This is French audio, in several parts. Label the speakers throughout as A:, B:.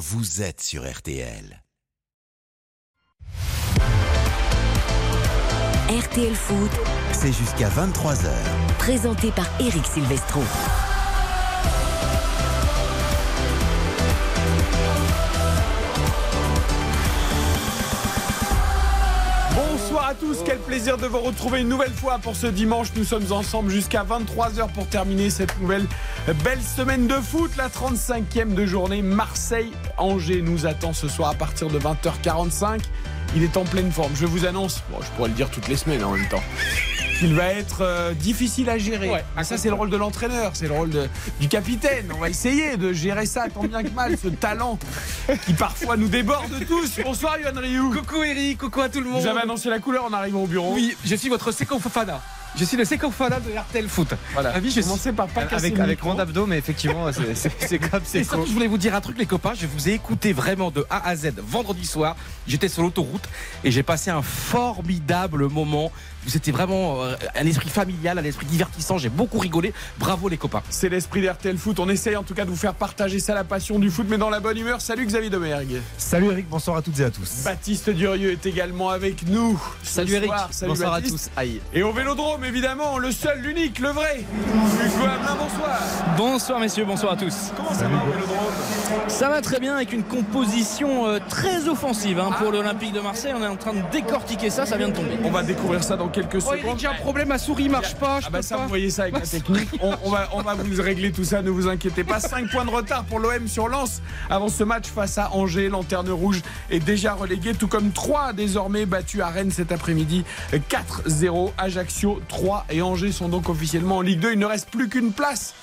A: vous êtes sur RTL.
B: RTL Foot,
A: C'est jusqu'à 23h.
B: présenté par Eric Silvestro.
C: À tous, quel plaisir de vous retrouver une nouvelle fois pour ce dimanche. Nous sommes ensemble jusqu'à 23h pour terminer cette nouvelle belle semaine de foot. La 35e de journée, Marseille-Angers nous attend ce soir à partir de 20h45. Il est en pleine forme. Je vous annonce, bon, je pourrais le dire toutes les semaines en même temps, qu'il va être euh, difficile à gérer.
D: Ouais,
C: Mais ça, c'est le rôle de l'entraîneur, c'est le rôle de- du capitaine. On va essayer de gérer ça tant bien que mal, ce talent qui parfois nous déborde tous. Bonsoir, Yohan Ryu.
D: Coucou Eric, coucou à tout le monde.
C: Vous avez annoncé la couleur en arrivant au bureau.
D: Oui, je suis votre Seko Fofana. Je suis le Seko Fofana de RTL Foot.
C: Voilà.
D: Ravi, je
C: Commencez par pas
E: Avec, avec
C: micro.
E: mon abdo, mais effectivement, c'est- comme c'est
D: Et surtout, je voulais vous dire un truc, les copains. Je vous ai écouté vraiment de A à Z vendredi soir. J'étais sur l'autoroute et j'ai passé un formidable moment. Vous étiez vraiment euh, un esprit familial, un esprit divertissant. J'ai beaucoup rigolé. Bravo, les copains.
C: C'est l'esprit d'RTL Foot. On essaye en tout cas de vous faire partager ça, la passion du foot, mais dans la bonne humeur. Salut Xavier Domergue.
E: Salut Eric, bonsoir à toutes et à tous.
C: Baptiste Durieux est également avec nous.
D: Salut Eric.
C: soir. Salut
E: bonsoir à
C: Baptiste.
E: tous. Aïe.
C: Et au vélodrome, évidemment, le seul, l'unique, le vrai. Hugo Hamelin, bonsoir.
F: Bonsoir messieurs, bonsoir à tous.
C: Comment ça va au vélodrome?
F: Ça va très bien avec une composition euh, très offensive hein, pour l'Olympique de Marseille. On est en train de décortiquer ça, ça vient de tomber.
C: On va découvrir ça dans quelques
D: Oh,
C: secondes.
D: Eric, j'ai un problème. Ma souris marche pas. Je
C: Ah bah ça,
D: pas.
C: vous voyez ça avec la technique. On, on va, on va vous régler tout ça, ne vous inquiétez pas. 5 points de retard pour l'OM sur Lens avant ce match face à Angers. Lanterne rouge est déjà relégué, tout comme 3 désormais battus à Rennes cet après-midi. 4-0, Ajaccio 3 et Angers sont donc officiellement en Ligue 2. Il ne reste plus qu'une place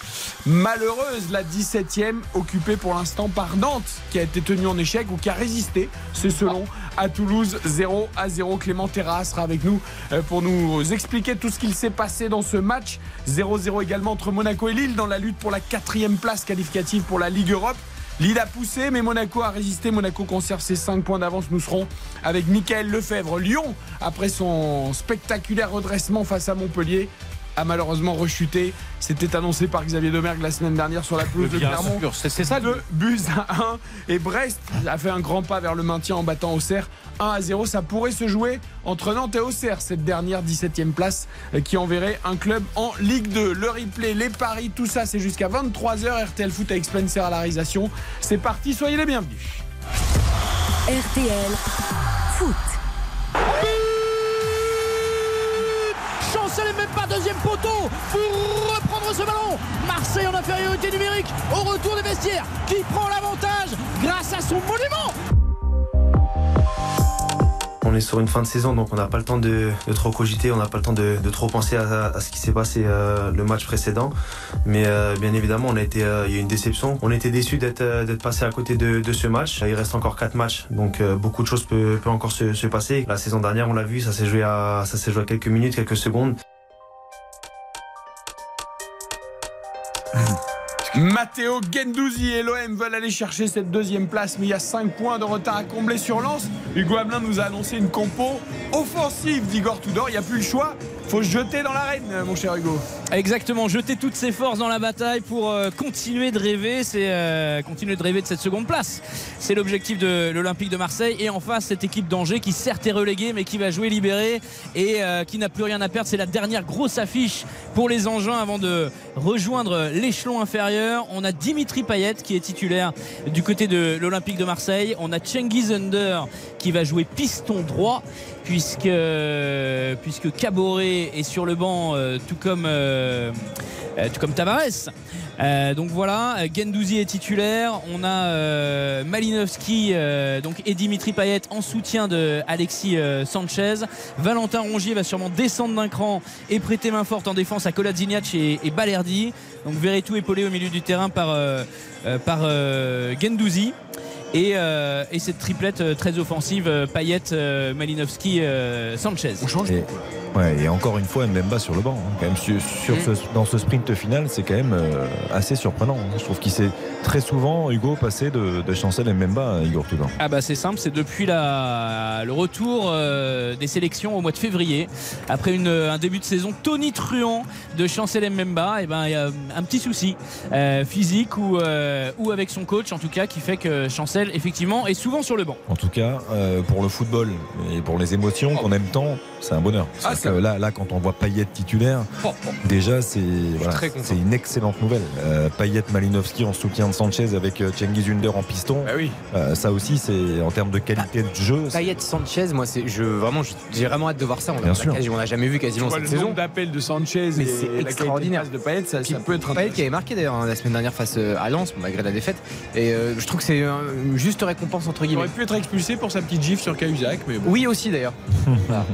C: malheureuse, la 17e, occupée pour l'instant par Nantes, qui a été tenue en échec ou qui a résisté, c'est selon, à Toulouse 0 à 0. Clément Terra sera avec nous euh, pour nous expliquer tout ce qu'il s'est passé dans ce match. 0-0 également entre Monaco et Lille dans la lutte pour la quatrième place qualificative pour la Ligue Europe. Lille a poussé, mais Monaco a résisté. Monaco conserve ses 5 points d'avance. Nous serons avec Michael Lefebvre. Lyon, après son spectaculaire redressement face à Montpellier, a malheureusement rechuté. C'était annoncé par Xavier Domergue la semaine dernière sur la pelouse de Clermont.
D: c'est c'est ça. le-
C: Deux buts à 1 et Brest a fait un grand pas vers le maintien en battant Auxerre 1 à 0. Ça pourrait se jouer entre Nantes et Auxerre, cette dernière 17e place euh, qui enverrait un club en Ligue 2. Le replay, les paris, tout ça, c'est jusqu'à 23h. RTL Foot avec Spencer à la réalisation. C'est parti, soyez les bienvenus.
B: RTL Foot.
G: Chancel même pas deuxième poteau pour reprendre ce ballon. Marseille en infériorité numérique au retour des vestiaires qui prend l'avantage grâce à son monument.
H: On est sur une fin de saison, donc on n'a pas le temps de, trop cogiter, on n'a pas le temps de, trop penser à, ce qui s'est passé euh, le match précédent. Mais euh, bien évidemment, on a euh, il y a eu une déception. On était déçus d'être passé à côté de, ce match. Il reste encore quatre matchs, donc beaucoup de choses peuvent peut encore se, se passer. La saison dernière, on l'a vu, ça s'est joué ça s'est joué à quelques minutes, quelques secondes.
C: Matteo Gendouzi et l'OM veulent aller chercher cette deuxième place, mais il y a 5 points de retard à combler sur Lens. Hugo Hamelin nous a annoncé une compo offensive d'Igor Tudor. Il n'y a plus le choix. faut se jeter dans l'arène, mon cher Hugo.
F: Exactement, jeter toutes ses forces dans la bataille pour euh, continuer de rêver, c'est euh, continuer de rêver de cette seconde place. C'est l'objectif de l'Olympique de Marseille et en face cette équipe d'Angers qui certes est reléguée mais qui va jouer libérée et euh, qui n'a plus rien à perdre. C'est la dernière grosse affiche pour les engins avant de rejoindre l'échelon inférieur. On a Dimitri Payet qui est titulaire du côté de l'Olympique de Marseille. On a Cengiz Under qui va jouer piston droit puisque, puisque Caboret est sur le banc euh, tout comme, euh, euh, tout comme Tavares. Donc voilà, Gendouzi est titulaire. On a Malinowski donc et Dimitri Payet en soutien de Alexis Sanchez. Valentin Rongier va sûrement descendre d'un cran et prêter main forte en défense à Kolasinac et, Balerdi. Donc Verretou épaulé au milieu du terrain par, par Gendouzi. Et, euh, et cette triplette euh, très offensive, euh, Payet, euh, Malinowski, euh, Sanchez.
E: Ouais, et encore une fois, Mbemba sur le banc. hein, quand même, sur, sur ce- dans ce sprint final, c'est quand même euh, assez surprenant. hein. Je trouve qu'il s'est très souvent, Hugo, passer de, de Chancel et Memba à Igor Tudor
F: Ah bah c'est simple, c'est depuis la, le retour euh, des sélections au mois de février. Après une, un début de saison tonitruant de Chancel Mbemba, et ben il y a un petit souci euh, physique ou, euh, ou avec son coach en tout cas qui fait que Chancel effectivement est souvent sur le banc.
E: En tout cas, euh, pour le football et pour les émotions qu'on aime tant, c'est un bonheur.
C: Ah,
E: Que là, là, quand on voit Payet titulaire, déjà, c'est voilà,
I: très content.
E: c'est une excellente nouvelle. Euh, Payet, Malinowski en soutien de Sanchez avec euh, Cengiz Under en piston.
C: Bah oui.
E: Euh, ça aussi, c'est en termes de qualité de jeu.
I: Payet Sanchez, moi, c'est, je, vraiment, j'ai vraiment hâte de voir ça. On
E: Bien
I: l'a
E: sûr.
I: quasi- on n'a jamais vu quasiment cette
C: le
I: saison.
C: d'appels de Sanchez
I: Mais
C: et
I: c'est
C: la de
I: extraordinaire.
C: passe de Payet, ça, ça peut être
I: Payet qui avait marqué d'ailleurs hein, la semaine dernière face euh, à Lens, malgré la défaite. Et euh, je trouve que c'est un- une juste récompense entre
C: Il
I: guillemets.
C: aurait pu être expulsé pour sa petite gifle sur Cahuzac, mais bon.
I: Oui aussi d'ailleurs.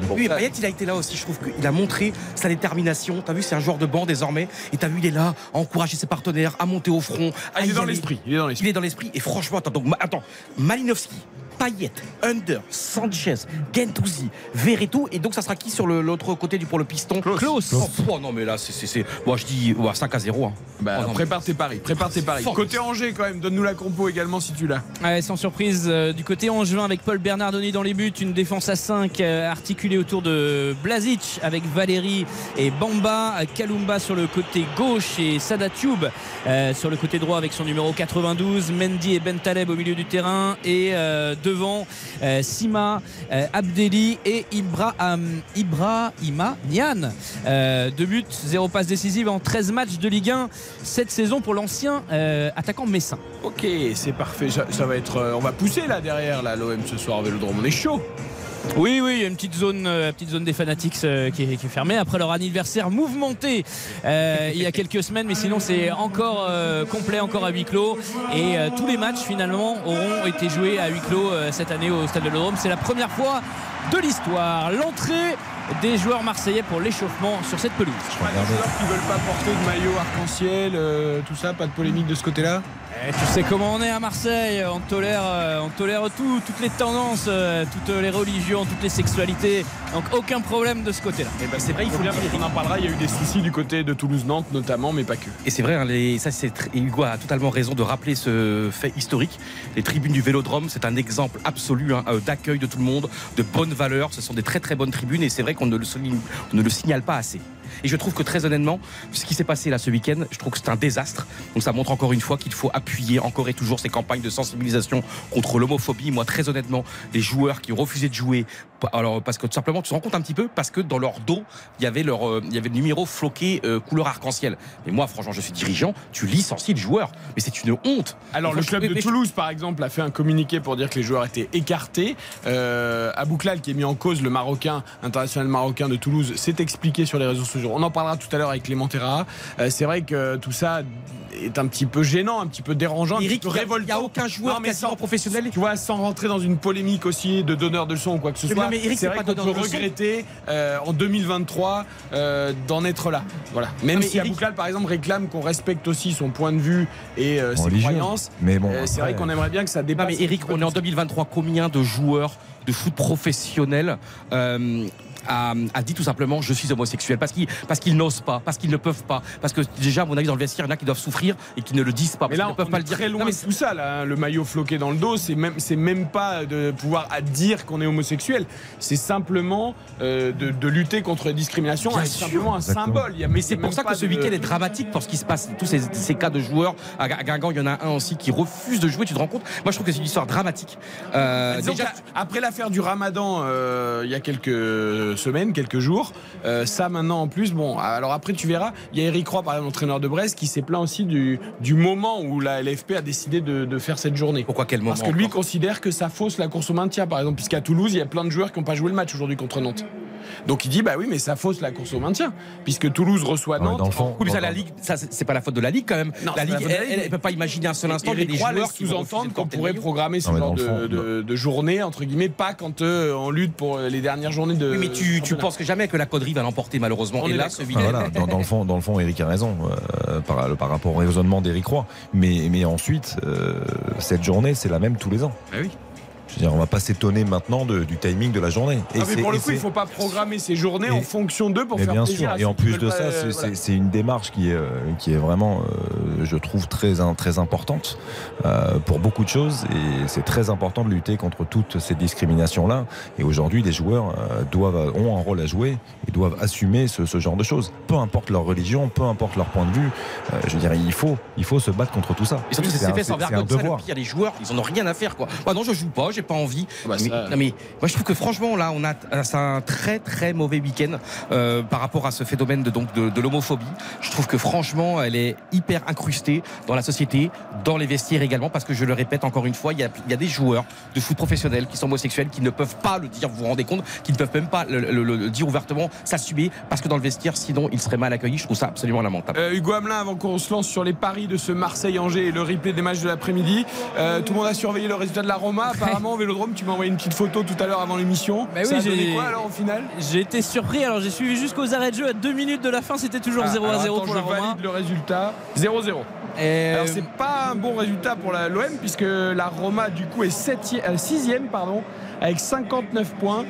I: Bon.
D: Oui, Payet, il a été là aussi. Je trouve qu'il a montré sa détermination. T'as vu, c'est un joueur de banc désormais. Et t'as vu, il est là à encourager ses partenaires, à monter au front.
C: Ah,
D: à
C: il est dans l'esprit. Il est dans l'esprit.
D: Il est dans l'esprit. Et franchement, attends, donc, attends, Malinowski, Payet, Under, Sanchez, Gendouzi, Verretou. Et donc, ça sera qui sur le- l'autre côté du pour le piston
F: Klaus.
D: Oh, oh, non, mais là, c'est. c'est- c'est- Moi, je dis ouais, 5 à 0. hein.
C: Bah,
D: Oh, non,
C: prépare tes paris, prépare tes paris.
D: Fort.
C: Côté Angers quand même, donne-nous la compo également si tu l'as.
F: Ouais, sans surprise, euh, du côté angevin avec Paul Bernardoni dans les buts, une défense à 5 euh, articulée autour de Blazic avec Valérie et Bamba, Kalumba sur le côté gauche et Sadatube euh, sur le côté droit avec son numéro 92, Mendy et Bentaleb au milieu du terrain et euh, devant euh, Sima, euh, et Ibrahim, Ibrahima Nian. Euh, deux buts, zéro passe décisive en 13 matchs de Ligue 1 cette saison pour l'ancien euh, attaquant messin.
C: Ok, c'est parfait. Ça, ça va être. on va pousser là derrière là l'OM ce soir au Vélodrome. On est chaud.
F: Oui, oui, il y a une petite zone, euh, petite zone des fanatiques euh, qui, est, fermée après leur anniversaire mouvementé euh, il y a quelques semaines, mais sinon c'est encore complet, encore à huis clos. Et tous les matchs finalement auront été joués à huis clos cette année au Stade de Vélodrome. C'est la première fois de l'histoire. L'entrée des joueurs marseillais pour l'échauffement sur cette pelouse.
C: Pas des joueurs qui veulent pas porter de maillot arc-en-ciel, tout ça, pas de polémique de ce côté-là?
F: Eh, tu sais comment on est à Marseille, on tolère, euh, on tolère tout, toutes les tendances, euh, toutes les religions, toutes les sexualités. Donc aucun problème de ce côté-là.
C: Et ben c'est vrai, il faut qu'on en parlera. Il y a eu des soucis du côté de Toulouse-Nantes notamment, mais pas que.
D: Et c'est vrai, hein, les- ça, c'est Hugo a totalement raison de rappeler ce fait historique. Les tribunes du Vélodrome, c'est un exemple absolu hein, euh, d'accueil de tout le monde, de bonnes valeurs. Ce sont des très très bonnes tribunes et c'est vrai qu'on ne, le souligne- on ne le signale pas assez. Et je trouve que très honnêtement, ce qui s'est passé là ce week-end, je trouve que c'est un désastre. Donc ça montre encore une fois qu'il faut appuyer encore et toujours ces campagnes de sensibilisation contre l'homophobie. Moi, très honnêtement, les joueurs qui ont refusé de jouer, alors parce que tout simplement, tu te rends compte un petit peu parce que dans leur dos, il y avait leur, euh, il y avait le numéro floqué euh, couleur arc-en-ciel. Mais moi, franchement, je suis dirigeant, tu licencies le joueur. Mais c'est une honte.
C: Alors le club de Toulouse par exemple a fait un communiqué pour dire que les joueurs étaient écartés. Euh, Abouklal qui est mis en cause, le Marocain, international marocain de Toulouse, s'est expliqué sur les réseaux sociaux. On en parlera tout à l'heure avec Clément Terra. Euh, c'est vrai que tout ça est un petit peu gênant, un petit peu dérangeant,
D: Eric,
C: un petit peu
D: il y a- il aucun joueur
C: Non, mais
D: quasiment
C: sans-
D: professionnel.
C: Tu vois, sans rentrer dans une polémique aussi de donneur de leçons ou quoi que ce
D: Mais
C: soit.
D: non, mais Eric,
C: c'est vrai qu'on peut regretter euh, en 2023 euh, d'en être là. Voilà. Même si
D: Eric-
C: Abouklal par exemple réclame qu'on respecte aussi son point de vue et euh, ses croyances.
E: Mais bon,
C: Euh, c'est vrai qu'on aimerait bien que ça
D: Non
C: dépasse.
D: mais Eric, on est en
C: tout ça.
D: 2023. Combien de joueurs de foot professionnels euh, a, a dit tout simplement je suis homosexuel parce qu'ils parce qu'ils n'osent pas, parce qu'ils ne peuvent pas, parce que déjà à mon avis dans le vestiaire il y en a qui doivent souffrir et qui ne le disent pas,
C: Mais
D: parce
C: là, on
D: ne peuvent
C: est
D: pas le dire.
C: très loin
D: Non, mais
C: de tout ça, là, hein. le maillot floqué dans le dos, c'est même, c'est même pas de pouvoir à dire qu'on est homosexuel. C'est simplement euh, de, de lutter contre la discrimination. C'est simplement un
E: Exactement.
C: symbole. Il y a-
D: Mais c'est pour ça que ce
C: de-
D: week-end est dramatique pour ce qui se passe, tous ces, ces cas de joueurs. À Guingamp, il y en a un aussi qui refuse de jouer, tu te rends compte? Moi je trouve que c'est une histoire dramatique. Euh, déjà,
C: qu'après l'affaire du Ramadan, euh, il y a quelques semaines, quelques jours, euh, ça maintenant en plus, bon, alors après tu verras, il y a Eric Roy, par exemple, l'entraîneur de Brest, qui s'est plaint aussi du, du moment où la LFP a décidé de, de faire cette journée.
D: pourquoi quel moment
C: Parce que lui considère que ça fausse la course au maintien, par exemple, puisqu'à Toulouse, il y a plein de joueurs qui n'ont pas joué le match aujourd'hui contre Nantes. Donc il dit, bah oui, mais ça fausse la course au maintien, puisque Toulouse reçoit
E: Ouais,
C: Nantes.
E: dans le fond,
D: Oui, mais ça, la Ligue, ça, c'est pas la faute de la Ligue quand même.
C: Non,
D: la Ligue,
C: la
D: elle, elle, peut pas imaginer un seul instant
C: Roy
D: joueurs qui de
C: qu'on pourrait programmer ce
E: Non,
C: genre de, de- de journée, entre guillemets, pas quand euh, on lutte pour les dernières journées de.
D: Oui, mais tu, tu penses que jamais que la connerie va l'emporter malheureusement.
C: On
D: Et là, ce week-end,
E: voilà, dans, dans le fond, dans le fond, Eric a raison euh, par, par rapport au raisonnement d'Eric Roy. Mais, mais ensuite, euh, cette journée, c'est la même tous les ans.
C: Bah oui.
E: Je veux dire, on va pas s'étonner maintenant de- du timing de la journée. Et
C: Ah, mais pour le
E: et
C: coup, il faut pas programmer ses journées
E: Et-
C: en fonction d'eux pour
E: mais
C: faire
E: bien
C: plaisir
E: sûr. Et en plus de ça,
C: euh,
E: c'est-
C: voilà.
E: c'est c'est une démarche qui est, euh, qui est vraiment, euh, je trouve, très, très importante euh, pour beaucoup de choses. Et c'est très important de lutter contre toutes ces discriminations-là. Et aujourd'hui, les joueurs euh, doivent, ont un rôle à jouer et doivent assumer ce, ce genre de choses. Peu importe leur religion, peu importe leur point de vue. euh, je veux dire, il faut, il faut se battre contre tout ça.
D: Et surtout, c'est fait sans vergogne. Ça, le
E: devoir.
D: pire, les joueurs, ils en ont rien à faire, quoi. Bah non, je joue pas, j'ai pas envie.
C: Bah,
D: mais,
C: ça-
D: non, mais moi, je trouve que franchement, là, on a c'est un très très mauvais week-end euh, par rapport à ce phénomène de, donc, de, de l'homophobie. Je trouve que franchement, elle est hyper incrustée dans la société, dans les vestiaires également, parce que je le répète encore une fois, il y a, il y a des joueurs de foot professionnels qui sont homosexuels, qui ne peuvent pas le dire, vous vous rendez compte, qui ne peuvent même pas le, le- le dire ouvertement, s'assumer, parce que dans le vestiaire, sinon, ils seraient mal accueillis. Je trouve ça absolument lamentable.
C: Euh, Hugo Hamelin, avant qu'on se lance sur les paris de ce Marseille-Angers et le replay des matchs de l'après-midi, euh, tout le monde a surveillé le résultat de la Roma. Apparemment, au Vélodrome, tu m'as envoyé une petite photo tout à l'heure avant l'émission.
F: Bah oui, j'ai-
C: quoi alors au final?
F: J'ai été surpris, alors j'ai suivi jusqu'aux arrêts de jeu à 2 minutes de la fin, c'était toujours
C: Ah,
F: 0 à
C: alors
F: 0
C: attends,
F: pour
C: je
F: la
C: valide le résultat 0-0.
F: Et,
C: Alors
F: euh,
C: c'est pas un bon résultat pour l'OM puisque la Roma du coup est 6ème pardon avec 59 points.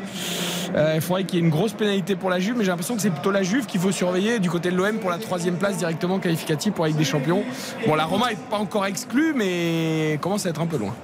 C: Euh, il faudrait qu'il y ait une grosse pénalité pour la Juve, mais j'ai l'impression que c'est plutôt la Juve qu'il faut surveiller du côté de l'OM pour la troisième place directement qualificative pour la Ligue des Champions. Bon, la Roma est pas encore exclue, mais commence à être un peu loin.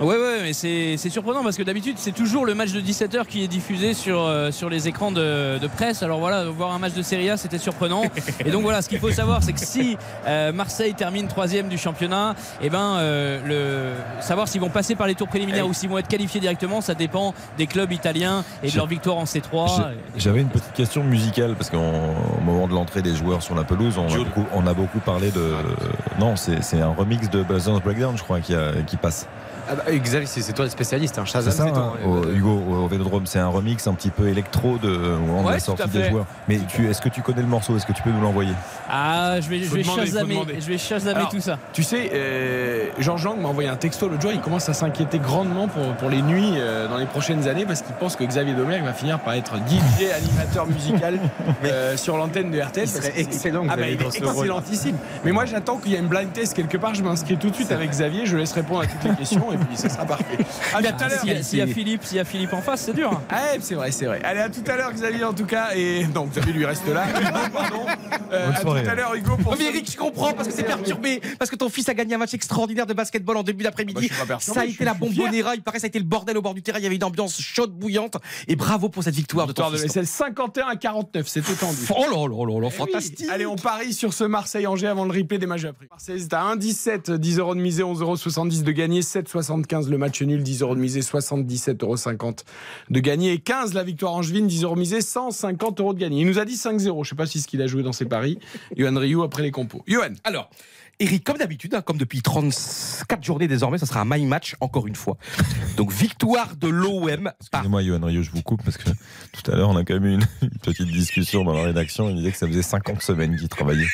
F: Ouais, ouais, mais c'est c'est surprenant parce que d'habitude, c'est toujours le match de 17h qui est diffusé sur, euh, sur les écrans de, de presse. Alors voilà, voir un match de Serie A, c'était surprenant. Et donc voilà, ce qu'il faut savoir, c'est que si euh, Marseille termine troisième du championnat, et ben, euh, le, savoir s'ils vont passer par les tours préliminaires ou s'ils vont être qualifiés directement, ça dépend des clubs italiens et de leur victoire en C3.
E: J'ai- J'avais une petite question musicale parce qu'au moment de l'entrée des joueurs sur la pelouse, on a beaucoup, on a beaucoup parlé de. Non, c'est c'est un remix de Buzzers Breakdown, je crois, qui, a- qui passe.
I: Ah bah, Xavier, c'est toi le spécialiste. Hein. Shazam, c'est
E: hein,
I: hein.
E: au- Hugo, au, Vélodrome, c'est un remix un petit peu électro de, au moment de
F: Ouais,
E: sortie
F: à
E: des joueurs. Mais tu, est-ce que tu connais le morceau? Est-ce que tu peux nous l'envoyer?
F: Ah, je vais, je vais
C: demander,
F: chasamer, je vais chasamer
C: Alors,
F: tout ça.
C: Tu sais, euh, Jean Jean m'a envoyé un texto l'autre jour. Il commence à s'inquiéter grandement pour, pour les nuits euh, dans les prochaines années parce qu'il pense que Xavier Domergue va finir par être DJ animateur musical euh, sur l'antenne de RTL.
I: Il serait excellent,
C: Ah bah, il est excellentissime. Mais moi, j'attends qu'il y ait une blind test quelque part. Je m'inscris tout de suite avec Xavier. Je laisse répondre à toutes les questions et puis ça sera parfait. À tout à l'heure.
F: S'il y, a- s'il y a Philippe, s'il y a Philippe en face, c'est dur.
C: Ah, c'est vrai, c'est vrai. Allez, à tout à l'heure, Xavier, en tout cas. Et donc, Xavier lui reste là. Pardon. Euh, à tout à l'heure, Hugo. Pour
D: Oh, mais Eric, je comprends parce que c'est perturbé. Parce que ton fils a gagné un match extraordinaire de basketball en début
C: Bah,
D: d'après-midi.
C: perturbé,
D: ça a été la bombonera. Il paraît que ça a été le bordel au bord du terrain. Il y avait une ambiance chaude, bouillante. Et bravo pour cette victoire de ton
C: de
D: fils.
C: l'ESL 51 à 49. C'était tendu.
D: Oh là là là là,
C: Eh oui.
D: fantastique.
C: Allez, on parie sur ce Marseille-Angers avant le replay des matchs après. Marseille est à 1,17, 10 euros de misée, 11,70 euros de gagné, 7,75 le match nul, 10 euros de misée, 77,50 euros de gagné et 15 la victoire angevine, 10 euros misée, 150 euros de gagné. Il nous a dit 5-0. Je sais pas si ce qu'il a joué dans ses paris. Johan Rioux après les compos. Johan.
D: Alors, Eric, comme d'habitude, hein, comme depuis 34 journées désormais, ça sera un my match encore une fois. Donc victoire de l'OM par
E: Excusez-moi, Johan Rio, je vous coupe parce que tout à l'heure, on a quand même eu une, une petite discussion dans la rédaction. Il disait que ça faisait 50 semaines qu'il travaillait.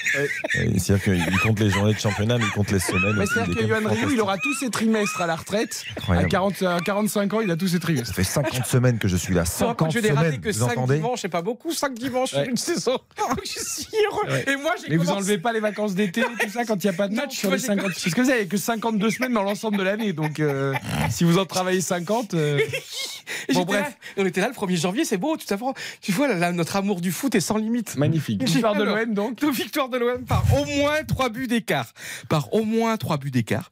E: Et C'est-à-dire qu'il compte les journées de championnat, mais il compte les semaines.
C: C'est-à-dire que Johan Rioux, il aura tous ses trimestres à la retraite. À,
E: Incroyable.
C: 40, à 45 ans, il a tous ses
E: Ça
C: trimestres.
E: fait 50 semaines que je suis là.
D: Sur un coup,
E: 50
D: je n'ai raté
E: semaines,
D: que
E: vous
D: 5
E: entendez
D: dimanches, c'est pas beaucoup, 5 dimanches
C: Ouais.
D: sur une saison. je suis heureux.
C: Ouais.
D: Et moi, j'ai
C: Mais vous enlevez pas les vacances d'été, tout ça, quand il n'y a pas de
D: Non,
C: match sur
D: moi,
C: les
D: j'ai-
C: 50. Parce que vous avez que 52 semaines dans l'ensemble de l'année. Donc, euh, si vous en travaillez 50. euh, Bon, bref.
D: là, on était là le 1er janvier, c'est beau, tout à fait. Tu vois, là, là, notre amour du foot est sans limite.
C: Magnifique. Victoire de l'OM donc.
D: De victoire de l'OM par au moins 3 buts d'écart. Par au moins 3 buts d'écart.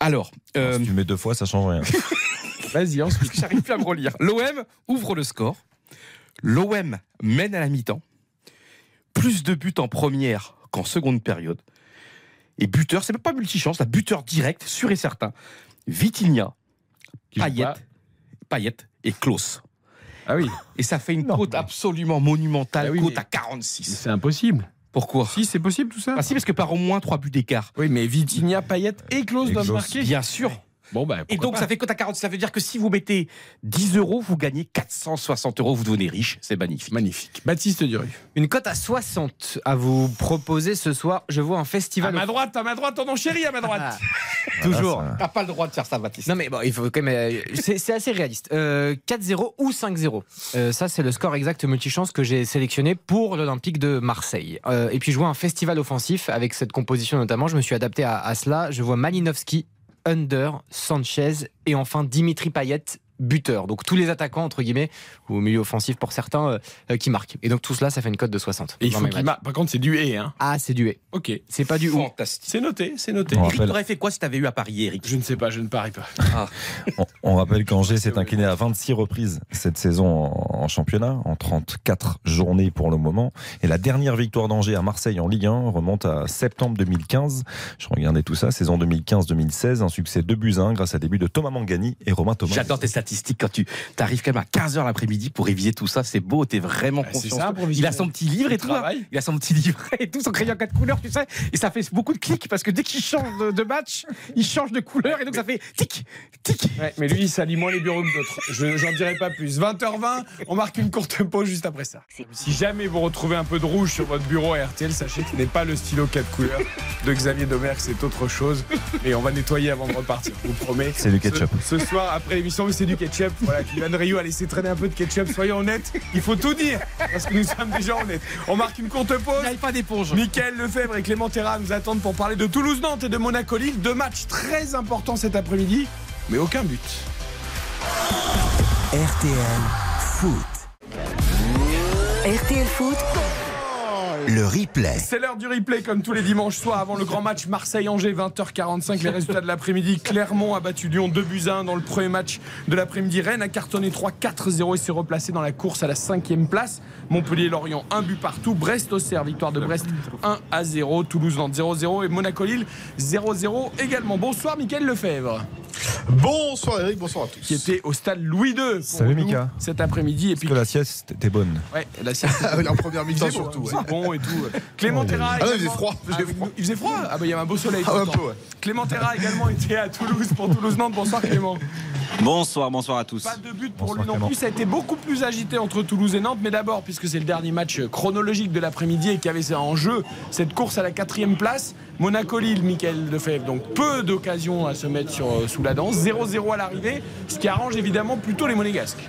D: Alors, euh,
E: Si tu mets deux fois, ça change rien.
C: Vas-y, ensuite.
D: j'arrive plus à me relire. L'OM ouvre le score. L'OM mène à la mi-temps. Plus de buts en première qu'en seconde période. Et buteur, c'est même pas multichance, la buteur direct, sûr et certain. Vitinha,
C: joue
D: Payet. Payet et Klaus.
C: Ah oui,
D: Et ça fait une
E: Non,
D: côte
E: mais-
D: absolument monumentale,
C: Ah oui,
D: côte à 46.
C: c'est impossible.
D: Pourquoi
C: Si, c'est possible tout ça
D: Ah si, parce que par au moins 3 buts d'écart.
C: Oui, mais Vitinha, Payet et Klaus
E: Et
C: doivent
E: Klose.
C: marquer.
D: Bien sûr.
C: Bon, bah,
D: Et donc
C: pas.
D: ça fait côte à 40. Ça veut dire que si vous mettez 10 euros, vous gagnez 460 euros, vous devenez riche. C'est magnifique.
C: Magnifique. Baptiste Duru.
I: Une cote à 60 à vous proposer ce soir. Je vois un
C: À
I: festival.
C: ma droite, à ma droite, ton chéri, à ma droite.
I: Ah, toujours.
E: ça-
D: T'as pas le droit de faire ça, Baptiste.
I: Non mais bon, il faut quand même. euh, C'est c'est assez réaliste. Euh, 4-0 ou 5-0. Euh, ça c'est le score exact multichance que j'ai sélectionné pour l'Olympique de Marseille. Euh, et puis je vois un festival offensif avec cette composition notamment. Je me suis adapté à, à cela. Je vois Malinowski Under, Sanchez et enfin Dimitri Payet buteur. Donc tous les attaquants, entre guillemets, ou au milieu offensif pour certains, euh, euh, qui marquent. Et donc tout cela, ça fait une cote de 60.
C: Et il faut qu'il marque. Par contre, c'est du et. Hein.
I: Ah, c'est du et.
C: Ok.
I: C'est pas du ou.
D: Fantastique.
C: C'est noté, c'est noté.
E: On
D: Eric,
E: rappelle-
D: t'aurais fait quoi si t'avais eu à parier, Eric
C: Je ne sais pas, je ne parie pas.
E: On, on rappelle qu'Angers s'est incliné à 26 reprises cette saison en, en championnat, en 34 journées pour le moment. Et la dernière victoire d'Angers à Marseille en Ligue 1 remonte à septembre 2015. Je regardais tout ça, saison 2015-2016, un succès de buts à 1 grâce à des buts de Thomas Mangani et Romain Thomas.
D: J'adore tes statistiques quand tu arrives quand même à 15h l'après-midi pour réviser tout ça. C'est beau, t'es vraiment
C: Bah, c'est
D: conscient.
C: ça,
D: Il a son petit livre et tout. hein. Il a son petit livret et tout, son crayon quatre couleurs, tu sais. Et ça fait beaucoup de clics parce que dès qu'il change de, de match, il change de couleur et donc ça fait tic, tic.
C: Ouais, mais lui, il salit moins les bureaux que d'autres. Je j'en dirai pas plus. 20h20, on marque une courte pause juste après ça. Si jamais vous retrouvez un peu de rouge sur votre bureau à RTL, sachez que ce n'est pas le stylo 4 couleurs de Xavier Domergue, c'est autre chose. Et on va nettoyer avant de repartir, je vous promets.
E: C'est du ketchup.
C: Ce, ce soir, après l'émission, c'est du ketchup. Voilà, Kylian Rio a laissé traîner un peu de ketchup. Soyons honnêtes, il faut tout dire, parce que nous sommes déjà honnêtes. On marque une courte pause.
D: Il n'y pas d'éponge.
C: Mickaël Lefebvre et Clément Terra nous attendent pour parler de Toulouse-Nantes et de Monaco-Lille. Deux matchs très importants cet après-midi, mais aucun but.
A: RTL Foot.
B: RTL Foot,
A: Le replay.
C: C'est l'heure du replay comme tous les dimanches soirs avant le grand match Marseille-Angers 20h45 les résultats de l'après-midi Clermont a battu Lyon 2 buts à 1 dans le premier match de l'après-midi. Rennes a cartonné 3-4-0 et s'est replacé dans la course à la cinquième place. Montpellier-Lorient un but partout. Brest-Auxerre victoire de Brest 1 à 0 Toulouse-Nantes 0-0 et Monaco-Lille 0-0 également. Bonsoir Mickaël Lefebvre
J: Bonsoir Eric, bonsoir à tous.
C: qui était au stade Louis II pour
E: Salut, Mika.
C: cet après-midi et puis
E: Est-ce que la sieste était bonne
C: ouais, la sieste
J: Ah, en première mi-temps surtout. ouais.
C: c'est bon et tout Clément Terra
J: Ah non, il faisait
C: également-
J: froid, il faisait
C: Ah,
J: froid.
C: il faisait froid ah bah il y avait un beau soleil
J: Ah, un
C: pourtant.
J: peu, ouais.
C: Clément Terra a également été à Toulouse pour Toulouse-Nantes. Bonsoir Clément.
K: Bonsoir, bonsoir à tous.
C: Pas de but pour
E: Bonsoir,
C: lui non
E: Clément.
C: plus. Ça a été beaucoup plus agité entre Toulouse et Nantes. Mais d'abord, puisque c'est le dernier match chronologique de l'après-midi et qu'il y avait en jeu, cette course à la quatrième place, Monaco-Lille, Michael Lefebvre. Donc peu d'occasions à se mettre sur, euh, sous la danse. 0-0 à l'arrivée, ce qui arrange évidemment plutôt les Monégasques.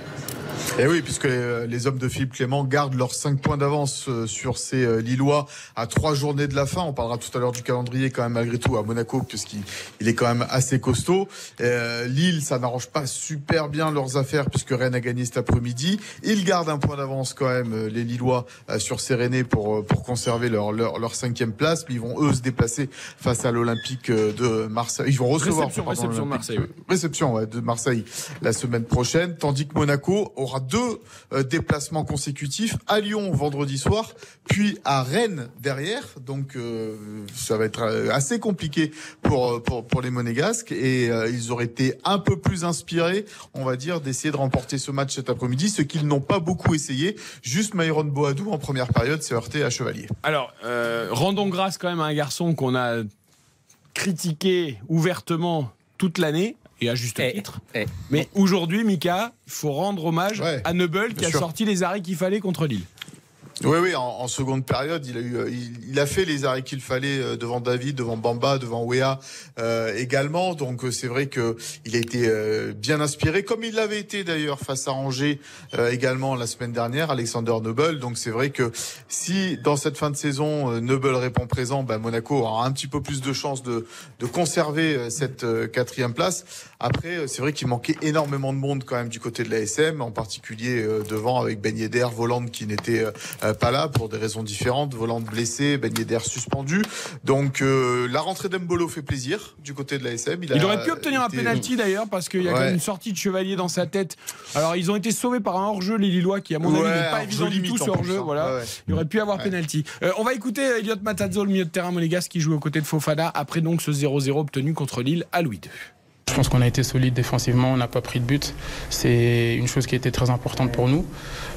J: Et oui, puisque les, les hommes de Philippe Clément gardent leurs 5 points d'avance euh, sur ces euh, Lillois à trois journées de la fin. On parlera tout à l'heure du calendrier quand même malgré tout à Monaco, puisqu'il il est quand même assez costaud. Euh, Lille, ça n'arrange pas super bien leurs affaires puisque Rennes a gagné cet après-midi. Ils gardent un point d'avance quand même, euh, les Lillois, euh, sur ces Rennais pour, euh, pour conserver leur, leur, leur cinquième place. Mais ils vont eux se déplacer face à l'Olympique euh, de Marseille. Ils vont recevoir
C: Réception,
J: pardon,
C: réception. Marseille,
J: réception ouais, de Marseille la semaine prochaine, tandis que Monaco aura deux euh, déplacements consécutifs à Lyon vendredi soir, puis à Rennes derrière. Donc euh, ça va être euh, assez compliqué pour pour, les Monégasques et ils auraient été un peu plus inspirés, on va dire, d'essayer de remporter ce match cet après-midi, ce qu'ils n'ont pas beaucoup essayé. Juste Myron Boadou en première période s'est heurté à Chevalier.
C: Alors, rendons grâce quand même à un garçon qu'on a critiqué ouvertement toute l'année. Et à juste
D: Eh,
C: titre.
D: eh.
C: Mais aujourd'hui, Mika, il faut rendre hommage
J: Ouais,
C: à Neubel qui a
J: sûr.
C: sorti les arrêts qu'il fallait contre Lille.
J: Oui, oui, en, en seconde période, il a eu, euh, il, il a fait les arrêts qu'il fallait euh, devant David, devant Bamba, devant Wea euh, également. Donc euh, c'est vrai que il a été euh, bien inspiré, comme il l'avait été d'ailleurs face à Angers euh, également la semaine dernière, Alexander Nobel. Donc c'est vrai que si dans cette fin de saison Nobel répond présent, ben, Monaco aura un petit peu plus de chances de, de conserver cette quatrième place. Après, euh, c'est vrai qu'il manquait énormément de monde quand même du côté de la SM, en particulier euh, devant avec Ben Yedder, qui n'était euh, pas là pour des raisons différentes, Voland blessé, Ben Yedder suspendu. Donc euh, la rentrée d'Embolo fait plaisir du côté de la SM.
C: Il aurait pu obtenir un penalty d'ailleurs parce qu'il y a quand même une sortie de Chevalier dans sa tête. Alors ils ont été sauvés par un hors-jeu les Lillois qui à mon avis n'est pas évident du tout ce hors-jeu.
J: hein.
C: Voilà.
J: Ouais.
C: Il aurait pu avoir penalty. Euh, on va écouter Elliot Matazzo, le milieu de terrain monégasque qui joue aux côtés de Fofana après donc ce 0-0 obtenu contre Lille à Louis II.
L: Je pense qu'on a été solide défensivement, on n'a pas pris de but. C'est une chose qui été très importante pour nous.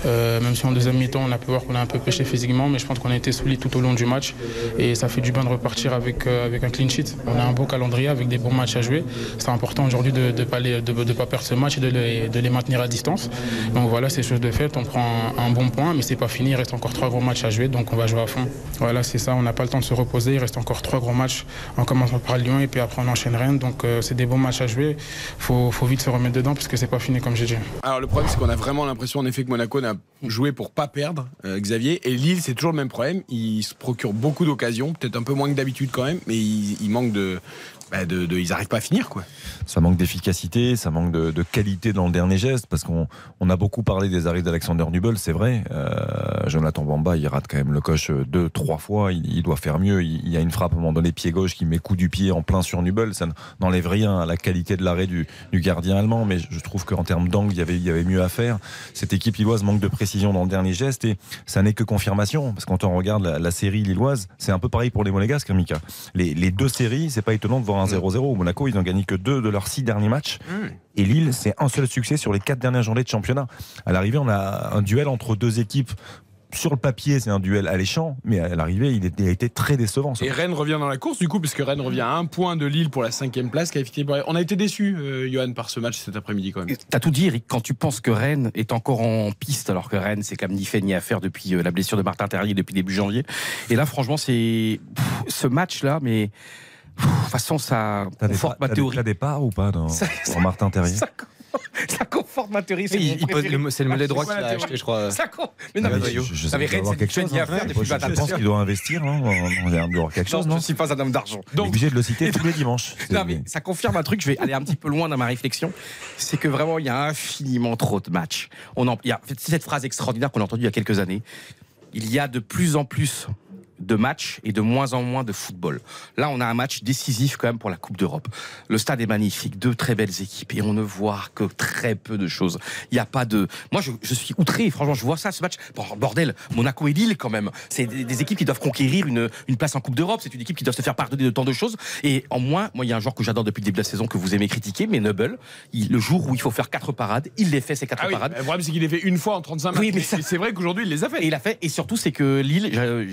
L: Euh, même si en deuxième mi-temps, on a pu voir qu'on a un peu pêché physiquement, mais je pense qu'on a été solide tout au long du match. Et ça fait du bien de repartir avec, euh, avec un clean sheet. On a un beau calendrier avec des bons matchs à jouer. C'est important aujourd'hui de ne pas, de, pas perdre ce match et de les, de les maintenir à distance. Donc voilà, c'est chose de fait. On prend un, un bon point, mais c'est pas fini. Il reste encore trois gros matchs à jouer, donc on va jouer à fond. Voilà, c'est ça. On n'a pas le temps de se reposer. Il reste encore trois gros matchs en commençant par Lyon et puis après on enchaîne Rennes. Donc euh, c'est des bons matchs à jouer. Faut, faut vite se remettre dedans parce que c'est pas fini comme j'ai dit.
C: Alors le problème c'est qu'on a vraiment l'impression en effet que Monaco n'a joué pour pas perdre euh, Xavier et Lille c'est toujours le même problème. Il se procure beaucoup d'occasions, peut-être un peu moins que d'habitude quand même, mais il manque de bah, de, de- ils n'arrivent pas à finir quoi.
E: Ça manque d'efficacité, ça manque de, de qualité dans le dernier geste, parce qu'on on a beaucoup parlé des arrêts d'Alexander Nubel, c'est vrai. Euh, Jonathan Bamba, il rate quand même le coche deux, trois fois, il, il doit faire mieux. Il, il y a une frappe à un moment donné, pied gauche, qui met coup du pied en plein sur Nubel. Ça n'enlève rien à la qualité de l'arrêt du, du gardien allemand, mais je trouve qu'en termes d'angle, il y avait, il y avait mieux à faire. Cette équipe lilloise manque de précision dans le dernier geste, et ça n'est que confirmation, parce que quand on regarde la, la série lilloise, c'est un peu pareil pour les Monégasques, Mika. Les, les deux séries, c'est pas étonnant de voir un 0-0. Au Monaco, ils ont gagné que deux de leurs six derniers matchs. Et Lille, c'est un seul succès sur les quatre dernières journées de championnat. À l'arrivée, on a un duel entre deux équipes. Sur le papier, c'est un duel alléchant, mais à l'arrivée, il, a été très décevant. ce
C: Et Rennes revient dans la course du coup, puisque Rennes revient à un point de Lille pour la cinquième place. On a été déçus, euh, Johan, par ce match cet après-midi quand même.
D: T'as tout dit, Eric, quand tu penses que Rennes est encore en piste, alors que Rennes, c'est comme ni fait ni à faire depuis euh, la blessure de Martin Terrier depuis début janvier. Et là, franchement, c'est ce match-là, mais de toute façon, ça
E: T'as des,
D: conforte ma
E: des-
D: théorie.
E: t'as des parts ou pas dans,
D: Ça-
E: dans Martin Terrier
D: Ça, ça conforte ma théorie. c'est
I: le- c'est le mollet
D: Ah,
I: droit qu'il
D: la
I: a acheté, je crois.
D: Ça con- Mais non,
E: Ah,
D: mais
E: je,
D: Non, Rennes,
E: avoir
D: c'est
E: quelque chose. hein.
D: faire depuis
E: Moi, je, pense qu'il doit investir. hein. On il doit avoir quelque chose,
D: Non,
E: non
D: je suis pas un homme d'argent.
E: Il est obligé de le citer tous les dimanches.
D: Non, mais ça confirme un truc. Je vais aller un petit peu loin dans ma réflexion. C'est que vraiment, il y a infiniment trop de matchs. On en, il y a c'est cette phrase extraordinaire qu'on a entendue il y a quelques années. Il y a de plus en plus de matchs et de moins en moins de football. Là, on a un match décisif quand même pour la Coupe d'Europe. Le stade est magnifique, deux très belles équipes et on ne voit que très peu de choses. Il n'y a pas de. Moi, je, je suis outré. Franchement, je vois ça, ce match. Bon, bordel, Monaco et Lille quand même. C'est des, des équipes qui doivent conquérir une, une place en Coupe d'Europe. C'est une équipe qui doit se faire pardonner de tant de choses. Et en moins, moi, il y a un joueur que j'adore depuis le début de la saison que vous aimez critiquer, mais Noble. Il, le jour où il faut faire quatre parades, il les fait ces quatre
C: Ah oui,
D: parades.
C: le problème c'est qu'il les fait une fois en 35 matchs.
D: Oui, mais ça-
C: c'est vrai qu'aujourd'hui il les a fait.
D: Et il a fait, et surtout, c'est que Lille, j'a-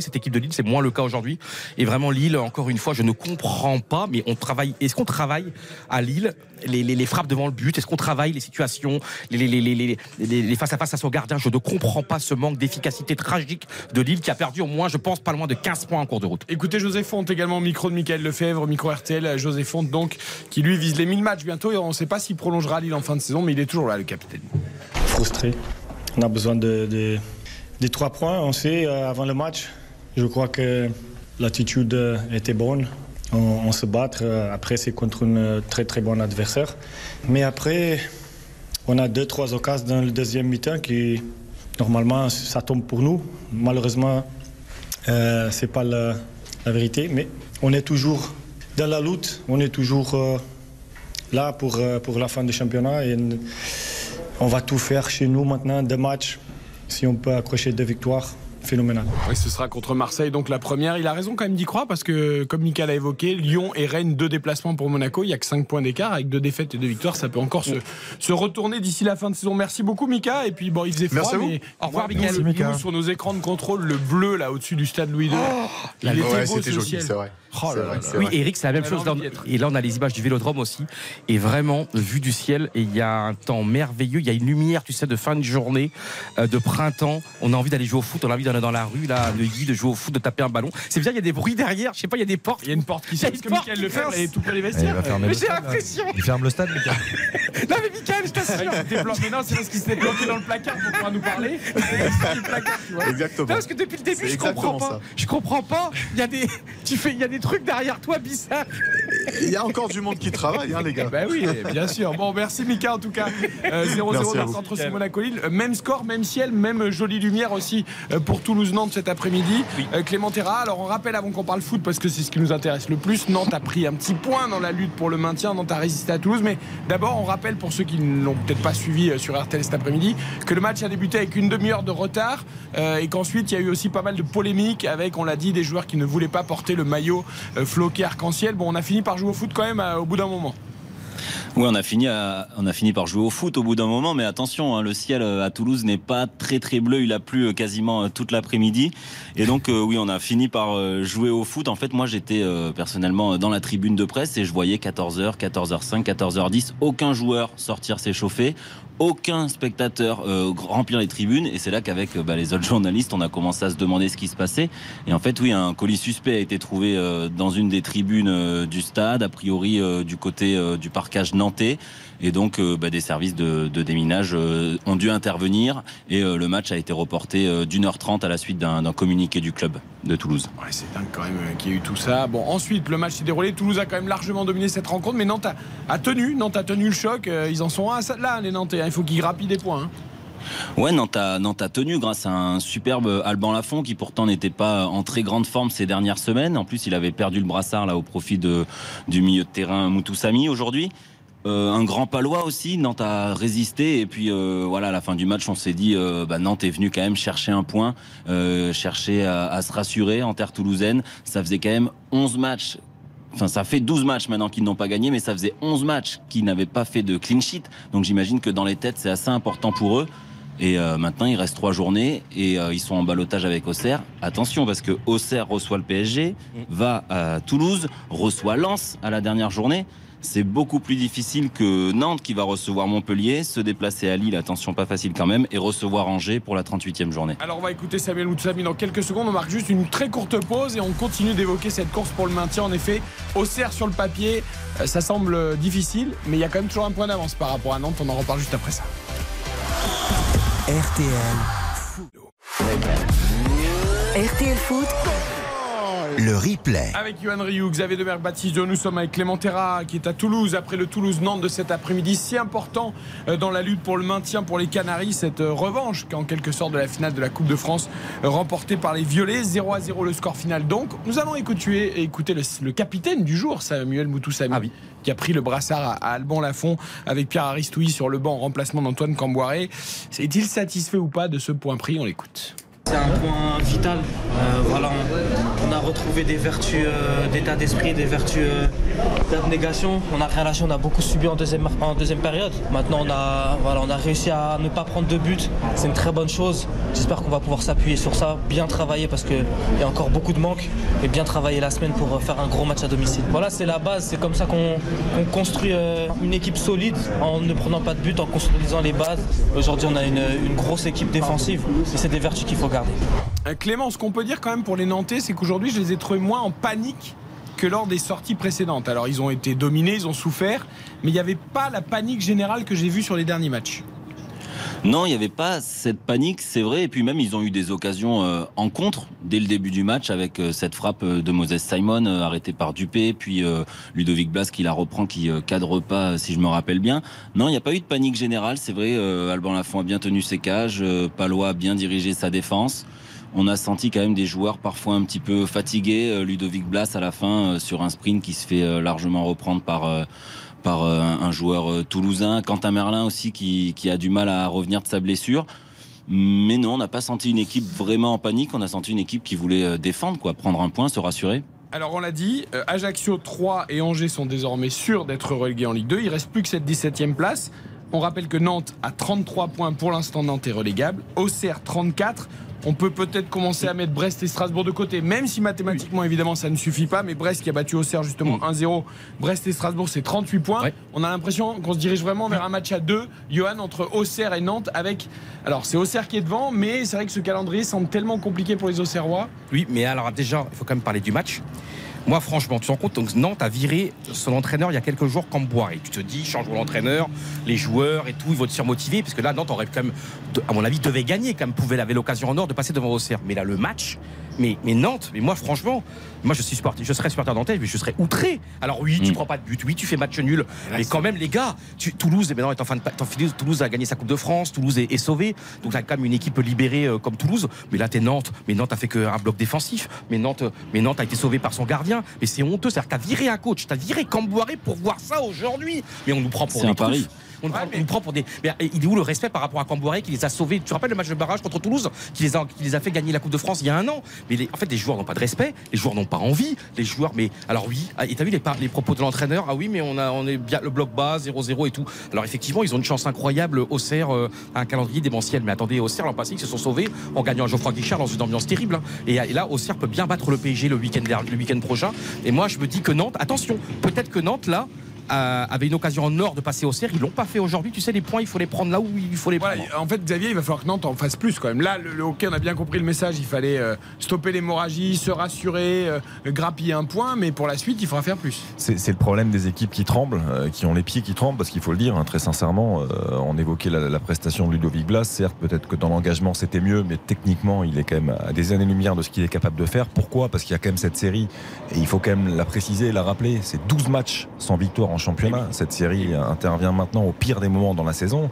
D: cette équipe de Lille, c'est moins le cas aujourd'hui. Et vraiment, Lille, encore une fois, je ne comprends pas, mais on travaille. Est-ce qu'on travaille à Lille les, les- les frappes devant le but? Est-ce qu'on travaille les situations, les, les, les, les, les- les- les face à face à son gardien Je ne comprends pas ce manque d'efficacité tragique de Lille qui a perdu au moins, je pense, pas loin de 15 points en cours de route.
C: Écoutez José Fonte également, micro de Michael Lefebvre, micro RTL, José Fonte donc, qui lui vise les 1000 matchs bientôt et on ne sait pas s'il prolongera Lille en fin de saison, mais il est toujours là le capitaine.
M: frustré. On a besoin de, de- des trois points. On sait euh, avant le match. Je crois que l'attitude était bonne. On, se bat. euh, Après, c'est contre un très très bon adversaire. Mais après, on a deux trois occasions dans le deuxième mi-temps qui normalement ça tombe pour nous. Malheureusement, euh, c'est pas la, la vérité. Mais on est toujours dans la lutte. On est toujours euh, là pour, euh, pour la fin du championnat. Et, on va tout faire chez nous maintenant, deux matchs. Si on peut accrocher deux victoires, phénoménal.
C: Oui, ce sera contre Marseille, donc la première. Il a raison quand même d'y croire parce que, comme Michael a évoqué, Lyon et Rennes, deux déplacements pour Monaco. Il n'y a que 5 points d'écart. Avec deux défaites et deux victoires, ça peut encore se, se retourner d'ici la fin de saison. Merci beaucoup, Mika. Et puis, bon, il faisait froid,
J: Merci à vous.
C: mais
D: Au revoir,
C: nous,
D: Mickaël.
C: nous,
E: Mika.
C: sur nos écrans de contrôle, le bleu là au-dessus du stade Louis II. il était
J: Ouais,
C: beau
J: c'était
C: ce
J: joli,
C: ciel.
J: c'est vrai.
C: Oh là
J: vrai,
C: là.
D: Oui,
J: vrai.
D: Eric, c'est la même chose. Et là, on a les images du vélodrome aussi. Et vraiment, vue du ciel. Et il y a un temps merveilleux. Il y a une lumière, tu sais, de fin de journée, euh, de printemps. On a envie d'aller jouer au foot. On a envie dans la rue, là, à Neuilly, de jouer au foot, de taper un ballon. C'est bizarre, il y a des bruits derrière. Je sais pas, il y a des portes.
C: Il y a une porte qui parce que Michael Lefebvre est tout près des vestiaires.
D: Mais
E: le
D: j'ai l'impression.
E: Il ferme le stade, Mika.
D: Non, mais Michael, je t'assure.
C: Mais non, c'est parce qu'il s'était planqué dans le placard pour pouvoir nous parler. Placard, tu vois.
J: Exactement.
D: Non, parce que depuis le début, je comprends pas.
J: ça.
D: Je comprends pas. Il y a des, tu fais, il y a des trucs derrière toi bizarres.
J: Il y a encore du monde qui travaille, hein, les gars.
C: Bah oui, bien sûr. Bon, merci Mika en tout cas. Euh, 0-0
J: Merci à
C: donc
J: vous.
C: entre ce Monaco Lille. Euh, Même score, même ciel, même euh, jolie lumière aussi euh, pour Toulouse-Nantes cet après-midi. Euh, Clément Terra, alors on rappelle avant qu'on parle foot parce que c'est ce qui nous intéresse le plus. Nantes a pris un petit point dans la lutte pour le maintien. Nantes a résisté à Toulouse. Mais d'abord, on rappelle pour ceux qui ne l'ont peut-être pas suivi euh, sur RTL cet après-midi que le match a débuté avec une demi-heure de retard euh, et qu'ensuite il y a eu aussi pas mal de polémiques avec, on l'a dit, des joueurs qui ne voulaient pas porter le maillot floqué arc-en-ciel. Bon, on a fini par jouer au foot quand même euh, au bout d'un moment.
K: Oui, on a fini, on a fini par jouer au foot au bout d'un moment, mais attention, hein, le ciel euh, à Toulouse n'est pas très très bleu. Il a plu euh, quasiment euh, toute l'après-midi, et donc oui, on a fini par jouer au foot. En fait, moi, j'étais personnellement dans la tribune de presse et je voyais 14h, 14h05, 14h10, aucun joueur sortir s'échauffer. Aucun spectateur euh, remplir les tribunes et c'est là qu'avec euh, bah, les autres journalistes on a commencé à se demander ce qui se passait et en fait oui un colis suspect a été trouvé euh, dans une des tribunes euh, du stade a priori du côté du parcage nantais. Et donc, euh, bah, des services de, de déminage euh, ont dû intervenir et euh, le match a été reporté d'une heure trente à la suite d'un communiqué du club de Toulouse.
C: Ouais, c'est dingue quand même qu'il y ait eu tout ça. Bon, ensuite, le match s'est déroulé. Toulouse a quand même largement dominé cette rencontre, mais Nantes a, a tenu. Nantes a tenu le choc. Ils en sont à ça là, les Nantais. hein. Il faut qu'ils grappillent des points. hein.
K: Ouais, Nantes a, Nantes a tenu grâce à un superbe Alban Lafont qui pourtant n'était pas en très grande forme ces dernières semaines. En plus, il avait perdu le brassard là au profit de, du milieu de terrain Moutoussami aujourd'hui. Euh, un grand palois aussi, Nantes a résisté et puis euh, voilà à la fin du match on s'est dit euh, bah, Nantes est venu quand même chercher un point, euh, chercher à, à se rassurer en terre toulousaine. Ça faisait quand même 11 matchs Enfin, ça fait 12 matchs maintenant qu'ils n'ont pas gagné, mais ça faisait 11 matchs qu'ils n'avaient pas fait de clean sheet. Donc j'imagine que dans les têtes, c'est assez important pour eux. Et euh, maintenant, il reste trois journées et euh, ils sont en balotage avec Auxerre. Attention, parce que Auxerre reçoit le PSG, va à Toulouse, reçoit Lens à la dernière journée. C'est beaucoup plus difficile que Nantes qui va recevoir Montpellier, se déplacer à Lille, attention pas facile quand même, et recevoir Angers pour la 38e journée.
C: Alors on va écouter Samuel Moutsami dans quelques secondes. On marque juste une très courte pause et on continue d'évoquer cette course pour le maintien. En effet, Auxerre sur le papier, euh, ça semble difficile, mais il y a quand même toujours un point d'avance par rapport à Nantes. On en reparle juste après ça.
A: RTL,
B: RTL Foot,
A: le replay.
C: Avec Yohan Rioux, Xavier Demerck, Baptiste nous sommes avec Clément Terra qui est à Toulouse après le Toulouse-Nantes de cet après-midi. Si important euh, dans la lutte pour le maintien pour les Canaries, cette euh, revanche en quelque sorte de la finale de la Coupe de France euh, remportée par les Violets. 0 à 0 le score final donc. Nous allons écouter, écouter le, le capitaine du jour, Samuel Moutoussami. Qui a pris le brassard à, à Alban Lafont avec Pierre Aristouille sur le banc en remplacement d'Antoine Camboiré. Est-il satisfait ou pas de ce point pris? On l'écoute.
N: C'est un point vital. Euh, voilà, on, a retrouvé des vertus euh, d'état d'esprit, des vertus euh, d'abnégation. On a rien lâché, on a beaucoup subi en deuxième, période. Maintenant, on a, voilà, on a réussi à ne pas prendre de but. C'est une très bonne chose. J'espère qu'on va pouvoir s'appuyer sur ça, bien travailler parce qu'il y a encore beaucoup de manques et bien travailler la semaine pour faire un gros match à domicile. Voilà, c'est la base. C'est comme ça qu'on construit une équipe solide en ne prenant pas de but, en construisant les bases. Aujourd'hui, on a une, une grosse équipe défensive et c'est des vertus qu'il faut garder.
C: Euh, Clément, ce qu'on peut dire quand même pour les Nantais, c'est qu'aujourd'hui, je les ai trouvés moins en panique que lors des sorties précédentes. Alors, ils ont été dominés, ils ont souffert, mais il n'y avait pas la panique générale que j'ai vue sur les derniers matchs.
K: Non, il n'y avait pas cette panique, c'est vrai. Et puis même, ils ont eu des occasions euh, en contre dès le début du match avec euh, cette frappe euh, de Moses Simon arrêtée par Dupé, puis Ludovic Blas qui la reprend, qui cadre pas, si je me rappelle bien. Non, il n'y a pas eu de panique générale, c'est vrai. Alban Lafont a bien tenu ses cages, Palois a bien dirigé sa défense. On a senti quand même des joueurs parfois un petit peu fatigués. Ludovic Blas à la fin sur un sprint qui se fait largement reprendre par par euh, un joueur euh, toulousain. Quentin Merlin aussi qui, a du mal à revenir de sa blessure. Mais non, on n'a pas senti une équipe vraiment en panique. On a senti une équipe qui voulait euh, défendre, quoi, prendre un point, se rassurer.
C: Alors, on l'a dit, Ajaccio 3 et Angers sont désormais sûrs d'être relégués en Ligue 2. Il reste plus que cette 17e place. On rappelle que Nantes a 33 points pour l'instant, Nantes est relégable. Auxerre 34. On peut peut-être commencer à mettre Brest et Strasbourg de côté, même si mathématiquement, évidemment, ça ne suffit pas. Mais Brest qui a battu Auxerre justement 1-0. Brest et Strasbourg, c'est 38 points. On a l'impression qu'on se dirige vraiment vers un match à deux, Johan, entre Auxerre et Nantes. Avec. Alors, c'est Auxerre qui est devant, mais c'est vrai que ce calendrier semble tellement compliqué pour les Auxerrois.
D: Oui, mais alors déjà, il faut quand même parler du match. Moi, franchement, tu te rends compte, donc Nantes a viré son entraîneur il y a quelques jours, Camboire. Et tu te dis, change l'entraîneur, les joueurs et tout, ils vont te surmotiver, parce que là, Nantes aurait quand même, à mon avis, devait gagner, quand même, pouvait avait l'occasion en or de passer devant Auxerre. Mais là, le match, mais, mais Nantes, mais moi, franchement, moi, je suis supporter, je serais supporter nantais, mais je serais outré. Alors oui, tu prends pas de but, oui, tu fais match nul, mais quand même, les gars, tu- Toulouse, est maintenant est en fin de, en fin Toulouse a gagné sa Coupe de France, Toulouse est, est sauvé, donc t'as quand même une équipe libérée euh, comme Toulouse. Mais là, t'es Nantes, mais Nantes a fait qu'un bloc défensif, mais Nantes, mais Nantes a été sauvé par son gardien, mais c'est honteux, c'est-à-dire que t'as viré un coach, t'as viré Camboiré pour voir ça aujourd'hui, mais on nous prend pour des
K: un.
D: On, prend, on nous prend pour des. Mais euh, il est où le respect par rapport à Camboiré qui les a sauvés? Tu te rappelles le match de barrage contre Toulouse qui les a, qui les a fait gagner la Coupe de France il y a un an? Mais les- en fait, les joueurs n'ont pas de respect, les joueurs n'ont pas envie, les joueurs. Mais alors oui, ah, et t'as vu les, propos de l'entraîneur? Ah oui, mais on a, on est bien le bloc bas, 0-0 et tout. Alors effectivement, ils ont une chance incroyable. Auxerre euh, a un calendrier démentiel. Mais attendez, Auxerre l'an passé, ils se sont sauvés en gagnant Geoffroy Guichard dans une ambiance terrible. hein. Et, et là, Auxerre peut bien battre le PSG le week-end der- le week-end prochain. Et moi, je me dis que Nantes, attention, peut-être que Nantes là a- avait une occasion en or de passer au cerf. Ils l'ont pas fait aujourd'hui. Tu sais, les points, il faut les prendre là où il faut les
C: Voilà,
D: prendre.
C: en fait, Xavier, il va falloir que Nantes en fasse plus quand même. Là, le, le hockey, on a bien compris le message. Il fallait euh, stopper l'hémorragie, se rassurer, euh, grappiller un point, mais pour la suite, il faudra faire plus.
E: C'est le problème des équipes qui tremblent, euh, qui ont les pieds qui tremblent, parce qu'il faut le dire, hein, très sincèrement, euh, on évoquait la, la prestation de Ludovic Blas, certes peut-être que dans l'engagement c'était mieux, mais techniquement il est quand même à des années-lumière de ce qu'il est capable de faire. Pourquoi? Parce qu'il y a quand même cette série, et il faut quand même la préciser la rappeler, c'est 12 matchs sans victoire en championnat. Cette série intervient maintenant au pire des moments dans la saison.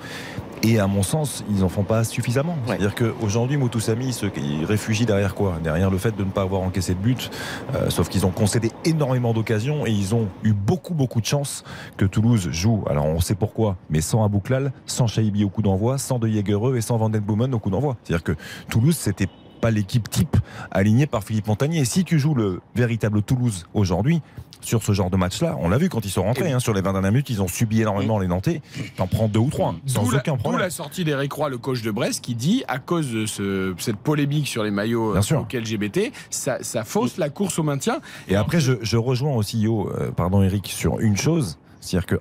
E: Et à mon sens, ils en font pas suffisamment. C'est-à-dire qu'aujourd'hui, Moutoussamy, se- il réfugie derrière quoi? Derrière le fait de ne pas avoir encaissé de but. Euh, sauf qu'ils ont concédé énormément d'occasions et ils ont eu beaucoup, beaucoup de chance que Toulouse joue. Alors on sait pourquoi, mais sans Abouklal, sans Chaibi au coup d'envoi, sans De Jagereux et sans Van Den Boomen au coup d'envoi. C'est-à-dire que Toulouse, c'était pas l'équipe type alignée par Philippe Montagnier. Et si tu joues le véritable Toulouse aujourd'hui, sur ce genre de match-là, on l'a vu quand ils sont rentrés, hein, sur les 20 dernières minutes, ils ont subi énormément les Nantais. T'en prends deux ou trois, sans
C: D'où la,
E: aucun
C: d'où
E: problème.
C: la sortie d'Eric Roy, le coach de Brest, qui dit, à cause de ce- cette polémique sur les maillots LGBT, ça, ça fausse la course au maintien.
E: Et après, je, je rejoins aussi Yo, euh, pardon Eric, sur une chose, c'est-à-dire que,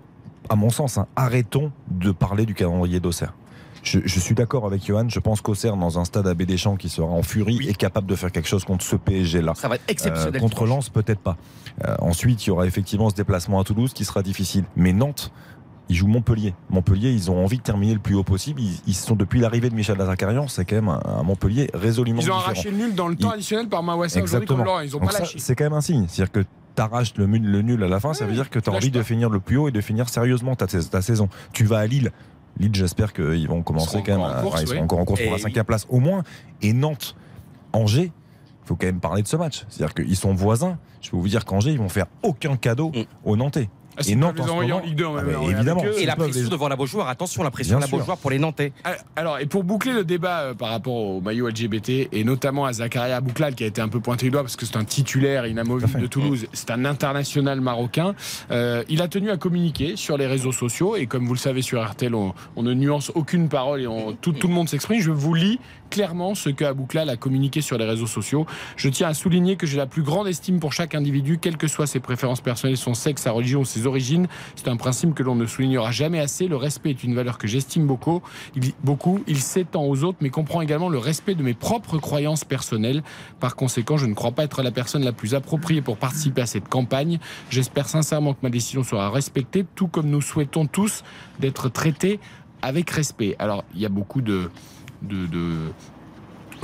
E: à mon sens, hein, arrêtons de parler du calendrier d'Auxerre. Je, je suis d'accord avec Johan, je pense qu'Auxerre, dans un stade à Deschamps qui sera en furie, est capable de faire quelque chose contre ce PSG-là.
D: Ça va être exceptionnel.
E: contre Lens, peut-être pas. Euh, ensuite, il y aura effectivement ce déplacement à Toulouse qui sera difficile. Mais Nantes, ils jouent Montpellier. Montpellier, ils ont envie de terminer le plus haut possible. Ils, ils sont depuis l'arrivée de Michel Lazarcarian, c'est quand même un, un Montpellier résolument
C: Ils ont
E: différent.
C: arraché le nul dans le temps
E: Ils-
C: additionnel par Mawassa Laurent. Ils n'ont
E: Donc
C: pas
E: ça,
C: lâché.
E: C'est quand même un signe. C'est-à-dire que t'arraches le, le nul à la fin, ça veut dire que tu as envie de finir le plus haut et de finir sérieusement ta, ta saison. Tu vas à Lille. Lille, j'espère qu'ils vont commencer quand même. à-
C: course,
E: ils seront encore en course pour la cinquième place au moins. Et Nantes, Angers, il faut quand même parler de ce match. C'est-à-dire qu'ils sont voisins. Je peux vous dire qu'Angers, ils vont faire aucun cadeau aux Nantais.
C: Ah,
E: et Nantes, en ce
C: envoyer en
E: moment-
C: Ligue 2 en
E: Ah,
C: même
E: bah, évidemment.
D: Et la pression
E: les-
D: devant la Beaujoire, attention, la pression de la. Beaujoire pour les Nantais.
C: Ah, Alors, et pour boucler le débat euh, par rapport au maillot LGBT, et notamment à Zakaria Bouklal, qui a été un peu pointé du doigt parce que c'est un titulaire inamovible de Toulouse, c'est un international marocain, euh, il a tenu à communiquer sur les réseaux sociaux, et comme vous le savez sur RTL, on, on ne nuance aucune parole et on- tout, tout le monde s'exprime. Je vous lis clairement ce que Abouklal a communiqué sur les réseaux sociaux. Je tiens à souligner que j'ai la plus grande estime pour chaque individu, quelles que soient ses préférences personnelles, son sexe, sa religion ou ses C'est un principe que l'on ne soulignera jamais assez. Le respect est une valeur que j'estime beaucoup. Il, s'étend aux autres, mais comprend également le respect de mes propres croyances personnelles. Par conséquent, je ne crois pas être la personne la plus appropriée pour participer à cette campagne. J'espère sincèrement que ma décision sera respectée, tout comme nous souhaitons tous d'être traités avec respect. Alors, il y a beaucoup de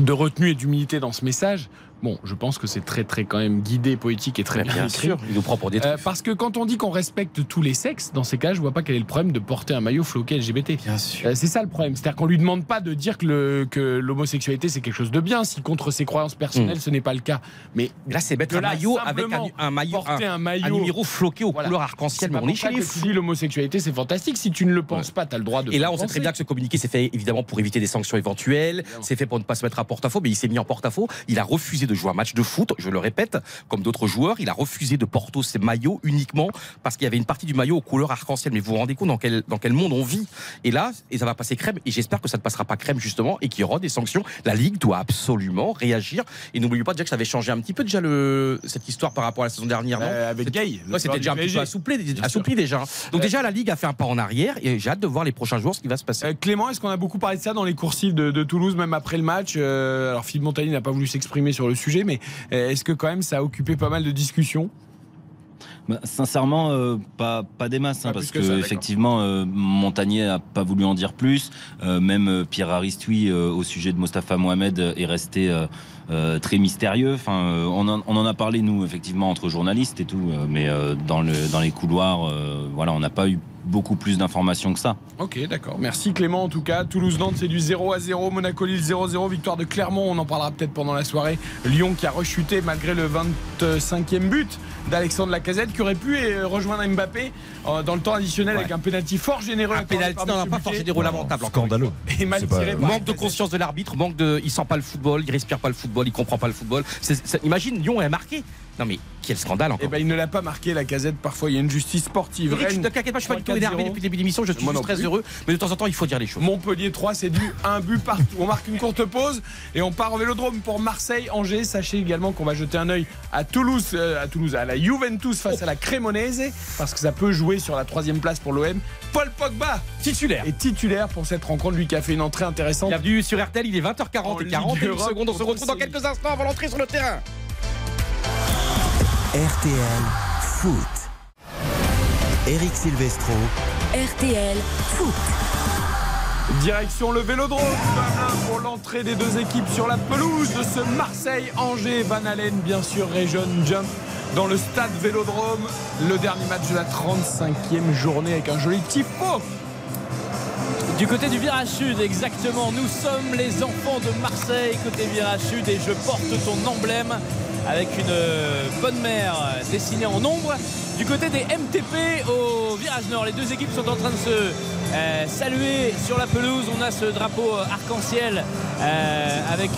C: retenue et d'humilité dans ce message. Bon, je pense que c'est très, très quand même guidé, poétique et très bien,
D: bien
C: écrit.
D: sûr, il nous prend pour des
C: Euh, parce que quand on dit qu'on respecte tous les sexes, dans ces cas, je vois pas quel est le problème de porter un maillot floqué LGBT.
D: Bien sûr.
C: Euh, c'est ça le problème. C'est-à-dire qu'on lui demande pas de dire que le- que l'homosexualité c'est quelque chose de bien, si contre ses croyances personnelles
D: Mm.
C: ce n'est pas le cas. Mais
D: Là, c'est mettre un maillot avec un, maillot,
C: porter un, maillot,
D: un numéro floqué aux
C: Voilà.
D: couleurs arc-en-ciel.
C: C'est
D: Mais on est chez
C: dis l'homosexualité c'est fantastique. Si tu ne le penses pas, tu as le droit de.
D: Et là, on sait très bien que ce communiqué s'est fait évidemment pour éviter des sanctions éventuelles. C'est fait pour ne pas se mettre à porte-à-faux, mais il s'est mis en porte-à-faux. Il a refusé de jouer un match de foot, je le répète, comme d'autres joueurs. Il a refusé de porter ses maillots uniquement parce qu'il y avait une partie du maillot aux couleurs arc-en-ciel. Mais vous vous rendez compte dans quel, dans quel monde on vit Et là, et ça va passer crème. Et j'espère que ça ne passera pas crème justement et qu'il y aura des sanctions. La Ligue doit absolument réagir. Et n'oubliez pas déjà que ça avait changé un petit peu déjà le, cette histoire par rapport à la saison dernière. non?
C: Euh, avec Gay.
D: Ouais, c'était déjà un petit peu assoupli, assoupli déjà. hein. Donc
C: Euh,
D: déjà la Ligue a fait un pas en arrière et j'ai hâte de voir les prochains jours ce qui va se passer.
C: Euh, Clément, est-ce qu'on a beaucoup parlé de ça dans les coursives de, de Toulouse, même après le match? Euh, Alors Philippe Montagny n'a pas voulu s'exprimer sur le sujet, mais euh, est-ce que quand même ça a occupé pas mal de discussions?
K: Bah, sincèrement, euh, pas, pas des masses, hein,
C: Pas
K: parce que,
C: que ça, d'accord.
K: effectivement, euh, Montagnier a pas voulu en dire plus. Euh, même euh, Pierre Aristoui, au sujet de Mostafa Mohamed, est resté très mystérieux. Enfin, on, en, on en a parlé nous, effectivement, entre journalistes et tout, mais dans, le, dans les couloirs, voilà, on n'a pas eu beaucoup plus d'informations que ça.
C: Ok, d'accord. Merci Clément en tout cas. Toulouse-Nantes, c'est du 0 à 0. Monaco-Lille 0-0. Victoire de Clermont, on en parlera peut-être pendant la soirée. Lyon qui a rechuté malgré le 25e but d'Alexandre Lacazette qui aurait pu euh, rejoindre Mbappé euh, dans le temps additionnel avec un pénalty fort généreux.
D: Un pénalty, non, pas fort généreux, lamentable.
E: Scandaleux.
C: Et mal
E: pas-
C: tiré par
D: Manque de conscience de l'arbitre, manque de, il sent pas le football, il respire pas le football, il comprend pas le football. Imagine Lyon est marqué. Non mais Quel scandale encore.
C: Eh ben, il ne l'a pas marqué, la casette. Parfois, il y a une justice sportive. Rennes,
D: ne t'inquiète pas, je suis pas du tout
C: 3-4-0.
D: énervé depuis le début de l'émission, je suis juste très
C: plus.
D: heureux, mais de temps en temps il faut dire les choses.
C: Montpellier 3, c'est du un but partout. On marque une courte pause et on part au Vélodrome pour Marseille, Angers. Sachez également qu'on va jeter un œil à Toulouse, euh, à Toulouse, à la Juventus face à la Cremonese, parce que ça peut jouer sur la troisième place pour l'OM. Paul Pogba,
D: titulaire,
C: est titulaire pour cette rencontre, lui qui a fait une entrée intéressante.
D: Bienvenue sur RTL, il est 20h40
C: En
D: et
C: Ligue
D: 41
C: Europe
D: secondes. On se retrouve dans quelques instants avant l'entrée sur le terrain.
A: RTL Foot. Eric Silvestro.
B: RTL Foot.
C: Direction le Vélodrome pour l'entrée des deux équipes sur la pelouse de ce Marseille-Angers. Van Allen, bien sûr, Région Jump dans le stade Vélodrome. Le dernier match de la 35e journée avec un joli tifo.
F: Du côté du virage sud, exactement. Nous sommes les enfants de Marseille, côté virage sud, et je porte ton emblème avec une euh, bonne euh, dessinée en ombre. Du côté des MTP au virage nord, les deux équipes sont en train de se euh, saluer sur la pelouse. On a ce drapeau euh, arc-en-ciel avec,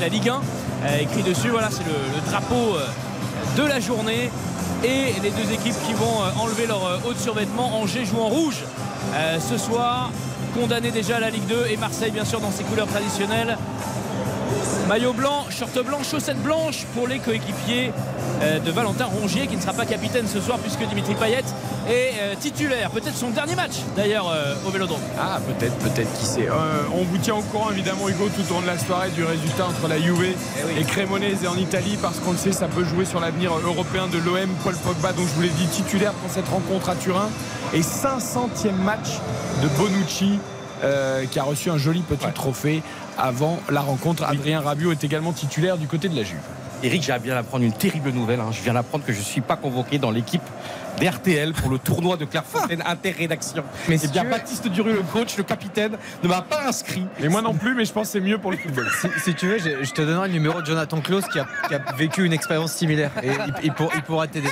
F: la Ligue 1 euh, écrit dessus. Voilà, c'est le, drapeau de la journée. Et les deux équipes qui vont enlever leur haut de survêtement. Angers joue en rouge ce soir. Condamné déjà à la Ligue 2 et Marseille bien sûr dans ses couleurs traditionnelles. Maillot blanc, short blanc, chaussettes blanches pour les coéquipiers euh, de Valentin Rongier qui ne sera pas capitaine ce soir puisque Dimitri Payet est euh, titulaire. Peut-être son dernier match d'ailleurs euh, au Vélodrome.
C: Ah, peut-être, peut-être, qui sait. Euh, on vous tient au courant, évidemment, Hugo, tout au long de la soirée du résultat entre la Juve et Cremonese en Italie, parce qu'on le sait, ça peut jouer sur l'avenir européen de l'OM. Paul Pogba, donc je vous l'ai dit, titulaire pour cette rencontre à Turin. Et 500e match de Bonucci, euh, qui a reçu un joli petit trophée avant la rencontre. Adrien Rabiot est également titulaire du côté de la Juve.
D: Eric, j'ai bien d'apprendre une terrible nouvelle. hein. Je viens d'apprendre que je ne suis pas convoqué dans l'équipe d'RTL pour le tournoi de Clairefontaine interrédaction.
I: Mais
D: Eh
I: si
D: bien,
I: tu veux-
D: Baptiste Duru, le coach, le capitaine, ne m'a pas inscrit.
C: Et moi non plus, mais je pense que c'est mieux pour le football.
I: Si, si tu veux, je, je te donnerai le numéro de Jonathan Klaus qui a, qui a vécu une expérience similaire. Et il, il pour- il pourra t'aider.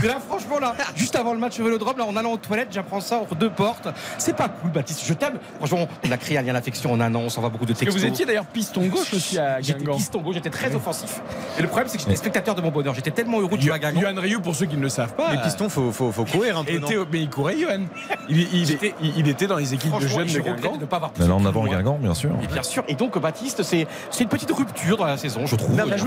D: Mais là, franchement, là, juste avant le match au Vélodrome, là, en allant aux toilettes, j'apprends ça entre deux portes. C'est pas cool, Baptiste. Je t'aime. Franchement, on a créé un lien d'affection en un an. On s'envoie beaucoup de textos.
C: vous étiez d'ailleurs piston gauche aussi à
D: J'étais
C: Guingamp.
D: piston gauche, j'étais très offensif. Et le problème, c'est que j'étais spectateur de mon bonheur. J'étais tellement heureux de jouer à Guingamp.
C: Yohan Ryu, pour ceux qui ne le savent pas,
I: Les pistons, faut, faut, faut courir un peu. non
C: était, mais il courait, Yohan. Il, il-
D: J'étais-
C: il- il était dans les équipes de jeunes
D: je
C: de Guingamp.
D: de pas avoir poussé
E: Mais là, en avant. Guingamp, bien sûr.
D: Et bien sûr. Et donc, Baptiste, c'est une petite rupture dans la saison, je trouve.
C: Âge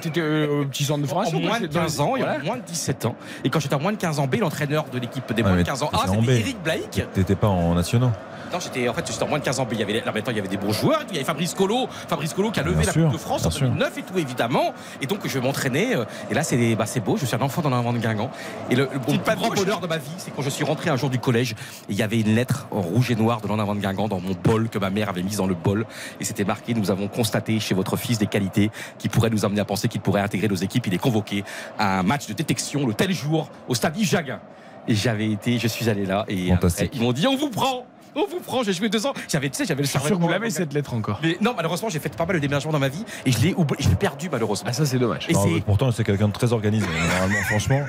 C: T'étais euh, au petit centre de
D: en
C: formation
D: moins de
C: dans les-
D: 15 ans et
C: Voilà.
D: en moins de 17 ans. Et quand j'étais en moins de 15 ans B, l'entraîneur de l'équipe des moins de
E: mais
D: 15 ans A,
E: en
D: c'était. Eric Blaik.
E: T'étais pas en nationaux.
D: Non, j'étais en fait j'étais en moins de 15 ans B. Il y avait là maintenant il y avait des bons joueurs. Il y avait Fabrice Colo, Fabrice Colo qui a levé
E: Bien
D: la
E: sûr,
D: Coupe de France en
E: bien sûr.
D: 2009 et tout évidemment. Et donc je m'entraînais. euh, Et là c'est bah, c'est beau. Je suis un enfant dans l'avant de Guingamp. Et le, le plus
C: patte
D: grand bonheur de ma vie, c'est quand je suis rentré un jour du collège. Et il y avait une lettre en rouge et noir de l'en avant de Guingamp dans mon bol que ma mère avait mise dans le bol. Et c'était marqué Nous avons constaté chez votre fils des qualités qui pourraient nous amener à penser qu'il pourrait intégrer nos équipes. Il est convoqué à un match de détection le tel jour au stade Jaguin. Et j'avais été, je suis allé là et
E: Fantastique.
D: après, ils m'ont dit on vous prend. On vous prend, j'ai joué deux ans. J'avais, tu sais, j'avais le cerveau.
C: vous l'avez cette lettre encore.
D: Mais non, malheureusement, j'ai fait pas mal de déménagements dans ma vie et je l'ai, oubli- je l'ai perdu malheureusement.
C: Ah, ça, c'est dommage.
D: Et
E: Non,
D: c'est-
E: mais pourtant, c'est quelqu'un de très organisé. Normalement, franchement,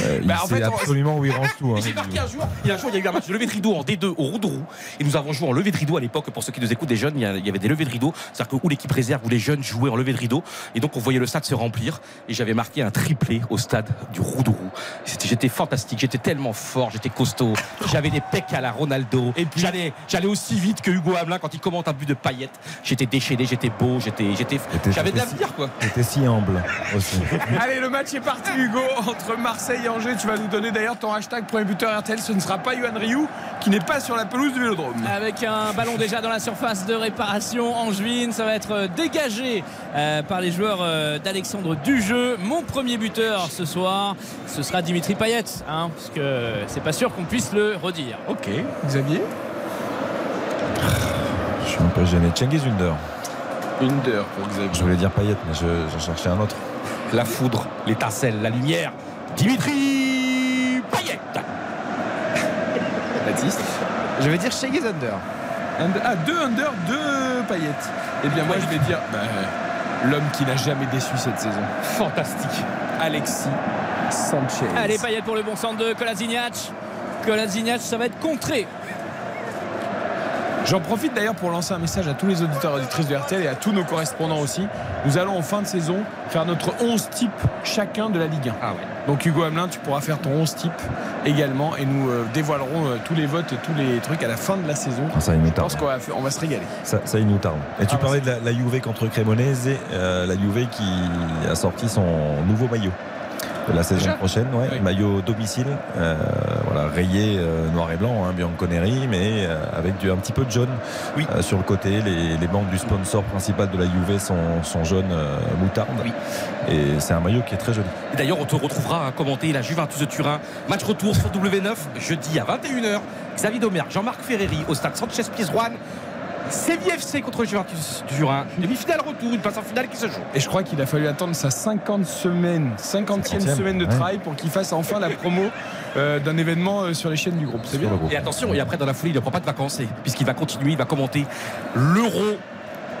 E: euh, il
C: Bah, en
E: sait
C: fait, on-
E: absolument où il range tout. hein.
D: Et j'ai marqué un jour, il y a un jour, il y a eu un match de levée de rideau en D2 au Roux-de-Roux. Et nous avons joué en levée de rideau à l'époque, pour ceux qui nous écoutent, des jeunes, il y, avait des levées de rideau. C'est-à-dire que où l'équipe réserve, où les jeunes jouaient en levée de rideau. Et donc, on voyait le stade se remplir. Et j'avais marqué un triplé au stade du Roux-de-Roux. C'était- J'étais fantastique, j'étais tellement fort, j'étais costaud. J'avais des pecs à la Ronaldo.
C: Et puis-
D: j'allais, j'allais aussi vite que Hugo Hamelin quand il commente un but de paillettes. J'étais déchaîné, j'étais beau, j'étais, j'étais, j'avais de l'avenir, quoi.
E: T'étais si humble aussi.
C: Allez, le match est parti, Hugo, entre Marseille et Angers. Tu vas nous donner d'ailleurs ton hashtag premier buteur RTL. Ce ne sera pas Yohan Ryu, qui n'est pas sur la pelouse du Vélodrome.
F: Avec un ballon déjà dans la surface de réparation angevine, ça va être euh, dégagé euh, par les joueurs euh, d'Alexandre Dujeu. Mon premier buteur ce soir, ce sera Dimitri Payet, hein, parce que c'est pas sûr qu'on puisse le redire.
C: Ok, Xavier?
E: Je suis un peu gêné. Cengiz Under.
C: Une d'heure pour Xavier.
E: Je voulais dire Payet, mais je- j'en cherchais un autre.
D: La foudre, l'étincelle, la lumière. Dimitri Payet.
C: Baptiste
I: Je vais dire Shaggy Under.
C: Under- Ah, deux under, deux paillettes. Eh bien, moi, je vais dire bah, l'homme qui n'a jamais déçu cette saison.
D: Fantastique.
C: Alexis Sanchez.
F: Allez, Payet pour le bon centre de Kolasinac. Kolasinac, ça va être contré.
C: J'en profite d'ailleurs pour lancer un message à tous les auditeurs et auditrices de RTL et à tous nos correspondants aussi. Nous allons en fin de saison faire notre 11 type chacun de la Ligue 1. Donc Hugo Hamelin, tu pourras faire ton 11 type également et nous euh, dévoilerons euh, tous les votes et tous les trucs à la fin de la saison.
E: Ah, ça, il nous
C: Je
E: tarde.
C: pense qu'on va, on va se régaler.
E: Ça, nous tarde. Et tu
C: Ah,
E: parlais de la, la Juve contre Cremonese, euh, la Juve qui a sorti son nouveau maillot la saison prochaine, ouais, maillot domicile, euh, voilà, rayé euh, noir et blanc, hein, Bianconeri, mais euh, avec du, un petit peu de jaune sur le côté. Les, les bandes du sponsor principal de la Juve sont, sont jaunes moutarde. Et c'est un maillot qui est très joli.
D: D'ailleurs, on te retrouvera à commenter la Juventus de Turin. Match retour sur W9, jeudi à 21h. Xavier Domergue, Jean-Marc Ferreri au stade Sanchez Pizjuan. Séville FC contre Juventus de Turin. Demi-finale retour, une place en finale qui se joue.
C: Et je crois qu'il a fallu attendre sa 50 semaine, 50e
D: 50e,
C: semaine de
D: ouais.
C: travail pour qu'il fasse enfin la promo euh, d'un événement euh, sur les chaînes du groupe. C'est bien.
D: Et attention, et après dans la folie, il ne prend pas de vacances, puisqu'il va continuer, il va commenter l'Euro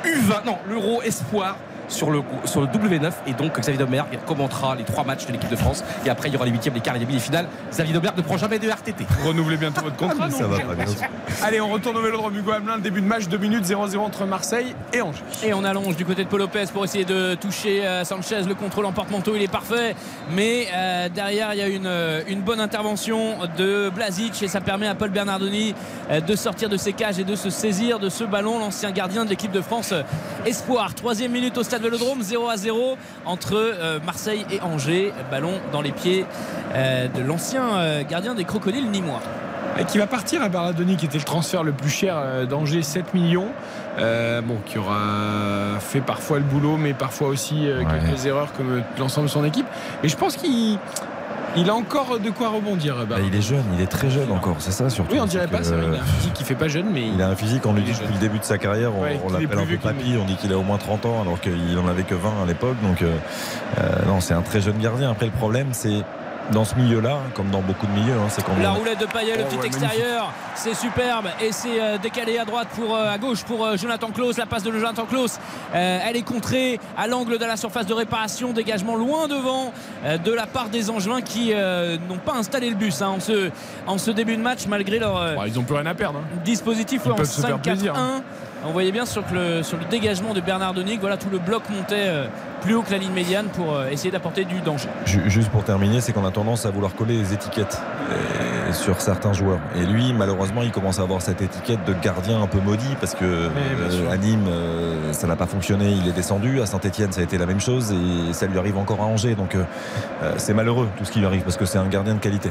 D: U20, non, l'Euro Espoir sur le, sur le W9 et donc Xavier Domergue commentera les trois matchs de l'équipe de France et après il y aura les huitièmes, les quarts et les demi, les finales Xavier Domergue ne prend jamais de RTT
C: renouvelez bientôt votre contrat, non
E: Ça va pas bien.
C: Allez, on retourne au vélodrome Hugo Hamelin, le début de match, 2 minutes 0-0 entre Marseille et Angers.
F: Et on allonge du côté de Paul Lopez pour essayer de toucher euh, Sanchez. Le contrôle en porte-manteau, il est parfait. Mais euh, derrière, il y a une, euh, une bonne intervention de Blazic et ça permet à Paul Bernardoni de sortir de ses cages et de se saisir de ce ballon. L'ancien gardien de l'équipe de France Espoir. Troisième minute au stade Vélodrome, 0 à 0 entre euh, Marseille et Angers. Ballon dans les pieds euh, de l'ancien euh, gardien des Crocodiles Nîmois.
C: Et qui va partir à Bernardoni, qui était le transfert le plus cher d'Angers, 7 millions. Euh, bon, qui aura fait parfois le boulot, mais parfois aussi euh, quelques erreurs comme l'ensemble de son équipe. Mais je pense qu'il il a encore de quoi rebondir.
E: Bah, il est jeune, il est très jeune encore, c'est ça surtout.
C: Oui, on dirait pas ça. Il a
E: euh,
C: un physique qui fait pas jeune, mais
E: Il a un physique, on
C: est
E: dit depuis le début de sa carrière, on,
C: Ouais,
E: l'appelle un peu papy, on dit qu'il a au moins 30 ans alors qu'il en avait que 20 à l'époque. Donc euh, euh, non, c'est un très jeune gardien. Après le problème, c'est dans ce milieu-là, comme dans beaucoup de milieux, hein, c'est qu'on
F: La roulette de Payet, le
C: Oh,
F: petit
C: ouais,
F: extérieur, c'est superbe et c'est euh, décalé à droite pour euh, à gauche pour euh, Jonathan Klaus. La passe de Jonathan Klaus, euh, elle est contrée à l'angle de la surface de réparation, dégagement loin devant euh, de la part des Angevins qui euh, n'ont pas installé le bus hein, en, ce, en ce début de match malgré leur euh,
C: Bon, ils ont plus rien à perdre. hein.
F: dispositif
C: Ils
F: ouais, en
C: peuvent se faire
F: 5-4-1. On voyait bien sur le, sur le dégagement de Bernard Denis que voilà, tout le bloc montait euh, plus haut que la ligne médiane pour euh, essayer d'apporter du danger.
E: Ju- Juste pour terminer, c'est qu'on a tendance à vouloir coller les étiquettes euh, sur certains joueurs. Et lui, malheureusement, il commence à avoir cette étiquette de gardien un peu maudit parce que à Nîmes, ça n'a pas fonctionné, il est descendu. À Saint-Etienne, ça a été la même chose et ça lui arrive encore à Angers. Donc c'est malheureux tout ce qui lui arrive parce que c'est un gardien de qualité.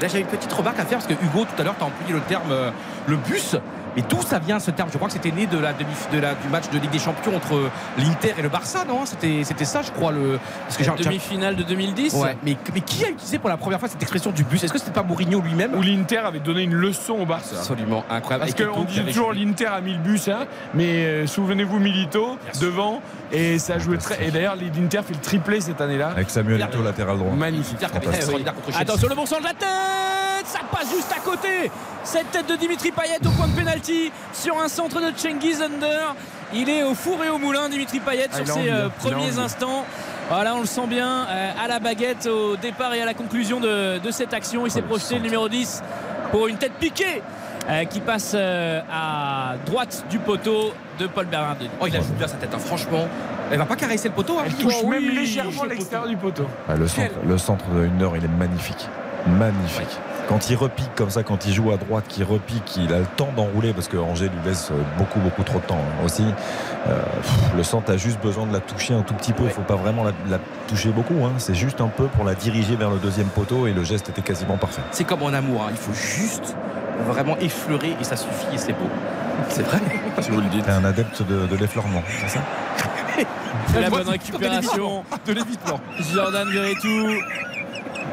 D: Là, j'avais une petite remarque à faire parce que Hugo, tout à l'heure, tu as employé le terme euh, le bus. Mais d'où ça vient ce terme Je crois que c'était né de la demi, de la, du match de Ligue des Champions entre l'Inter et le Barça, non C'était c'était ça, je crois. Le, parce que j'ai- j'ai-
F: Demi-finale de 2010.
D: Ouais, mais, mais qui a utilisé pour la première fois cette expression du bus Est-ce que c'était pas Mourinho lui-même
C: Où l'Inter avait donné une leçon au Barça.
D: Absolument incroyable.
C: Parce qu'on dit toujours l'Inter a mis le bus, hein, mais euh, souvenez-vous Milito devant et ça jouait très. Et d'ailleurs l'Inter fait le triplé cette année-là.
E: Avec Samuel Eto'o, latéral droit.
C: Magnifique.
F: Attention le bon sens de la tête Ça passe juste à côté Cette tête de Dimitri Payet au point de pénalty sur un centre de Cengiz Under. Il est au four et au moulin Dimitri Payet
C: Ah,
F: sur
C: il a
F: ses euh,
C: hein.
F: Premiers instants. Voilà, on le sent bien euh, à la baguette au départ et à la conclusion de, de cette action. Il s'est projeté le numéro 10 pour une tête piquée euh, qui passe euh, à droite du poteau de Paul Bernardoni.
D: Oh, il a joué bien sa tête, hein, franchement. Elle va pas caresser le poteau. hein.
C: Elle touche
D: Oh,
C: même
D: oui,
C: légèrement
D: le
C: l'extérieur du poteau.
E: Ah, le, centre, le centre de Hunder, il est magnifique. Magnifique. Quand il repique comme ça, quand il joue à droite, qu'il repique, il a le temps d'enrouler parce que Angers lui laisse euh, beaucoup, beaucoup trop de temps hein, aussi. Euh, pff, le centre a juste besoin de la toucher un tout petit peu. Il faut pas vraiment la, la toucher beaucoup. hein. C'est juste un peu pour la diriger vers le deuxième poteau et le geste était quasiment parfait.
D: C'est comme en amour, hein. il faut juste vraiment effleurer et ça suffit et c'est beau. C'est vrai.
E: Si vous le dites. un adepte de, de l'effleurement, c'est ça?
F: La bonne récupération
D: de l'évitement.
F: Jordan Verretou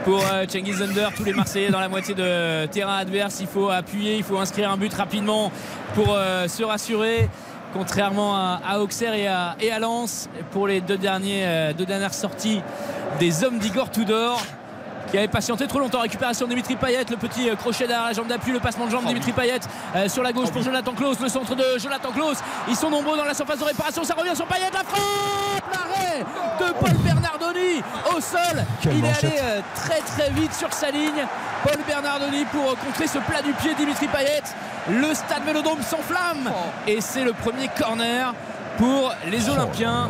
F: pour euh, Cengiz Under, tous les Marseillais dans la moitié de terrain adverse. Il faut appuyer, il faut inscrire un but rapidement pour euh, se rassurer. Contrairement à, Auxerre et à, et Lens, pour les deux, derniers, euh, deux dernières sorties des hommes d'Igor Tudor. Qui avait patienté trop longtemps. Récupération de Dimitri Payet, le petit euh, crochet derrière la jambe d'appui, le passement de jambe de Dimitri Payet euh, sur la gauche pour Jonathan Klaus, le centre de Jonathan Klaus. Ils sont nombreux dans la surface de réparation, ça revient sur Payet, la frappe L'arrêt de Paul Bernardoni au sol.
E: Quelle
F: Il est allé euh, très très vite sur sa ligne. Paul Bernardoni pour contrer ce plat du pied Dimitri Payet. Le stade Vélodrome s'enflamme et c'est le premier corner pour les Olympiens.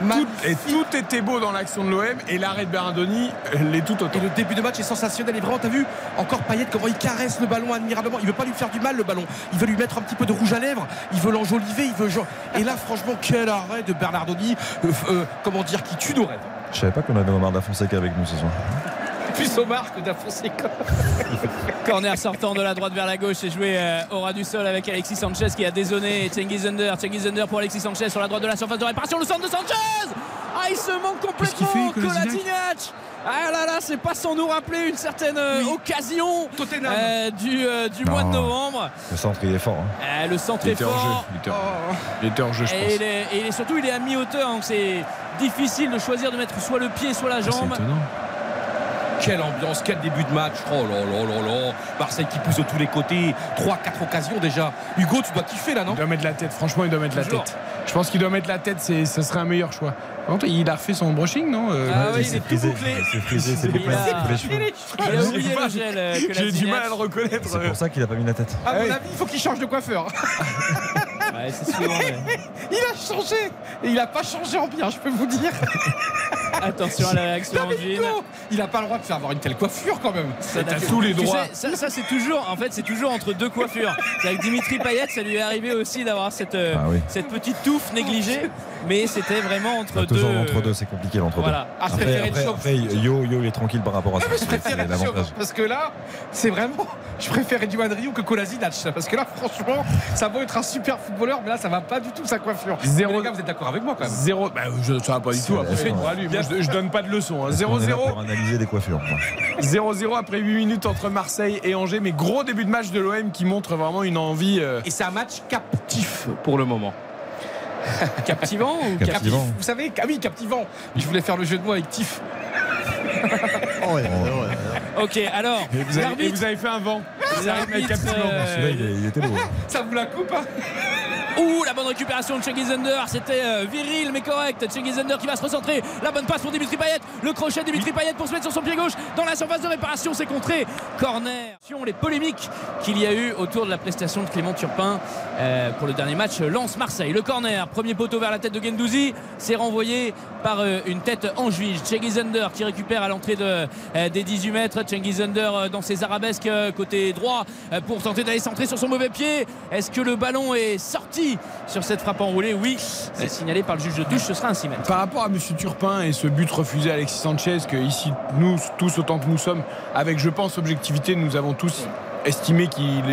C: Tout, et tout était beau dans l'action de l'OM et l'arrêt de Bernardoni euh, l'est tout autant.
D: Et le début de match est sensationnel. Et vraiment, t'as vu encore Payet comment il caresse le ballon admirablement. Il veut pas lui faire du mal le ballon. Il veut lui mettre un petit peu de rouge à lèvres. Il veut l'enjoliver. Il veut. Et là, franchement, quel arrêt de Bernardoni. euh, euh, comment dire, qui tue nos rêves.
E: Je savais pas qu'on avait Omar Da Fonseca avec nous ce soir.
F: Plus au marque d'Afonseca. Corner sortant de la droite vers la gauche et joué euh, au ras du sol avec Alexis Sanchez qui a dézonné Cengiz Under. Pour Alexis Sanchez sur la droite de la surface de réparation. Le centre de Sanchez Ah, il se manque complètement
C: Kolasinac
F: Ah là là, c'est pas sans nous rappeler une certaine euh, occasion euh, du, euh, du mois de novembre.
E: Le centre, il est fort. hein.
F: Euh, le centre
C: Il
F: est fort.
C: Il était hors- il était hors jeu, je
F: Et,
C: pense.
F: il est, et il est surtout il est à mi-hauteur donc c'est difficile de choisir de mettre soit le pied soit la
C: Ah, C'est
F: jambe.
C: étonnant.
D: Quelle ambiance, quel début de match. Oh là là là là. Marseille qui pousse de tous les côtés. 3-4 occasions déjà. Hugo, tu dois kiffer là, non?
C: Il doit mettre la tête, franchement, il doit mettre la tête. Je pense qu'il doit mettre la tête, ce serait un meilleur choix. Contre, il a refait son brushing, non euh,
F: Ah oui, il est tout
E: frisé.
F: bouclé.
E: C'est frisé, c'est
F: Il a-
E: les cheveux.
F: Il a oublié le gel euh, que
C: J'ai du mal à le reconnaître.
E: C'est pour ça qu'il a pas mis la tête.
D: À mon
C: Ah
D: avis, il faut qu'il change de coiffeur.
F: Ouais, c'est souvent, mais-
D: Il a changé. Et il a pas changé en bien, je peux vous dire.
F: Attention à la réaction
D: il a pas le droit de faire avoir une telle coiffure quand même.
F: Ça,
C: T'as tous les
F: tu
C: droits.
F: sais, ça, ça, c'est toujours, en fait, c'est toujours entre deux coiffures. C'est avec Dimitri Payet, ça lui est arrivé aussi d'avoir cette, euh,
E: Ah oui.
F: cette petite touffe négligée, mais c'était vraiment entre
E: Ah,
F: deux.
E: toujours l'entre deux, c'est compliqué l'entre
F: Voilà.
D: Ah,
E: deux. Après, Yo, Yo, il est tranquille par rapport à ça.
D: Je chauve, parce que là, c'est vraiment. Je préfère Eduard Rio que Kolasinac. Parce que là, franchement, ça va être un super footballeur, mais là, ça va pas du tout sa coiffure.
C: Zéro-
D: Les gars, vous êtes d'accord avec moi quand même
C: Zéro. Bah, je, ça va pas du tout. Après, lui, moi, je, je donne pas de hein.
E: Là
C: 0-0.
E: Pour analyser des coiffures. quoi.
C: 0-0 après 8 minutes entre Marseille et Angers. Mais gros début de match de l'OM qui montre vraiment une envie. euh,
D: Et c'est un match captif pour le moment.
F: Captivant ou
E: Captivant.
F: captif
D: Vous savez, ah oui, captivant. Je voulais faire le jeu de mots avec Tif.
F: Ok, alors,
C: Et vous, avez, et vous avez fait un vent. Vous avez fait un
F: l'arbitre,
C: captivant.
F: euh,
E: il, était beau. hein.
D: Ça vous la coupe, hein
F: Ouh, la bonne récupération de Cengiz Under, c'était euh, viril mais correct. Cengiz Under qui va se recentrer. La bonne passe pour Dimitri Payet. Le crochet de Dimitri Payet pour se mettre sur son pied gauche dans la surface de réparation. C'est contré. Corner. Les polémiques qu'il y a eu autour de la prestation de Clément Turpin euh, pour le dernier match Lance-Marseille. Le corner, premier poteau vers la tête de Gendouzi. C'est renvoyé par euh, une tête en juige. Cengiz Under qui récupère à l'entrée de, des 18 mètres. Cengiz Under euh, dans ses arabesques euh, côté droit euh, pour tenter d'aller centrer sur son mauvais pied. Est-ce que le ballon est sorti sur cette frappe enroulée Oui, c'est signalé par le juge de touche. Ce sera un 6 mètres.
C: Par rapport à M. Turpin et ce but refusé à Alexis Sanchez, que ici, nous tous autant que nous sommes, avec je pense objectivité, nous avons tous estimé qu'il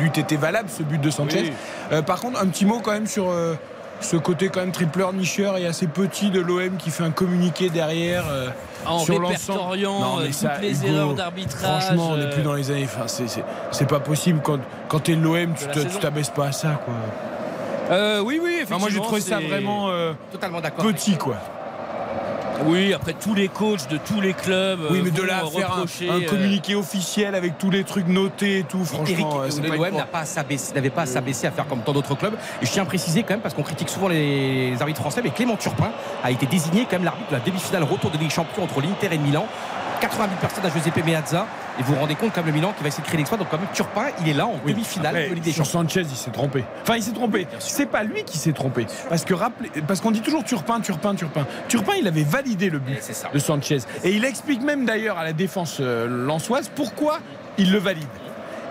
C: eût été valable ce but de Sanchez.
F: Oui.
C: Euh, par contre, un petit mot quand même sur euh, ce côté quand même tripleur nicheur et assez petit de l'OM qui fait un communiqué derrière. euh,
F: En
C: sur l'ensemble.
F: répertoriant
C: Non, mais
F: euh, toutes
C: ça,
F: les
C: Hugo,
F: erreurs d'arbitrage.
C: Franchement, on n'est
F: euh,
C: plus dans les années. Enfin, c'est- c'est c'est pas possible quand, quand t'es l'OM, tu t'abaisses pas à ça, quoi.
F: euh, oui, oui,
C: Enfin, moi, j'ai
F: effectivement,
C: trouvé ça vraiment euh,
D: Totalement d'accord.
C: petit, quoi.
F: Oui, après tous les coachs de tous les clubs.
C: Oui,
F: euh,
C: mais de
F: vont
C: là à faire un,
F: euh,
C: communiqué officiel avec tous les trucs notés et tout, franchement, euh,
D: l'OM s'abaisser- n'avait pas à s'abaisser à faire comme tant d'autres clubs. Et je tiens à préciser quand même, parce qu'on critique souvent les arbitres français, mais Clément Turpin a été désigné quand même l'arbitre de la demi-finale retour de Ligue des Champions entre l'Inter et le Milan. 90 personnes à Giuseppe Meazza. Et vous vous rendez compte, comme le Milan qui va essayer de créer l'exploit. Donc, quand même, Turpin, il est là en
C: Oui,
D: demi-finale
C: après,
D: de Ligue des
C: sur
D: Champions.
C: Sanchez, il s'est trompé. Enfin, il s'est trompé. C'est pas lui qui s'est trompé. Parce que rappelez, parce qu'on dit toujours Turpin, Turpin, Turpin. Turpin, il avait validé le but de Sanchez. Et il explique même d'ailleurs à la défense euh, lançoise pourquoi il le valide.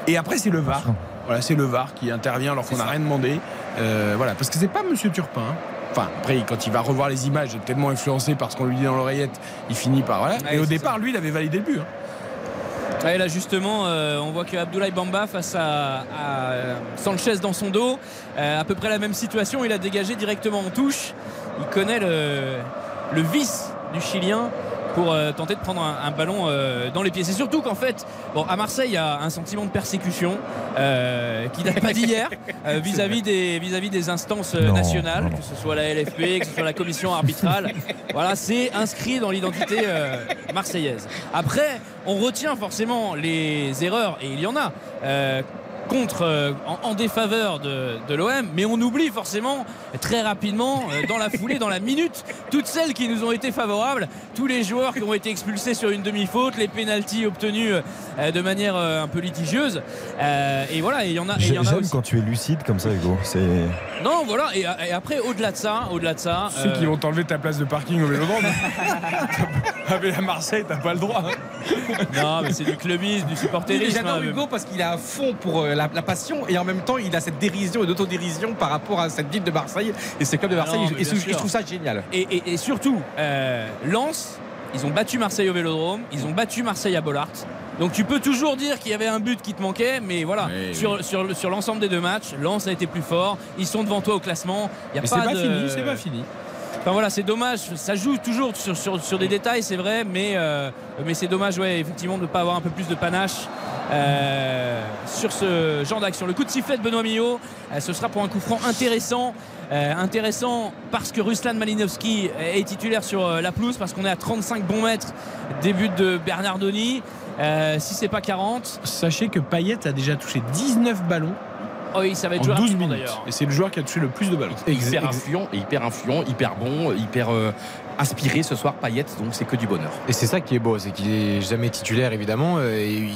C: Et après, c'est le VAR. Voilà, c'est le VAR qui intervient alors qu'on n'a rien demandé. Euh, voilà, parce que c'est pas Monsieur Turpin. hein. Enfin, après, quand il va revoir les images, il est tellement influencé par ce qu'on lui dit dans l'oreillette, il finit par. Voilà.
F: Ouais,
C: Et au départ, lui, il avait validé le but. hein.
F: Ouais, là justement, euh, on voit que Abdoulaye Bamba face à, euh, Sanchez dans son dos, euh, à peu près la même situation. Il a dégagé directement en touche. Il connaît le vice du Chilien pour euh, tenter de prendre un, un ballon euh, dans les pieds. C'est surtout qu'en fait, bon, à Marseille, il y a un sentiment de persécution euh, qui date pas d'hier euh, vis-à-vis des, vis-à-vis des instances euh,
E: Non,
F: nationales,
E: non, non.
F: que ce soit la LFP, que ce soit la commission arbitrale. voilà, c'est inscrit dans l'identité euh, marseillaise. Après, on retient forcément les erreurs, et il y en a. contre euh, en, en défaveur de, de l'OM mais on oublie forcément très rapidement euh, dans la foulée dans la minute toutes celles qui nous ont été favorables tous les joueurs qui ont été expulsés sur une demi-faute les pénalties obtenus euh, de manière euh, un peu litigieuse Euh, et voilà il y en a a
E: J'aime quand tu es lucide comme ça, Hugo. C'est
F: non voilà et, et après au-delà de ça au-delà de ça
C: Ceux qui vont t'enlever ta place de parking au vélodrome. Ah, mais à Marseille, t'as pas le droit.
F: non mais c'est du clubisme du
D: Et
F: supporterisme
D: J'adore
F: hein,
D: Hugo parce qu'il est à fond pour euh, la, la passion et en même temps il a cette dérision et d'autodérision par rapport à cette ville de Marseille et ce club de Marseille.
F: Ah non,
D: et
F: mais
D: je, trouve ça génial.
F: Et, et- et surtout, euh, Lens, ils ont battu Marseille au Vélodrome, ils ont battu Marseille à Bollard. Donc tu peux toujours dire qu'il y avait un but qui te manquait, mais voilà,
C: Oui,
F: sur, sur, sur l'ensemble des deux matchs, Lens a été plus fort, ils sont devant toi au classement. Il y a
C: Mais
F: pas
C: c'est pas
F: de-
C: fini, c'est pas fini.
F: Enfin voilà, c'est dommage, ça joue toujours sur, des détails, c'est vrai, mais, euh, c'est dommage, effectivement, de ne pas avoir un peu plus de panache euh, sur ce genre d'action. Le coup de sifflet de Benoît Millot, euh, ce sera pour un coup franc intéressant. Intéressant parce que Ruslan Malinowski est titulaire sur la pelouse, parce qu'on est à 35 bons mètres, début de Bernardoni. Si c'est pas 40,
C: Sachez que Payet a déjà touché 19 ballons
F: oh oui, ça va être
C: en
F: joué
C: 12
F: rapidement
C: minutes. Et c'est le joueur qui a touché le plus de ballons.
D: Hyper influent, et hyper influent, hyper bon, hyper euh, inspiré ce soir Payet, donc c'est que du bonheur.
I: Et c'est ça qui est beau, c'est qu'il est jamais titulaire évidemment. euh, Et il-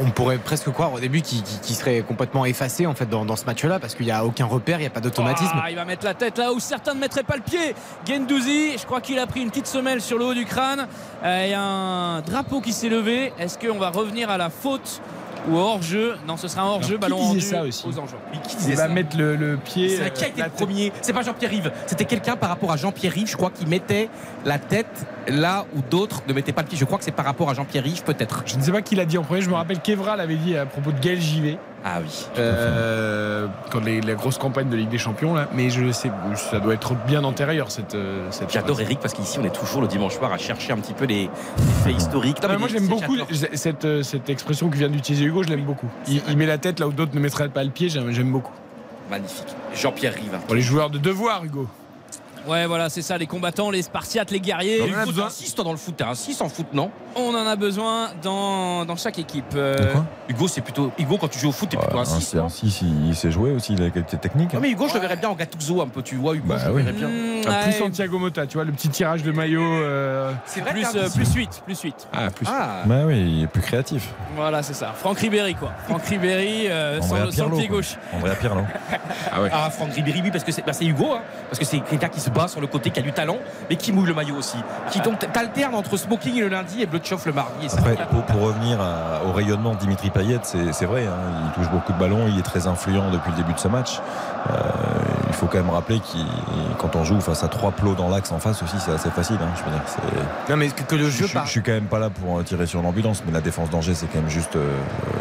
I: on pourrait presque croire au début qu'il serait complètement effacé en fait dans, dans ce match-là parce qu'il n'y a aucun repère, il n'y a pas d'automatisme.
F: Ah, il va mettre la tête là où certains ne mettraient pas le pied. Gendouzi, je crois qu'il a pris une petite semelle sur le haut du crâne. Il y a un drapeau qui s'est levé. Est-ce qu'on va revenir à la faute ou au hors-jeu Non, ce sera un hors-jeu, ballon
C: disait
F: rendu
C: ça aussi
F: aux enjeux.
D: Qui
C: Il va mettre le, le pied.
D: C'est qui a
C: euh,
D: été le premier? C'est pas Jean-Pierre Rive. C'était quelqu'un par rapport à Jean-Pierre Rive, je crois, qui mettait la tête là où d'autres ne mettaient pas le pied. Je crois que c'est par rapport à Jean-Pierre Rive, peut-être.
C: Je ne sais pas qui l'a dit en premier. Je me rappelle qu'Evra l'avait dit à propos de Gaël Givet.
D: Ah oui.
C: Euh, quand les, la grosse campagne de Ligue des Champions là, mais je sais, ça doit être bien antérieur cette. euh, cette
D: J'adore. Eric parce qu'ici on est toujours le dimanche soir à chercher un petit peu les, les faits historiques. Non,
C: Ah,
D: mais
C: moi j'aime beaucoup cette, euh, cette expression que vient d'utiliser Hugo, je l'aime beaucoup. Il, il met la tête là où d'autres ne mettraient pas le pied, j'aime j'aime beaucoup.
D: Magnifique. Jean-Pierre Rive.
C: Pour les joueurs de devoir, Hugo.
F: Ouais, voilà, c'est ça, les combattants, les Spartiates, les guerriers.
D: Il faut un 6 toi dans le foot, t'es un 6 en foot, non?
F: On en a besoin dans, dans chaque équipe. Euh,
D: Hugo, c'est plutôt. Hugo, quand tu joues au foot, t'es plutôt un 6.
E: c'est un 6, il, il sait jouer aussi, il a la qualité technique.
D: Non, mais Hugo, je le verrais bien en Gattuso un peu, tu vois, Hugo,
E: Bah
D: je le
E: oui.
D: verrais bien.
F: hmm,
C: Ah, plus
F: ouais,
C: Santiago Mota, tu vois, le petit tirage de maillot. euh,
D: C'est vrai
F: plus,
D: t'as
F: euh, plus 8, plus 8.
C: Ah, plus.
D: Ah,
E: Bah oui, il est plus créatif.
F: Voilà, c'est ça. Franck Ribéry, quoi. Franck Ribéry euh, sans, sans le pied
E: quoi.
F: gauche.
E: Andrea Pirlo.
C: Ah ouais.
D: Ah, Franck Ribéry, oui, parce que c'est bah, c'est Hugo, hein, parce que c'est quelqu'un qui se bat sur le côté, qui a du talent, mais qui mouille le maillot aussi. Qui donc t'alternes entre smoking le lundi et chauffe le mardi. Et ça,
E: Après, pour, pour revenir à- au rayonnement de Dimitri Payet, c'est c'est vrai, hein, il touche beaucoup de ballons, il est très influent depuis le début de ce match. Euh, il faut quand même rappeler que quand on joue face à trois plots dans l'axe en face aussi, c'est assez facile. hein, je veux dire,
I: Non mais que, que le
E: je,
I: jeu
E: je-
I: par-
E: je suis quand même pas là pour euh, tirer sur l'ambulance, mais la défense d'Angers, c'est quand même juste euh,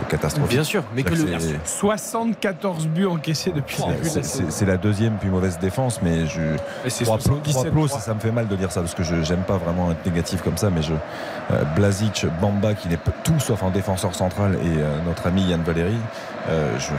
E: catastrophique.
I: Bien sûr, mais que le,
E: C'est-
C: 74 buts encaissés depuis le
E: c'est- la deuxième plus mauvaise défense, mais je,
C: c'est
E: trois plots,
C: 77,
E: trois plots,
C: trois.
E: ça, ça me fait mal de dire ça parce que je j'aime pas vraiment être négatif comme ça, mais je euh, Blazic, Bamba qui n'est pas tout sauf un défenseur central et euh, notre ami Yann Valéry, je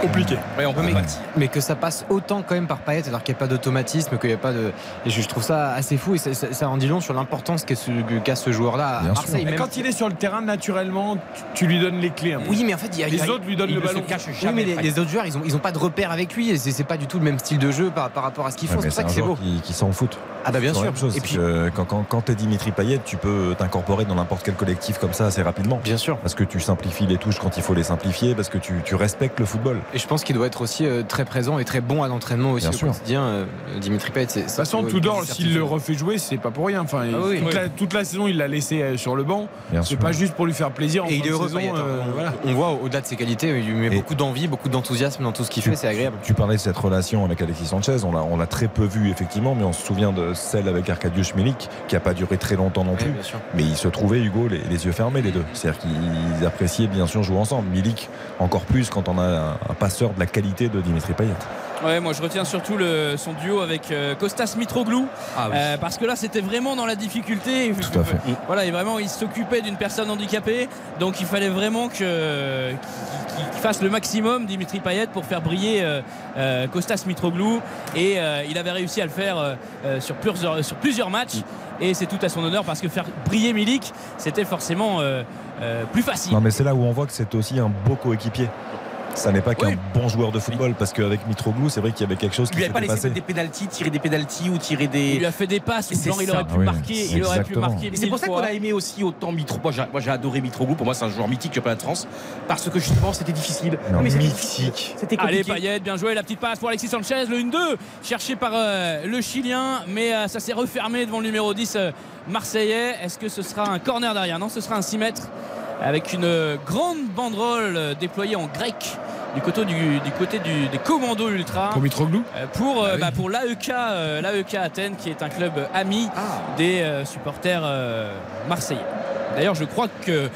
C: Compliqué.
D: Ouais, on
I: Ouais, mais, mais que ça passe autant quand même par Payet alors qu'il n'y a pas d'automatisme, qu'il n'y a pas de. Et je, trouve ça assez fou et ça, ça- ça en dit long sur l'importance qu'a ce, joueur-là à. Marseille. Même-
C: quand il est sur le terrain, naturellement, tu, tu lui donnes les clés. un peu.
I: Oui, mais en fait, il y a,
C: les
I: a-
C: autres lui donnent
D: il
C: le ballon.
D: cache
I: Oui,
D: jamais.
I: mais les, les autres joueurs, ils ont, ils ont pas de repère avec lui et c'est, pas du tout le même style de jeu par, par rapport à ce qu'ils font. c'est pour
E: c'est
I: ça que c'est beau.
E: qui, qui s'en fout.
I: Ah bah bien sûr.
E: chose,
I: Et puis,
E: que quand, quand, quand t'es Dimitri Payet, tu peux t'incorporer dans n'importe quel collectif comme ça assez rapidement.
I: bien sûr.
E: Parce que tu simplifies les touches quand il faut les simplifier, parce que tu, tu respectes le football.
I: Et je pense qu'il doit être aussi euh, très présent et très bon à l'entraînement aussi
E: Bien
I: au
E: sûr.
I: quotidien. euh, Dimitri Payet, c'est.
C: De toute façon, Tudor, s'il le refait jouer, c'est pas pour rien. Enfin,
I: Ah oui.
C: toute,
I: Oui.
C: La, toute la saison, il l'a laissé euh, sur le banc.
E: Bien
C: C'est pas juste pour lui faire plaisir. En
I: Et il est heureux.
C: saison,
I: hein.
C: euh,
I: on,
C: voilà.
I: on voit au-delà de ses qualités, il lui met
E: Et-
I: beaucoup d'envie, beaucoup d'enthousiasme dans tout ce qu'il fait. C'est agréable.
E: Tu parlais de cette relation avec Alexis Sanchez, on l'a, on l'a très peu vu effectivement, mais on se souvient de celle avec Arkadiusz Milik, qui a pas duré très longtemps non plus. Mais ils se trouvaient, Hugo, les, les yeux fermés, les deux. C'est-à-dire qu'ils appréciaient bien sûr jouer ensemble. Milik, encore plus quand on a un, un passeur de la qualité de Dimitri Payet.
F: Ouais, moi je retiens surtout le, son duo avec euh, Costas Mitroglou
D: Ah oui.
F: euh, parce que là c'était vraiment dans la difficulté.
E: Tout à fait.
F: Voilà, et vraiment il s'occupait d'une personne handicapée, donc il fallait vraiment que qu'il fasse le maximum Dimitri Payet pour faire briller euh, euh, Costas Mitroglou et euh, il avait réussi à le faire euh, euh, sur, plusieurs, sur plusieurs matchs et c'est tout à son honneur parce que faire briller Milik c'était forcément euh, euh, plus facile.
E: Non mais c'est là où on voit que c'est aussi un beau coéquipier. Ça n'est pas qu'un
F: Oui.
E: bon joueur de football parce qu'avec Mitroglou, c'est vrai qu'il y avait quelque chose
D: Il
E: qui
D: lui avait pas laissé des pénalties, tirer des pénalties ou tirer
F: Il
D: des.
F: lui a fait des passes où genre il aurait pu
E: oui,
F: marquer, il aurait pu marquer.
D: C'est pour ça qu'on a aimé aussi autant Mitro. Moi, j'ai, moi, j'ai adoré Mitroglou. Pour moi, c'est un joueur mythique du championnat de France parce que justement, c'était difficile.
E: Non,
D: mais c'était
E: mythique.
D: difficile. C'était
F: Allez
D: compliqué.
F: Payet, bien joué, la petite passe pour Alexis Sanchez, le 1-2 cherché par euh, le Chilien, mais euh, ça s'est refermé devant le numéro 10 euh, marseillais. Est-ce que ce sera un corner derrière? Non, ce sera un 6 mètres avec une grande banderole déployée en grec du côté, du, du côté du- des commandos ultra
C: Pour Mitroglou?
F: Euh, pour, euh,
C: Ah oui.
F: bah, pour l'AEK euh, l'AEK Athènes qui est un club ami
D: Ah.
F: des supporters marseillais. D'ailleurs, je crois que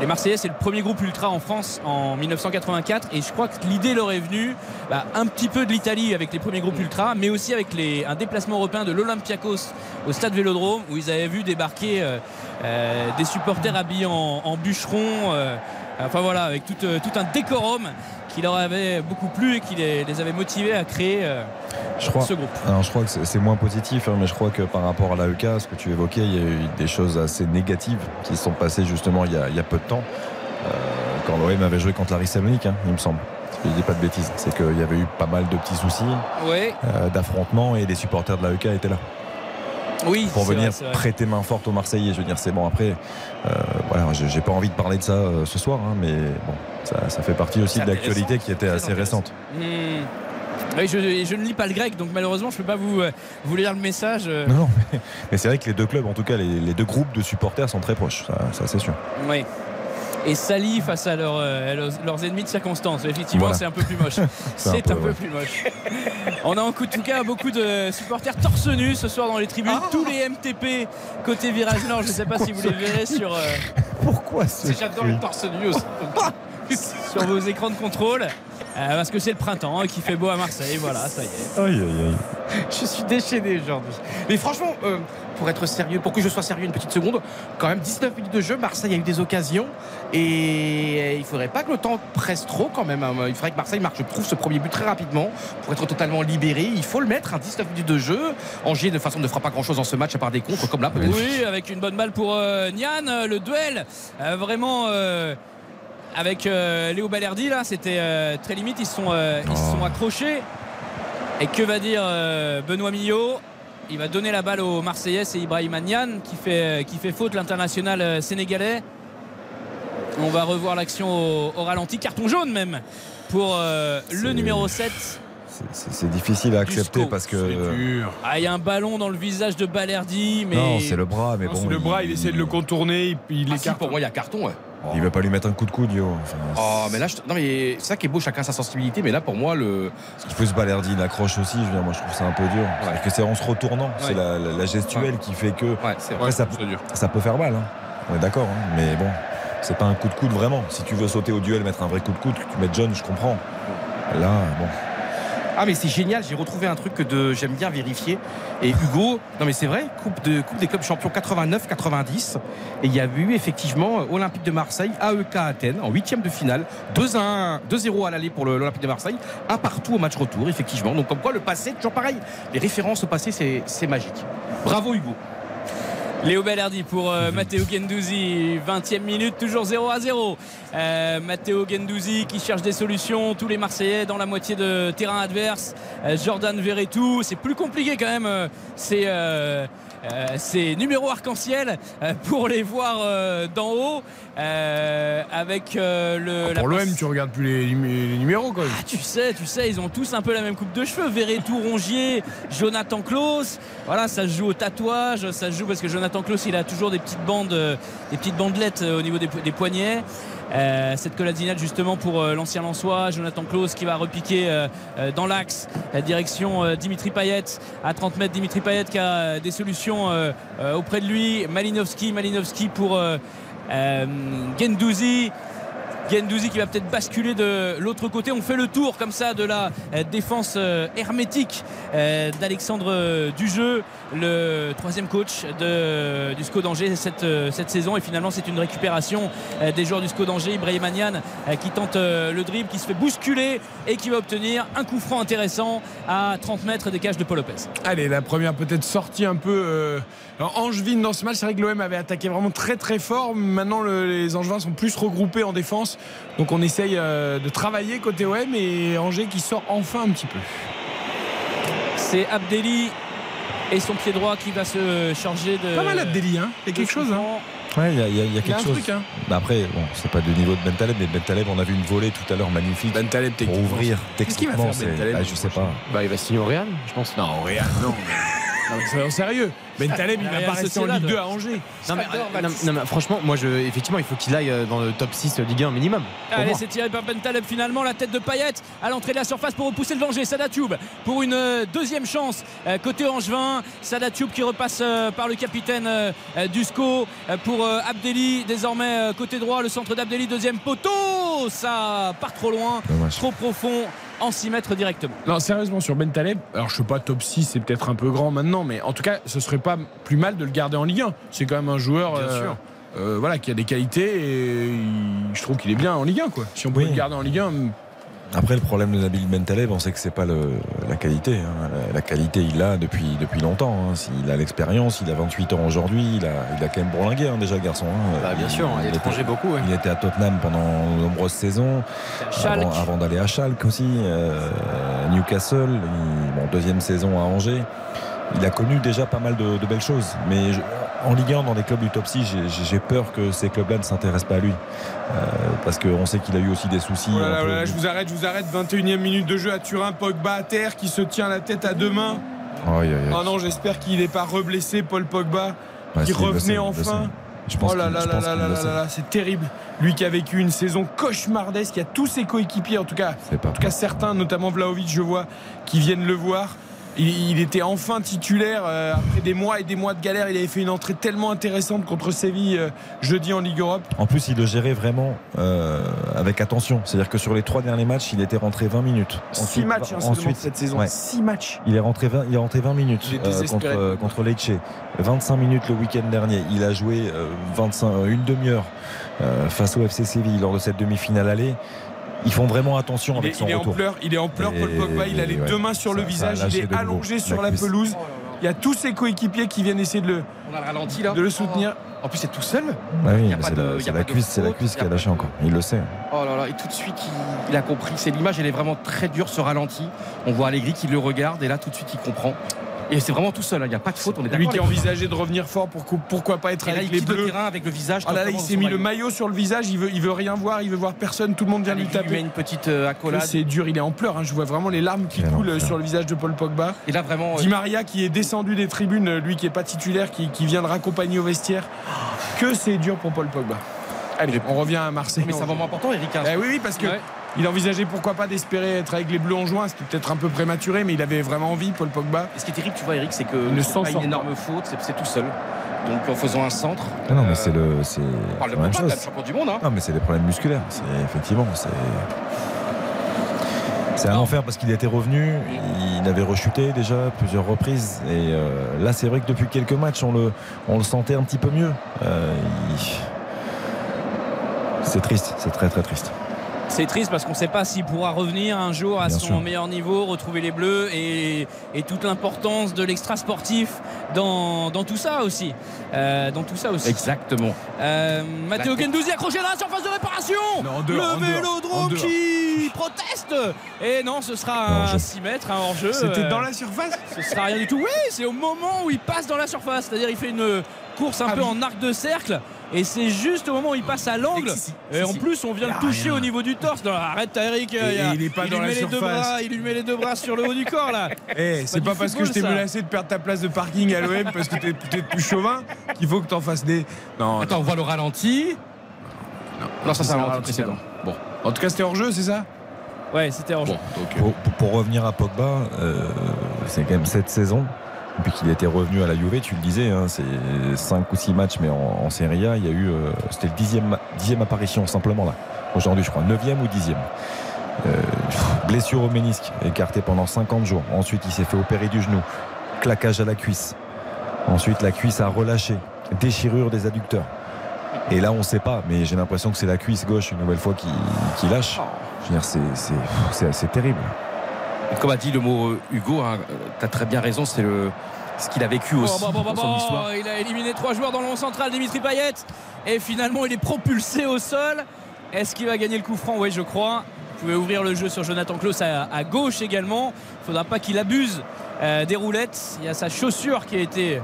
F: les, Marseillais, c'est le premier groupe ultra en France en 1984 et je crois que l'idée leur est venue bah, un petit peu de l'Italie avec les premiers groupes ultra, mais aussi avec les, un déplacement européen de l'Olympiakos au stade Vélodrome où ils avaient vu débarquer euh, euh, des supporters habillés en, en bûcherons. euh, enfin voilà, avec tout, euh, tout un décorum qui leur avait beaucoup plu et qui les, les avait motivés à créer euh,
E: Je crois.
F: ce groupe.
E: Alors, je crois que c'est moins positif, hein, mais je crois que par rapport à l'AEK, ce que tu évoquais, il y a eu des choses assez négatives qui se sont passées justement il y a, il y a peu de temps, euh, quand l'OM avait joué contre Larry Salonique, hein, il me semble. Je dis pas de bêtises. C'est qu'il y avait eu pas mal de petits soucis
F: Ouais,
E: euh, d'affrontements et les supporters de l'AEK étaient là
F: oui,
E: pour venir
F: vrai,
E: prêter main forte aux Marseillais. Je veux dire, c'est bon. Après, euh, voilà, j'ai pas envie de parler de ça euh, ce soir, hein, mais bon, ça, ça fait partie aussi de l'actualité qui était assez récente.
F: Hmm. Oui, je, je ne lis pas le grec, donc malheureusement, je ne peux pas vous, euh, vous lire le message.
E: Non, non, mais, mais c'est vrai que les deux clubs, en tout cas les, les deux groupes de supporters sont très proches, ça, ça, c'est sûr.
F: Oui. Et Sali face à leurs, euh, leurs, ennemis de circonstance. Effectivement,
E: Voilà.
F: c'est un peu plus moche.
E: C'est un peu,
F: un peu
E: ouais.
F: plus moche. On a en tout cas beaucoup de supporters torse nu ce soir dans les tribunes.
E: Ah.
F: Tous les MTP côté virage nord. Je ne sais pas si vous les verrez sur, euh,
E: Pourquoi ce
D: J'adore le torse nu aussi.
F: sur vos écrans de contrôle. Euh, parce que c'est le printemps et qu'il fait beau à Marseille. Voilà, ça y est.
E: Aïe, aïe, aïe.
D: Je suis déchaîné aujourd'hui. Mais franchement, euh, pour être sérieux, pour que je sois sérieux une petite seconde, quand même 19 minutes de jeu, Marseille a eu des occasions et il faudrait pas que le temps presse trop quand même. hein. Il faudrait que Marseille marque, je trouve, ce premier but très rapidement pour être totalement libéré. Il faut le mettre, un 19 minutes de jeu. Angers, de toute façon, ne fera pas grand-chose dans ce match à part des contres comme là peut-être.
F: Oui, avec une bonne balle pour euh, Nian, euh, le duel. euh, vraiment. Avec euh, Léo Balerdi, là, c'était euh, très limite. Ils se sont, euh, ils se
E: Oh.
F: sont accrochés. Et que va dire euh, Benoît Millot? Il va donner la balle au Marseillais, c'est Ibrahim Nian qui fait, qui fait faute, l'international euh, sénégalais. On va revoir l'action au, au ralenti, carton jaune même, pour euh, le numéro 7.
E: C'est- difficile à accepter parce que.
C: C'est dur.
F: Ah, il y a un ballon dans le visage de Balerdi, mais.
E: Non, c'est le bras, mais
C: Non,
E: bon.
C: c'est le bras, il essaie de le contourner, il, il
D: Ah, si, pour moi, il y a carton. ouais.
E: Il va pas lui mettre un coup de coude, yo. Enfin,
D: Oh, mais là, je- non, mais c'est ça qui est beau, chacun sa sensibilité. Mais là, pour moi, le.
E: Qui peut se Balerdi, il accroche aussi. Je veux dire, moi, je trouve ça un peu dur. C'est que c'est en se retournant. C'est
D: Ouais.
E: la, la- la gestuelle qui fait que.
D: Ouais,
E: Après, ça,
D: dur.
E: ça peut faire mal. hein. On est d'accord. hein. Mais bon, c'est pas un coup de coude vraiment. Si tu veux sauter au duel, mettre un vrai coup de coude, que tu mets John, je comprends. Là, bon.
D: Ah mais c'est génial, j'ai retrouvé un truc que j'aime bien vérifier. Et Hugo, non mais c'est vrai, coupe de coupe des clubs champions 89-90 et il y a eu effectivement Olympique de Marseille, AEK Athènes en huitième de finale, 2-1, 2-0 à l'aller pour l'Olympique de Marseille, un partout au match retour effectivement. Donc comme quoi le passé toujours pareil, les références au passé c'est magique. Bravo Hugo.
F: Léo Bellardi pour euh, Matteo Gendouzi, 20e minute, toujours 0 à 0. Euh, Matteo Gendouzi qui cherche des solutions, tous les Marseillais dans la moitié de terrain adverse. Euh, Jordan Verretou, c'est plus compliqué quand même. c'est ces numéros arc-en-ciel euh, pour les voir euh, d'en haut euh, avec euh, le. la
C: Pour l'OM, tu regardes plus les, numé- les numéros quand même.
F: ah, tu sais, tu sais, ils ont tous un peu la même coupe de cheveux. Verretou, Rongier, Jonathan Klaus. Voilà, ça se joue au tatouage, ça se joue parce que Jonathan Klaus, il a toujours des petites bandes, euh, des petites bandelettes euh, au niveau des poignets. Euh, cette coladinade justement pour euh, l'ancien Lançois, Jonathan Klaus qui va repiquer euh, dans l'axe, la direction Dimitri Payet à 30 mètres. Dimitri Payet qui a des solutions auprès de lui. Malinowski, Malinowski pour Gendouzi Gendouzi qui va peut-être basculer de l'autre côté. On fait le tour comme ça de la euh, défense euh, hermétique euh, d'Alexandre Dujeu, le troisième coach de, du SCO d'Angers cette, cette saison. Et finalement, c'est une récupération des joueurs du SCO d'Angers. Ibrahim Manian qui tente le dribble, qui se fait bousculer et qui va obtenir un coup franc intéressant à 30 mètres des cages de Paul Lopez.
C: Allez, la première peut-être sortie un peu euh, angevine dans ce match. C'est vrai que l'OM avait attaqué vraiment très très fort. Maintenant, le- les Angevins sont plus regroupés en défense. Donc on essaye euh, de travailler côté OM et Angers qui sort enfin un petit peu.
F: C'est Abdelli et son pied droit qui va se charger de.
C: Pas mal Abdelli, hein. Il y a quelque chose, hein.
E: Ouais, il y a, il y a- il y a
C: Il y a
E: quelque
C: un
E: chose.
C: truc, hein.
E: Bah Après, bon, c'est pas du niveau de Ben Taleb, mais Ben Taleb, on a vu une volée tout à l'heure magnifique.
C: Ben Taleb,
E: pour ouvrir
C: Qu'est-ce qu'il va
E: techniquement.
C: faire, Ben
E: c'est- ah, je sais pas.
I: Bah, il va signer au Real, je pense.
C: Non, au Real, non. Non, mais soyons sérieux. Ben Taleb, il va pas rester en. Ligue 2 à Angers.
I: Non mais, euh, non, non, mais franchement, moi, je, effectivement, il faut qu'il aille euh, dans le top 6 Ligue 1 minimum.
F: Allez, c'est tiré par Ben Taleb finalement. La tête de Payet à l'entrée de la surface pour repousser le danger. Sadatube pour une euh, deuxième chance côté Angevin. Sadatube qui repasse par le capitaine Dusko pour Abdelli. Désormais côté droit, le centre d'Abdelli, deuxième poteau. Ça part trop loin,
E: Dommage.
F: trop profond. En 6 mètres directement.
C: Non, sérieusement, sur Ben Taleb, alors je sais pas, top 6, c'est peut-être un peu grand maintenant, mais en tout cas, ce serait pas plus mal de le garder en Ligue 1. C'est quand même un joueur
I: Bien
C: euh,
I: sûr.
C: euh, voilà, qui a des qualités et il- je trouve qu'il est bien en Ligue 1. Quoi. Si on peut
E: Oui.
C: le garder en Ligue 1,
E: Après, le problème de Nabil Ben Taleb, on sait que c'est pas le, la qualité. hein. La, la qualité, il l'a depuis, depuis longtemps. hein. Il a l'expérience, il a 28 ans aujourd'hui, il a, il a quand même bourlingué hein, déjà, le garçon. hein.
I: Bah, bien sûr, il est étranger beaucoup. ouais.
E: Il était à Tottenham pendant de nombreuses saisons,
F: Schalke.
E: avant, avant d'aller à Schalke aussi, euh, Newcastle, il- bon, deuxième saison à Angers. Il a connu déjà pas mal de, de belles choses, mais je- en Ligue 1, dans des clubs du top 6, j'ai- peur que ces clubs-là ne s'intéressent pas à lui. Euh, parce qu'on sait qu'il a eu aussi des soucis.
C: Là là, je vous arrête, je vous arrête. 21e minute de jeu à Turin, Pogba à terre qui se tient la tête à deux mains. Oh non, j'espère qu'il n'est pas reblessé, Paul Pogba,
E: Ouais,
C: qui
E: si,
C: revenait
E: il
C: enfin.
E: sait. Je pense
C: oh là là là là là là c'est terrible. Lui qui a vécu une saison cauchemardesque, il y a tous ses coéquipiers, en tout cas, en tout cas certains, notamment Vlaovic, je vois, qui viennent le voir. Il, il était enfin titulaire euh, après des mois et des mois de galère. Il avait fait une entrée tellement intéressante contre Séville euh, jeudi en Ligue Europe.
E: En plus, il le gérait vraiment euh, avec attention. C'est-à-dire que sur les trois derniers matchs, il était rentré 20 minutes.
C: 6
E: Ensuite-
C: matchs hein, seulement cette saison.
E: ouais.
C: 6 matchs.
E: Il est rentré 20, il est rentré 20 minutes euh, contre, contre Lecce. 25 minutes le week-end dernier. Il a joué euh, 25, euh, une demi-heure euh, face au FC Séville lors de cette demi-finale aller. Ils font vraiment attention
C: Il
E: avec
C: est,
E: son
C: il est en pleurs, il est en pleurs, Paul Pogba. Il a les
E: ouais,
C: deux mains sur le
E: ça-
C: visage, il est
E: nouveau,
C: allongé sur
E: la
C: pelouse. Il y a tous ses coéquipiers qui viennent essayer de le,
D: On a le ralenti là.
C: de le soutenir.
D: En plus, c'est tout seul.
E: Bah oui,
D: Il y a
E: mais
D: pas
E: c'est la, cuisse, c'est la cuisse qui
D: a
E: lâché encore. Il le sait.
D: Oh là là, et tout de suite, il, il a compris. C'est l'image, elle est vraiment très dure, ce ralenti. On voit Allegri qui le regarde et là, tout de suite, il comprend. Et c'est vraiment tout seul. hein. Il n'y a pas de faute. On est
C: Lui qui
D: gars.
C: envisageait de revenir fort, pour, pourquoi pas être
D: Et là,
C: avec
D: il
C: les
D: quitte le
C: bleus.
D: terrain avec le visage.
C: Là là, il s'est mis le maillot sur le visage, il veut, il veut rien voir, il veut voir personne, tout le monde vient lui
D: Allegri lui met
C: taper.
D: une petite euh, accolade.
C: C'est dur, il est en pleurs, hein. je vois vraiment les larmes qui coulent sur le visage de Paul Pogba.
D: Et là, vraiment.
C: Di Maria qui est descendu des tribunes, lui qui est pas titulaire, qui, qui vient le raccompagner au vestiaire. Que c'est dur pour Paul Pogba. Allez, on revient à Marseille.
D: Mais c'est un moment important, Eric. hein.
C: Eh oui, oui, parce que
F: Ouais.
C: Il envisageait pourquoi pas d'espérer être avec les Bleus en juin. C'était peut-être un peu prématuré, mais il avait vraiment envie, Paul Pogba.
D: Et ce qui est terrible, tu vois, Eric, c'est que
C: ne
D: pas une énorme faute, c'est- c'est tout seul. Donc en faisant un centre.
E: Ah non, mais
D: euh,
E: c'est le, c'est
D: on parle de
E: la même chose.
D: champion du monde. Hein.
E: Non, mais c'est des problèmes musculaires. C'est effectivement, c'est. C'est un enfer parce qu'il était revenu, il avait rechuté déjà plusieurs reprises et euh, là c'est vrai que depuis quelques matchs on le, on le sentait un petit peu mieux. Euh, il- C'est triste, c'est très très triste.
F: C'est triste parce qu'on ne sait pas s'il pourra revenir un jour à
E: Bien
F: son
E: sûr.
F: meilleur niveau, retrouver les Bleus et, et toute l'importance de l'extra sportif dans, dans tout ça aussi. Euh, dans tout ça aussi.
D: Exactement.
F: Euh, Matteo Gendouzi accroché dans la surface de réparation.
C: Non, dehors,
F: le vélodrome qui proteste. Et non, ce sera un
E: Hors-jeu.
F: 6 mètres, un hors-jeu.
C: C'était
F: Euh,
C: dans la surface
F: Ce sera rien du tout. Oui, c'est au moment où il passe dans la surface. C'est-à-dire il fait une course un
C: Ah
F: peu
C: oui.
F: en arc de cercle. Et c'est juste au moment où il passe à l'angle.
C: Si, si,
F: Et en
C: si.
F: plus, on vient le toucher
C: rien.
F: au niveau du torse. Non, arrête, Eric.
C: Et
F: il y a-
C: il est pas
F: il
C: dans
F: lui
C: la
F: met les deux bras, il lui met les deux bras sur le haut du corps là.
C: Eh, c'est
F: pas
C: parce que je t'ai menacé de perdre ta place de parking à l'OM parce que t'es peut-être plus chauvin qu'il faut que t'en fasses des. Non,
D: Attends, on voit le ralenti. Non, ça c'est un ralenti
C: précédent.
D: Bon.
C: En tout cas, c'était hors jeu, c'est ça?
F: Ouais, c'était hors jeu.
D: Bon, euh,
E: pour revenir à Pogba, euh, c'est quand même cette saison. Depuis qu'il était revenu à la Juve, tu le disais, hein, c'est 5 ou 6 matchs, mais en, Serie A, il y a eu, euh, c'était le dixième, dixième apparition simplement là. Aujourd'hui, je crois, 9e ou 10e. Euh, blessure au ménisque, écarté pendant 50 jours. Ensuite, il s'est fait opérer du genou. Claquage à la cuisse. Ensuite, la cuisse a relâché. Déchirure des adducteurs. Et là, on ne sait pas, mais j'ai l'impression que c'est la cuisse gauche une nouvelle fois qui, qui lâche. C'est terrible.
D: Comme a dit le mot euh, Hugo, tu as très bien raison, c'est le ce qu'il a vécu aussi
F: Bon, bon, bon,
D: dans son histoire.
F: Il a éliminé trois joueurs dans le rond central, Dimitri Payet. Et finalement, il est propulsé au sol. Est-ce qu'il va gagner le coup franc? Oui, je crois. Vous pouvez ouvrir le jeu sur Jonathan Klaus à, à gauche également. Il ne faudra pas qu'il abuse euh, des roulettes. Il y a sa chaussure qui a été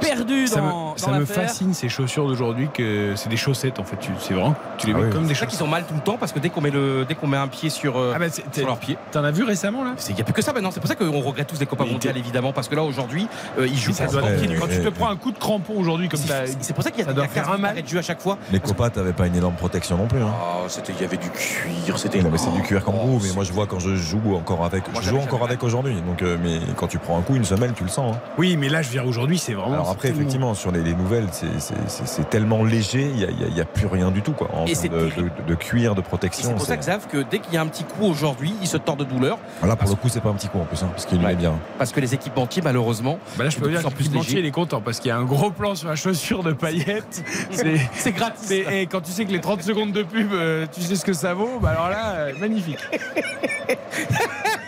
F: perdue dans
C: ça me fascine ces chaussures d'aujourd'hui que c'est des chaussettes en fait. Tu- C'est vraiment, tu les
D: Ah
C: mets
D: oui.
C: comme des
D: C'est vrai qu'ils
C: chaussettes.
D: ont mal tout le temps parce que dès qu'on met, le, dès qu'on met un pied sur, euh,
C: Ah bah, c'est-
D: sur leur pied.
C: T'en as vu récemment là?
D: Il n'y a plus que ça maintenant. C'est pour ça qu'on regrette tous les Copa
C: Mais
D: mondiales évidemment parce que là aujourd'hui euh, ils jouent
C: ça
D: pas
C: doit-
D: pied
C: quand tu te prends un coup de crampon aujourd'hui comme ça.
D: C'est c'est pour ça qu'il y a,
C: doit
D: a
C: faire
D: 15
C: un mal.
D: de jeu à chaque fois.
E: Les copas, t'avais pas une énorme protection non plus. hein.
D: Oh, c'était, il y avait du cuir, c'était.
E: Non, mais c'est du cuir comme
D: Oh,
E: vous, mais moi je vois quand je joue encore avec. Je joue encore avec aujourd'hui. Donc, euh, mais quand tu prends un coup, une semelle, tu le sens. hein.
C: Oui, mais là je dire aujourd'hui c'est vraiment.
E: Alors après,
C: c'est tellement-
E: effectivement, sur les, les nouvelles, c'est- tellement léger, il n'y a, plus rien du tout. Quoi, en
D: Et
E: de,
D: terrible.
E: de- de cuir, de protection.
D: c'est pour ça que Xav, que dès qu'il y a un petit coup aujourd'hui, il se tord de douleur
E: Là, pour le coup, c'est pas un petit coup en plus, hein, parce qu'il lui
D: Ouais.
E: bien.
D: parce que les équipementiers malheureusement.
C: Bah là, je peux dire que
D: légers.
C: il est content parce qu'il y a un gros plan sur la chaussure de paillettes. C'est
D: gratis.
C: c'est- et quand tu sais que les 30 secondes de pub, euh, tu sais ce que ça vaut, bah alors là, euh, magnifique.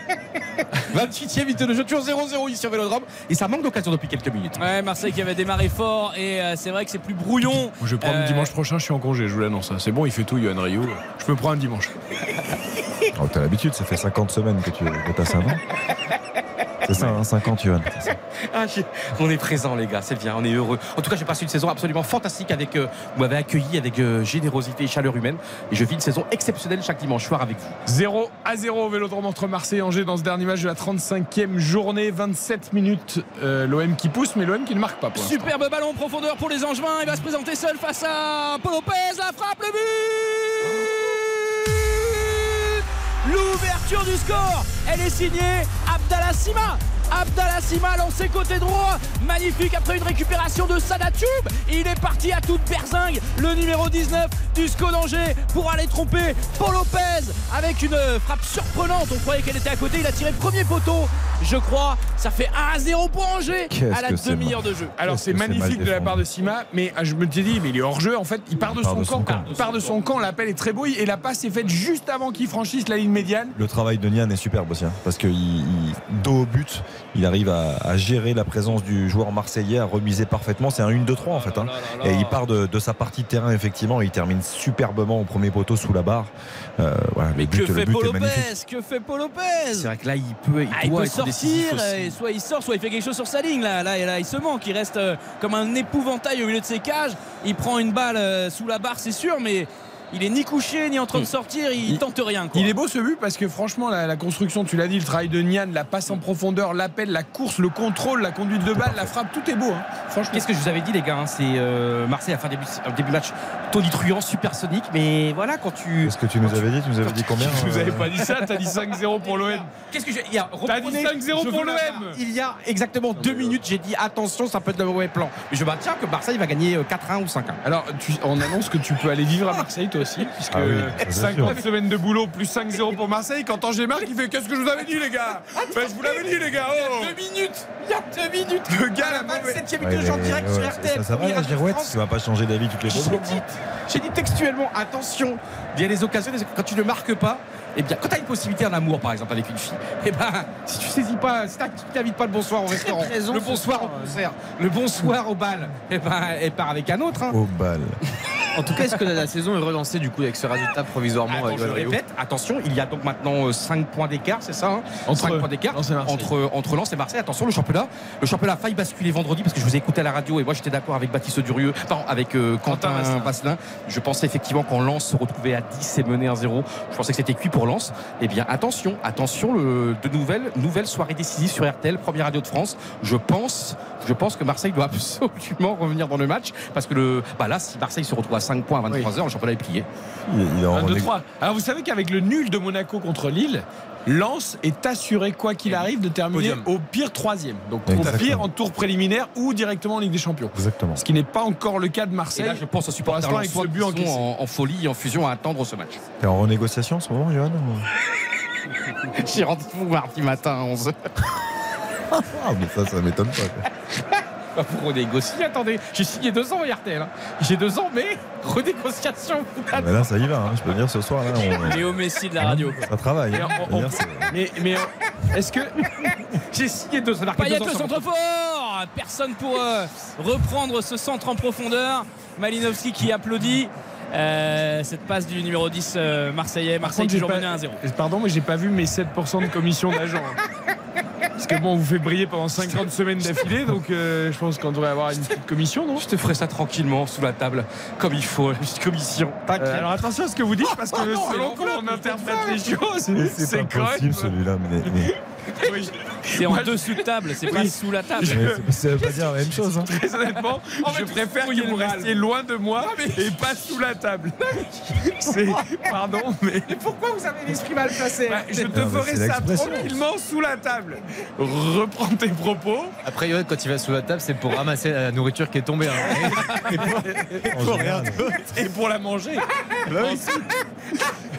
D: 28e minute de jeu, toujours 0-0 ici sur Vélodrome. Et ça manque d'occasion depuis quelques minutes.
F: Ouais, Marseille qui avait démarré fort et euh, c'est vrai que c'est plus brouillon.
C: Moi, je vais prendre
F: Euh,
C: dimanche prochain, je suis en congé, je vous l'annonce. hein. C'est bon, il fait tout, Yohan Rio. Je me prends un dimanche.
E: Oh, T'as l'habitude, ça fait 50 semaines que tu as ça, non C'est ça, hein, 50, Johan. c'est ça.
D: Ah, on est présent les gars, c'est bien, on est heureux. En tout cas, j'ai passé une saison absolument fantastique avec euh, vous m'avez accueilli avec euh, générosité et chaleur humaine et je vis une saison exceptionnelle chaque dimanche soir avec vous.
C: 0 à 0 au Vélodrome entre Marseille et Angers dans ce dernier match de la 35e journée. 27 minutes. euh, L'OM qui pousse, mais l'OM qui ne marque pas. Pour.
F: Superbe ballon en profondeur pour les Angevins. Il va se présenter seul face à Paul Lopez. La frappe, le but L'ouverture du score, elle est signée Abdallah Sima. Abdallah Sima lancé côté droit, magnifique après une récupération de Sadatube. Il est parti à toute berzingue, le numéro 19 du SCO d'Angers pour aller tromper Paul Lopez avec une frappe surprenante. On croyait qu'elle était à côté, il a tiré le premier poteau. Je crois, ça fait 1 à 0 pour Angers à la demi-heure de jeu.
C: Alors c'est magnifique de la part de Sima, mais ah, je me suis dit, mais il est hors jeu en fait. Il part de,
E: part
C: son,
E: de son
C: camp,
E: camp.
C: Il part de son camp. L'appel est très beau et la passe est faite juste avant qu'il franchisse la ligne médiane.
E: Le travail de Nian est superbe aussi, hein, parce que il, il- dos au but, il arrive à, à gérer la présence du joueur marseillais, à remiser parfaitement. C'est un 1-2-3 en fait. hein. Et il part de, de sa partie de terrain effectivement, et il termine superbement au premier poteau sous la barre. Euh, voilà, le
F: Mais
E: but,
F: que
E: le
F: fait
E: but
F: Paul
E: est magnifique.
F: Lopez? Que fait Paul Lopez?
D: C'est vrai que là il peut, il
F: Ah, il
D: doit
F: peut sortir, et soit il sort, soit il fait quelque chose sur sa ligne. Là, là, là il se manque, il reste euh, comme un épouvantail au milieu de ses cages. Il prend une balle euh, sous la barre, c'est sûr, mais il est ni couché ni en train de sortir, il,
C: Il-
F: tente rien. quoi.
C: Il est beau ce but parce que franchement la, la construction, tu l'as dit, le travail de Nian, la passe en profondeur, l'appel, la course, le contrôle, la conduite de balle, la frappe, tout est beau. hein. Franchement.
D: Qu'est-ce que je vous avais dit les gars hein, C'est euh, Marseille fait un début, début de match tonitruant, supersonique, mais voilà quand tu.
E: Qu'est-ce que tu nous avais dit Tu nous avais dit combien
C: Je vous
E: euh,
C: avais pas dit ça, t'as dit 5-0 pour l'OM.
D: Qu'est-ce que j'ai il y a-
C: T'as dit
D: reprenez,
C: 5-0
D: je
C: pour l'OM.
D: Il y a exactement deux minutes, j'ai dit attention, ça peut être le mauvais plan. Mais je maintiens que Marseille va gagner euh, 4-1 ou 5-1.
C: Alors, tu- on annonce que tu peux aller vivre à Marseille toi aussi, puisque
E: Ah oui, ça, c'est
C: 50 semaines de boulot plus 5-0 pour Marseille. Quand Angers marque, il fait Qu'est-ce que je vous avais dit, les gars Ben, Je vous l'avais dit, les gars oh
D: Deux minutes Il y a deux minutes
C: Le gars, la
D: la
C: mauvaise.
D: 27 e minute de jeu en direct
E: ouais,
D: sur
E: ça-
D: RTL.
E: Ça, ça va la girouette pas changer d'avis toutes les
D: J'ai
E: deux
D: dit, j'ai dit textuellement, attention, il y a des occasions, quand tu ne marques pas, eh bien, quand tu as une possibilité en amour, par exemple, avec une fille, eh ben, si tu saisis pas, si tu t'invites pas le bonsoir au restaurant, le bonsoir
O: soir,
D: au concert, le bonsoir au bal, eh ben, elle part avec un autre. hein.
E: Au bal.
I: En tout cas, est-ce que la saison est relancée du coup avec ce résultat provisoirement
D: Attends,
I: avec
D: je le répète, attention, il y a donc maintenant 5 points d'écart, c'est ça hein
C: Entre-
D: 5 points d'écart entre, entre Lens et Marseille. Attention, le championnat, le championnat a failli basculer vendredi parce que je vous ai écouté à la radio et moi j'étais d'accord avec Baptiste Durieux, pardon, avec euh, Quentin,
C: Quentin Vasselin.
D: Je pensais effectivement qu'en Lens se retrouvait à 10 et mené 1-0. Je pensais que c'était cuit pour Lens. Eh bien, attention, attention, le, de nouvelles, nouvelles soirées décisives sur RTL, première radio de France. Je pense, je pense que Marseille doit absolument revenir dans le match parce que le, bah là, si Marseille se retrouve à 5 points à 23h, le championnat est plié.
E: Il, il est en
C: 1-2-3. Alors vous savez qu'avec le nul de Monaco contre Lille, Lens est assuré, quoi qu'il arrive, de terminer
D: Podium.
C: au pire troisième. Donc
E: Exactement.
C: au pire en tour préliminaire ou directement en Ligue des Champions.
E: Exactement.
C: Ce qui n'est pas encore le cas de
D: Et
C: Marseille.
D: là, je pense aux supporters
C: avec ce but
D: en, en folie et en fusion à attendre ce match.
E: T'es en renégociation en ce moment, Johan
D: J'ai rendez-vous mardi matin à 11h.
E: Ah, mais ça, ça m'étonne pas.
D: pour renégocier, attendez, j'ai signé deux ans RTL. hein. J'ai deux ans, mais renégociation.
E: Ah, mais là, ça y va. hein. Je peux dire, ce soir, là, on,
F: Léo Messi de la radio. quoi.
E: ça travaille. hein.
C: on-
E: dire,
C: Mais, mais est-ce que
D: J'ai signé deux ans.
F: Payet le centre fort Personne pour euh, reprendre ce centre en profondeur. Malinowski qui applaudit. Euh, cette passe du numéro 10 euh, marseillais. Marseille
C: contre, j'ai
F: toujours mené 1-0.
C: Pardon, mais j'ai pas vu mes 7% de commission d'agent. Parce que bon, on vous fait briller pendant 50 semaines d'affilée, donc euh, je pense qu'on devrait avoir une petite commission, non?
D: Je te ferai ça tranquillement sous la table, comme il faut, la petite commission.
C: Euh, Alors attention à ce que vous dites, parce que
D: Oh non,
C: selon comment on interprète les choses,
E: Mais c'est pas
C: quand
E: possible,
C: même-
E: celui-là. Mais, mais-
C: Oui.
F: C'est en dessous de table, c'est pas sous la table.
E: ça veut pas dire la même chose. hein.
C: Très honnêtement, je préfère que vous restiez loin de moi et pas sous la table. C'est pardon, mais
D: Pourquoi vous avez l'esprit mal placé
C: Bah, je te
E: Non,
C: ferai ça tranquillement sous la table. Reprends tes propos.
I: Après, Johan, quand il va sous la table, c'est pour ramasser la nourriture qui est tombée. hein.
E: En général.
C: Et pour la manger.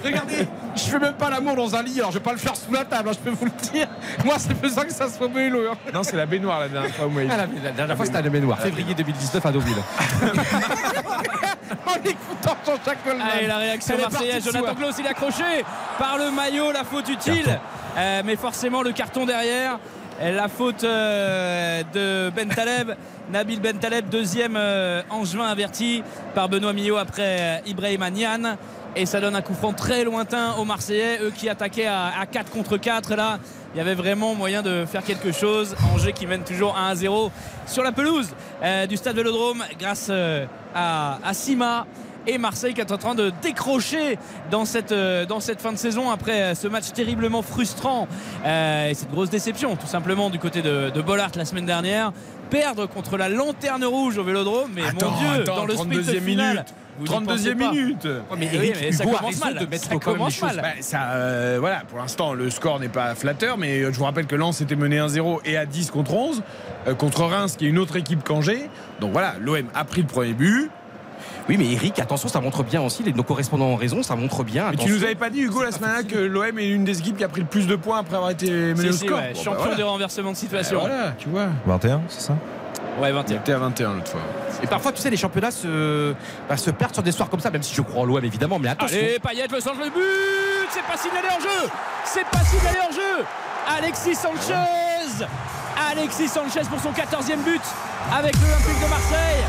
D: Regardez, je fais même pas l'amour dans un lit, alors je vais pas le faire sous la table, hein, je peux vous le dire. Moi, c'est besoin que ça soit mélo. Hein.
C: Non, c'est la baignoire la dernière fois. Moi,
D: Ah, la, la dernière fois, c'était la baignoire. Février 2019 à Deauville. en écoutant Jean-Jacques Goldman.
F: Allez, la réaction marseillaise. Jonathan Klaus, il est accroché par le maillot, la faute utile. Euh, mais forcément, le carton derrière. La faute euh, de Ben Taleb. Nabil Ben Taleb, deuxième euh, angevin averti par Benoît Millot après euh, Ibrahim Nian. Et ça donne un coup franc très lointain aux Marseillais, eux qui attaquaient à, à 4 contre 4. Là, il y avait vraiment moyen de faire quelque chose. Angers qui mène toujours 1 0 sur la pelouse euh, du stade Vélodrome grâce euh, à, à Sima et Marseille qui est en train de décrocher dans cette, euh, dans cette fin de saison après ce match terriblement frustrant euh, et cette grosse déception tout simplement du côté de, de Bollard la semaine dernière perdre contre la lanterne rouge au Vélodrome mais
C: Attends,
F: mon Dieu
C: attends,
F: dans le sprint
C: 32e
F: final
C: minute.
F: Vous n'y
C: 32e
F: pensez pas.
C: minute.
F: mais,
D: Eric,
F: oui, mais ça
D: Hugo
F: commence mal
D: de mettre
F: ça commence mal
C: Bah, ça, euh, voilà, pour l'instant, le score n'est pas flatteur, mais euh, je vous rappelle que Lens était mené 1-0 et à 10 contre 11, euh, contre Reims, qui est une autre équipe qu'Angers. Donc voilà, l'OM a pris le premier but.
D: Oui, mais Eric, attention, ça montre bien aussi, les, nos correspondants ont raison, ça montre bien.
C: Mais tu nous avais pas dit, Hugo, la semaine dernière, que l'OM est une des équipes qui a pris le plus de points après avoir été mené au score.
F: ouais,
C: Bon, bah,
F: champion
C: voilà.
F: de renversement de
C: Bah,
F: situation
C: voilà, tu vois.
E: 21, c'est ça?
F: Ouais
C: Il
F: 21
C: était à 21 l'autre fois.
D: Et parfois, tu sais, les championnats se, bah, se perdent sur des soirs comme ça, même si je crois en l'OM évidemment, mais attention.
F: Allez, Payet, le centre de but C'est pas signalé en jeu C'est pas signalé en jeu Alexis Sanchez Alexis Sanchez pour son 14e but avec l'Olympique de Marseille.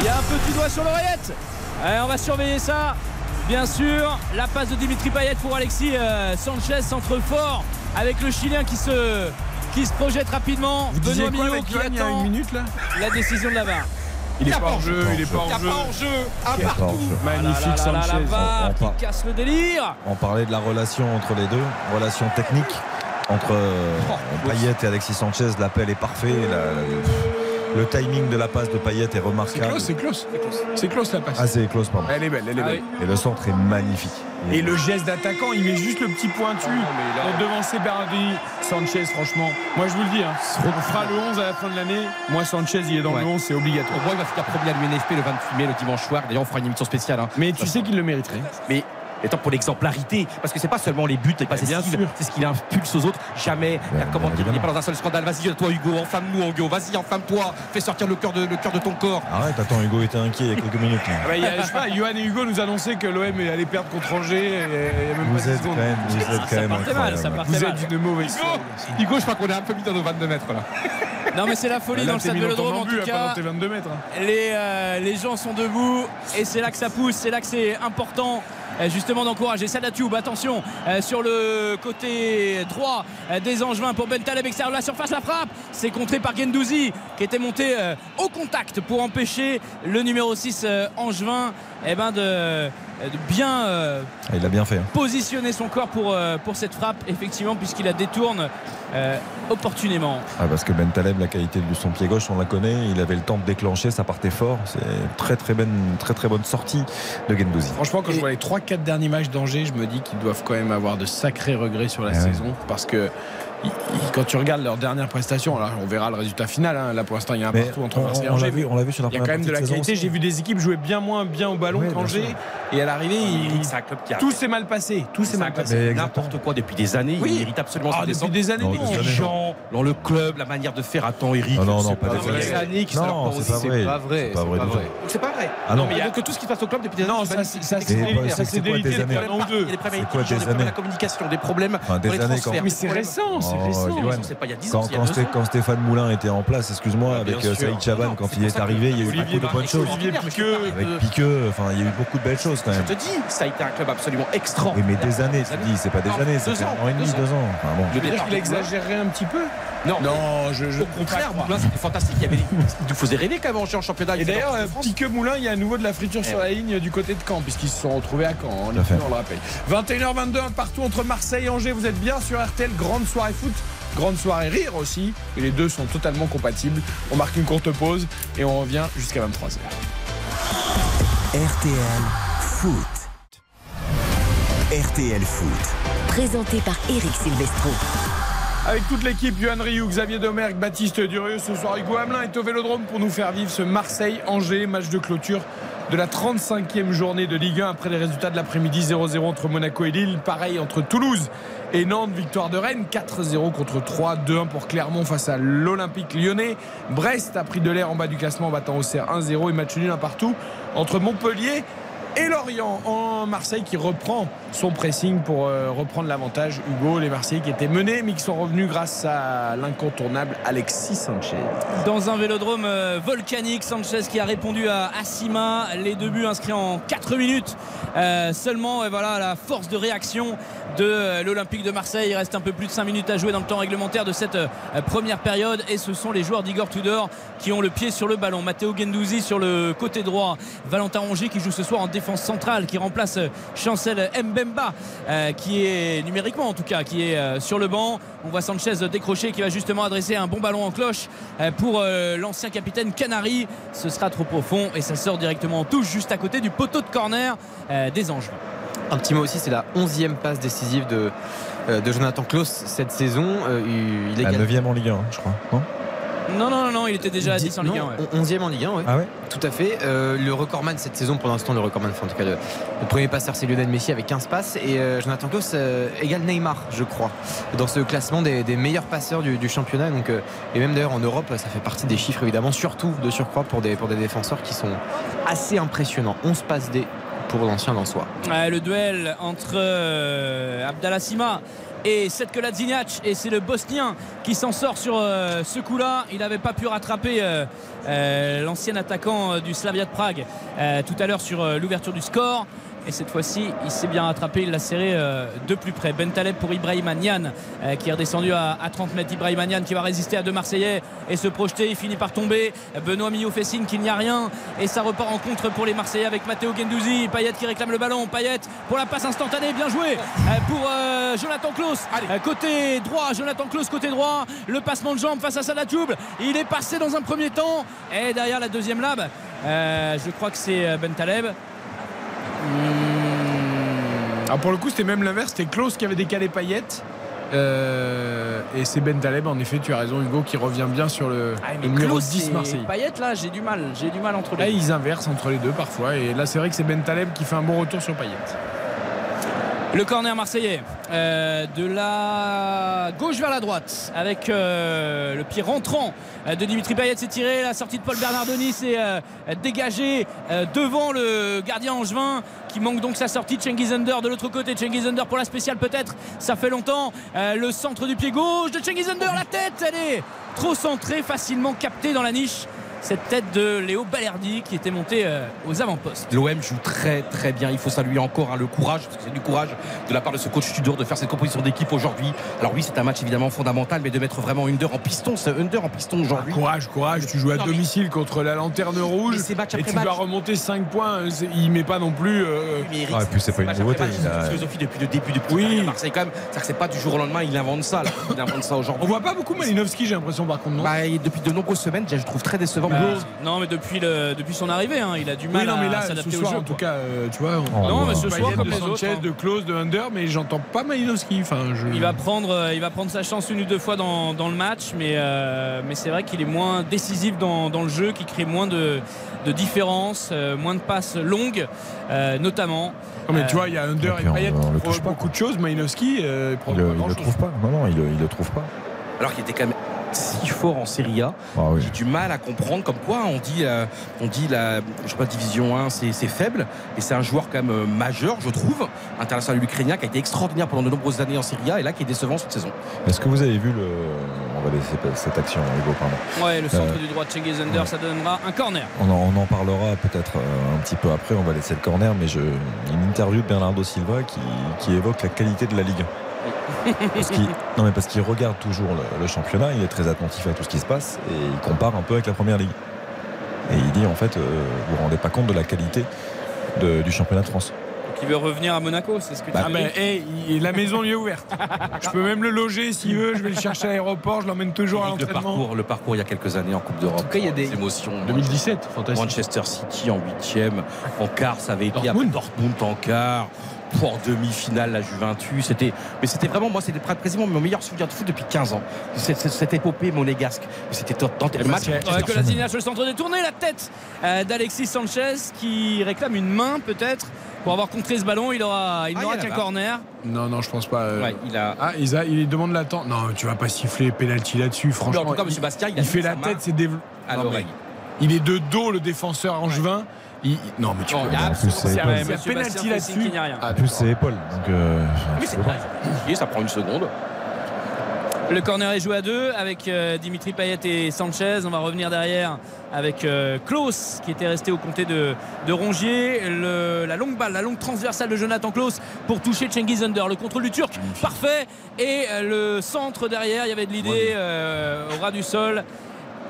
F: Il y a un petit doigt sur l'oreillette. Allez, on va surveiller ça. Bien sûr, la passe de Dimitri Payet pour Alexis euh, Sanchez, centre fort avec le Chilien qui se, qui se projette rapidement.
C: Vous disiez
F: Benoît
C: quoi
F: Millot
C: avec
F: qui
C: Johan il y a
F: attend
C: une minute là
F: la décision de la VAR.
C: Il est pas en jeu, il est pas en jeu.
D: pas en jeu, à
E: Il y a pas
D: partout.
E: en jeu.
C: Magnifique
F: Ah là,
C: Sanchez.
F: la VAR qui casse le délire.
E: On parlait de la relation entre les deux, relation technique entre euh, Payet et Alexis Sanchez. L'appel est parfait. la- la- le timing de la passe de Payet est
C: C'est
E: remarquable.
C: close, c'est close. C'est close la passe.
E: Ah, c'est close, pardon.
C: Elle est belle, elle est
F: Ah
C: belle.
F: oui.
E: Et le centre est magnifique.
C: Et le geste d'attaquant, il met juste le petit pointu pour devancer Bernardini. Sanchez, franchement, moi je vous le dis, hein, on fera le 11 à la fin de l'année. Moi, Sanchez, il est dans
D: Ouais.
C: le 11, c'est obligatoire.
D: Pour moi, il va finir premier à l'UNFP le 28 mai, le dimanche soir. D'ailleurs, on fera une émission spéciale. hein.
C: Mais tu sais qu'il le mériterait.
D: Mais étant pour l'exemplarité, parce que c'est pas seulement les buts, et
C: bien
D: c'est ce qu'il-
C: sûr.
D: c'est ce qu'il impulse aux autres. Jamais,
E: Bien,
D: comment
E: bien
D: dire, il n'est pas dans un seul scandale. Vas-y, toi Hugo, enflamme-nous Hugo, vas-y, enflamme-toi, fais sortir le cœur de, le cœur de ton corps.
E: Arrête, attends, Hugo était inquiet il y a quelques minutes. là.
C: Ah bah, il y a- je sais pas, Johan et Hugo nous annonçaient que l'OM allait perdre contre Angers. et Il y a même
E: Vous
C: pas 10
E: êtes quand
C: secondes.
E: même, vous êtes quand même
F: partait mal, ça
E: incroyable.
F: partait
C: Vous
F: mal.
C: êtes d'une mauvaise
D: Hugo, je crois qu'on est un peu mis dans nos 22 mètres là.
F: Non mais c'est la folie
C: Là,
F: dans le stade Vélodrome en tout
C: hein,
F: cas.
C: tes 22 mètres. hein.
F: Les, euh, les gens sont debout et c'est là que ça pousse, c'est là que c'est important justement d'encourager Sadatube. Attention euh, sur le côté droit euh, des Angevins pour Bentaleb extérieur de la surface, la frappe. C'est contré par Gendouzi qui était monté euh, au contact pour empêcher le numéro 6 euh, Angevin eh ben de bien euh,
E: Ah, il a bien fait. hein.
F: positionner son corps pour, euh, pour cette frappe, effectivement, puisqu'il la détourne euh, opportunément.
E: Ah, parce que Ben Taleb, la qualité de son pied gauche, on la connaît. Il avait le temps de déclencher, ça partait fort. C'est une très très bonne, très très bonne sortie de Gendouzi.
C: Franchement, quand je vois les 3-4 derniers matchs d'Angers, je me dis qu'ils doivent quand même avoir de sacrés regrets sur la
E: Ah ouais.
C: saison. Parce que quand tu regardes leurs dernières prestations, alors on verra le résultat final. hein. Là pour l'instant, il y a un
E: Mais
C: partout entre
E: on-
C: Marseille et
E: on l'a
C: Angers.
E: vu- on l'a vu sur la
C: Il y a quand même de la qualité. J'ai vu des équipes jouer bien moins bien au ballon
E: bien
C: qu'Angers. Et à l'arrivée, il- tout s'est mal passé. Tout s'est mal passé.
D: N'importe quoi depuis des années.
C: Oui.
D: Il mérite absolument
C: Ah, depuis des années,
E: Non,
C: non.
E: des
D: Les gens, dans le club, la manière de faire. Attends, Eric.
E: Non, non, non,
D: c'est
E: pas des
D: vrai.
E: années. Non,
D: leur
E: c'est pas vrai. C'est pas vrai
D: c'est pas vrai.
E: Ah non.
D: mais il y a que tout ce qui se passe au club depuis des années.
C: Non,
D: c'est
C: ça, c'est- délité.
E: bah,
C: Ça,
E: c'est quoi des années
D: la communication, des problèmes
E: des années
C: Mais c'est récent, c'est récent.
E: Johan.
D: C'est pas il y a 10 ans,
E: Quand,
D: c'est il a
E: Sté- Stéphane Moulin était en place, excuse-moi, avec euh,
I: sûr.
E: Saïd Chaban, quand
D: c'est
E: il est arrivé, il y a eu beaucoup de bonnes choses.
D: C'est
E: Avec
D: que-
E: Piqueux, enfin, il y a eu beaucoup de belles choses quand
D: Je
E: même.
D: te dis, ça a été un club absolument extraordinaire.
E: Oui, mais des années, tu dis, c'est pas des années,
D: ans,
E: un an et demi,
D: deux ans. de Moulin-
C: exagérerait un petit peu
D: Non,
C: Non, je, je
D: Au contraire, Moulin, c'était fantastique. Il, y avait des- il nous faisait rêver quand même en championnat.
C: Et d'ailleurs. Piqueux Moulin, il y a à nouveau de la friture sur la ligne du côté de Caen, puisqu'ils se sont retrouvés à Caen.
E: Fait.
C: on le rappelle. 21h22, un partout entre Marseille et Angers. Vous êtes bien sur RTL, grande soirée foot, grande soirée rire aussi. Et les deux sont totalement compatibles. On marque une courte pause et on revient jusqu'à 23h.
A: RTL Foot. RTL Foot.
B: Présenté par Eric Silvestro.
C: Avec toute l'équipe, Yohan Rioux, Xavier Domergue, Baptiste Durieux, ce soir Hugo Hamelin est au Vélodrome pour nous faire vivre ce Marseille-Angers, match de clôture de la 35e journée de Ligue 1 après les résultats de l'après-midi 0-0 entre Monaco et Lille, pareil entre Toulouse et Nantes, victoire de Rennes 4-0 contre 3, 2-1 pour Clermont face à l'Olympique lyonnais. Brest a pris de l'air en bas du classement en battant Auxerre 1-0 et match nul un partout entre Montpellier et Lorient en Marseille qui reprend son pressing pour euh, reprendre l'avantage. Hugo, les Marseillais qui étaient menés mais qui sont revenus grâce à l'incontournable Alexis Sanchez.
F: Dans un vélodrome euh, volcanique, Sanchez qui a répondu à Assima. Les deux buts inscrits en 4 minutes euh, seulement. Et voilà la force de réaction de l'Olympique de Marseille. Il reste un peu plus de 5 minutes à jouer dans le temps réglementaire de cette première période. Et ce sont les joueurs d'Igor Tudor qui ont le pied sur le ballon. Matteo Gendouzi sur le côté droit. Valentin Rongier qui joue ce soir en défense centrale, qui remplace euh, Chancel Mbemba, euh, qui est numériquement en tout cas, qui est euh, sur le banc. On voit Sanchez décrocher qui va justement adresser un bon ballon en cloche euh, pour euh, l'ancien capitaine Canary. Ce sera trop profond et ça sort directement en touche juste à côté du poteau de corner euh, des Anges.
I: Un petit mot aussi, c'est la 11e passe décisive de, euh, de Jonathan Klaus cette saison. Euh, il est
E: La
I: égal-
E: 9 en Ligue 1, je crois. Non?
F: Non, non, non, non, il était déjà à 10 en Ligue 1.
I: Non,
F: ouais.
I: 11e en Ligue 1, ouais.
E: Ah ouais
I: Tout à fait. Euh, le recordman cette saison, pour l'instant, le recordman, enfin, en tout cas, le, le premier passeur, c'est Lionel Messi avec 15 passes. Et euh, Jonathan Klaus euh, égale Neymar, je crois, dans ce classement des, des meilleurs passeurs du, du championnat. Donc, euh, et même d'ailleurs en Europe, ça fait partie des chiffres, évidemment, surtout de surcroît pour des, pour des défenseurs qui sont assez impressionnants. 11 passes D pour l'ancien Lensois.
F: Ouais, le duel entre euh, Abdallah Sima et Setke Ladziniac et c'est le Bosnien qui s'en sort sur euh, ce coup-là. Il n'avait pas pu rattraper euh, euh, l'ancien attaquant du Slavia de Prague tout à l'heure sur l'ouverture du score. Et cette fois-ci, il s'est bien rattrapé, il l'a serré euh, de plus près. Ben Taleb pour Ibrahim Nian euh, qui est redescendu à, à 30 mètres. Ibrahim Nian qui va résister à deux Marseillais et se projeter. Il finit par tomber. Benoît Millot fait signe qu'il n'y a rien. Et ça repart en contre pour les Marseillais avec Matteo Gendouzi. Payet qui réclame le ballon. Payet pour la passe instantanée. Bien joué euh, pour Jonathan Klaus. Côté droit, Jonathan Klaus côté droit. Le passement de jambe face à Salah Dioub. Il est passé dans un premier temps. Et derrière la deuxième lab, euh, je crois que c'est euh, Taleb.
C: Alors pour le coup, c'était même l'inverse. C'était Klaus qui avait décalé Payet. Euh, et c'est Ben Taleb, en effet, tu as raison, Hugo, qui revient bien sur le,
F: Ah,
C: le
F: mais
C: numéro
F: Klaus
C: 10
F: et
C: Marseille.
F: Payet là, j'ai du mal, j'ai du mal entre
C: Là,
F: les deux.
C: ils inversent entre les deux parfois. Et là, c'est vrai que c'est Ben Taleb qui fait un bon retour sur Payet.
F: Le corner marseillais euh, de la gauche vers la droite avec euh, le pied rentrant de Dimitri Payet s'est tiré la sortie de Paul Bernardoni s'est euh, dégagée euh, devant le gardien angevin qui manque donc sa sortie. Cengiz Under de l'autre côté. Cengiz Under pour la spéciale peut-être. Ça fait longtemps le centre du pied gauche de Cengiz Under. La tête elle est trop centrée facilement captée dans la niche cette tête de Léo Balerdi qui était monté euh, aux avant-postes.
D: L'OM joue très très bien. Il faut saluer encore hein, le courage, parce que c'est du courage de la part de ce coach Tudor de faire cette composition d'équipe aujourd'hui. Alors oui, c'est un match évidemment fondamental, mais de mettre vraiment Under en piston, c'est Under en piston aujourd'hui.
C: Courage, courage, tu joues à
D: Non, mais-
C: domicile contre la lanterne rouge
D: c'est match
C: et tu
D: match.
C: dois remonter 5 points. C'est- Il met pas non plus. euh,
D: Mais Eric,
E: Ah, et puis c'est pas une nouveauté, il a-
D: une philosophie depuis le début depuis
C: Oui.
D: à Marseille quand même. C'est-à-dire que c'est pas du jour au lendemain, il invente ça. là. Il invente ça
C: On
D: aujourd'hui.
C: voit pas beaucoup Malinowski, j'ai l'impression par contre. Non?
D: Bah, et depuis de nombreuses semaines, déjà, je trouve très décevant.
F: Bah, non, mais depuis, le, depuis son arrivée, hein, il a du mal
C: oui, non, mais
F: à
C: là, ce
F: s'adapter au
C: soir,
F: jeu.
C: en tout cas, euh, tu vois. on-
E: Oh,
F: Non, mais ce soir, comme
C: de
F: les autres.
C: Sanchez,
F: hein.
C: de Klose, de Under, mais j'entends pas Malinowski. Enfin, je...
F: Il va prendre, euh, il va prendre sa chance une ou deux fois dans, dans le match, mais, euh, mais c'est vrai qu'il est moins décisif dans, dans le jeu, qui crée moins de, de différences, euh, moins de passes longues, euh, notamment.
C: Non, mais tu vois, il y a Under
E: Et
C: et Payet qui
E: pas,
C: beaucoup de choses. Malinowski, euh, il
E: Il, le- il le
C: grand-chose.
E: trouve pas. Non, non, il, le- il le trouve pas.
D: Alors qu'il était quand même si fort en Serie A.
E: Ah oui.
D: J'ai du mal à comprendre comme quoi on dit, euh, on dit la je sais pas, division 1 c'est c'est faible et c'est un joueur quand même euh, majeur je trouve international ukrainien qui a été extraordinaire pendant de nombreuses années en Serie A et là qui est décevant cette saison
E: Est-ce que vous avez vu le. On va laisser cette action, Hugo, pardon.
F: Ouais, le centre
E: Euh,
F: du droit de Under, ça donnera un corner.
E: On en, on en parlera peut-être un petit peu après, on va laisser le corner, mais je, une interview de Bernardo Silva qui, qui évoque la qualité de la Ligue 1. Parce qu'il- non mais parce qu'il regarde toujours le, le championnat, il est très attentif à tout ce qui se passe et il compare un peu avec la première ligue. Et il dit en fait, euh, vous vous rendez pas compte de la qualité de- du championnat de France.
F: Donc il veut revenir à Monaco, c'est ce que tu
C: Ah
F: veux
C: ben,
F: dire
C: hey, il- la maison lui est ouverte. Je peux même le loger s'il veut. Je vais le chercher à l'aéroport. Je l'emmène toujours à
D: Eric, le
C: l'entraînement.
D: parcours, le parcours il y a quelques années en Coupe d'Europe. En
I: tout cas, il y a des-
D: émotions.
C: 2017, fantastique.
D: Manchester City en huitième, en quart ça avait été
C: Dortmund.
D: Dortmund en quart. Pour demi-finale, la Juventus, c'était, mais c'était vraiment, moi, c'était quasiment mon meilleur souvenir de foot depuis 15 ans. Cette, cette- cette épopée monégasque. C'était tant- le match.
F: Ouais, que la Ziniach, le centre détourné, la tête euh, d'Alexis Sanchez qui réclame une main peut-être pour avoir contré ce ballon. Il aura, il
D: Ah,
F: n'aura
D: il a
F: qu'un corner.
C: Non, non, je pense pas. euh.
D: Ouais, il a.
C: Ah, Isa, il demande la temps. Non, tu vas pas siffler penalty là-dessus,
D: Mais
C: franchement.
D: en tout cas,
C: il,
D: M. Bastien, il a
C: il fait la tête, c'est. Il est de dos, le défenseur angevin. Il- il- Non, mais tu peux
F: il y a un
C: Il y a
F: Monsieur
C: penalty là-dessus.
F: Fessy qui n'y a rien.
C: Ah,
E: En plus, c'est épaule. Donc, euh,
D: Oui, c'est vrai. Et ça prend une seconde.
F: Le corner est joué à deux avec euh, Dimitri Payet et Sanchez. On va revenir derrière avec euh, Klaus qui était resté au comté de, de Rongier. Le- la longue balle, la longue transversale de Jonathan Klaus pour toucher Cengiz Under. Le contrôle du Turc, parfait. Et euh, le centre derrière, il y avait de l'idée euh, au ras du sol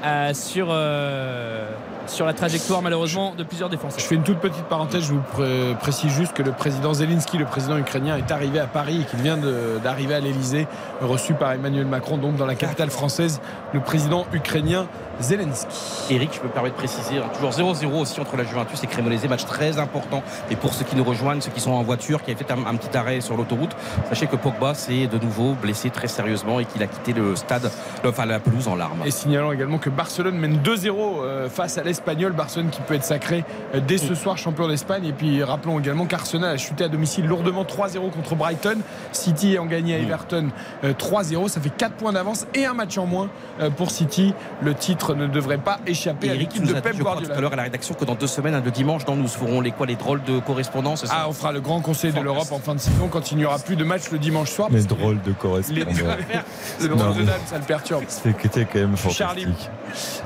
F: euh, sur, euh, sur la trajectoire malheureusement de plusieurs défenseurs.
C: Je fais une toute petite parenthèse, je vous pré- précise juste que le président Zelensky, le président ukrainien, est arrivé à Paris et qu'il vient d'arriver à l'Elysée, reçu par Emmanuel Macron, donc dans la capitale française, le président ukrainien Zelensky.
D: Eric, je me permets de préciser, hein, toujours 0-0 aussi entre la Juventus et Cremonese, match très important. Et pour ceux qui nous rejoignent, ceux qui sont en voiture, qui avaient fait un, un petit arrêt sur l'autoroute, sachez que Pogba s'est de nouveau blessé très sérieusement et qu'il a quitté le stade, enfin la pelouse en larmes.
C: Et signalons également que Barcelone mène 2-0 euh, face à l'Espagnol. Barcelone qui peut être sacré euh, dès ce soir champion d'Espagne. Et puis rappelons également qu'Arsenal a chuté à domicile lourdement 3-0 contre Brighton. City ayant gagné à Everton euh, 3-0. Ça fait 4 points d'avance et un match en moins euh, pour City. Le titre ne devrait pas échapper à
D: Eric, tu
C: l'équipe
D: nous
C: de Pep
D: crois, tout
C: Guardiola.
D: à l'heure à la rédaction que dans deux semaines, hein, le dimanche, dans nous ferons les quoi, les drôles de correspondance. c'est ça
C: Ah, on fera le grand conseil de l'Europe en fin de saison quand il n'y aura plus de match le dimanche soir.
E: les drôles de
C: les
E: correspondants.
C: le drôle de dame, ça le perturbe.
E: C'était quand même
C: Charlie.
E: fantastique.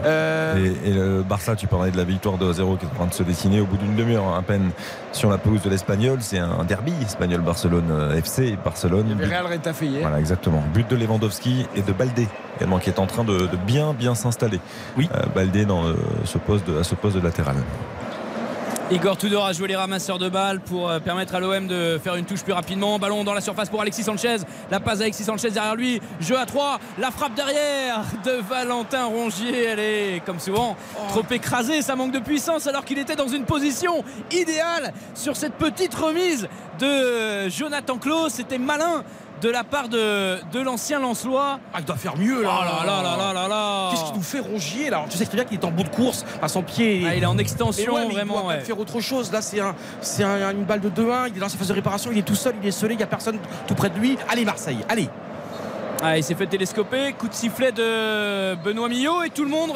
C: Euh,
E: Et, et le Barça, tu parlais de la victoire de 0 qui est en train de se dessiner au bout d'une demi-heure, hein, à peine sur la pelouse de l'Espagnol. C'est un derby espagnol-Barcelone euh, FC. Barcelone.
C: Real Retafe.
E: Voilà, exactement. But de Lewandowski et de Baldé également, qui est en train de, de bien, bien s'installer.
D: Oui.
E: Euh, Baldé dans euh, ce poste de, à ce poste de latéral.
F: Igor Tudor a joué les ramasseurs de balles pour euh, permettre à l'OM de faire une touche plus rapidement. Ballon dans la surface pour Alexis Sanchez. La passe d'Alexis Sanchez derrière lui. Jeu à 3. La frappe derrière de Valentin Rongier. Elle est, comme souvent, trop écrasée. Ça manque de puissance alors qu'il était dans une position idéale sur cette petite remise de Jonathan Klaus. C'était malin de la part de, de l'ancien Lançois.
D: Ah, il doit faire mieux là.
F: Oh là là là là là là.
D: Qu'est-ce qui nous fait rongier là Tu sais très bien qu'il est en bout de course à son pied.
F: Ah, il est en extension,
D: ouais,
F: vraiment.
D: Il doit
F: ouais.
D: faire autre chose. Là, c'est un, c'est un- une balle de 2-1. Il est dans sa phase de réparation. Il est tout seul. Il est seul. Il n'y a personne tout près de lui. Allez, Marseille. Allez.
F: Ah, il s'est fait télescoper, coup de sifflet de Benoît Millot et tout le monde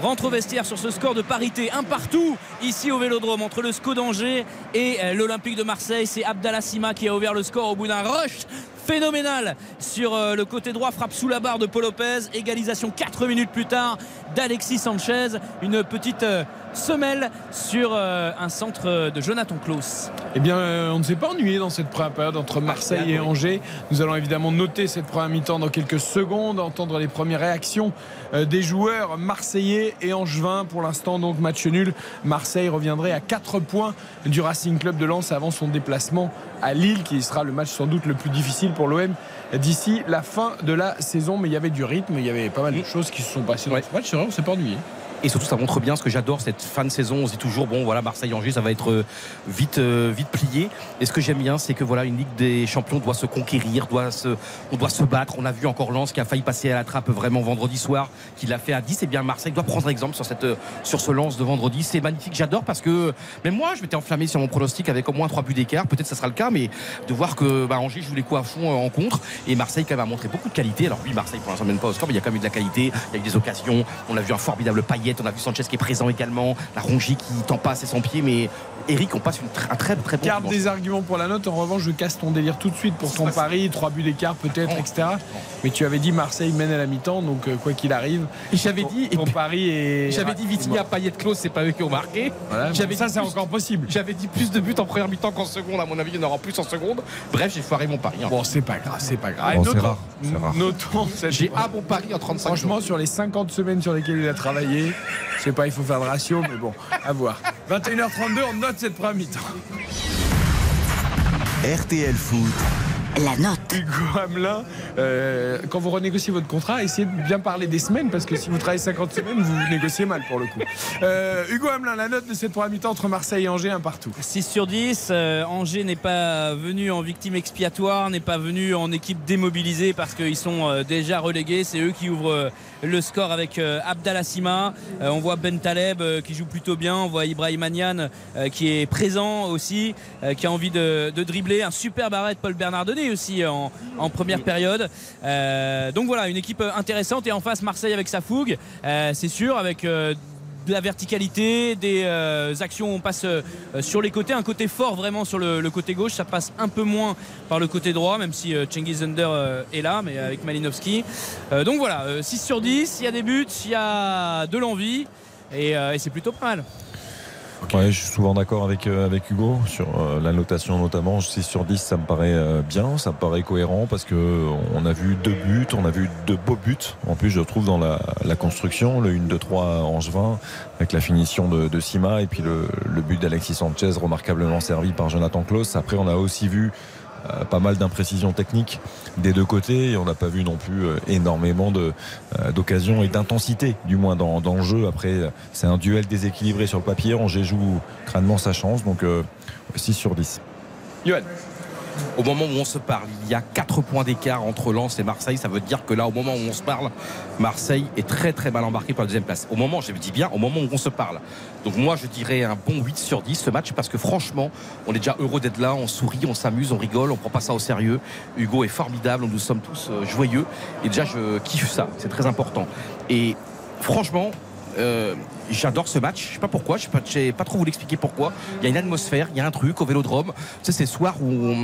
F: rentre au vestiaire sur ce score de parité un partout ici au Vélodrome entre le SCO d'Angers et euh, l'Olympique de Marseille c'est Abdallah Sima qui a ouvert le score au bout d'un rush phénoménale sur euh, le côté droit, frappe sous la barre de Paul Lopez, égalisation 4 minutes plus tard d'Alexis Sanchez, une petite euh, semelle sur euh, un centre de Jonathan Klaus.
C: Eh bien, euh, on ne s'est pas ennuyé dans cette première période entre Marseille et Angers. Nous allons évidemment noter cette première mi-temps dans quelques secondes, entendre les premières réactions euh, des joueurs marseillais et angevins. Pour l'instant, donc match nul. Marseille reviendrait à 4 points du Racing Club de Lens avant son déplacement à Lille, qui sera le match sans doute le plus difficile pour l'OM d'ici la fin de la saison. Mais il y avait du rythme, il y avait pas mal de choses qui se sont passées dans ce match. C'est vrai, on ne s'est pas ennuyé.
D: Et surtout, ça montre bien ce que j'adore cette fin de saison. On se dit toujours, bon, voilà, Marseille-Angers, ça va être euh, vite, euh, vite plié. Et ce que j'aime bien, c'est que voilà, une Ligue des Champions doit se conquérir, doit se, on doit se battre. On a vu encore Lens qui a failli passer à la trappe vraiment vendredi soir, qui l'a fait à 10. Et bien, Marseille doit prendre exemple sur, cette, euh, sur ce Lens de vendredi. C'est magnifique, j'adore parce que même moi, je m'étais enflammé sur mon pronostic avec au moins 3 buts d'écart. Peut-être ça sera le cas, mais de voir que bah, Angers joue les coups à fond en contre. Et Marseille, quand même, a montré beaucoup de qualité. Alors, oui, Marseille, pour l'instant, mène pas au score, mais il y a quand même eu de la qualité. Il y a eu des occasions. On a vu un formidable On a vu Sanchez qui est présent également. La Rongie qui tend pas assez son pied, mais Eric, on passe une, un très très bon
C: Garde des arguments pour la note. En revanche, je casse ton délire tout de suite pour ton pari. 3 buts d'écart peut-être, etc. Mais tu avais dit Marseille mène à la mi-temps, donc euh, quoi qu'il arrive.
D: Et j'avais dit,
C: ton pari est.
D: J'avais dit Vitinha, Payet, Klaus, c'est pas eux qui ont marqué.
C: Voilà,
D: J'avais
C: ça,
D: dit
C: c'est
D: plus-
C: encore possible.
D: J'avais dit plus de buts en première mi-temps qu'en seconde. À mon avis, il y en aura plus en seconde. Bref, j'ai foiré mon pari. hein.
C: Bon, c'est pas grave, c'est pas grave.
E: Bon, c'est
C: Notons-
E: rare, c'est rare.
C: Notons
D: J'ai un bon pari en 35
C: Franchement,
D: jours.
C: sur les 50 semaines sur lesquelles il a travaillé, je sais pas, il faut faire le ratio, mais bon, à voir. 21h32, on note cette première mi-temps.
A: RTL Foot.
B: La note.
C: Hugo Hamelin, euh, quand vous renégociez votre contrat, essayez de bien parler des semaines, parce que si vous travaillez 50 semaines, vous négociez mal pour le coup. Euh, Hugo Hamelin, la note de cette première mi-temps entre Marseille et Angers, un partout.
F: 6 sur 10. euh, Angers n'est pas venu en victime expiatoire, n'est pas venu en équipe démobilisée parce qu'ils sont déjà relégués. C'est eux qui ouvrent le score avec Abdallah Sima. On voit Ben Taleb qui joue plutôt bien. On voit Ibrahim Agnan qui est présent aussi, qui a envie de, dribbler. Un super barret de Paul Bernardoni aussi en première période. Euh, donc voilà, une équipe intéressante. Et en face, Marseille avec sa fougue, euh, c'est sûr, avec. euh, de la verticalité, des actions on passe sur les côtés, un côté fort vraiment sur le, côté gauche, ça passe un peu moins par le côté droit, même si euh, Cengiz Under est là, mais avec Malinowski. Donc voilà, euh, 6 sur 10, il y a des buts, il y a de l'envie, et c'est plutôt pas mal.
E: Je suis souvent d'accord avec, euh, avec Hugo sur euh, la notation notamment. 6 sur 10, ça me paraît euh, bien, ça me paraît cohérent parce que euh, on a vu deux buts, on a vu deux beaux buts. En plus, je trouve dans la, la construction, le 1-2-3 Angevin avec la finition de, de Sima et puis le, le but d'Alexis Sanchez remarquablement servi par Jonathan Klaus. Après, on a aussi vu pas mal d'imprécisions techniques des deux côtés. Et on n'a pas vu non plus euh, énormément euh, d'occasions et d'intensité du moins dans, dans le jeu. Après euh, c'est un duel déséquilibré sur le papier. Angers joue crânement sa chance donc euh, 6 sur 10
C: Johan.
D: Au moment où on se parle, il y a 4 points d'écart entre Lens et Marseille. Ça veut dire que là, au moment où on se parle, Marseille est très très mal embarqué pour la deuxième place. Au moment, je dis bien, au moment où on se parle. Donc moi, je dirais un bon 8 sur 10 ce match parce que franchement, on est déjà heureux d'être là, on sourit, on s'amuse, on rigole, on prend pas ça au sérieux. Hugo est formidable, nous sommes tous euh, joyeux. Et déjà, je kiffe ça, c'est très important. Et franchement, euh, J'adore ce match, je sais pas pourquoi, je sais pas, trop vous l'expliquer pourquoi. Il y a une atmosphère, il y a un truc au Vélodrome. Tu sais, c'est le soir où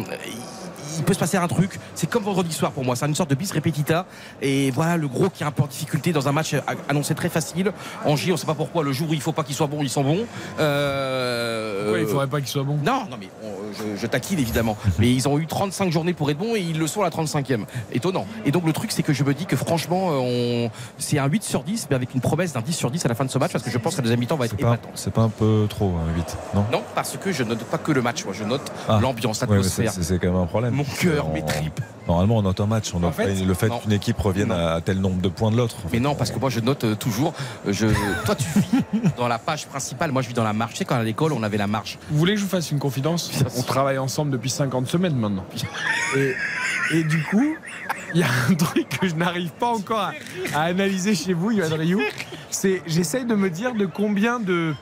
D: il peut se passer un truc. C'est comme vendredi soir pour moi. C'est une sorte de bis repetita. Et voilà, le gros qui est un peu en difficulté dans un match annoncé très facile. Angers, on sait pas pourquoi. Le jour où il faut pas qu'il soit bon, ils sont bons. Euh,
C: Pourquoi il faudrait pas qu'il soit bon
D: Non, non, mais on- je, je taquine évidemment. mais ils ont eu 35 journées pour être bons et ils le sont à la 35e. Étonnant. Et donc le truc, c'est que je me dis que franchement, euh, on... c'est un 8 sur 10, mais avec une promesse d'un 10 sur 10 à la fin de ce match parce que je pense que la deuxième mi-temps va être
E: c'est pas,
D: épatant.
E: c'est pas un peu trop hein, 8 non?
D: Non, parce que je note pas que le match, moi je note
E: Ah.
D: l'ambiance,
E: Ouais,
D: l'atmosphère.
E: c'est, c'est quand même un problème
D: Mon cœur, mes tripes.
E: normalement on note un match on note
D: fait,
E: le fait qu'une équipe revienne
D: Non.
E: à tel nombre de points de l'autre
D: Mais non, parce que moi je note euh, toujours. euh, Je... Toi tu vis dans la page principale, moi je vis dans la marche. Tu sais, quand à l'école on avait la marche.
C: Vous voulez que je vous fasse une confidence On travaille ensemble depuis 50 semaines maintenant. Et, et du coup, il y a un truc que je n'arrive pas encore à, à analyser chez vous, Yoann Rioux. C'est j'essaye de me dire de combien de,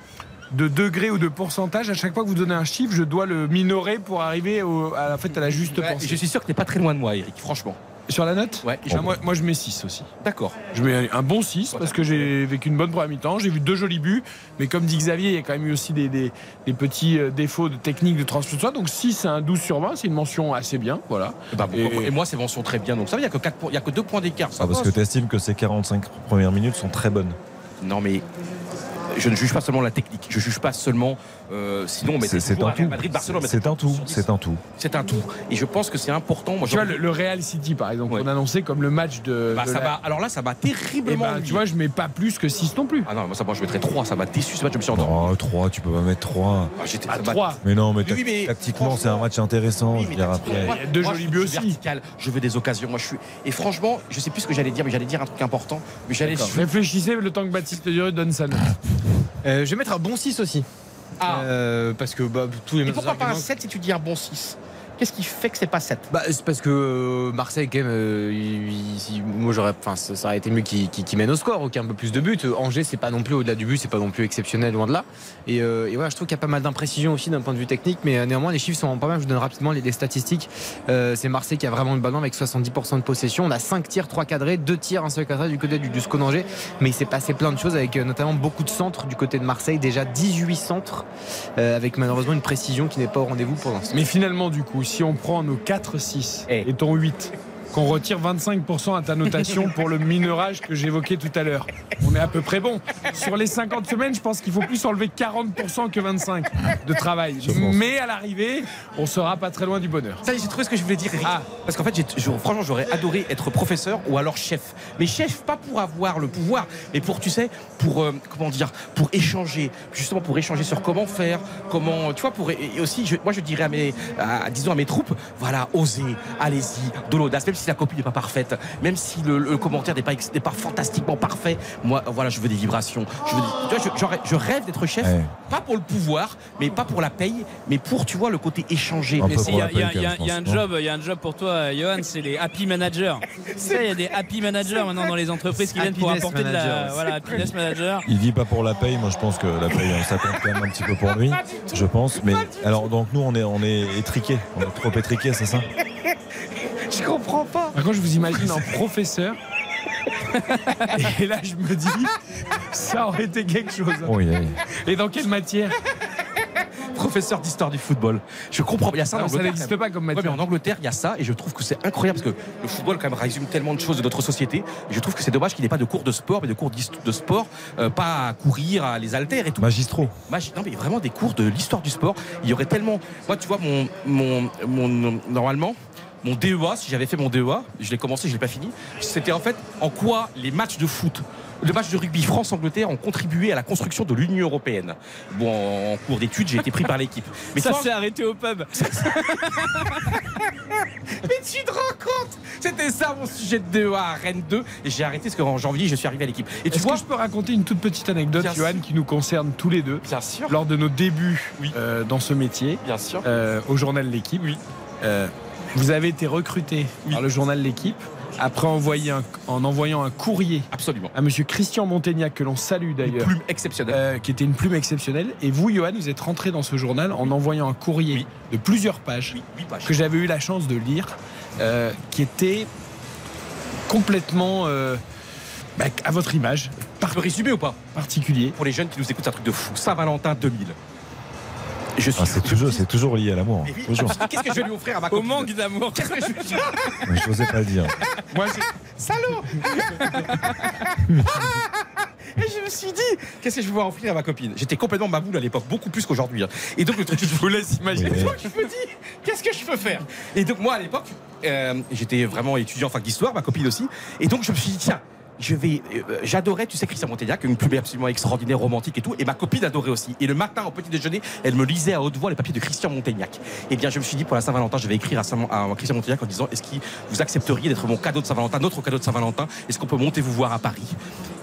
C: de degrés ou de pourcentage, à chaque fois que vous donnez un chiffre, je dois le minorer pour arriver au- à, la, fait, à la juste
D: Ouais,
C: pensée.
D: je suis sûr que t'es pas très loin de moi, Eric, franchement.
C: Sur la note?
D: Ouais.
C: Moi, moi, je mets 6 aussi.
D: D'accord.
C: Je mets un bon 6 parce que j'ai vécu une bonne première mi-temps. J'ai vu deux jolis buts. Mais comme dit Xavier, il y a quand même eu aussi des, des- des petits euh, défauts de technique de transfert. Donc 6, c'est un 12 sur 20. C'est une mention assez bien. Voilà.
D: Et, bah,
C: Et-
D: et moi, c'est mention très bien. Donc ça, il n'y a que quatre points- il y a que deux points d'écart.
E: Ah, parce que tu estimes que ces 45 premières minutes sont très bonnes.
D: Non, mais je ne juge pas seulement la technique. Je juge pas seulement. Euh, sinon, mais
E: C'est un tout.
D: Madrid, Barcelone.
E: C'est un tout. C'est un tout.
D: C'est un tout. Et je pense que c'est important. Moi,
C: Tu vois,
D: je-
C: le, le Real City, par exemple, on a annoncé comme le match de.
D: Bah,
C: de
D: ça
C: la-
D: va, alors là, ça va terriblement.
C: ben, tu vois, je mets pas plus que 6 non plus.
D: Ah non, moi, ça, moi, je mettrais 3. Ça m'a déçu ce match. Je me suis endormi.
E: Oh, 3, tu peux pas mettre 3.
D: Ah, j'étais-
C: À
D: ça m'a-
C: 3.
E: Mais non, mais,
D: Oui, mais
E: tactiquement, c'est un match intéressant. je veux dire, après.
C: Deux jolis
D: je
C: buts aussi.
D: vertical. Je veux des occasions. Moi, je suis. Et franchement, je sais plus ce que j'allais dire, mais j'allais dire un truc important. Mais j'allais.
C: D'accord. Réfléchissez le temps que Baptiste Durieux donne note.
I: Euh, je vais mettre un bon 6 aussi.
D: Ah.
I: Euh, parce que bah, tous les
D: Et
I: mêmes
D: pourquoi pas un
I: arguments-
D: 7 si tu dis un bon 6 Qu'est-ce qui fait que c'est pas 7
I: Bah, c'est parce que euh, Marseille, quand même, euh, il- il- moi j'aurais, enfin, ça, ça aurait été mieux qu'il mène au score, qu'il y ait un peu plus de buts. Angers, c'est pas non plus au-delà du but, c'est pas non plus exceptionnel, loin de là. Et, euh, et voilà, je trouve qu'il y a pas mal d'imprécisions aussi d'un point de vue technique, mais néanmoins, les chiffres sont pas mal. Je vous donne rapidement les, les statistiques. Euh, c'est Marseille qui a vraiment le ballon avec 70% de possession. On a 5 tirs, 3 cadrés, 2 tirs, un seul cadré du côté du, du SCO d'Angers. Mais il s'est passé plein de choses avec euh, notamment beaucoup de centres du côté de Marseille, déjà 18 centres, euh, avec malheureusement une précision qui n'est pas au rendez-vous pour l'instant.
C: Mais finalement, du coup, si on prend nos 4-6 et ton 8, qu'on retire 25% à ta notation pour le mineurage que j'évoquais tout à l'heure, on est à peu près bon. Sur les 50 semaines, je pense qu'il faut plus enlever 40% que 25% de travail. Mais à l'arrivée, on sera pas très loin du bonheur.
D: Ça y est, j'ai trouvé ce que je voulais dire, Eric. Parce qu'en fait, franchement, j'aurais adoré être professeur ou alors chef. Mais chef, pas pour avoir le pouvoir, mais pour, tu sais, pour, euh, comment dire, pour échanger. Justement, pour échanger sur comment faire, comment, tu vois, pour, et aussi, je- moi, je dirais à mes, à- disons à mes troupes, voilà, osez, allez-y, de l'audace, même si la copie n'est pas parfaite, même si le, le commentaire n'est pas, fantastiquement parfait. Moi, voilà, je veux des vibrations. Je, veux des- tu vois, je, j'aurais- je rêve d'être chef,
E: Ouais.
D: pas pour le pouvoir, mais pas pour la paye, mais pour, tu vois, le côté
F: si,
E: pour
F: il y a, y y y un job, il y a un job pour toi, Johan, c'est les happy managers. Il y a des happy managers maintenant dans les entreprises qui viennent pour
I: Happiness
F: apporter de la
I: manager.
F: voilà, happiness manager.
E: Il dit pas pour la paye, moi je pense que la paye ça compte quand même un petit peu pour lui, je pense. Mais alors donc nous on est on est étriqués, on est trop étriqués, c'est ça?
D: Je comprends pas.
C: Par contre, je vous imagine en professeur. Et là, je me dis, ça aurait été quelque chose.
E: Oui, oui.
C: Et dans quelle matière?
D: Professeur d'histoire du football. Je comprends. Il y a ça en
C: Non, ça n'existe pas comme
D: Ouais,
C: matière.
D: mais en Angleterre, il y a ça et je trouve que c'est incroyable parce que le football quand même résume tellement de choses de notre société. Et je trouve que c'est dommage qu'il n'y ait pas de cours de sport, mais de cours de sport, euh, pas à courir, à les haltères et tout.
E: Magistraux.
D: Magi- non mais vraiment des cours de l'histoire du sport. Il y aurait tellement. Moi, tu vois, mon, mon, mon normalement. Mon DEA, si j'avais fait mon DEA, je l'ai commencé, je l'ai pas fini. C'était en fait en quoi les matchs de foot, le match de rugby France-Angleterre ont contribué à la construction de l'Union européenne. Bon, en cours d'études, j'ai été pris par l'équipe. Mais
F: ça s'est arrêté au pub.
D: mais tu te rends compte? C'était ça mon sujet de DEA à Rennes 2 et j'ai arrêté parce qu'en janvier je suis arrivé à l'équipe. Et tu vois,
C: que je peux raconter une toute petite anecdote,
D: Bien
C: Johan, qui nous concerne tous les deux
D: bien sûr,
C: Lors de nos débuts euh, dans ce métier,
D: bien sûr.
C: euh, au journal L'équipe, euh, vous avez été recruté par le journal L'équipe après envoyer un- en envoyant un courrier
D: Absolument.
C: à monsieur Christian Montaignac, que l'on salue
D: Une
C: d'ailleurs.
D: plume exceptionnelle.
C: euh, qui était une plume exceptionnelle. Et vous, Johan, vous êtes rentré dans ce journal en envoyant un courrier
D: Oui.
C: de plusieurs pages
D: Oui, huit pages.
C: que j'avais eu la chance de lire, euh, qui était complètement euh, bah, à votre image,
D: Je peux résumer ou pas?
C: particulier.
D: Pour les jeunes qui nous écoutent, c'est un truc de fou. Saint-Valentin 2000. Je suis.
E: Ah, c'est toujours, c'est toujours lié à l'amour.
D: Oui, Qu'est-ce que je vais lui offrir à ma
F: Au
D: copine
F: manque d'amour.
D: Qu'est-ce que je
E: Je n'osais pas le dire.
C: Moi, j'ai-
D: Salaud Et je me suis dit, qu'est-ce que je vais offrir à ma copine J'étais complètement maboule à l'époque, beaucoup plus qu'aujourd'hui. hein. Et donc le truc, je vous laisse imaginer.
E: Oui.
D: Donc je me dis, qu'est-ce que je peux faire Et donc moi à l'époque, euh, j'étais vraiment étudiant en fac d'histoire, ma copine aussi. Et donc je me suis dit, tiens. Je vais, euh, j'adorais, tu sais, Christian Montaignac, une plume absolument extraordinaire, romantique et tout. Et ma copine adorait aussi. Et le matin, au petit déjeuner, elle me lisait à haute voix les papiers de Christian Montaignac. Et bien, je me suis dit, pour la Saint-Valentin, je vais écrire à, Saint- à Christian Montaignac en disant, est-ce que vous accepteriez d'être mon cadeau de Saint-Valentin, notre cadeau de Saint-Valentin? Est-ce qu'on peut monter vous voir à Paris?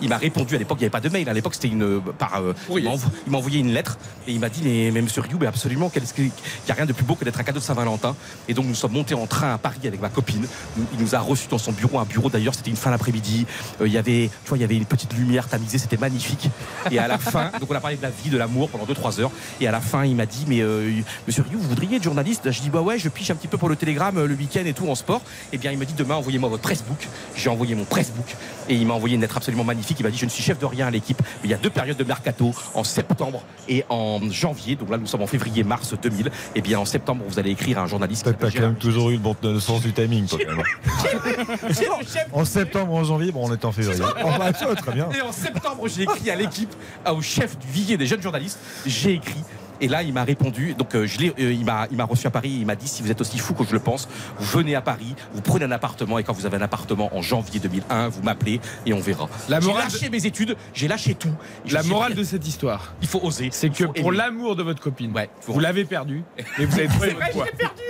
D: Il m'a répondu à l'époque, il n'y avait pas de mail. À l'époque, c'était une euh, par. euh, il m'a envo- il m'a envoyé une lettre et il m'a dit, mais, mais Monsieur Rioux, mais absolument, qu'est-ce que- il n'y a rien de plus beau que d'être un cadeau de Saint-Valentin? Et donc, nous sommes montés en train à Paris avec ma copine. Il nous a reçus dans son bureau, un bureau d'ailleurs, c'était une fin d'après-midi. Euh, il y avait, tu vois, il y avait une petite lumière tamisée, c'était magnifique. Et à la fin, donc on a parlé de la vie, de l'amour pendant 2-3 heures. Et à la fin, il m'a dit, mais euh, Monsieur Rioux, vous voudriez être journaliste? Je dis bah ouais, je piche un petit peu pour le Télégramme euh, le week-end et tout en sport. Et bien, il m'a dit demain, envoyez-moi votre pressbook. J'ai envoyé mon pressbook et il m'a envoyé une lettre absolument magnifique. Il m'a dit, je ne suis chef de rien à l'équipe, mais il y a deux périodes de mercato en septembre et en janvier. Donc là, nous sommes en février-mars 2000. Et bien, en septembre, vous allez écrire à un journaliste. qui
E: T'as quand même toujours eu le bon sens du timing. toi, quand même.
D: Gérard-
E: En septembre, en janvier, bon, on est en février. Oh, bah, très bien.
D: Et en septembre, j'ai écrit à l'équipe, au chef du vivier des jeunes journalistes, j'ai écrit. Et là, il m'a répondu. Donc, euh, je euh, il m'a, il m'a reçu à Paris. Il m'a dit si vous êtes aussi fou que je le pense, vous venez à Paris, vous prenez un appartement, et quand vous avez un appartement en janvier 2001, vous m'appelez et on verra.
C: La
D: j'ai lâché mes études, j'ai lâché tout.
C: La morale de cette histoire,
D: il faut oser.
C: c'est que pour l'amour de votre copine, vous l'avez perdu, mais vous avez trouvé votre poids.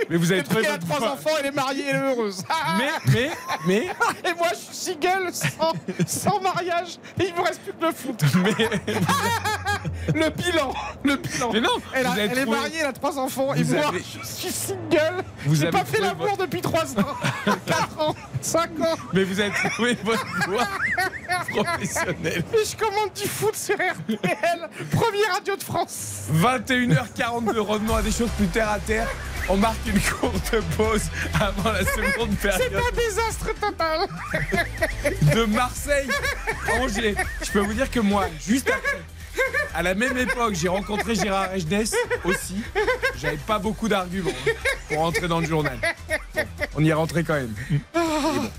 C: Mais vous avez trouvé
D: Elle a
C: votre
D: trois
C: poids.
D: enfants, elle est mariée, elle est heureuse.
C: Mais, mais, mais,
D: Et moi, je suis single, sans, sans mariage, et il me reste plus que le foot. le bilan, le bilan.
C: mais non,
D: Elle, a- est mariée, elle a trois enfants, et
C: Vous
D: moi,
C: avez-
D: je suis single.
C: Vous
D: J'ai pas fait l'amour
C: votre-
D: depuis trois ans, quatre ans, cinq ans.
C: mais vous avez trouvé votre voie professionnelle.
D: Et je commande du foot sur RTL, première radio de France.
C: 21h42, revenons à des choses plus terre à terre. On marque une courte pause avant la seconde
D: C'est
C: période
D: un désastre total.
C: de Marseille Angers. Je peux vous dire que moi, juste après, à la même époque, j'ai rencontré Gérard Regnès aussi. J'avais pas beaucoup d'arguments pour rentrer dans le journal. Bon, on y est rentré quand même. Bon,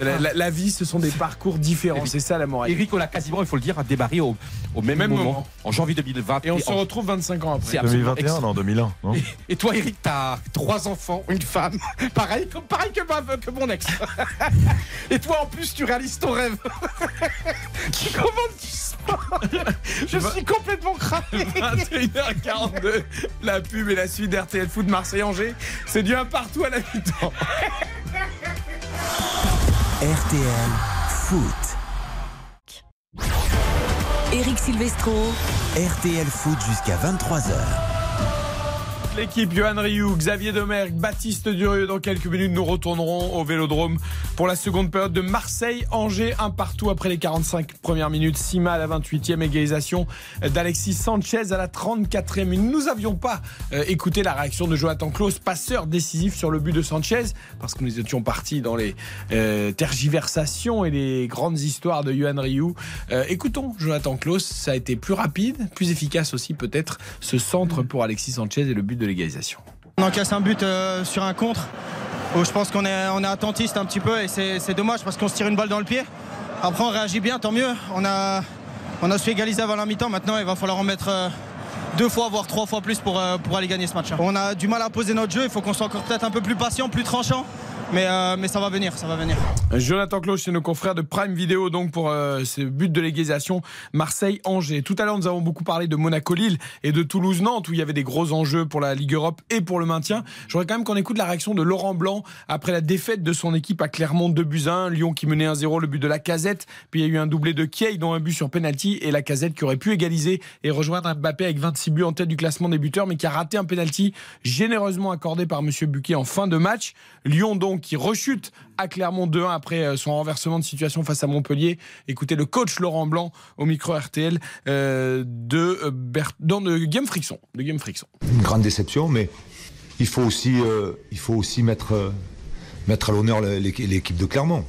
C: la, la- la vie, ce sont des parcours différents. C'est ça la morale.
D: Eric, on l'a quasiment, il faut le dire, débarré au, au même,
C: Même
D: moment,
C: moment.
D: en janvier 2020.
C: Et on se
D: en-
C: retrouve 25 ans après.
D: C'est absolument
E: 2021,
D: excellent.
E: non, 2001. Non
D: Et toi, Eric, t'as trois enfants, une femme, pareil, comme, pareil que, ma, que mon ex. Et toi, en plus, tu réalises ton rêve. tu commandes du sport. Je suis complètement cramé.
C: 21h42, la pub et la suite d'RTL Foot Marseille-Angers. C'est du un partout à la mi-temps.
A: RTL Foot.
B: Eric Silvestro.
A: RTL Foot jusqu'à 23h.
C: L'équipe Johan Rioux, Xavier Domergue, Baptiste Durieux. Dans quelques minutes, nous retournerons au Vélodrome pour la seconde période de Marseille-Angers. Un partout après les 45 premières minutes. Sima à la 28e égalisation d'Alexis Sanchez à la 34e minute. Nous n'avions pas euh, écouté la réaction de Jonathan Klaus, passeur décisif sur le but de Sanchez, parce que nous étions partis dans les euh, tergiversations et les grandes histoires de Johan Rioux. Euh, écoutons Jonathan Klaus. Ça a été plus rapide, plus efficace aussi peut-être ce centre pour Alexis Sanchez et le but de l'égalisation.
P: On encaisse un but euh, sur un contre où je pense qu'on est, on est attentiste un petit peu et c'est c'est dommage parce qu'on se tire une balle dans le pied. Après on réagit bien, tant mieux. On a, on a su égaliser avant la mi-temps. Maintenant il va falloir en mettre euh, deux fois, voire trois fois plus pour, euh, pour aller gagner ce match. On a du mal à poser notre jeu, il faut qu'on soit encore peut-être un peu plus patient, plus tranchant. Mais, euh, mais ça va venir, ça va venir.
C: Jonathan Claude chez nos confrères de Prime Vidéo donc pour euh, ce but de l'égalisation Marseille-Angers. Tout à l'heure nous avons beaucoup parlé de Monaco-Lille et de Toulouse-Nantes où il y avait des gros enjeux pour la Ligue Europe et pour le maintien. J'aurais quand même qu'on écoute la réaction de Laurent Blanc après la défaite de son équipe à Clermont 2 buts 1, Lyon qui menait 1-0, le but de la Casette, puis il y a eu un doublé de Kiei dont un but sur penalty et la Casette qui aurait pu égaliser et rejoindre Mbappé avec 26 buts en tête du classement des buteurs mais qui a raté un penalty généreusement accordé par monsieur Buquet en fin de match. Lyon donc qui rechute à Clermont 2-1 après euh, son renversement de situation face à Montpellier. Écoutez le coach Laurent Blanc au micro RTL euh, de, euh, Bert- de Guillaume Frixon.
Q: une grande déception, mais il faut aussi, il faut aussi mettre, mettre à l'honneur l'équ- l'équipe de Clermont.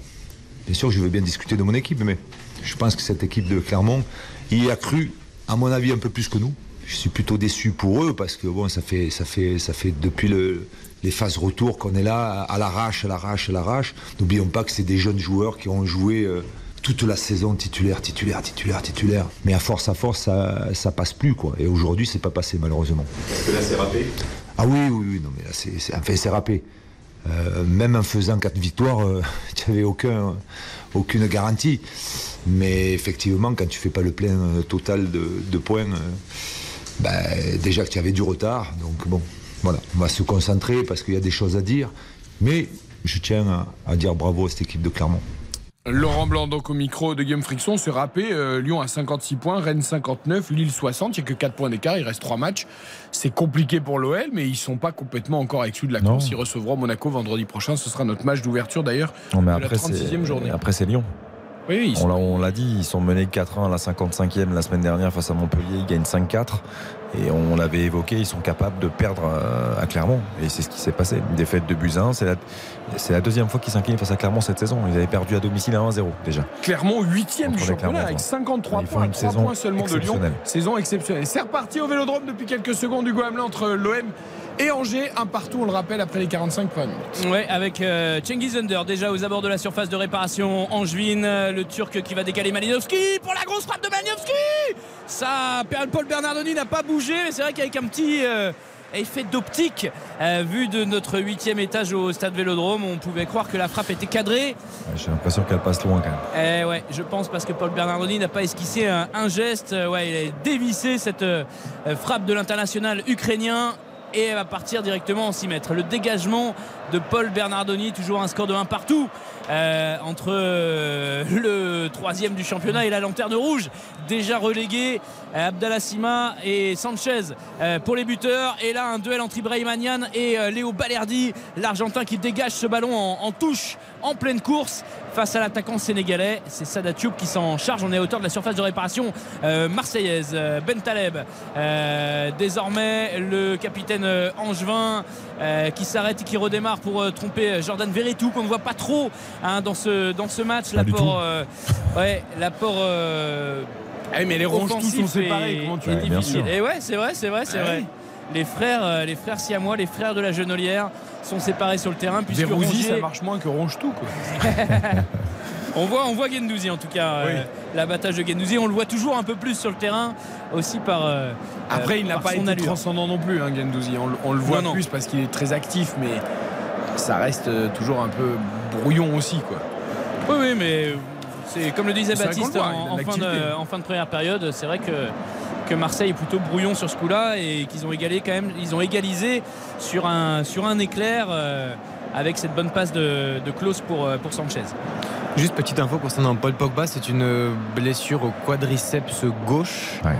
Q: Bien sûr, je veux bien discuter de mon équipe, mais je pense que cette équipe de Clermont y a cru, à mon avis, un peu plus que nous. Je suis plutôt déçu pour eux parce que bon, ça fait, ça fait, ça fait depuis le- les phases retour qu'on est là, à l'arrache, à l'arrache, à l'arrache. N'oublions pas que c'est des jeunes joueurs qui ont joué euh, toute la saison titulaire, titulaire, titulaire, titulaire. Mais à force, à force, ça, ça passe plus quoi. Et aujourd'hui, c'est pas passé malheureusement.
R: Est-ce que là c'est râpé
Q: Ah oui, oui, oui, non, mais là, c'est, c'est, enfin, c'est râpé. Euh, même en faisant quatre victoires, euh, tu n'avais aucun, aucune garantie. Mais effectivement, quand tu fais pas le plein euh, total de, de points, ben, déjà que tu avais du retard. Donc bon, voilà, on va se concentrer parce qu'il y a des choses à dire. Mais je tiens à, à dire bravo à cette équipe de Clermont.
C: Laurent Blanc donc au micro de Guillaume Frixon se rappelait euh, Lyon à 56 points, Rennes 59, Lille 60, il n'y a que 4 points d'écart, il reste 3 matchs. C'est compliqué pour l'OL, mais ils sont pas complètement encore exclus de la course. Ils recevront Monaco vendredi prochain, ce sera notre match d'ouverture d'ailleurs
E: Non, mais
C: de la
E: après,
C: 36e
E: c'est-
C: journée.
E: après, c'est Lyon.
C: Oui,
E: on l'a- on l'a dit, ils sont menés 4-1 à la 55e la semaine dernière face à Montpellier, ils gagnent 5-4. Et on l'avait évoqué, ils sont capables de perdre euh, à Clermont. Et c'est ce qui s'est passé. Une défaite de 1, c'est la, c'est la deuxième fois qu'ils s'inclinent face à Clermont cette saison. Ils avaient perdu à domicile à 1-0 déjà.
C: Clermont 8 du championnat avec 53
E: Ils font
C: points,
E: une
C: 3
E: saison
C: points seulement de Lyon.
E: exceptionnelle.
C: Saison exceptionnelle. C'est reparti au Vélodrome depuis quelques secondes du Hamelin entre l'OM et Angers, un partout, on le rappelle, après les 45 premières minutes.
F: Ouais, avec euh, Cengiz Under déjà aux abords de la surface de réparation. Angevin, euh, le Turc qui va décaler Malinowski pour la grosse frappe de Malinowski. Ça, Paul Bernardoni n'a pas bougé, mais c'est vrai qu'avec un petit euh, effet d'optique, euh, vu de notre huitième étage au stade Vélodrome, on pouvait croire que la frappe était cadrée.
E: J'ai l'impression qu'elle passe loin quand même.
F: Eh ouais, je pense parce que Paul Bernardoni n'a pas esquissé un, un geste. Ouais, il a dévissé cette euh, frappe de l'international ukrainien et elle va partir directement en 6 mètres. Le dégagement de Paul Bernardoni, toujours un score de 1 partout euh, entre euh, le troisième du championnat et la lanterne rouge, déjà relégué. euh, Abdallah Sima et Sanchez pour les buteurs. Et là, un duel entre Ibrahim Agnan et Léo Balerdi, l'Argentin qui dégage ce ballon en, touche en pleine course face à l'attaquant sénégalais. C'est Sada Diop qui s'en charge. On est à hauteur de la surface de réparation marseillaise. Euh, Ben Taleb, euh, désormais le capitaine Angevin qui s'arrête et qui redémarre pour euh, tromper euh, Jordan Verretou qu'on ne voit pas trop hein, dans, ce, dans ce match. L'apport, euh, ouais, l'apport. euh,
C: Eh, mais les ronges tous sont séparés, comment tu
E: Ouais,
F: difficile. Et ouais, c'est vrai, c'est vrai, c'est
C: Ouais.
F: vrai. Les frères, euh, les frères siamois, les frères de la Genolière sont séparés sur le terrain puisque
C: Verrouzi, ça
F: Rongier-
C: marche moins que ronge tout. Quoi.
F: on voit, on voit Gendouzi en tout cas, euh, l'abattage de Gendouzi. On le voit toujours un peu plus sur le terrain, aussi par. euh,
C: Après,
F: euh,
C: il n'a pas
F: son
C: été
F: allure.
C: transcendant non plus, hein, Gendouzi. On, le- on le voit
F: Non, non.
C: plus parce qu'il est très actif, mais ça reste toujours un peu brouillon aussi. Quoi.
F: Oui, oui, mais c'est comme le disait Baptiste en, fin de,
C: l'activité.
F: en fin de première période. C'est vrai que, que Marseille est plutôt brouillon sur ce coup-là et qu'ils ont égalé quand même. Ils ont égalisé sur un, sur un éclair euh, avec cette bonne passe de, de Klaus pour, euh, pour Sanchez.
I: Juste petite info concernant Paul Pogba, c'est une blessure au quadriceps gauche.
E: Ouais.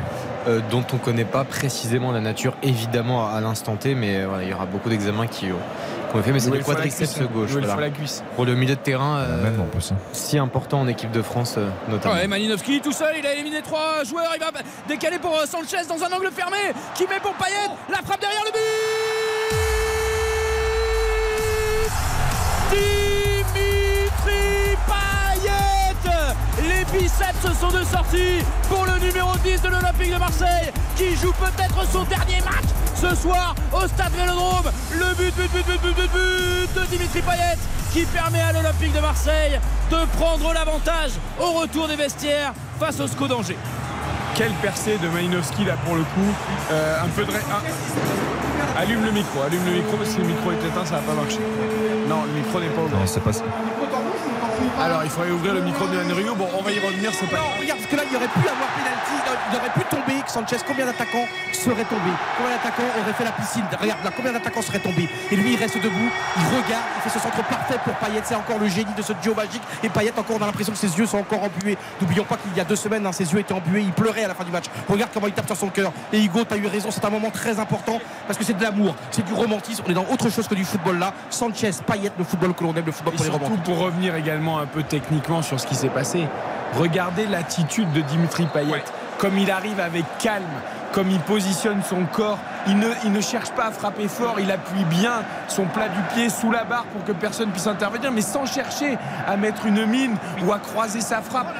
I: euh, dont on ne connaît pas précisément la nature évidemment à l'instant T mais euh, voilà, il y aura beaucoup d'examens qui, qui ont fait mais c'est le quadriceps gauche
C: Nouvelle
I: voilà.
C: fois la cuisse.
I: pour le milieu de terrain euh,
E: Même en plus. hein.
I: si important en équipe de France euh, notamment
F: Ouais, Malinowski tout seul, il a éliminé trois joueurs. Il va décaler pour euh, Sanchez dans un angle fermé. Qui met pour Payet La frappe derrière le Biceps sont de sortie pour le numéro 10 de l'Olympique de Marseille qui joue peut-être son dernier match ce soir au stade Vélodrome. Le but, but, but, but, but, but, but de Dimitri Payet qui permet à l'Olympique de Marseille de prendre l'avantage au retour des vestiaires face au SCO d'Angers.
C: Quelle percée de Malinowski là pour le coup. Euh, un peu de. ré- ah. Allume le micro, allume le micro, si le micro est éteint, ça va pas marcher. Non, le micro n'est pas ouvert.
E: Non, c'est pas ça.
C: Alors, il faudrait ouvrir le micro de Henry. Bon, on va y revenir, c'est pas.
R: Non, regarde, parce que là, il aurait pu avoir pénalty, il aurait pu tomber. Sanchez, combien d'attaquants seraient tombés? Combien d'attaquants auraient fait la piscine? Regarde là, combien d'attaquants seraient tombés? Et lui, il reste debout, il regarde, il fait ce centre parfait pour Payet. C'est encore le génie de ce duo magique. Et Payet, encore, on a l'impression que ses yeux sont encore embués. N'oublions pas qu'il y a deux semaines, hein, ses yeux étaient embués, il pleurait à la fin du match. Regarde comment il tape sur son cœur. Et Hugo, tu as eu raison, c'est un moment très important parce que c'est de l'amour, c'est du romantisme. On est dans autre chose que du football là. Sanchez, Payet, le football que l'on aime, le football pour les romantiques.
C: pour revenir également un peu techniquement sur ce qui s'est passé, regardez l'attitude de Dimitri Payet. Comme il arrive avec calme, comme il positionne son corps. Il ne, il ne cherche pas à frapper fort, il appuie bien son plat du pied sous la barre pour que personne puisse intervenir, mais sans chercher à mettre une mine ou à croiser sa frappe.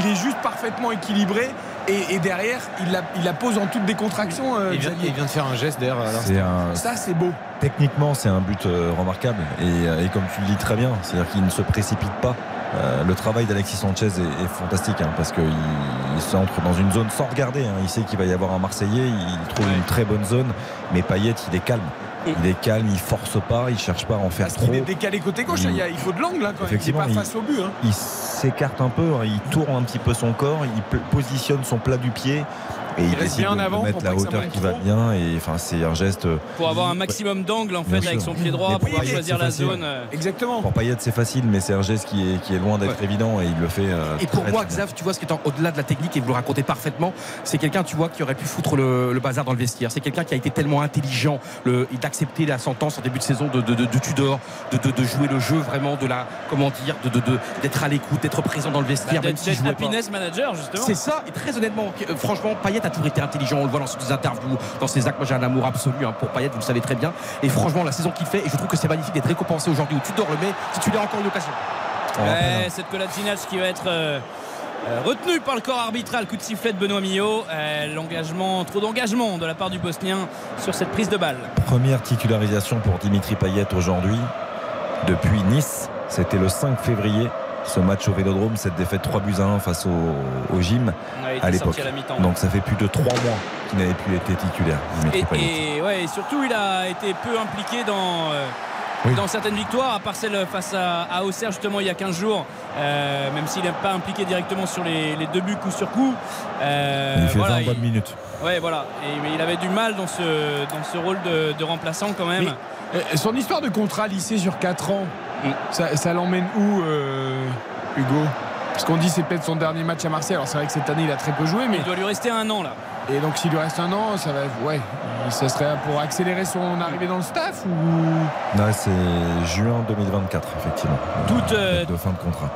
C: Il est juste parfaitement équilibré. Et, et derrière, il la, il la pose en toute décontraction. euh,
I: il, vient,
C: Xavier.
I: il vient de faire un geste.
E: C'est un-
C: Ça, c'est beau.
E: Techniquement, c'est un but euh, remarquable. Et, euh, et comme tu le dis très bien, c'est-à-dire qu'il ne se précipite pas. Euh, le travail d'Alexis Sanchez est, est fantastique hein, parce qu'il il s'entre dans une zone sans regarder. hein. Il sait qu'il va y avoir un Marseillais, il trouve une très bonne zone, mais Payet, il est calme. Il est calme, il force pas, il cherche pas à en faire
C: Parce
E: trop.
C: qu'il est décalé côté gauche,
E: Il-
C: il, il faut de l'angle hein, quand. Il
E: Effectivement,
C: pas
E: il-
C: face au but. hein.
E: il s'écarte un peu, hein, il tourne un petit peu son corps, il positionne son plat du pied Et il,
C: Il reste
E: décide
C: bien en
E: de-
C: avant
E: de
C: pour
E: mettre la hauteur qui va bien. Et enfin, c'est un geste.
F: Pour avoir un maximum d'angle en fait
E: Bien
F: avec
E: sûr.
F: son pied droit,
E: Mais
F: pouvoir choisir la
E: facile.
F: zone. euh.
C: Exactement.
E: Pour Payet, c'est facile, mais c'est un geste qui est, qui est loin d'être évident et il le fait. euh,
D: Et pour
E: très,
D: moi. Xav, tu vois ce qui est au-delà de la technique et vous le racontez parfaitement, c'est quelqu'un, tu vois, qui aurait pu foutre le, le bazar dans le vestiaire. C'est quelqu'un qui a été tellement intelligent le, d'accepter la sentence en début de saison de, de, de- de Tudor, de, de- de jouer le jeu vraiment de la, comment dire, de, de- de- d'être à l'écoute, d'être présent dans le vestiaire,
F: Bah,
D: même pas.
F: happiness manager justement.
D: C'est ça, et très honnêtement, euh, franchement, Payet a toujours été intelligent. On le voit dans ses interviews, dans ses actes. Moi, j'ai un amour absolu hein, pour Payet, vous le savez très bien. Et franchement, la saison qu'il fait, et je trouve que c'est magnifique d'être récompensé aujourd'hui où Tudor le met, si tu l'as encore une occasion.
F: Ouais, cette Kolasinac qui va être euh, euh, retenue par le corps arbitral. Coup de sifflet de Benoît Millot. Euh, l'engagement, trop d'engagement de la part du Bosnien sur cette prise de balle.
E: Première titularisation pour Dimitri Payet aujourd'hui depuis Nice. C'était le 5 février. Ce match au Vélodrome, cette défaite 3 buts à 1 face au, au gym à l'époque. Donc ça fait plus de 3 mois qu'il n'avait plus été titulaire.
F: Et, ouais, et surtout, il a été peu impliqué dans. euh,
E: Oui.
F: Dans certaines victoires, à part celle face à, à Auxerre justement il y a 15 jours, euh, même s'il n'est pas impliqué directement sur les, les deux buts coup sur coup. euh,
E: il fait
F: voilà,
E: 20
F: il-
E: bonnes minutes.
F: Ouais, voilà. Et, mais il avait du mal dans ce, dans ce rôle de, de remplaçant quand même.
C: Mais, euh, son histoire de contrat lycée sur 4 ans. Ça, ça l'emmène où, euh, Hugo? Parce qu'on dit c'est peut-être son dernier match à Marseille. Alors c'est vrai que cette année il a très peu joué, mais
F: Il doit lui rester un an là.
C: et donc s'il lui reste un an, ça va, ouais, ça serait pour accélérer son arrivée dans le staff ou
E: Là, c'est juin 2024, effectivement.
F: Toute, euh,
E: de fin de contrat.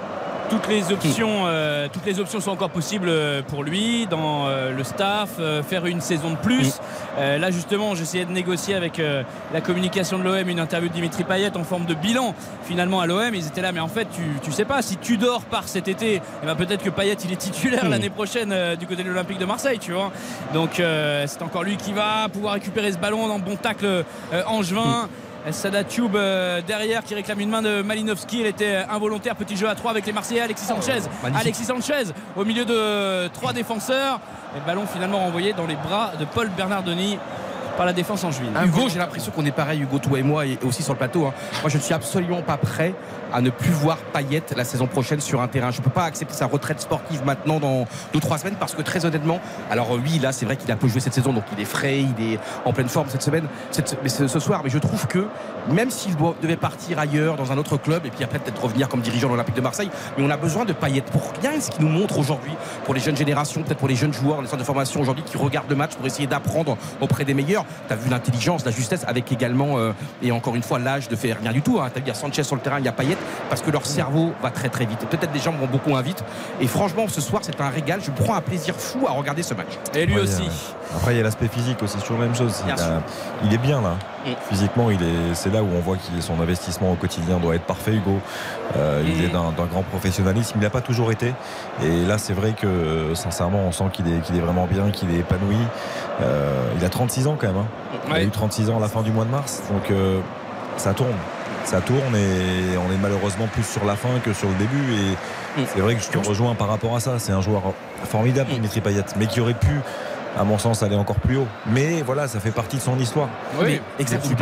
F: Toutes les options, euh, toutes les options sont encore possibles euh, pour lui dans euh, le staff, euh, faire une saison de plus. Euh, là justement, j'essayais de négocier avec euh, la communication de l'OM une interview de Dimitri Payet en forme de bilan. Finalement à l'OM, ils étaient là, mais en fait, tu, tu sais pas si tu dors par cet été, eh ben, peut-être que Payet il est titulaire
D: Mm.
F: l'année prochaine euh, du côté de l'Olympique de Marseille, tu vois. Donc euh, c'est encore lui qui va pouvoir récupérer ce ballon dans le bon tacle euh, angevin. Sada Tube euh, derrière qui réclame une main de Malinowski. Elle était involontaire. Petit jeu à 3 avec les Marseillais. Alexis Sanchez.
D: magnifique.
F: Alexis Sanchez au milieu de trois défenseurs. Et le ballon finalement renvoyé dans les bras de Paul Bernardoni par la défense angevine.
D: Hugo, j'ai l'impression qu'on est pareil, Hugo, toi et moi, et aussi sur le plateau. hein. Moi, je ne suis absolument pas prêt à ne plus voir Payet la saison prochaine sur un terrain. Je ne peux pas accepter sa retraite sportive maintenant dans 2-3 semaines parce que très honnêtement, alors euh, oui, là, c'est vrai qu'il a peu joué cette saison, donc il est frais, il est en pleine forme cette semaine, mais ce, soir. Mais je trouve que même s'il devait partir ailleurs, dans un autre club, et puis après peut-être revenir comme dirigeant de l'Olympique de Marseille, mais on a besoin de Payet pour rien ce qu'il nous montre aujourd'hui, pour les jeunes générations, peut-être pour les jeunes joueurs, les centres de formation aujourd'hui qui regardent le match pour essayer d'apprendre auprès des meilleurs. Tu as vu l'intelligence, la justesse, avec également, euh, et encore une fois, l'âge de faire rien du tout. Hein. Tu as vu, il y a Sanchez sur le terrain, il y a Payet, parce que leur cerveau va très très vite. Peut-être des gens vont beaucoup moins vite. Et franchement, ce soir, c'est un régal. Je prends un plaisir fou à regarder ce match.
F: Et lui aussi.
E: a- Après, il y a l'aspect physique aussi, c'est toujours la même chose. Il, a- est bien là.
F: Mm.
E: Physiquement, il est, c'est là où on voit que son investissement au quotidien doit être parfait, Hugo. Euh, Il est d'un, d'un grand professionnalisme. Il n'a pas toujours été. Et là, c'est vrai que, sincèrement, on sent qu'il est, qu'il est vraiment bien, qu'il est épanoui. Euh, il a 36 ans quand même. Hein. Il a
F: Ouais.
E: eu 36 ans à la fin du mois de mars. Donc, euh, ça tourne. Ça tourne et on est malheureusement plus sur la fin que sur le début. Et
F: Mm.
E: c'est vrai que je te rejoins par rapport à ça. C'est un joueur formidable, Dimitri Payet, mais qui aurait pu, à mon sens, aller encore plus haut. Mais voilà, ça fait partie de son histoire.
F: Oui,
D: exactement.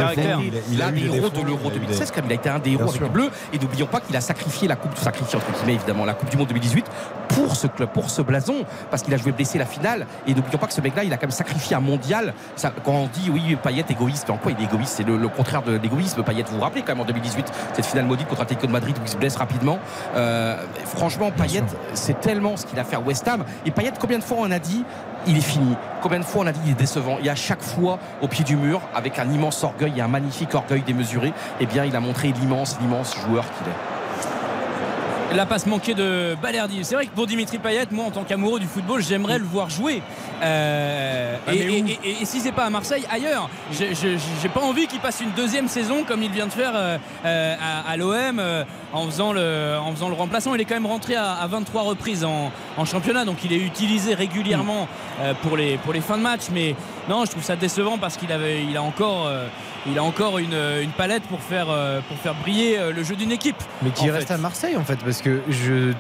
E: Il a- a
D: des héros de l'Euro
E: il a eu des-
D: 2016, comme il a été un des héros avec les Bleus. Et n'oublions pas qu'il a sacrifié la coupe, sacrifié entre guillemets évidemment, la Coupe du Monde 2018 pour ce club, pour ce blason, parce qu'il a joué blessé la finale. Et n'oublions pas que ce mec-là, il a quand même sacrifié un mondial. Ça, quand on dit oui, Payet égoïste, en quoi il est égoïste? C'est le, le contraire de l'égoïsme. Payet, vous vous rappelez quand même en 2018 cette finale maudite contre Atlético de Madrid où il se blesse rapidement. Euh, franchement, Payet, c'est tellement ce qu'il a fait à West Ham. Et Payet, combien de fois on a dit il est fini? Combien de fois on a dit il est décevant? Et à chaque fois, au pied du mur, avec un immense orgueil et un magnifique orgueil démesuré, eh bien, il a montré l'immense, l'immense joueur qu'il est.
F: La passe manquée de Balerdi. C'est vrai que pour Dimitri Payet, moi en tant qu'amoureux du football, j'aimerais le voir jouer. Euh,
C: Ah,
F: et,
C: mais où
F: et- et- et si c'est pas à Marseille, ailleurs. J'ai- pas envie qu'il passe une deuxième saison comme il vient de faire euh, euh, à, à l'OM euh, en, faisant le, en faisant le remplaçant. Il est quand même rentré à, à 23 reprises en, en championnat, donc il est utilisé régulièrement euh, pour, les, pour les fins de match. Mais non, je trouve ça décevant parce qu'il avait, il a encore. euh, il a encore une, une palette pour faire, euh, pour faire briller euh, le jeu d'une équipe.
I: Mais qui reste
F: fait.
I: à Marseille en fait, parce que je.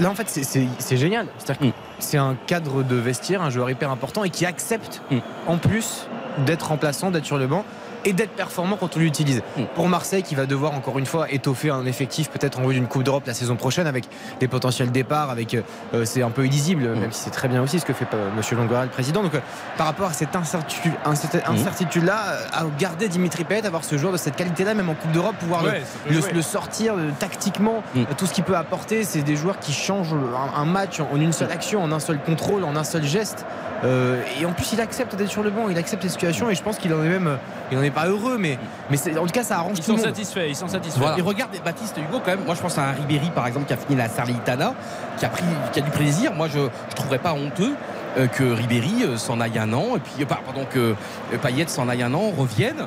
I: Là en fait c'est- c'est c'est génial. C'est-à-dire que c'est un cadre de vestiaire, un joueur hyper important et qui accepte
F: Mm.
I: en plus d'être remplaçant, d'être sur le banc. Et d'être performant quand on l'utilise. Pour Marseille, qui va devoir encore une fois étoffer un effectif peut-être en vue d'une Coupe d'Europe la saison prochaine avec des potentiels départs, avec euh, c'est un peu illisible, même si c'est très bien aussi ce que fait euh, Monsieur Longoria, le président. Donc euh, par rapport à cette incertitude, cette incertitude là, à garder Dimitri Payet, avoir ce joueur de cette qualité-là, même en Coupe d'Europe, pouvoir
C: Ouais,
I: le, sortir euh, tactiquement, euh, tout ce qu'il peut apporter, c'est des joueurs qui changent un, un match en une seule action, en un seul contrôle, en un seul geste. Euh, et en plus, il accepte d'être sur le banc, il accepte les situations, et je pense qu'il en est même, euh, il en est pas heureux, mais, mais c'est- en tout cas, ça arrange
F: Ils
I: tout le
F: sont
I: monde.
F: satisfaits, ils sont satisfaits.
D: Voilà. Et regarde Baptiste Hugo quand même. Moi je pense à un Ribéry par exemple qui a fini la Sarlitana, qui a pris, qui a du plaisir. Moi je ne trouverais pas honteux euh, que Ribéry euh, s'en aille un an et puis euh, pardon que Payet s'en aille un an, revienne.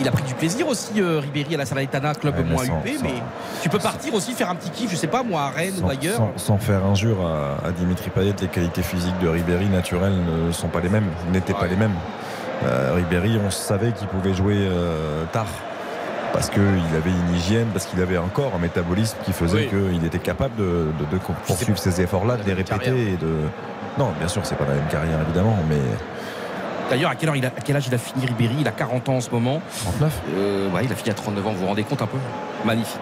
D: Il a pris du plaisir aussi Ribéry à la Sarlitana, club
E: Ouais,
D: moins
E: sans-
D: huppé,
E: sans-
D: mais tu peux partir aussi faire un petit kiff, je sais pas moi à Rennes ou ailleurs.
E: sans- sans faire injure à, à Dimitri Payet, les qualités physiques de Ribéry naturelles ne sont pas les mêmes, n'étaient pas les mêmes. Euh, Ribéry, on savait qu'il pouvait jouer euh, tard parce qu'il avait une hygiène, parce qu'il avait un corps, un métabolisme qui faisait
D: Oui.
E: qu'il était capable de, de- de poursuivre ces efforts-là, de les répéter
D: carrière.
E: et de. Non, bien sûr, c'est pas la même carrière évidemment, mais
D: D'ailleurs, à quelle, heure il a- à quel âge il a fini Ribéry? Il a 40 ans en ce moment.
E: 39
D: euh, ouais, Il a fini à 39 ans, vous vous rendez compte un peu? Magnifique.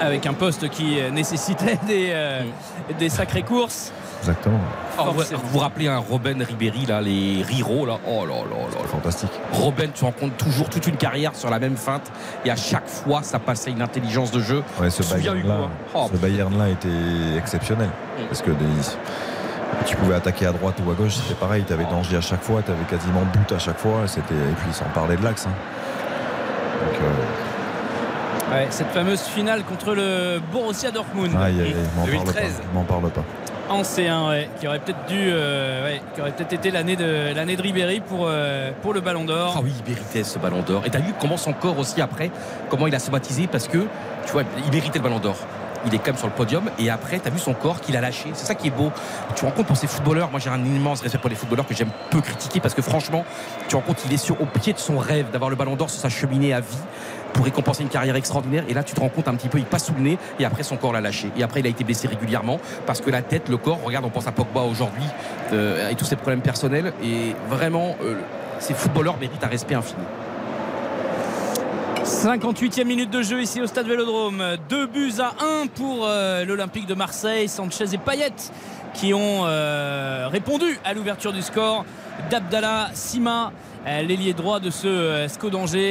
F: Avec un poste qui nécessitait des, euh, des sacrées courses.
E: Exactement.
D: Oh, vous, vous rappelez un Robben Ribéry, là, les Riro, là? Oh là là là là.
E: Fantastique.
D: Robben, tu rencontres toujours toute une carrière sur la même feinte et à chaque fois, ça passait une intelligence de jeu.
E: Ouais, ce Bayern-là,
D: hein? Oh,
E: ce Bayern-là était exceptionnel. Parce que des- tu pouvais attaquer à droite ou à gauche, c'était pareil. Tu avais danger à chaque fois, tu avais quasiment but à chaque fois. C'était... Et puis sans parler de l'axe. hein. Donc, euh,
F: Ouais, cette fameuse finale contre le Borussia Dortmund.
E: aïe, aïe, aïe, m'en parle pas.
F: 2013.
E: M'en parle pas.
F: En C1, ouais, qui aurait peut-être dû, euh, peut-être été l'année de l'année de Ribéry pour euh, le Ballon d'Or.
D: Ah oui, il ce ballon d'or. Et t'as vu comment son corps aussi après, comment il a somatisé parce que, tu vois, il méritait le ballon d'or. Il est quand même sur le podium et après, tu as vu son corps qu'il a lâché. C'est ça qui est beau. Tu rends compte pour ces footballeurs. Moi, j'ai un immense respect pour les footballeurs que j'aime peu critiquer parce que franchement, tu rends compte qu'il est sur, au pied de son rêve d'avoir le ballon d'or sur sa cheminée à vie pour récompenser une carrière extraordinaire. Et là, tu te rends compte un petit peu, il passe sous le nez et après, son corps l'a lâché. Et après, il a été blessé régulièrement parce que la tête, le corps, regarde, on pense à Pogba aujourd'hui euh, et tous ses problèmes personnels. Et vraiment, euh, ces footballeurs méritent un respect infini.
F: 58e minute de jeu ici au stade Vélodrome. Deux buts à 1 pour euh, l'Olympique de Marseille. Sanchez et Payet qui ont euh, répondu à l'ouverture du score. D'Abdallah Sima, euh, l'ailier droit de ce SCO.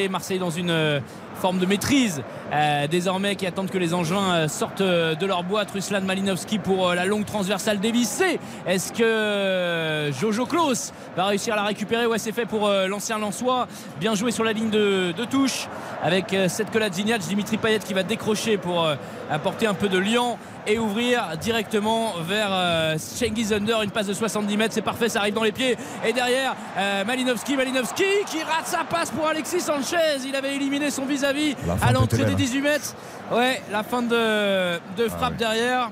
F: Marseille dans une forme de maîtrise euh, désormais qui attendent que les Angevins euh, sortent euh, de leur boîte. Ruslan Malinowski pour la longue transversale dévissée. Est-ce que Jojo Klaus va réussir à la récupérer Ouais, c'est fait pour l'ancien Lançois. Bien joué sur la ligne de, de touche avec cette Kolasinac, Dimitri Payet qui va décrocher pour apporter un peu de liant et ouvrir directement vers euh, Under une passe de 70 mètres c'est parfait ça arrive dans les pieds et derrière euh, Malinowski Malinowski qui rate sa passe pour Alexis Sanchez il avait éliminé son vis-à-vis à l'entrée des
E: belle,
F: 18 mètres. Ouais la fin de, de frappe derrière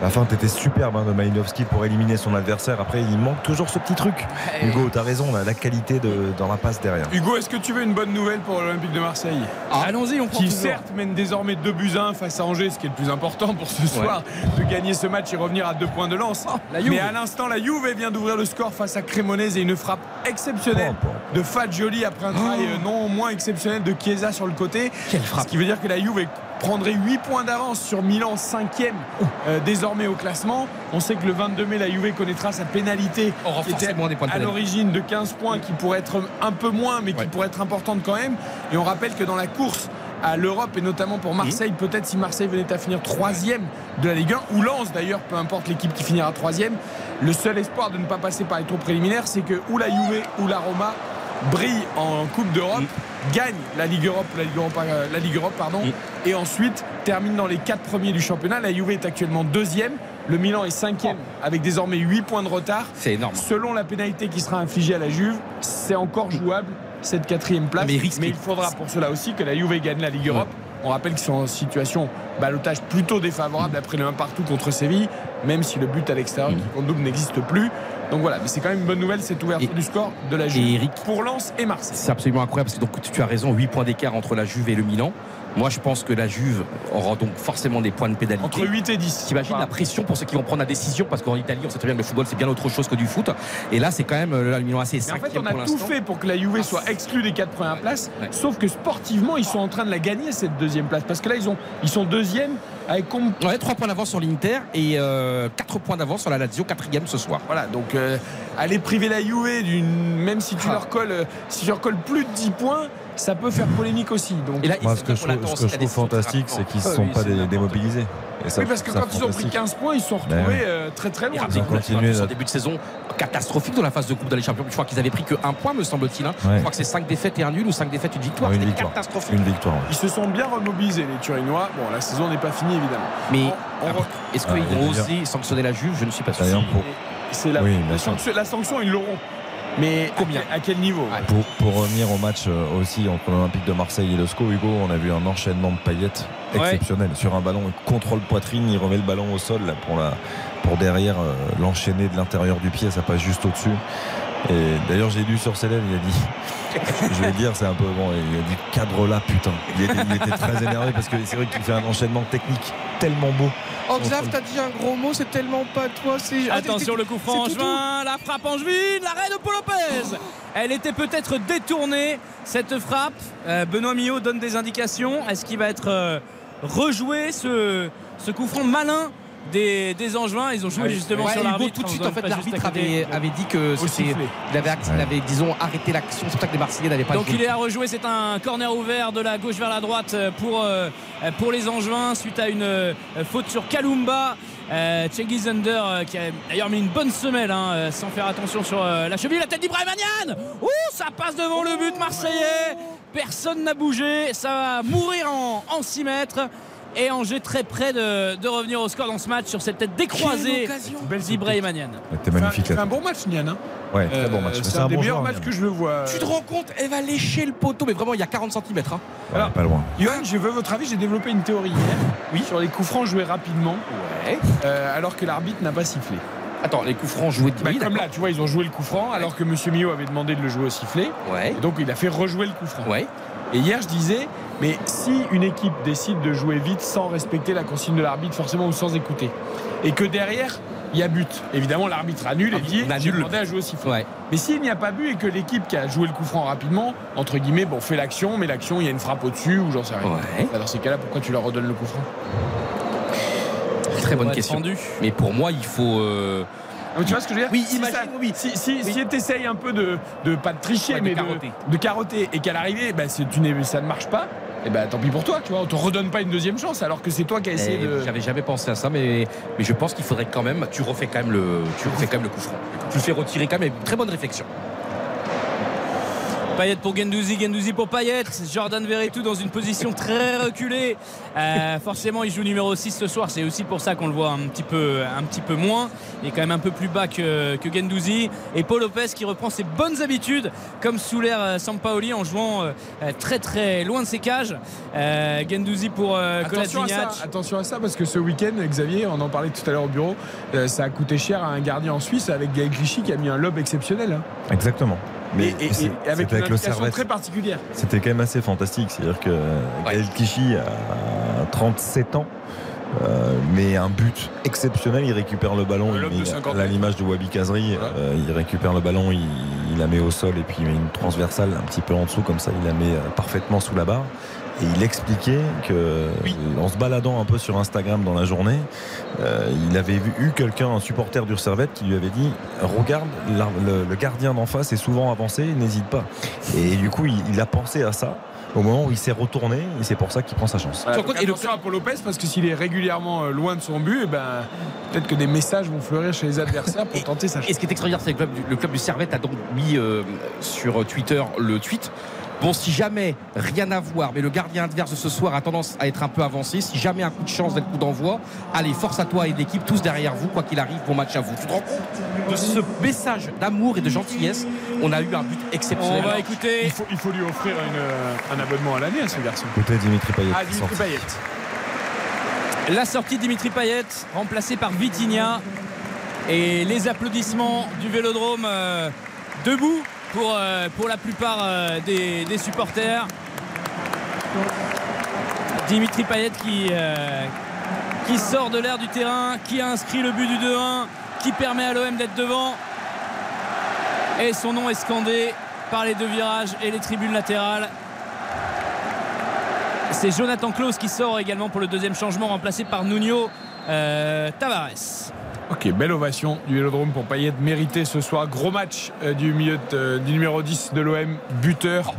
E: La feinte était superbe hein, de Malinowski pour éliminer son adversaire. Après, il manque toujours ce petit truc. Hugo, t'as raison, là, la qualité de, dans la passe derrière.
C: Hugo, est-ce que tu veux une bonne nouvelle pour l'Olympique de Marseille?
F: Allons-y, on prend
C: Qui
F: toujours.
C: certes mène désormais 2 buts à 1 face à Angers, ce qui est le plus important pour ce soir, de gagner ce match et revenir à deux points de lance.
F: la Juve.
C: Mais à l'instant, la Juve vient d'ouvrir le score face à Cremonese et une frappe exceptionnelle de Fagioli après un travail euh, non moins exceptionnel de Chiesa sur le côté. Ce qui veut dire que la Juve prendrait 8 points d'avance sur Milan 5e euh, désormais au classement. On sait que le 22 mai, la Juve connaîtra sa pénalité qui était
D: de
C: à l'origine de 15 points qui pourrait être un peu moins mais qui pourrait être importante quand même. Et on rappelle que dans la course à l'Europe et notamment pour Marseille, peut-être si Marseille venait à finir troisième de la Ligue 1 ou Lens d'ailleurs, peu importe l'équipe qui finira troisième, le seul espoir de ne pas passer par les tours préliminaires, c'est que ou la Juve ou la Roma brille en Coupe d'Europe, gagne la Ligue Europe, la Ligue Europe, euh, la Ligue Europe pardon, et ensuite termine dans les quatre premiers du championnat. La Juve est actuellement deuxième. Le Milan est cinquième avec désormais 8 points de retard.
D: C'est énorme.
C: Selon la pénalité qui sera infligée à la Juve, c'est encore jouable cette quatrième place.
D: Mais
C: il faudra pour cela aussi que la Juve gagne la Ligue Europe. On rappelle qu'ils sont en situation balotage plutôt défavorable après le 1 partout contre Séville. Même si le but à l'extérieur qui compte double n'existe plus. Donc voilà, mais c'est quand même une bonne nouvelle cette ouverture du score de la Juve
D: et Eric-
C: pour Lens et Marseille.
D: C'est absolument incroyable parce que donc, tu as raison, 8 points d'écart entre la Juve et le Milan. Moi, je pense que la Juve aura donc forcément des points de pénalité.
C: Entre 8 et 10.
D: T'imagines la pression pour ceux qui vont prendre la décision parce qu'en Italie, on sait très bien que le football, c'est bien autre chose que du foot. Et là, c'est quand même euh, là, le Milan AC est
C: en fait,
D: cinquième
C: on a tout fait pour que la Juve soit exclue des quatre premières places, sauf que sportivement, ils sont en train de la gagner cette deuxième place, parce que là, ils ont, ils sont deuxième avec com-
D: Ouais, 3 points d'avance sur l'Inter et 4 points d'avance sur la Lazio, quatrième ce soir.
C: Voilà, donc euh, aller priver la Juve d'une, même si tu leur colles, euh, si tu leur colles plus de 10 points, ça peut faire polémique aussi. Donc,
E: Moi, ce que je trouve, ce que je trouve fantastique, c'est qu'ils ne se sont pas dé- démobilisés. Et ça,
C: oui, parce que quand
E: ça
C: ils ont pris
E: fantastique.
C: 15 points, ils se sont
E: Ben
C: retrouvés
E: oui.
C: euh, très très loin.
E: Ils ont continué
D: en début de saison catastrophique dans la phase de Coupe de la Champions. Je crois qu'ils avaient pris que un point, me semble-t-il. hein.
E: Ouais.
D: Je crois que c'est 5 défaites et un nul ou 5 défaites, une victoire.
E: Une
D: C'était
E: victoire.
D: catastrophique.
E: Une victoire. ouais.
C: Ils se sont bien remobilisés, les Turinois. Bon, la saison n'est pas finie, évidemment.
D: Mais est-ce qu'ils
E: Ah,
D: vont oser sanctionner la Juve? Je ne suis pas sûr.
C: C'est la,
E: Oui,
C: la
E: bien sûr.
C: sanction, la sanction, ils l'auront. Mais
D: Combien
C: à, quel- niveau
E: pour, pour revenir au match euh, aussi entre l'Olympique de Marseille et le SCO, Hugo, on a vu un enchaînement de paillettes exceptionnel. Sur un ballon, il contrôle poitrine, il remet le ballon au sol là, pour, la, pour derrière euh, l'enchaîner de l'intérieur du pied, ça passe juste au-dessus. Et d'ailleurs, j'ai lu sur ses lèvres, il a dit, je vais dire, c'est un peu bon, il a dit cadre là, putain. Il était, il était très énervé parce que c'est vrai qu'il fait un enchaînement technique tellement beau.
R: Oh Xav, t'as dit un gros mot, c'est tellement pas toi. c'est
F: Attention le coup franc juin, la frappe en juin, l'arrêt de Paul Lopez. Elle était peut-être détournée cette frappe. Euh, Benoît Millot donne des indications. Est-ce qu'il va être euh, rejoué ce, ce coup franc malin des, des Angevins Ils ont joué
D: Ouais.
F: justement
D: Ouais,
F: sur l'arbitre.
D: tout de suite, en fait, l'arbitre avait, avait dit que c'était- il avait, il avait, disons, arrêté l'action. C'est pour ça que les Marseillais n'avaient pas
F: Donc il est à rejouer, c'est un corner ouvert de la gauche vers la droite pour, euh, pour les Angevins suite à une euh, faute sur Kalumba. Euh, Cengiz Under euh, qui a d'ailleurs mis une bonne semelle hein, euh, sans faire attention sur la cheville. La tête d'Ibrahim Agnan Ouh, ça passe devant le but marseillais. Personne n'a bougé. Ça va mourir en, en 6 mètres. Et Angers très près de, de revenir au score dans ce match sur cette tête décroisée d'Ibrahim Agnan.
E: C'était magnifique
C: C'est un bon match, Nian. hein.
E: Ouais, très bon
C: Euh,
E: match.
C: C'est
E: C'est
C: un
E: un
C: des
E: bon
C: meilleurs matchs que je le vois.
D: Tu te rends compte Elle va lécher le poteau, mais vraiment, il y a 40 cm. Hein.
E: Ouais, pas loin.
C: Johan, je veux votre avis. J'ai développé une théorie hier oui. sur les coups francs joués rapidement, euh, alors que l'arbitre n'a pas sifflé.
D: Attends, les coups francs joués
C: Bah,
D: oui,
C: comme là, tu vois, ils ont joué le coup franc, alors que Monsieur Millot avait demandé de le jouer au sifflet.
D: Ouais.
C: Et donc, il a fait rejouer le coup franc.
D: Ouais.
C: Et hier, je disais, mais si une équipe décide de jouer vite sans respecter la consigne de l'arbitre, forcément, ou sans écouter, et que derrière, il y a but, évidemment, l'arbitre annule et dit j'ai demandé à jouer au sifflet. Mais s'il n'y a pas but et que l'équipe qui a joué le coup franc rapidement, entre guillemets, bon, fait l'action, mais l'action, il y a une frappe au-dessus ou j'en sais rien. Alors, dans ces cas-là, pourquoi tu leur redonnes le coup franc?
D: Très bonne question. Mais pour moi, il faut. euh,
C: tu vois ce que je veux dire
D: Oui,
C: Si
D: imagine,
C: ça-
D: oui.
C: Si, si, si tu essayes un peu de, de pas de tricher,
D: Ouais, de
C: mais
D: carotter.
C: de, de carotter, et qu'à l'arrivée, bah, tu ça ne marche pas, et ben tant pis pour toi, tu vois. On te redonne pas une deuxième chance, alors que c'est toi qui as essayé
D: Eh,
C: de.
D: J'avais jamais pensé à ça, mais, mais je pense qu'il faudrait quand même. Tu refais quand même le, tu refais quand même le coup franc. Tu le fais retirer quand même. Très bonne réflexion.
F: Payet pour Gendouzi, Gendouzi pour Payet. Jordan Verretou dans une position très reculée. Euh, forcément, il joue numéro 6 ce soir. C'est aussi pour ça qu'on le voit un petit peu, un petit peu moins. Il est quand même un peu plus bas que, que Gendouzi. Et Paul Lopez qui reprend ses bonnes habitudes, comme sous l'air euh, Sampaoli, en jouant euh, très très loin de ses cages. Euh, Gendouzi pour euh,
C: Attention à, ça,
F: Kolasinac.
C: attention à ça, parce que ce week-end, Xavier, on en parlait tout à l'heure au bureau, euh, ça a coûté cher à un gardien en Suisse avec Gaël Clichy qui a mis un lob exceptionnel. hein.
E: Exactement. Mais
C: et, et- avec
E: c'était
C: une
E: le
C: très particulière.
E: C'était quand même assez fantastique. C'est-à-dire que Gaël Clichy a 37 ans. euh, mais un but exceptionnel, il récupère le ballon,
C: Le
E: il
C: lob de
E: met-
C: 50
E: à l'image de Wabi Kazri, euh, il récupère le ballon, il, il la met au sol et puis il met une transversale un petit peu en dessous comme ça, il la met euh, parfaitement sous la barre. Et il expliquait que en se baladant un peu sur Instagram dans la journée, euh, il avait vu, eu quelqu'un, un supporter du Servette, qui lui avait dit Regarde, la- le, le gardien d'en face est souvent avancé, n'hésite pas. Et du coup, il, il a pensé à ça au moment où il s'est retourné, et c'est pour ça qu'il prend sa chance.
C: Voilà, donc attention à Paul Lopez parce que s'il est régulièrement euh, loin de son but, eh ben, peut-être que des messages vont fleurir chez les adversaires pour tenter sa chance.
D: Et ce qui est extraordinaire, c'est que le club du, le club du Servette a donc mis euh, sur Twitter le tweet. Bon, si jamais rien à voir, mais le gardien adverse de ce soir a tendance à être un peu avancé, si jamais un coup de chance le coup d'envoi, allez, force à toi et l'équipe, tous derrière vous, quoi qu'il arrive, bon match à vous. Tu te rends compte de ce message d'amour et de gentillesse? On a eu un but exceptionnel.
F: On va écouter.
C: Il faut, il faut lui offrir une, euh, un abonnement à l'année à ce garçon.
E: Écoutez Dimitri Payet.
C: Ah, Dimitri. Payet.
F: La sortie de Dimitri Payet, remplacé par Vitinha. Et les applaudissements du vélodrome euh, debout pour, euh, pour la plupart euh, des, supporters. Dimitri Payet qui, euh, qui sort de l'air du terrain, qui a inscrit le but du 2-1, qui permet à l'OM d'être devant. Et son nom est scandé par les deux virages et les tribunes latérales. C'est Jonathan Klaus qui sort également pour le deuxième changement, remplacé par Nuno Tavares.
C: Ok, belle ovation du Vélodrome pour Payet. Mérité ce soir. Gros match euh, du, milieu de- euh, du numéro 10 de l'OM, buteur,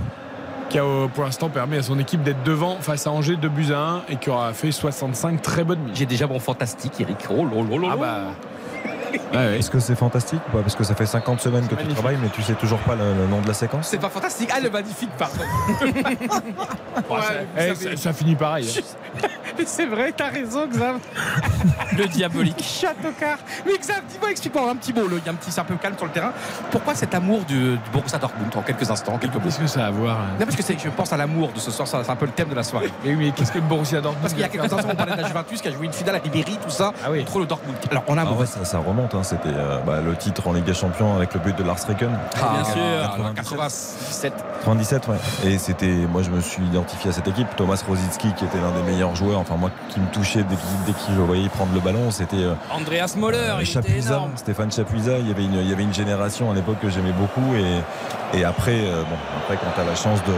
C: qui a euh, pour l'instant permis à son équipe d'être devant face à Angers 2 buts à 1 et qui aura fait 65 très bonnes minutes.
S: J'ai déjà mon fantastique, Eric. Oh, là, là, là,
C: Ah
S: là.
E: Est-ce que c'est fantastique ou pas Parce que ça fait 50 semaines que tu travailles, mais tu sais toujours pas le, le nom de la séquence
S: C'est pas fantastique. Ah, le magnifique, pardon.
C: Eh, ça, ça finit pareil. hein.
D: Mais c'est vrai, t'as raison, Xav.
F: Le diabolique.
D: Châteaucar. Mais Xav, dis-moi, explique-moi un petit mot. Il y a un petit, c'est un peu calme sur le terrain. Pourquoi cet amour du, du Borussia Dortmund en quelques instants, en quelques mots
C: Qu'est-ce que ça a à voir hein
D: Non, parce que je pense à l'amour de ce soir. C'est un peu le thème de la soirée.
C: Mais oui, mais qu'est-ce que le Borussia Dortmund
D: Parce qu'il y a quelques instants, on parlait de la Juventus qui a joué une finale à Ribéry, tout ça,
C: Ah oui.
D: contre le Dortmund. Alors, on a
E: Ah ouais, ça, ça remonte, hein. c'était euh, bah, le titre en Ligue des Champions avec le but de Lars Ricken.
F: Bien sûr.
D: 97.
E: 97, ouais. Et c'était, moi je me suis identifié à cette équipe. Thomas Rosicki qui était l'un des meilleurs joueurs, enfin moi qui me touchait dès qu'il dès qu'il le voyait prendre le ballon, c'était euh,
F: Andreas Moller, il était
E: Chapuisat,
F: énorme.
E: Stéphane Chapuisat. Il y avait une, il y avait une génération à l'époque que j'aimais beaucoup. Et, et après, euh, bon, après quand tu as la chance de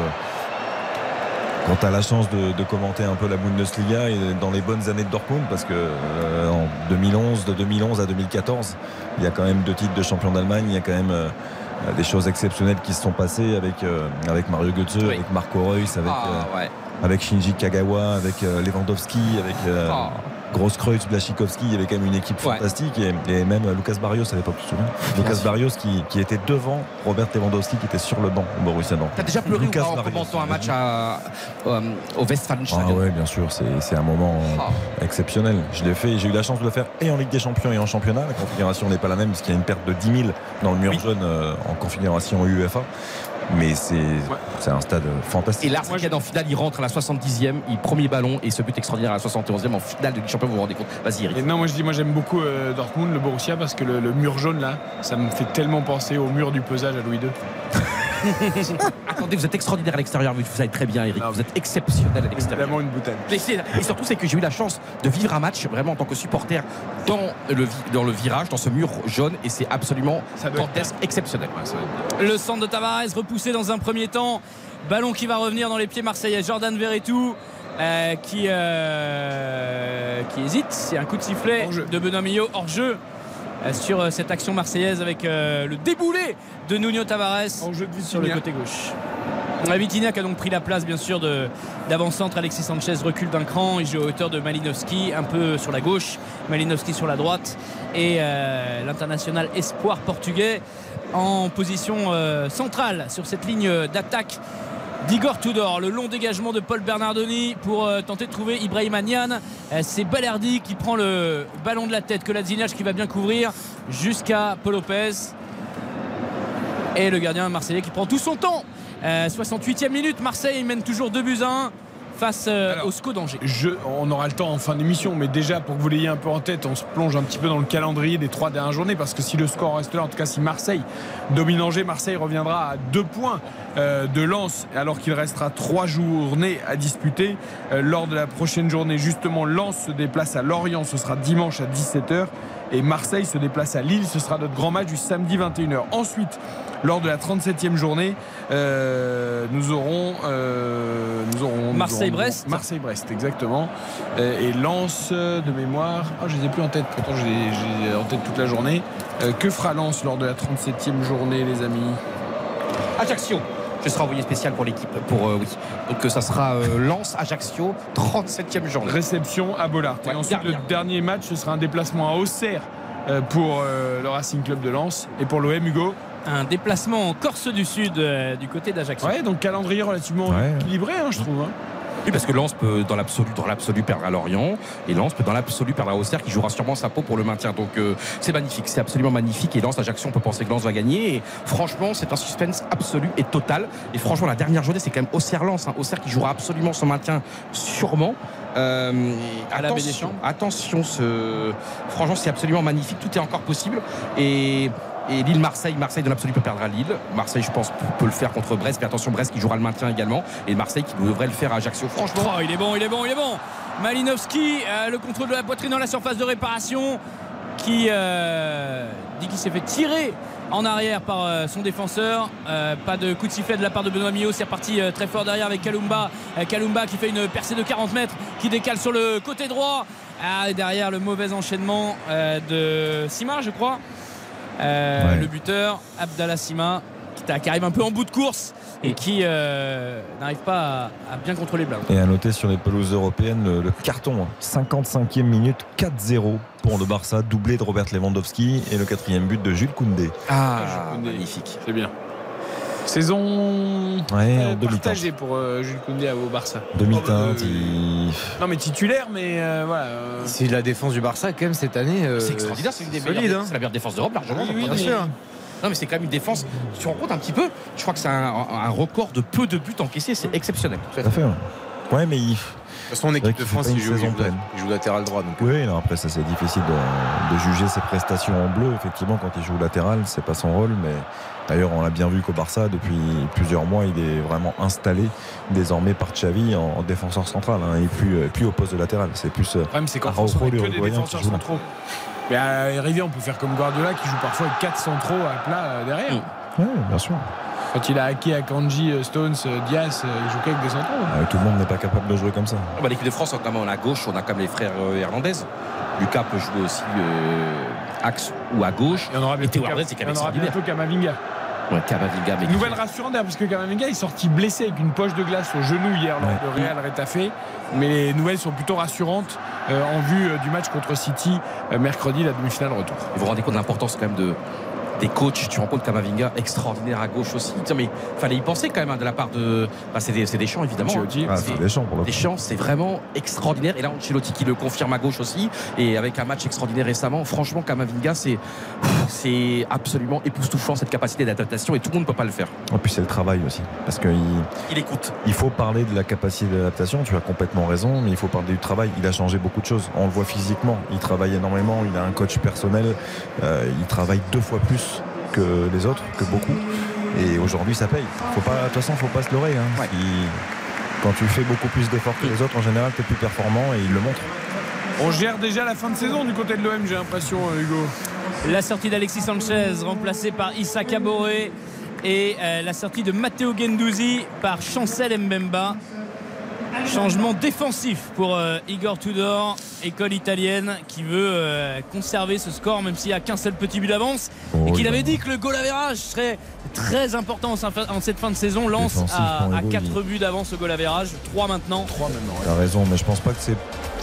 E: quand tu as la chance de, de commenter un peu la Bundesliga et dans les bonnes années de Dortmund, parce que euh, en 2011, de 2011 à 2014, il y a quand même deux titres de champion d'Allemagne, il y a quand même euh, des choses exceptionnelles qui se sont passées avec, euh, avec Mario Götze,
D: Oui.
E: avec Marco Reus, avec, euh,
D: Ah, ouais.
E: avec Shinji Kagawa, avec euh, Lewandowski, avec euh,
D: Ah.
E: Grosskreutz, Blachikowski, il y avait quand même une équipe
D: Ouais.
E: fantastique et, et même euh, Lucas Barrios à l'époque, tu te souviens Lucas Barrios qui, qui était devant Robert Lewandowski qui était sur le banc au Borussia Dortmund.
D: T'as déjà pleuré ou pas en
E: Barrios.
D: commentant un match à, euh, au
E: Ah
D: Westfalenstadion
E: ouais, bien sûr, c'est un moment
D: Ah.
E: exceptionnel. Je l'ai fait, j'ai eu la chance de le faire et en Ligue des Champions et en championnat. La configuration n'est pas la même parce qu'il y a une perte de 10 000 dans le mur jaune euh, en configuration UEFA. Mais c'est c'est un stade fantastique.
D: Et Lars Ricken en finale, il rentre à la 70e, il premier ballon et ce but extraordinaire à la 71e en finale de Ligue des Champions, vous vous rendez compte? Vas-y, Eric.
C: Et non, moi je dis, moi j'aime beaucoup euh, Dortmund, le Borussia, parce que le, le mur jaune là, ça me fait tellement penser au mur du pesage à Louis II.
D: Attendez, vous êtes extraordinaire à l'extérieur, vous savez très bien, Eric. Vous êtes exceptionnel à l'extérieur.
C: Évidemment une bouteille.
D: Et surtout, c'est que j'ai eu la chance de vivre un match vraiment en tant que supporter dans le, vi- dans le virage, dans ce mur jaune, et c'est absolument dantesque, exceptionnel.
F: Le centre de Tavares repoussé dans un premier temps. Ballon qui va revenir dans les pieds marseillais. Jordan Verretou euh, qui, euh, qui hésite. C'est un coup de sifflet de Benoît Millot hors jeu sur euh, cette action marseillaise avec euh, le déboulé de Nuno Tavares sur le côté gauche. Qui a donc pris la place bien sûr de- d'avant-centre. Alexis Sanchez recule d'un cran. Il joue à hauteur de Malinowski, un peu sur la gauche. Malinowski sur la droite. Et euh, l'international espoir portugais en position euh, centrale sur cette ligne d'attaque d'Igor Tudor. Le long dégagement de Paul Bernardoni pour euh, tenter de trouver Ibrahim Nian. Euh, C'est Balerdi qui prend le ballon de la tête. Que qui va bien couvrir jusqu'à Paul Lopez. Et le gardien marseillais qui prend tout son temps. Euh, 68e minute, Marseille mène toujours 2 buts à 1 face euh, au SCO d'Angers.
C: On aura le temps en fin d'émission, mais déjà pour que vous l'ayez un peu en tête, on se plonge un petit peu dans le calendrier des trois dernières journées parce que si le score reste là, en tout cas si Marseille domine Angers, Marseille reviendra à deux points euh, de Lens alors qu'il restera trois journées à disputer. Euh, lors de la prochaine journée, justement, Lens se déplace à Lorient, ce sera dimanche à 17h et Marseille se déplace à Lille, ce sera notre grand match du samedi 21h. Ensuite, lors de la 37e journée, euh, nous aurons, euh, nous aurons nous
F: Marseille-Brest.
C: Marseille-Brest, exactement. Euh, et Lens de mémoire. Ah, je les ai plus en tête, pourtant je les j'ai en tête toute la journée. Que fera Lens lors de la 37e journée, les amis?
D: Ajaccio. Je serai envoyé spécial pour l'équipe. Pour euh, oui. Donc ça sera euh, Lens Ajaccio, 37e journée.
C: Réception à Bollard.
D: Ouais,
C: et ensuite,
D: dernière.
C: le dernier match, ce sera un déplacement à Auxerre euh, pour le Racing Club de Lens. Et pour l'OM, Hugo
F: Un déplacement en Corse du Sud euh, du côté d'Ajaccio.
C: Ouais, donc calendrier relativement
E: Ouais.
C: équilibré, hein, je trouve. hein.
D: Oui, parce que Lens peut dans l'absolu, dans l'absolu perdre à Lorient et Lens peut dans l'absolu perdre à Auxerre qui jouera sûrement sa peau pour le maintien. Donc euh, c'est magnifique, c'est absolument magnifique. Et Lens, Ajaccio, on peut penser que Lens va gagner. Et franchement, c'est un suspense absolu et total. Et franchement, la dernière journée, c'est quand même Auxerre-Lens. Hein. Auxerre qui jouera absolument son maintien sûrement. Euh,
F: À la baie des
D: attention,
F: Champs.
D: attention, ce... franchement, c'est absolument magnifique. Tout est encore possible. Et et Lille-Marseille, Marseille dans l'absolu peut perdre à Lille. Marseille, je pense, peut le faire contre Brest. Mais attention, Brest qui jouera le maintien également. Et Marseille qui devrait le faire à Ajaccio. Franchement,
F: Oh, il est bon, il est bon, il est bon. Malinowski, euh, le contrôle de la poitrine dans la surface de réparation, qui euh, dit qu'il s'est fait tirer en arrière par euh, son défenseur. Pas de coup de sifflet de la part de Benoît Millot. C'est reparti très fort derrière avec Kalumba. Kalumba qui fait une percée de 40 mètres, qui décale sur le côté droit. Ah, et derrière le mauvais enchaînement de Sima, je crois. Euh,
E: Ouais.
F: Le buteur, Abdallah Sima, qui, arrive un peu en bout de course et qui euh, n'arrive pas à, à bien contrôler Blau.
E: Et à noter sur les pelouses européennes le, le carton, hein. 55e minute, 4-0 pour le Barça, doublé de Robert Lewandowski et le quatrième but de Jules Koundé.
D: Ah,
C: magnifique. C'est bien. Saison
E: Ouais,
C: euh, partagée pour euh, Jules Koundé au Barça.
E: Demi-teinte,
C: Euh,
E: il-
C: Non mais titulaire, mais euh, voilà. euh,
I: C'est la défense du Barça quand même cette année. euh,
D: C'est extraordinaire, c'est une des
I: solide,
D: meilleures-
I: hein.
D: c'est la meilleure défense d'Europe largement.
C: Oui, oui,
D: Bien sûr. Non mais c'est quand même une défense. Tu te rends compte un petit peu Je crois que c'est un, un record de peu de buts encaissés, c'est exceptionnel.
E: Tout à fait. Ouais, ouais mais il.
I: Toute façon, en équipe de France, il joue,
E: saison
I: joue-
E: pleine.
I: il joue latéral droit. Donc,
E: Oui, non, après ça c'est difficile de, de juger ses prestations en bleu. Effectivement, quand il joue latéral, c'est pas son rôle. Mais d'ailleurs, on l'a bien vu qu'au Barça, depuis plusieurs mois, il est vraiment installé désormais par Xavi en, en défenseur central hein, et plus, euh, plus au poste de latéral. C'est plus euh,
C: Le problème, c'est qu'en France, on a que des défenseurs centraux. Mais à Rivier, on peut faire comme Guardiola qui joue parfois avec 4 centraux à plat euh, derrière.
E: Ouais, bien sûr.
C: Quand il a hacké à Kanji, euh, Stones, euh, Diaz, euh, il joue qu'avec des centraux.
E: Euh, tout le monde n'est pas capable de jouer comme ça.
D: Ah bah, L'équipe de France, notamment à gauche, on a comme les frères Hernandez. Lucas peut jouer aussi euh, axe ou à gauche.
C: Il y en aura
D: Et
C: en aura bientôt Kamavinga.
D: Ouais, Camavinga, mais
C: Nouvelle rassurante parce que Kamavinga est sorti blessé avec une poche de glace au genou hier lors de Real Retafe. Mais les nouvelles sont plutôt rassurantes euh, en vue euh, du match contre City euh, mercredi, la demi-finale retour.
D: Vous vous rendez compte de l'importance quand même de des coachs, tu compte Kamavinga extraordinaire à gauche aussi. Tiens, mais fallait y penser quand même hein, de la part de. Bah, c'est des, Deschamps évidemment.
C: Ancelotti.
E: Ah, c'est Deschamps pour le coup.
D: Deschamps, c'est vraiment extraordinaire. Et là, Ancelotti qui le confirme à gauche aussi. Et avec un match extraordinaire récemment, franchement, Kamavinga, c'est c'est absolument époustouflant cette capacité d'adaptation et tout le monde ne peut pas le faire.
E: Et puis c'est le travail aussi. Parce qu'il
D: Il écoute.
E: il faut parler de la capacité d'adaptation, tu as complètement raison, mais il faut parler du travail. Il a changé beaucoup de choses. On le voit physiquement, il travaille énormément, il a un coach personnel, euh, il travaille deux fois plus que les autres, que beaucoup. Et aujourd'hui, ça paye. Faut pas, de toute façon, faut pas se leurrer. hein. Si- quand tu fais beaucoup plus d'efforts que les autres, en général, tu es plus performant et il le montre.
C: On gère déjà la fin de saison du côté de l'OM, j'ai l'impression, euh, Hugo.
F: La sortie d'Alexis Sanchez remplacé par Issa Kaboré et euh, la sortie de Matteo Gendouzi par Chancel Mbemba. Changement défensif pour euh, Igor Tudor, école italienne qui veut euh, conserver ce score même s'il n'y a qu'un seul petit but d'avance
E: Oh,
F: et qu'il
E: il
F: avait
E: va-
F: dit que le goal average serait très important en, cette fin de saison. Lance à, à
E: Hugo,
F: 4
E: il-
F: buts d'avance au goal average, 3 maintenant.
C: 3 maintenant.
E: Tu as raison, mais je pense pas que c'est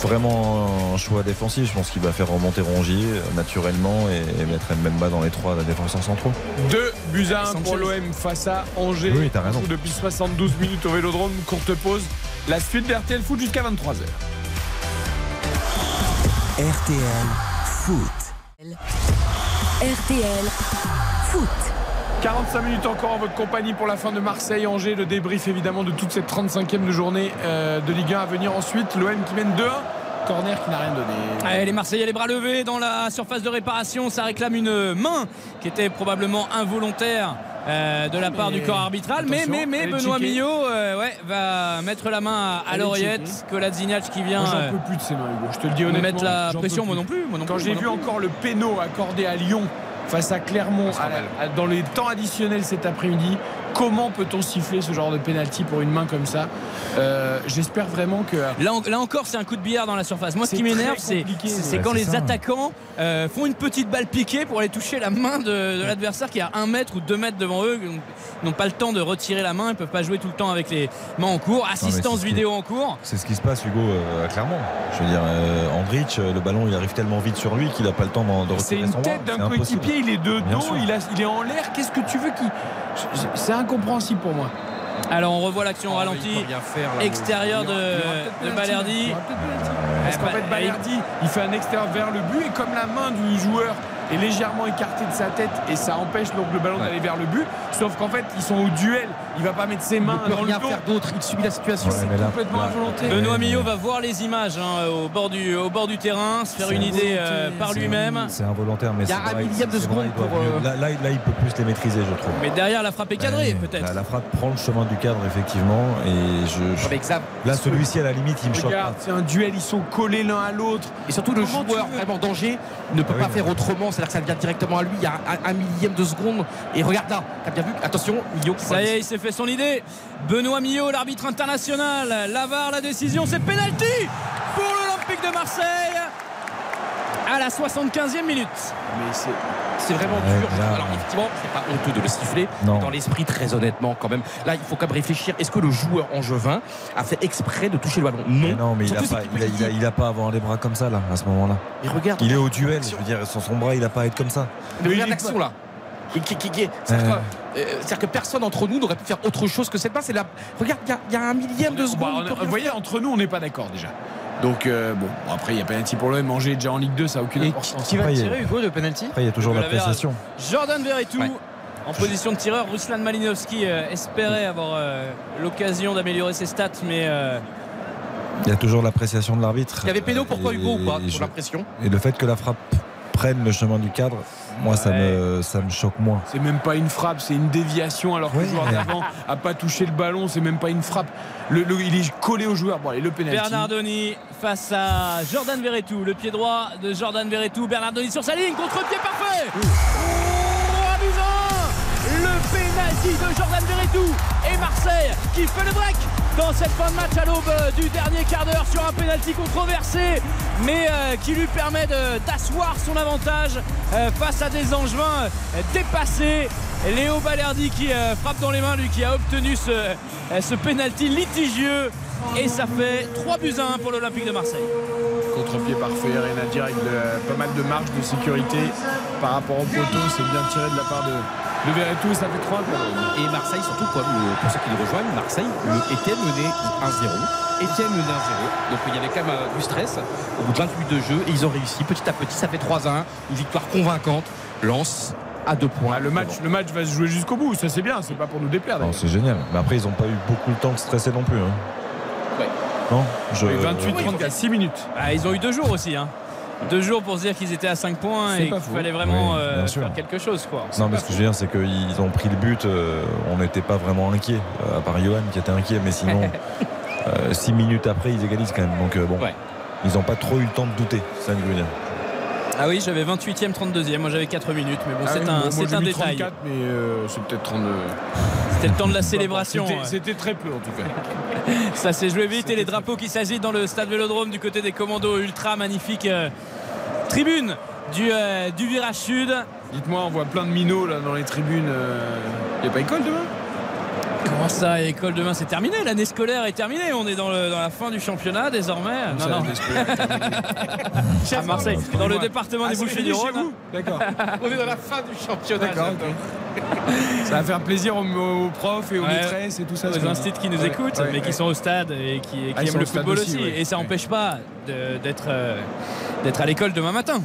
E: vraiment un choix défensif. Je pense qu'il va faire remonter Rongier euh, naturellement et, et mettre Mbemba dans les trois défenseurs centraux.
C: 2 buts à 1
F: Sanchez.
C: pour l'OM face à Angers.
E: Oui, t'as raison.
C: Depuis 72 minutes au Vélodrome, courte pause. La suite d'RTL Foot jusqu'à 23h.
A: RTL Foot.
B: RTL Foot.
C: 45 minutes encore en votre compagnie pour la fin de Marseille-Angers. Le débrief évidemment de toute cette 35e journée euh, de Ligue 1 à venir ensuite. L'OM qui mène 2-1. Corner qui n'a rien donné.
F: Allez, les Marseillais, les bras levés dans la surface de réparation. Ça réclame une main qui était probablement involontaire euh, de la part
C: mais
F: du corps arbitral. Mais, mais, mais Benoît. Millot euh, ouais, va mettre la main à, à l'oreillette. Kolasinac qui vient
C: Moi, j'en
F: euh,
C: peux plus de ces mains, Hugo. Je te le dis honnêtement.
F: mettre la pression. Moi non plus. Moi non
C: Quand j'ai vu encore le péno accordé à Lyon face à Clermont à la- à- dans les temps additionnels cet après-midi, comment peut-on siffler ce genre de pénalty pour une main comme ça Euh, J'espère vraiment que.
F: Là, en- là encore, c'est un coup de billard dans la surface. Moi, ce
C: C'est
F: qui m'énerve, c'est c'est-
C: ouais.
F: c'est quand
E: c'est
F: les
E: ça.
F: attaquants euh, font une petite balle piquée pour aller toucher la main de, de l'adversaire qui a un mètre ou deux mètres devant eux. Donc, Ils n'ont pas le temps de retirer la main. Ils peuvent pas jouer tout le temps avec les mains en cours. Assistance
E: c'est ce
F: vidéo en cours.
E: C'est ce qui se passe, Hugo, euh, clairement. Je veux dire, euh, Andrich, le ballon, il arrive tellement vite sur lui qu'il n'a pas le temps d'en- de
C: C'est
E: retirer
C: une
E: son
C: tête d'un
E: C'est
C: coéquipier, il est de dos, il, a- il est en l'air. Qu'est-ce que tu veux qu'il. C'est incompréhensible pour moi.
F: Alors on revoit l'action
D: Oh,
F: ralenti. Extérieur de, de Balerdi.
C: Parce
F: Eh
C: qu'en
F: bah,
C: fait, Balerdi, il fait un extérieur vers le but et comme la main du joueur est légèrement écartée de sa tête et ça empêche donc le ballon d'aller vers le but. Sauf qu'en fait, ils sont au duel. Il va pas mettre ses mains
D: Il ne peut
C: dans
D: rien
C: le dos.
D: faire d'autre. Il subit la situation.
E: Ouais, là-
C: complètement
E: là-.
F: Benoît Millot va voir les images hein, au, bord du, au bord du terrain, se faire
E: C'est
F: une idée euh, par
C: c'est
F: lui-même.
E: C'est involontaire, mais
D: Il y a
E: c'est
D: un millième de
E: c'est vrai,
D: seconde
E: il doit
D: pour, euh,
E: Là, là, là, il peut plus les maîtriser, je trouve.
F: Mais derrière, la frappe est cadrée,
E: Ouais,
F: peut-être.
E: La, la frappe prend le chemin du cadre, effectivement. Et je, je-
D: Ouais, mais Xav,
E: là, celui-ci, à la limite, il me choque
C: c'est un duel, ils sont collés l'un à l'autre.
D: Et surtout, le
C: Comment
D: joueur vraiment danger ne peut
E: Ah oui,
D: pas faire autrement. C'est-à-dire que ça vient directement à lui. Il y a un, un millième de seconde. Et regarde là, t'as bien vu Attention, Millot qui
F: Ça y est, il s'est fait son idée. Benoît Millot, l'arbitre international. Lavar, la décision, c'est penalty pour l'Olympique de Marseille à la 75e minute.
C: Mais c'est
D: C'est vraiment
E: Ouais,
D: dur.
E: là-
D: Alors effectivement, c'est pas honteux de le siffler. Mais Dans l'esprit, très honnêtement, quand même. Là, il faut quand même réfléchir. Est-ce que le joueur angevin a fait exprès de toucher le ballon? Non.
E: Mais non, mais il a, pas, il, a, il, a, il a pas à avoir les bras comme ça, là, à ce moment-là.
D: Mais regarde.
E: Il est au duel, je veux dire, son, son bras, il a pas à être comme ça.
D: Mais
C: Mais
D: regarde
C: il
D: l'action là. Et qui- qui- qui- C'est-à-dire
E: Euh.
D: que, c'est-à-dire que personne d'entre nous n'aurait pu faire autre chose que cette passe. C'est la... Regarde, il y a- il y, a un millième de
C: Bah,
D: seconde.
C: on
D: il
C: vous voyez,
D: faire.
C: entre nous, on n'est pas d'accord déjà. Donc, euh, bon, après, il y a penalty pour l'OM. Est déjà en Ligue 2, ça n'a aucune
T: Et
C: importance.
T: qui va
E: Après,
T: tirer Hugo de penalty
E: Après, il y a toujours
F: De la
E: l'appréciation.
F: Jordan Verretou
D: Ouais.
F: en position de tireur. Ruslan Malinowski euh, espérait avoir euh, l'occasion d'améliorer ses stats, mais euh,
E: Il y a toujours l'appréciation de l'arbitre.
D: Il y avait péno pourquoi Hugo ou pas Pour
E: je-
D: la pression.
E: Et le fait que la frappe prenne le chemin du cadre, moi, ça, me, ça me choque moins.
C: C'est même pas une frappe, c'est une déviation alors que
E: Ouais,
C: le joueur d'avant a pas touché le ballon, c'est même pas une frappe. Le, le- il est collé au joueur. Bon, allez, le penalty.
F: Bernardoni face à Jordan Verretou. Le pied droit de Jordan Verretou. Bernardoni sur sa ligne, contre-pied parfait. Jordan Verretou et Marseille qui fait le break dans cette fin de match à l'aube euh, du dernier quart d'heure sur un pénalty controversé mais euh, qui lui permet d'asseoir son avantage euh, face à des Angevins dépassés. Léo Balerdi qui frappe dans les mains, lui qui a obtenu ce pénalty litigieux et ça fait 3 buts à 1 pour l'Olympique de Marseille.
C: Contre-pied parfait, rien à dire avec de- pas mal de marge de sécurité par rapport au poteau. C'est bien tiré de la part de, de Verretou et ça fait 3 pour l'OM.
D: Et Marseille, surtout, quoi, le- pour ceux qui le rejoignent, Marseille le- était mené 1-0. Était mené 1-0. Donc il y avait quand même euh, du stress au bout de 28 de jeu. Et ils ont réussi petit à petit. Ça fait 3-1. Une victoire convaincante. Lance à deux points.
C: Ah, le, match, le match va se jouer jusqu'au bout, ça c'est bien, c'est pas pour nous déplaire d'ailleurs.
E: c'est génial. Mais après, ils n'ont pas eu beaucoup le temps de stresser non plus. hein.
D: Ouais.
E: Non je...
C: Oui, 28-34, 6 minutes.
F: Ah, ils ont eu deux jours aussi. Hein. Deux jours pour se dire qu'ils étaient à 5 points et qu'il fallait vraiment
E: Oui,
F: euh, faire quelque chose. Quoi.
E: Non, mais ce que je veux dire, c'est qu'ils ont pris le but. euh, on n'était pas vraiment inquiet, à part Johan qui était inquiet, mais sinon, 6 minutes après, ils égalisent quand même. Donc, euh, bon,
F: Ouais.
E: ils n'ont pas trop eu le temps de douter, c'est ça je veux dire.
F: Ah oui, j'avais 28e, 32e. Moi j'avais 4 minutes. Mais bon,
C: Ah
F: c'est
C: oui,
F: un,
C: moi,
F: c'est un détail.
C: 34, mais euh, c'est peut-être 32.
F: C'était le temps de la célébration.
C: C'était- très peu en tout cas.
F: Ça s'est joué vite et les drapeaux qui s'agitent dans le stade Vélodrome du côté des commandos ultra magnifique euh, tribune du, euh, du virage sud.
C: Dites-moi, on voit plein de minots là dans les tribunes. Il n'y a pas école demain?
F: Comment ça, école demain, c'est terminé L'année scolaire est terminée. On est dans, le- dans la fin du championnat désormais.
C: ça,
F: non, non. À Marseille, dans le département
C: Ah,
F: des
C: fini
F: du
C: chez
F: Rhône.
C: vous D'accord.
D: On est dans la fin du championnat.
C: D'accord. Ça va faire plaisir aux, aux profs et aux
F: Ouais.
C: maîtresses et tout ça.
F: aux instituts qui nous
C: Ouais,
F: écoutent,
C: ouais,
F: mais qui sont au stade et qui, qui
C: Ah,
F: aiment le football
C: aussi.
F: Et ça n'empêche pas d'être euh, d'être à l'école demain matin.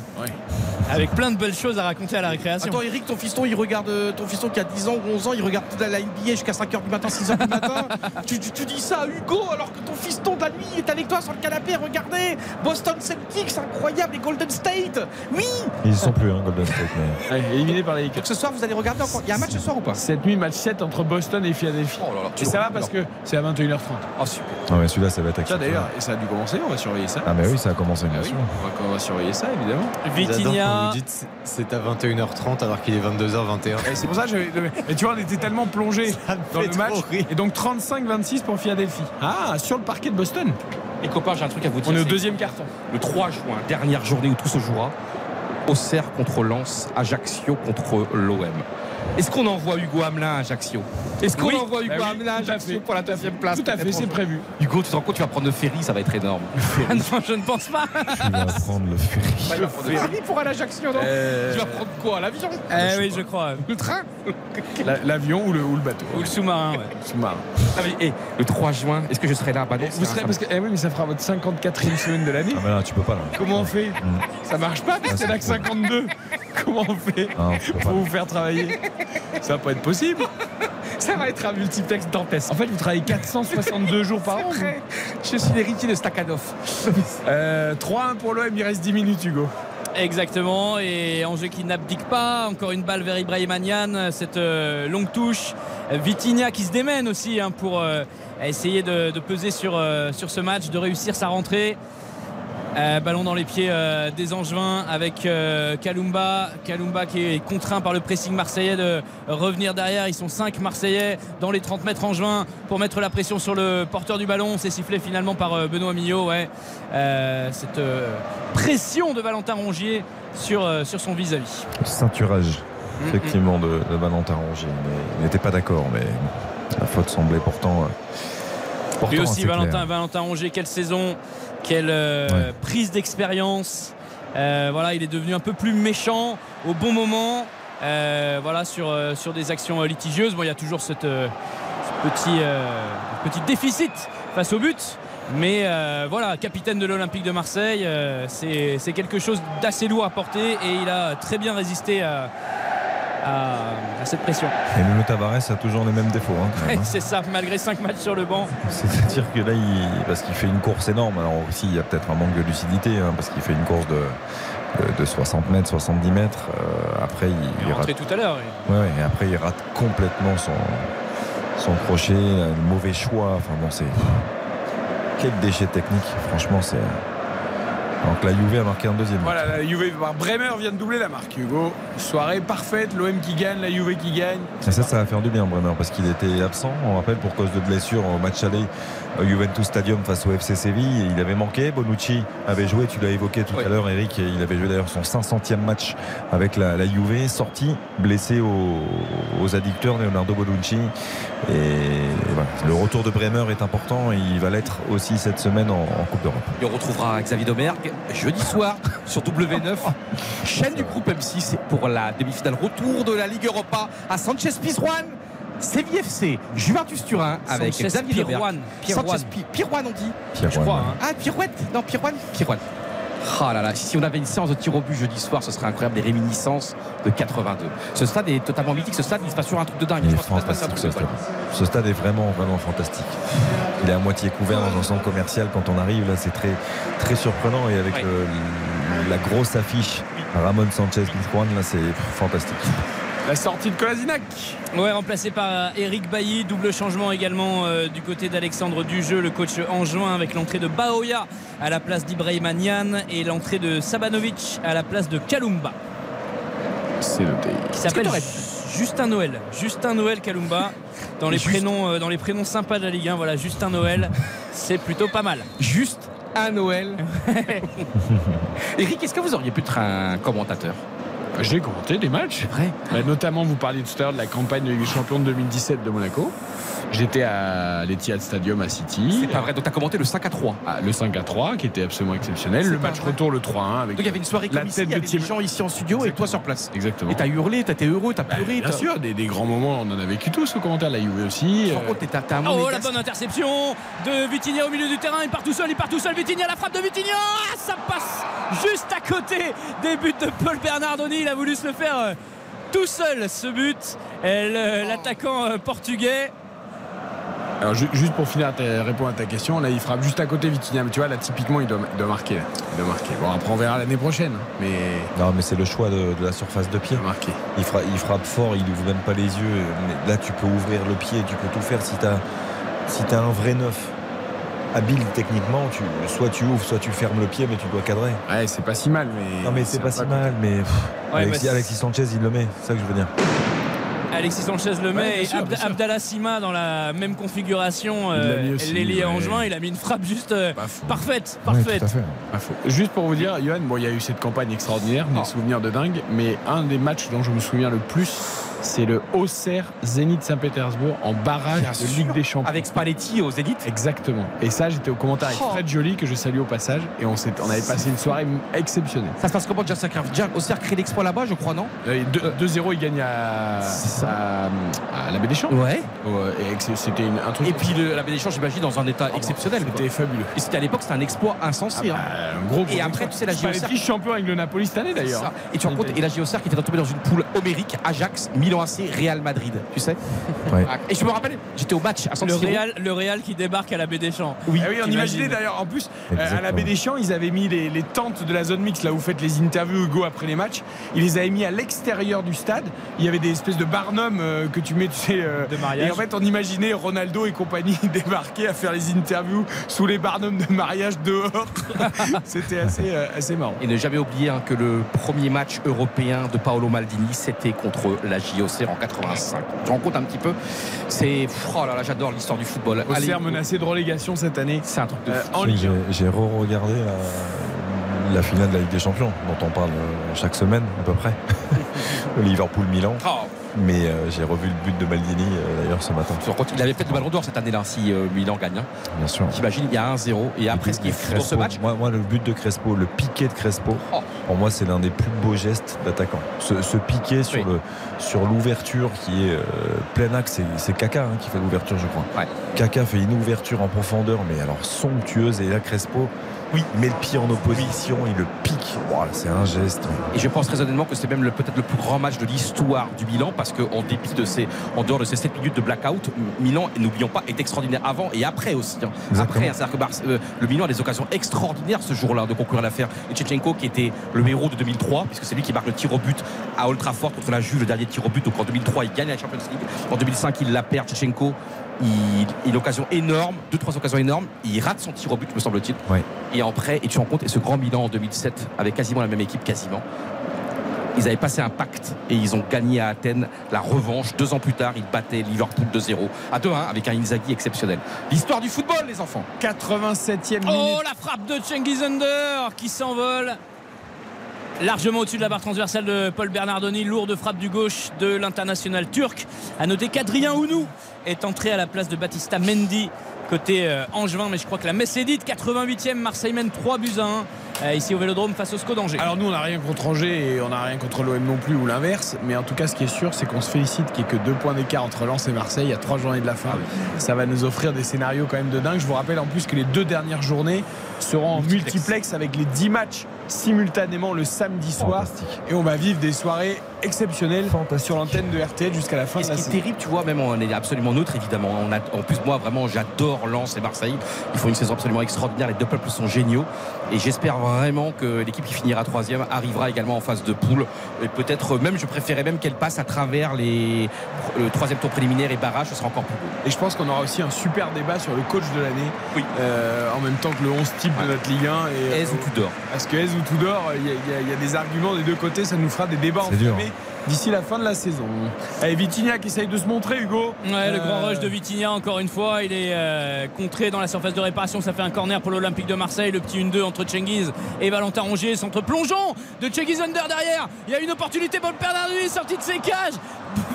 C: Ouais.
F: Avec plein de belles choses à raconter à la récréation.
D: Attends Eric, ton fiston il regarde euh, ton fiston qui a 10 ans ou 11 ans, il regarde la la NBA jusqu'à 5h du matin, 6h du matin. tu, tu- tu dis ça à Hugo alors que ton fiston de la nuit est avec toi sur le canapé, regardez Boston Celtics, incroyable, et Golden State. Oui
E: Ils sont plus, hein, Golden State. Mais...
C: Ouais, éliminé par les Lakers.
D: Donc ce soir vous allez regarder encore. Il y a un match ce soir ou pas?
C: Cette nuit, match 7 entre Boston et Philadelphie.
D: Oh là là, tu
C: et ça va parce que c'est à 21h30.
D: Oh super.
E: Non, mais celui-là, ça va être
C: d'ailleurs, et ça a dû commencer, on va surveiller ça.
E: Ah, mais oui, ça a commencé, bien
C: Ah oui,
E: sûr.
C: on va, on va surveiller ça évidemment.
F: Vitinha.
I: Vous dites c'est- c'est à 21h30 alors qu'il est 22h21.
C: Et c'est pour ça que. Et tu vois, on était tellement plongé dans le match.
I: rire.
C: Et donc 35-26 pour Philadelphie. Ah, sur le parquet de Boston.
D: Les copains, j'ai un truc à vous dire.
C: On est au deuxième carton.
D: Le 3 juin, dernière journée où tout se jouera. Auxerre contre Lens, Ajaccio contre l'OM. Est-ce qu'on envoie Hugo Hamelin à Ajaccio Est-ce qu'on
C: Oui,
D: envoie Hugo
C: bah oui,
D: Hamelin à Ajaccio pour la deuxième place
C: Tout à fait, c'est prévu.
D: Hugo, tu te rends compte, tu vas prendre le ferry, ça va être énorme.
F: Ah non, je ne pense pas.
E: Tu vas prendre le ferry.
D: Tu vas prendre le ferry pour aller à Ajaccio, non
C: Euh,
D: Tu vas prendre quoi L'avion
F: Eh oui, je crois.
D: Le train
C: La- L'avion ou le, ou le bateau
F: Ou le sous-marin, ouais.
C: Sous-marin.
D: Ah, mais, eh, Le 3 juin, est-ce que je serai là? Bah non,
C: Vous serez parce que eh oui, mais ça fera votre 54e semaine de l'année.
E: Ah, mais là, tu peux pas, là.
C: Comment on fait? Ça marche pas parce qu'il n'y en a que 52. Comment on fait
E: Non.
C: Faut vous faire travailler? Ça va pas être possible.
D: Ça va être un multiplex dantesque.
C: En fait, vous travaillez 462 jours par an.
D: Je suis l'héritier de Stakhanov.
C: Euh, 3-1 pour l'OM, il reste 10 minutes, Hugo.
F: Exactement, et Angers qui n'abdique pas. Encore une balle vers Ibrahim Agnan, cette euh, longue touche. Vitinha qui se démène aussi hein, pour euh, essayer de, de peser sur, euh, sur ce match, de réussir sa rentrée. Euh, ballon dans les pieds euh, des Angevins avec euh, Kalumba. Kalumba qui est contraint par le pressing marseillais de revenir derrière. Ils sont 5 Marseillais dans les 30 mètres Angevins pour mettre la pression sur le porteur du ballon. C'est sifflé finalement par Benoît Millot. Ouais. Cette pression de Valentin Rongier sur, sur son vis-à-vis.
E: Ceinturage, effectivement, de, de Valentin Rongier. Mais il n'était pas d'accord, mais la faute semblait pourtant. pourtant
F: Lui aussi. Valentin, Valentin Rongier, quelle saison, quelle euh,
E: Ouais.
F: prise d'expérience. Euh, voilà, il est devenu un peu plus méchant au bon moment. euh, voilà, sur, sur des actions litigieuses. Bon, il y a toujours cette, ce petit, petit déficit face au but. Mais euh, voilà, capitaine de l'Olympique de Marseille, euh, c'est c'est quelque chose d'assez lourd à porter et il a très bien résisté à, à- à cette pression.
E: Et Nuno Tavares a toujours les mêmes défauts. hein, hein.
F: c'est ça, malgré 5 matchs sur le banc.
E: C'est-à-dire que là, il, parce qu'il fait une course énorme. Alors aussi, il y a peut-être un manque de lucidité, hein, parce qu'il fait une course de, de, de 60 mètres, 70 mètres. Euh, après, il,
F: Il
E: rate,
F: tout à l'heure.
E: ouais, et après, il rate complètement son, son crochet, le mauvais choix. Enfin bon, c'est quel déchet technique. Franchement, c'est. Que la Juve a marqué un deuxième.
C: Voilà, la Juve, bah, Bremer vient de doubler la marque, Hugo. Soirée parfaite, l'OM qui gagne, la Juve qui gagne.
E: Et ça, ça va faire du bien, Bremer, parce qu'il était absent, on rappelle, pour cause de blessure au match aller Juventus Stadium face au FC Séville. Il avait manqué. Bonucci avait joué, tu l'as évoqué tout à l'heure, Eric. Il avait joué d'ailleurs son 500e match avec la, la Juve. Sorti, blessé aux, aux addicteurs, Leonardo Bonucci. Et voilà, le retour de Bremer est important et il va l'être aussi cette semaine en, en Coupe d'Europe.
D: Et on retrouvera Xavier Domergue jeudi soir sur W9, chaîne du groupe M6 pour la demi-finale retour de la Ligue Europa à Sanchez Pizjuan. Séville FC, Juventus Turin avec
F: Sanchez
D: Xavier
F: Pirouane. Pirouane.
D: Sanchez Pi- Pirouane, on dit
E: Pirouane.
F: Je crois. hein.
D: Ah, Pirouette Non, Pirouane Pirouane. Ah là là, si on avait une séance de tir au but jeudi soir, ce serait incroyable, des réminiscences de 82. Ce stade est totalement mythique, ce stade il se passe sur un truc de dingue.
E: Il est fantastique ce
D: de
E: stade.
D: dingue.
E: Ce stade est vraiment, vraiment fantastique. Il est à moitié couvert dans un centre commercial quand on arrive. Là, c'est très, très surprenant. Et avec
F: Ouais.
E: le- la grosse affiche Ramon Sanchez Pizjuan, là, c'est fantastique.
C: La sortie de Kolasinac.
F: Ouais, remplacé par euh, Eric Bailly. Double changement également euh, du côté d'Alexandre Dujeu, le coach angevin, avec l'entrée de Baoya à la place d'Ibrahim Agnan et l'entrée de Sabanovic à la place de Kalumba,
C: C'est noté.
F: qui s'appelle Justin Noël. Justin Noël Kalumba. Dans les,
D: Juste.
F: prénoms, euh, dans les prénoms sympas de la Ligue 1, voilà, Justin Noël, c'est plutôt pas mal.
D: Juste à Noël. Eric, est-ce que vous auriez pu être un commentateur?
C: J'ai commenté des matchs.
D: Vrai
C: Bah, notamment, vous parliez tout à l'heure de la campagne de Ligue des Champions de 2017 de Monaco. J'étais à l'Etihad Stadium à City.
D: C'est pas vrai, donc t'as commenté le 5 à 3.
C: Ah, le 5 à 3 qui était absolument exceptionnel.
D: C'est
C: Le match
D: vrai.
C: retour le 3-1 avec
D: Donc il y avait une soirée
C: la
D: comme ici,
C: tête
D: il y
C: de
D: des gens ici en studio et toi sur place.
C: Exactement.
D: Et t'as hurlé, t'as été heureux, t'as pleuré.
C: Bien
D: t'as-
C: sûr, des, des grands moments, on en a vécu tous au commentaire. La Juve aussi. Euh,
D: t'es- t'as t'as un
F: Oh la bonne interception de Vitinha au milieu du terrain, il part tout seul, il part tout seul, Vitinha, la frappe de Vitinha, Ah, ça passe juste à côté des buts de Paul Bernardoni, il a voulu se le faire euh, tout seul ce but, l'attaquant euh, portugais.
C: Alors ju- juste pour finir à répondre à ta question, là il frappe juste à côté Vitinha, mais tu vois là typiquement il doit, il doit marquer. là. Il doit marquer. Bon après on verra l'année prochaine, mais
E: Non, mais c'est le choix de, de la surface de pied.
C: marquer.
E: Il, fra- il frappe fort, il ouvre même pas les yeux. Mais là, tu peux ouvrir le pied, tu peux tout faire. Si tu as, si as un vrai neuf, habile techniquement, tu, soit tu ouvres, soit tu fermes le pied, mais tu dois cadrer.
C: Ouais c'est pas si mal, mais.
E: Non, mais c'est pas si mal. Mais pff,
F: Ouais,
E: Alexis, Alexis Sanchez, il le met. C'est ça que je veux dire.
F: Alexis Sanchez le met
C: Ouais,
F: et
C: sûr,
F: Abd-. Abdallah Sima dans la même configuration, euh, l'ailier
C: ouais.
F: angevin, il a mis une frappe juste euh, parfaite,
E: Ouais,
F: parfaite.
E: tout à fait.
C: Pas faux. Juste pour vous dire, Johan, bon, il y a eu cette campagne extraordinaire, des souvenirs de dingue, mais un des matchs dont je me souviens le plus, C'est le Auxerre Zénith Saint-Pétersbourg en barrage
D: Bien
C: de
D: sûr.
C: Ligue des Champions.
D: Avec Spalletti au Zénith.
C: Exactement. Et ça, j'étais au commentaire avec
D: Oh.
C: Fred Joly, que je salue au passage. Et on, avait passé une soirée exceptionnelle.
D: Ça se passe comment, Jack Jack Auxerre crée l'exploit là-bas, je crois, non?
C: Euh, deux- 2-0, il gagne à, à, à la Baie des Champs.
D: Ouais.
C: Ouais, c'était une- un truc.
D: Et puis le- la Baie des Champs, j'imagine, dans un état exceptionnel. quoi.
C: C'était fabuleux.
D: Et c'était à l'époque, c'était un exploit insensé.
C: Ah
D: hein.
C: bah, un gros, gros
D: Et après,
C: exploit.
D: tu sais, la
C: Spalletti, champion avec le Napoli cette année d'ailleurs.
D: Et tu compte, et la qui était tombée dans une poule homérique, Ajax, Milan AC, Real Madrid, tu sais
E: Ouais.
D: Et je me rappelle, j'étais au match à San
F: Le. Real, le Real qui débarque à la baie des Champs.
C: Oui, Ah oui on imaginait d'ailleurs. En plus, euh, à la. Baie des Champs, ils avaient mis les, les tentes de la zone mixte, là où vous faites les interviews, Hugo, après les matchs. Ils les avaient mis à l'extérieur du stade. Il y avait des espèces de barnums euh, que tu mets, tu sais. euh,
F: De mariage.
C: Et en fait, on imaginait Ronaldo et compagnie débarquer à faire les interviews sous les barnums de mariage dehors. C'était assez, euh, assez marrant.
D: Et ne jamais oublier hein, que le premier match européen de Paolo Maldini, c'était contre la JOCR en 85. Tu rends compte un petit peu C'est. Oh là là, j'adore l'histoire du football. Allez,
C: Auxerre menacé de relégation cette année.
D: C'est un truc de
C: Euh,
E: J'ai-
C: Ligue 1.
E: J'ai re-regardé la, la finale de la Ligue des Champions, dont on parle euh, chaque semaine à peu près. Liverpool-Milan.
D: Oh,
E: Mais euh, j'ai revu le but de Maldini euh, d'ailleurs ce matin.
D: il avait peut-être le ballon d'or cette année-là si euh, Milan gagne. hein.
E: Bien sûr.
D: T'imagines, il y a 1-0 et après ce qui est fou dans ce match.
E: moi, moi, le but de Crespo, le piqué de Crespo,
D: Oh.
E: pour moi, c'est l'un des plus beaux gestes d'attaquant. Ce, ce piqué sur
D: Oui.
E: le sur l'ouverture qui est plein axe, c'est- c'est Kaka hein, qui fait l'ouverture, je crois.
D: Ouais.
E: Kaka fait une ouverture en profondeur, mais alors somptueuse. Et là, Crespo, oui, met le pied en opposition, il le pique. C'est un geste.
D: Et je pense très honnêtement que c'est même le- peut-être le plus grand match de l'histoire du Milan parce qu'en dépit de ces, en dehors de ces 7 minutes de blackout, Milan, n'oublions pas, est extraordinaire avant et après aussi. hein. Après, hein, c'est-à-dire que Barce- euh, le Milan a des occasions extraordinaires ce jour-là de conclure l'affaire. Et Tchetchenko qui était le héros de 2003 puisque c'est lui qui marque le tir au but à Old Trafford contre la Juve, le dernier tir au but. Donc en 2003, il gagne la Champions League. En 2005, il la perd. Tchetchenko, il, il a une occasion énorme, deux trois occasions énormes. Il rate son tir au but, me semble-t-il.
E: Ouais.
D: Et après, et tu te rends compte, et ce grand Milan en 2007 avec quasiment la même équipe, quasiment. Ils avaient passé un pacte et ils ont gagné à Athènes la revanche. Deux ans plus tard, ils battaient Liverpool 2-0 à 2-1 avec un Inzaghi exceptionnel. L'histoire du football, les enfants.
C: 87e minute.
F: Oh la frappe de Cengiz Under qui s'envole largement au-dessus de la barre transversale de Paul Bernardoni, lourde frappe du gauche de l'international turc. À noter qu'Adrien Ounou est entré à la place de Batista Mendy côté euh, Angevin, mais je crois que la messe est dite. 88e, Marseille mène 3 buts à 1 euh, ici au Vélodrome face au SCO d'Angers.
C: Alors nous on n'a rien contre Angers et on n'a rien contre l'OM non plus ou l'inverse mais en tout cas ce qui est sûr c'est qu'on se félicite qu'il n'y ait que deux points d'écart entre Lens et Marseille il y a trois journées de la fin ça va nous offrir des scénarios quand même de dingue je vous rappelle en plus que les deux dernières journées seront en
D: Multiplex.
C: multiplex avec les 10 matchs simultanément le samedi soir et on va vivre des soirées exceptionnelles sur l'antenne de RTL jusqu'à la fin
D: Et
C: de la
D: est
C: saison.
D: terrible, tu vois, même on est absolument neutre évidemment. On a, en plus, moi vraiment, j'adore Lens et Marseille. Ils font une saison absolument extraordinaire. Les deux peuples sont géniaux. Et j'espère vraiment que l'équipe qui finira troisième arrivera également en phase de poule. Et peut-être même, je préférais même qu'elle passe à travers les, le troisième tour préliminaire et barrage. Ce sera encore plus beau.
C: Et je pense qu'on aura aussi un super débat sur le coach de l'année
D: Oui.
C: euh, en même temps que le 11 type de notre Ligue 1 et,
D: Aise ou Tudor
C: Parce que Aise il y, a- il y a- il y a des arguments des deux côtés, ça nous fera des débats enflammés d'ici la fin de la saison. Allez, Vitinha qui essaye de se montrer, Hugo.
F: Ouais, le
C: Euh,
F: grand rush de Vitinha, encore une fois, il est euh, contré dans la surface de réparation. Ça fait un corner pour l'Olympique de Marseille. Le petit 1-2 entre Cengiz et Valentin Rongier. Centre plongeant de Cengiz Under derrière. Il y a une opportunité pour le Bernardoni, sorti de ses cages.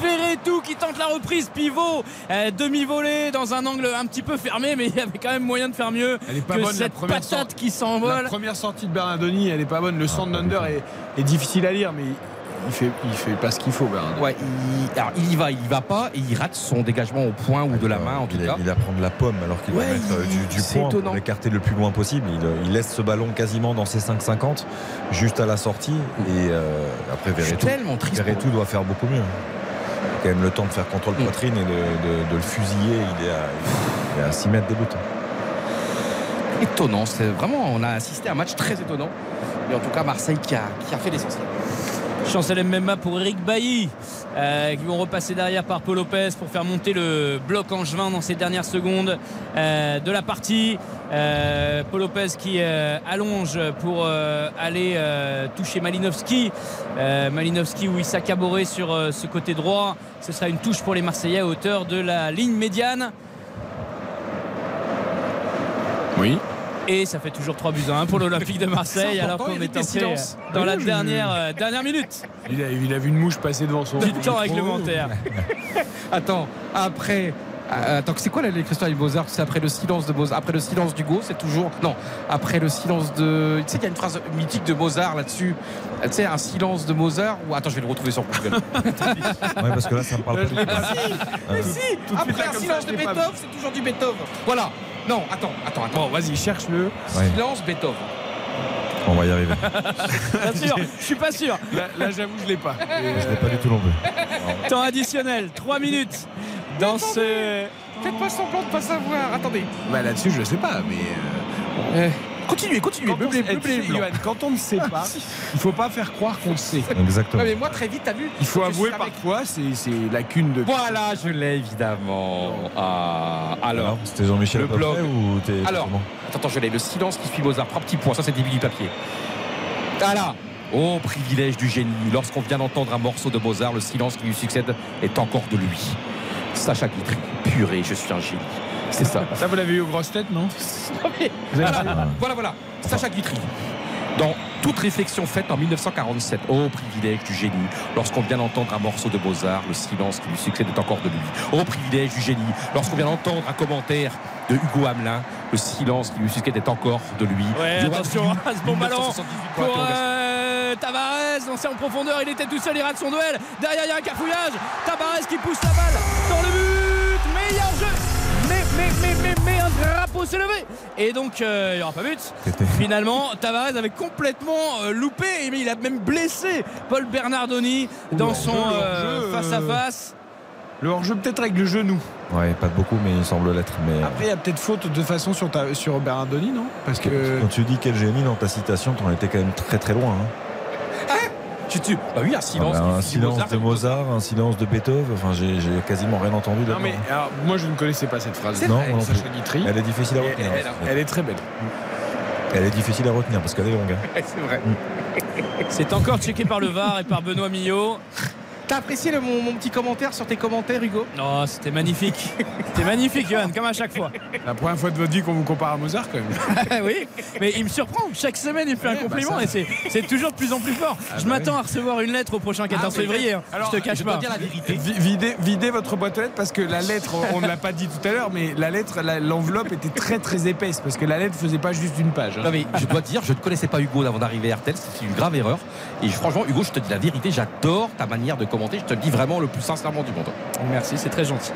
F: Verretou qui tente la reprise, pivot, euh, demi-volée dans un angle un petit peu fermé, mais il y avait quand même moyen de faire mieux
C: Elle est pas
F: que
C: bonne, la
F: cette
C: première
F: patate qui
C: La
F: s'envole.
C: première sortie de Bernardoni, elle est pas bonne. Le centre d'Under est, est difficile à lire, mais il fait, il fait pas ce qu'il faut.
D: Ouais, il, alors, il y va, il y va pas et il rate son dégagement au point ou de la main en tout
E: il,
D: cas.
E: il a prendre la pomme alors qu'il
D: Ouais,
E: doit mettre euh, du, du point
D: étonnant.
E: pour l'écarter le plus loin possible. Il, euh, laisse ce ballon quasiment dans ses 5,50 juste à la sortie. Et euh, après, Verretou. Verretou doit faire beaucoup mieux. Il a quand même le temps de faire contrôle
D: Mm.
E: poitrine et de, de- de le fusiller. Il est à, il est à 6 mètres des buts.
D: étonnant. C'est vraiment, on a assisté à un match très étonnant. Mais en tout cas, Marseille qui a, qui a fait l'essentiel.
F: Chancel Mbemba pour Eric Bailly euh, qui vont repasser derrière par Paul Lopez pour faire monter le bloc angevin dans ces dernières secondes euh, de la partie. Euh, Paul Lopez qui euh, allonge pour aller toucher Malinowski. Malinowski ou Issa Caboret sur ce côté droit. Ce sera une touche pour les Marseillais à hauteur de la ligne médiane.
C: Oui.
F: Et ça fait toujours 3 buts à 1 pour l'Olympique de Marseille alors qu'on est entré dans la
C: Oui,
F: dernière, euh, dernière minute
C: Il a, il a vu une mouche passer devant son.
F: du temps réglementaire.
D: Attends, après. euh, Attends, c'est quoi l'écriture du Mozart C'est après le silence de Mozart, après le silence d'Hugo, c'est toujours non. Après le silence de, tu sais qu'il y a une phrase mythique de Mozart là-dessus. Euh, Tu sais, un silence de Mozart. Ou attends, je vais le retrouver sur Google.
E: Ouais, parce que là, ça me parle pas. du tout.
C: pas
D: si, mais si. Après un silence
C: ça,
D: de Beethoven, c'est toujours du Beethoven. Voilà. Non, attends, attends, attends.
C: Bon, vas-y, cherche-le.
E: Ouais,
D: Silence Beethoven.
E: on va y arriver.
F: Bien sûr, je suis pas sûr.
C: Là, là, j'avoue, je l'ai pas.
E: Je l'ai pas du tout non plus.
F: Temps additionnel, 3 minutes dans ce.
D: Faites pas semblant de pas savoir. Attendez.
C: Bah, là-dessus, je sais pas, mais. euh,
D: Euh, continuez, continuez.
C: Quand on, quand ne sait pas, il faut pas faire croire qu'on le sait.
E: Exactement.
D: Mais moi très vite, t'as vu
C: Il faut avouer parfois, c'est c'est lacune de.
D: Voilà, je l'ai évidemment. Ah, alors.
E: C'était Jean-Michel
D: Le blog.
E: ou t'es
D: Alors, attends, attends, je l'ai. Le silence qui suit Mozart. Trois petits points. Ça, c'est le début du papier. Voilà. Oh, privilège du génie. Lorsqu'on vient d'entendre un morceau de Mozart, le silence qui lui succède est encore de lui. Sacha Guitry. Purée, je suis un génie. C'est ça.
C: Ça, vous l'avez eu aux grosses têtes, non
D: Voilà, voilà, voilà. Sacha Guitry. Dans toute réflexion faite en 1947, oh privilège du génie, lorsqu'on vient d'entendre un morceau de Mozart, le silence qui lui succède est encore de lui. Oh privilège du génie, lorsqu'on vient d'entendre un commentaire de Hugo Hamelin, le silence qui lui succède est encore de lui.
F: Ouais, attention à ce bon ballon
D: 1978 pour
F: euh, Tavares, lancé en profondeur, il était tout seul, il rate son duel. Derrière, il y a un cafouillage. Tavares qui pousse la balle dans le but, s'est levé. Et donc, euh, il n'y aura pas but. Finalement, Tavares avait complètement euh, loupé, mais il a même blessé Paul Bernardoni dans
C: le
F: son
C: le
F: euh, face-à-face.
C: Le hors-jeu, peut-être avec le genou.
E: Ouais, pas de beaucoup, mais il semble l'être. Mais
C: Après, il y a peut-être faute de façon sur, ta, sur Bernardoni, non? Parce que.
E: quand tu dis quel génie dans ta citation, t'en étais quand même très très loin. hein.
D: Tu tu Bah oui, un silence.
E: Ah bah,
D: qui
E: un silence
D: Mozart.
E: de Mozart, un silence de Beethoven. Enfin, j'ai j'ai quasiment rien entendu
C: Non,
E: là-dedans.
C: mais alors, moi, je ne connaissais pas cette phrase.
D: C'est
E: Non, non
C: Sacha
E: plus.
C: Guitry.
E: Elle est difficile à
C: Et-
E: retenir.
C: elle, elle est très belle.
E: Elle est difficile à retenir parce qu'elle est longue. hein.
D: C'est vrai.
F: C'est encore checké par le VAR et par Benoît Millot.
D: T'as apprécié le- mon, mon petit commentaire sur tes commentaires, Hugo?
F: Non, c'était magnifique. C'était magnifique, Johan, comme à chaque fois.
C: La première fois de votre vie qu'on vous compare à Mozart, quand même.
F: oui, mais il me surprend. Chaque semaine, il me fait un
C: bah
F: compliment
C: ça.
F: et c'est, toujours de plus en plus fort.
C: Ah
F: je
C: bah
F: m'attends à recevoir une lettre au prochain 14
C: Ah,
F: février. hein.
C: Alors,
F: je te cache
D: Je
F: pas.
D: dire la vérité.
C: Vi- Videz, videz votre boîte aux lettres parce que la lettre, on ne l'a pas dit tout à l'heure, mais la lettre, l'enveloppe était très très épaisse parce que la lettre faisait pas juste une page. hein.
D: Non mais je dois dire, je ne connaissais pas Hugo avant d'arriver à RTL, c'est une grave erreur. Et franchement, Hugo, je te dis la vérité, j'adore ta manière de je te le dis vraiment le plus sincèrement du monde.
F: Merci, c'est très gentil.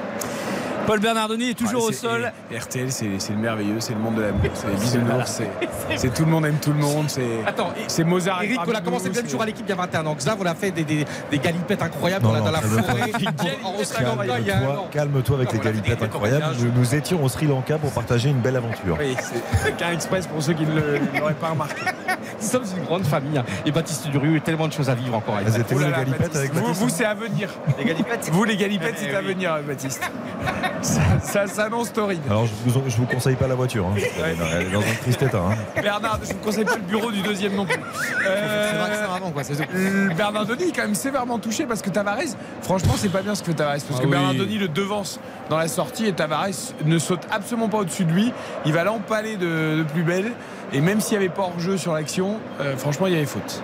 F: Paul Bernardoni est toujours
C: Ah,
F: au sol.
C: et RTL, c'est le merveilleux, c'est le monde de l'amour, c'est les bisounours, c'est c'est tout le monde aime tout le monde, c'est
D: Attends, et-
C: c'est Mozart.
D: Eric, on a commencé le même jour à l'équipe il y a 21 ans. Xav, on a fait des, des, des galipettes incroyables
E: Non,
D: dans la-
E: non,
D: dans la
E: calme-toi.
D: forêt. Un
E: Calme-toi avec
D: Non,
E: les
D: on
E: galipettes incroyables. Nous, nous étions au Sri Lanka pour partager une belle aventure.
C: Oui, c'est Car Express pour ceux qui ne l'auraient pas remarqué.
D: Nous sommes une grande famille. hein. Et Baptiste Durieux, il y a tellement de choses à vivre encore avec
C: vous, c'est à venir.
I: Les galipettes
C: Vous, les galipettes, c'est
D: Eh
C: à
D: oui.
C: venir, Baptiste. Ça, ça s'annonce torride.
E: Alors je vous, je vous conseille pas la voiture. hein. Elle, est dans- elle est dans un triste état. hein.
C: Bernard, je ne vous conseille pas le bureau du deuxième non plus. Euh,
I: C'est vrai que c'est avant quoi.
C: Euh, Bernardoni est quand même sévèrement touché parce que Tavares, franchement, c'est pas bien ce que fait Tavares. Parce
D: Ah
C: que
D: oui.
C: Bernardoni le devance dans la sortie et Tavares ne saute absolument pas au-dessus de lui. Il va l'empaler de, de plus belle. Et même s'il n'y avait pas hors-jeu sur l'action, euh, franchement, il y avait faute.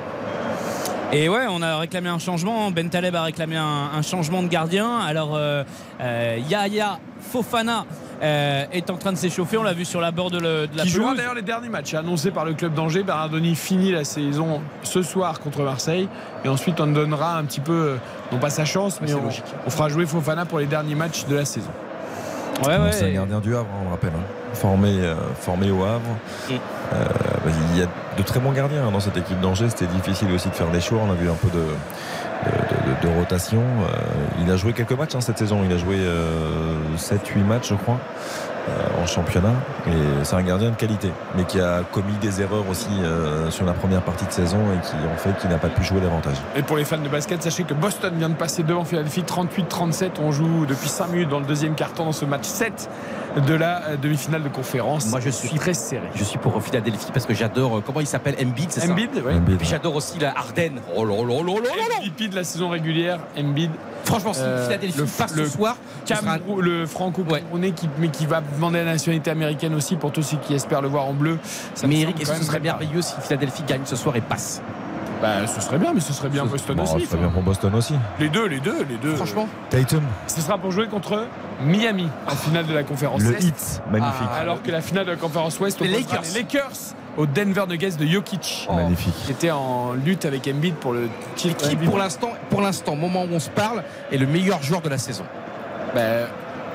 F: Et ouais, on a réclamé un changement. Ben Taleb a réclamé un, un changement de gardien. Alors, euh, euh, Yaya Fofana euh, est en train de s'échauffer. On l'a vu sur la bord de, le- de la
C: qui jouera d'ailleurs les derniers matchs annoncés par le club d'Angers. Bernardoni finit la saison ce soir contre Marseille. Et ensuite, on donnera un petit peu, non pas sa chance, mais
D: c'est
C: on,
D: logique.
C: on fera jouer Fofana pour les derniers matchs de la saison.
F: Ouais, ouais.
E: C'est un gardien du Havre, hein, on le rappelle. hein. Formé, euh, formé au Havre.
F: Mm.
E: Euh, bah, il y a de très bons gardiens hein, dans cette équipe d'Angers. C'était difficile aussi de faire des choix. On a vu un peu de, de, de- de rotation. Euh, il a joué quelques matchs hein, cette saison. Il a joué 7-8 matchs, je crois, en championnat. Et c'est un gardien de qualité, mais qui a commis des erreurs aussi euh, sur la première partie de saison et qui ont fait qu'il n'a pas pu jouer davantage.
C: Et pour les fans de basket, sachez que Boston vient de passer devant Philadelphie 38-37. On joue depuis 5 minutes dans le deuxième quart-temps dans ce match 7 de la euh, demi-finale de conférence.
D: Moi, je suis
C: très serré.
D: Je suis pour Philadelphie parce que j'adore. euh, Comment il s'appelle Embiid, c'est ça
C: Embiid, oui.
E: Embiid,
D: Puis j'adore aussi la Harden. Oh là là là là là là.
C: MVP de la saison régulière, Embiid.
D: Franchement, si
C: Euh,
D: Philadelphie
C: le-
D: passe
C: le
D: ce soir, ce sera un-
C: Cameroun- le franco-camerounais qui, mais qui va demander la nationalité américaine aussi pour tous ceux qui espèrent le voir en bleu. Ça
D: Mais Eric, est-ce
C: quand
D: que ce serait merveilleux si Philadelphie gagne ce soir et passe
C: Bah, ce serait bien, mais ce serait bien Boston
E: Bon,
C: aussi.
E: ce serait bien pour Boston aussi.
C: Les deux, les deux, les deux.
D: Franchement
E: Tatum,
C: Ce sera pour jouer contre Miami en finale de la conférence
E: le
C: Est.
E: hit, magnifique.
C: Ah, alors que la finale de la conférence Ouest
D: Les Lakers.
C: les Lakers au Denver Nuggets de Jokic.
E: Magnifique.
C: Qui était en lutte avec Embiid pour le titre.
D: Qui, pour l'instant, pour l'instant, au moment où on se parle, est le meilleur joueur de la saison
C: Bah,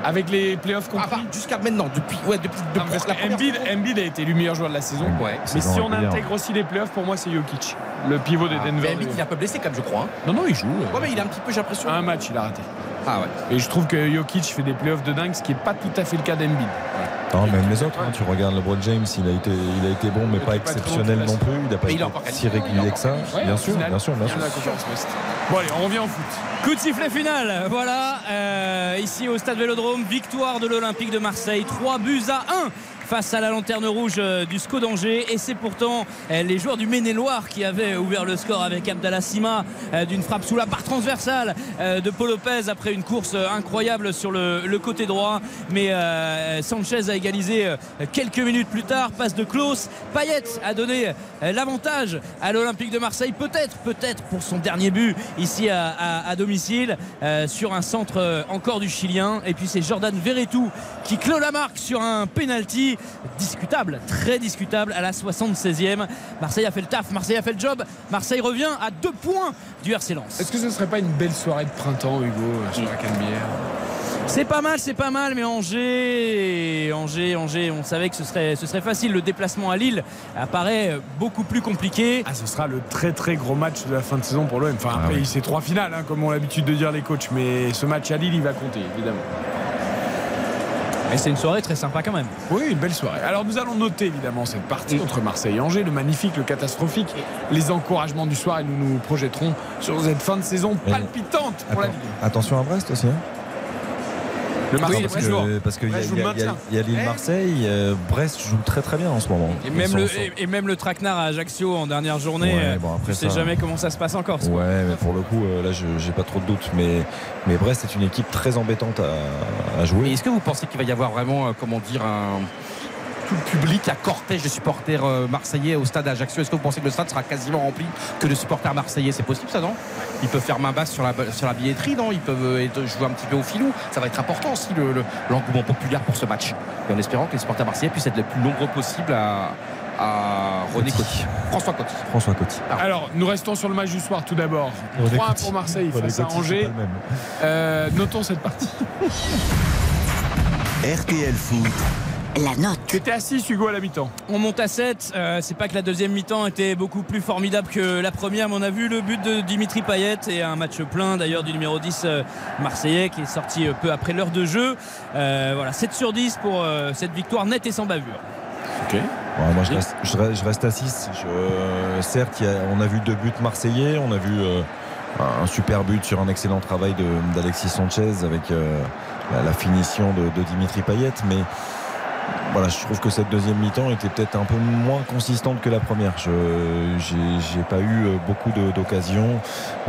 C: avec les playoffs
D: Ah,
C: compris.
D: bah, jusqu'à maintenant, depuis, ouais, depuis,
C: Non,
D: depuis
C: parce
D: la
C: Embiid. Embiid a été élu meilleur joueur de la saison.
D: Ouais.
C: Mais si on intègre aussi les playoffs, pour moi, c'est Jokic, le pivot de
D: Ah,
C: Denver.
D: mais Embiid, il est un peu blessé quand même, je crois. hein.
C: Non, non, il joue.
D: Ouais, mais il est un petit peu, j'ai l'impression.
C: Un match, il a raté.
D: Ah ouais.
C: Et je trouve que Jokic fait des playoffs de dingue, ce qui n'est pas tout à fait le cas d'Embiid.
E: Non, même les autres, hein, tu regardes LeBron James, il a été, il a été bon, mais pas exceptionnel non plus. Il n'a pas
D: Mais
E: été si régulier que ça.
C: Ouais,
E: bien
C: en
E: sûr, bien sûr, bien sûr.
C: Bon, allez, on revient au foot.
F: Coup de sifflet final, voilà, euh, ici au stade Vélodrome, victoire de l'Olympique de Marseille, 3 buts à 1 face à la lanterne rouge euh, du SCO d'Angers. Et c'est pourtant euh, les joueurs du Maine-et-Loire qui avaient ouvert le score avec Abdallah Sima euh, d'une frappe sous la barre transversale de Paul Lopez après une course incroyable sur le, côté droit. Mais Sanchez a égalisé quelques minutes plus tard. Passe de Klaus. Payet a donné l'avantage à l'Olympique de Marseille. Peut-être peut-être pour son dernier but ici à, domicile sur un centre encore du Chilien. Et puis c'est Jordan Verretou qui clôt la marque sur un penalty discutable très discutable à la 76e Marseille a fait le taf Marseille a fait le job Marseille revient à deux points du RC Lens
C: Est-ce que ce serait pas une belle soirée de printemps, Hugo, euh, sur la Canebière?
F: C'est pas mal, c'est pas mal, mais Angers, Angers, Angers, on savait que ce serait, ce serait facile. Le déplacement à Lille apparaît beaucoup plus compliqué.
C: Ah, ce sera le très très gros match de la fin de saison pour l'OM. Enfin,
E: Ah
C: après,
E: oui.
C: c'est trois finales, hein, comme ont l'habitude de dire les coachs. Mais ce match à Lille, il va compter, évidemment.
F: Et c'est une soirée très sympa quand même.
C: Oui, une belle soirée. Alors, nous allons noter évidemment cette partie entre Marseille et Angers, le magnifique, le catastrophique, les encouragements du soir, et nous nous projetterons sur cette fin de saison palpitante pour la Ligue.
E: attention à Brest aussi. hein.
C: Le Marseille,
E: parce
C: Brest joue.
E: que parce qu'il y, a- y
C: le
E: a- il y a-
C: maintien.
E: il y a Lille-Marseille. euh, Brest joue très très bien en ce moment.
F: Et même, le,
E: sont-
F: et, et même le traquenard à Ajaccio en dernière journée,
E: Ouais,
F: euh,
E: bon, après
F: tu sais
E: ça-
F: jamais comment ça se passe encore. ce soir.
E: Ouais, mais pour le coup, euh, là, je j'ai pas trop de doutes. Mais, mais Brest est une équipe très embêtante à, à jouer.
D: Est-ce que vous pensez qu'il va y avoir vraiment, comment dire, un tout le public, un cortège de supporters euh, marseillais au stade Ajaccio Est-ce que vous pensez que le stade sera quasiment rempli que de supporters marseillais? C'est possible ça, non? Ils peuvent faire main basse sur la, sur la billetterie, non? Ils peuvent euh, être- jouer un petit peu au filou. Ça va être important aussi le- le- l'engouement populaire pour ce match. Et en espérant que les supporters marseillais puissent être le plus nombreux possible à, à René Coty. François Coty.
E: François Coty.
C: Alors, nous restons sur le match du soir tout d'abord.
E: René
C: 3
E: Coty.
C: pour Marseille
E: René
C: face à
E: Coty, c'est
C: Angers. Euh, notons cette partie.
A: RTL Foot.
B: La note.
C: Tu étais assis, Hugo, à la mi-temps.
F: On monte à 7. Euh, c'est pas que la deuxième mi-temps était beaucoup plus formidable que la première, mais on a vu le but de Dimitri Payet et un match plein d'ailleurs du numéro 10 euh, marseillais qui est sorti euh, peu après l'heure de jeu. Euh, voilà, 7 sur 10 pour euh, cette victoire nette et sans bavure.
C: Ok.
E: Ouais, moi, je reste, je à 6. Je- certes, il y a- on a vu deux buts marseillais. On a vu euh, un, super but sur un excellent travail d'Alexis Sanchez avec euh, la, la finition de, de Dimitri Payet. Mais voilà, je trouve que cette deuxième mi-temps était peut-être un peu moins consistante que la première. Je j'ai pas eu euh, beaucoup de- d'occasions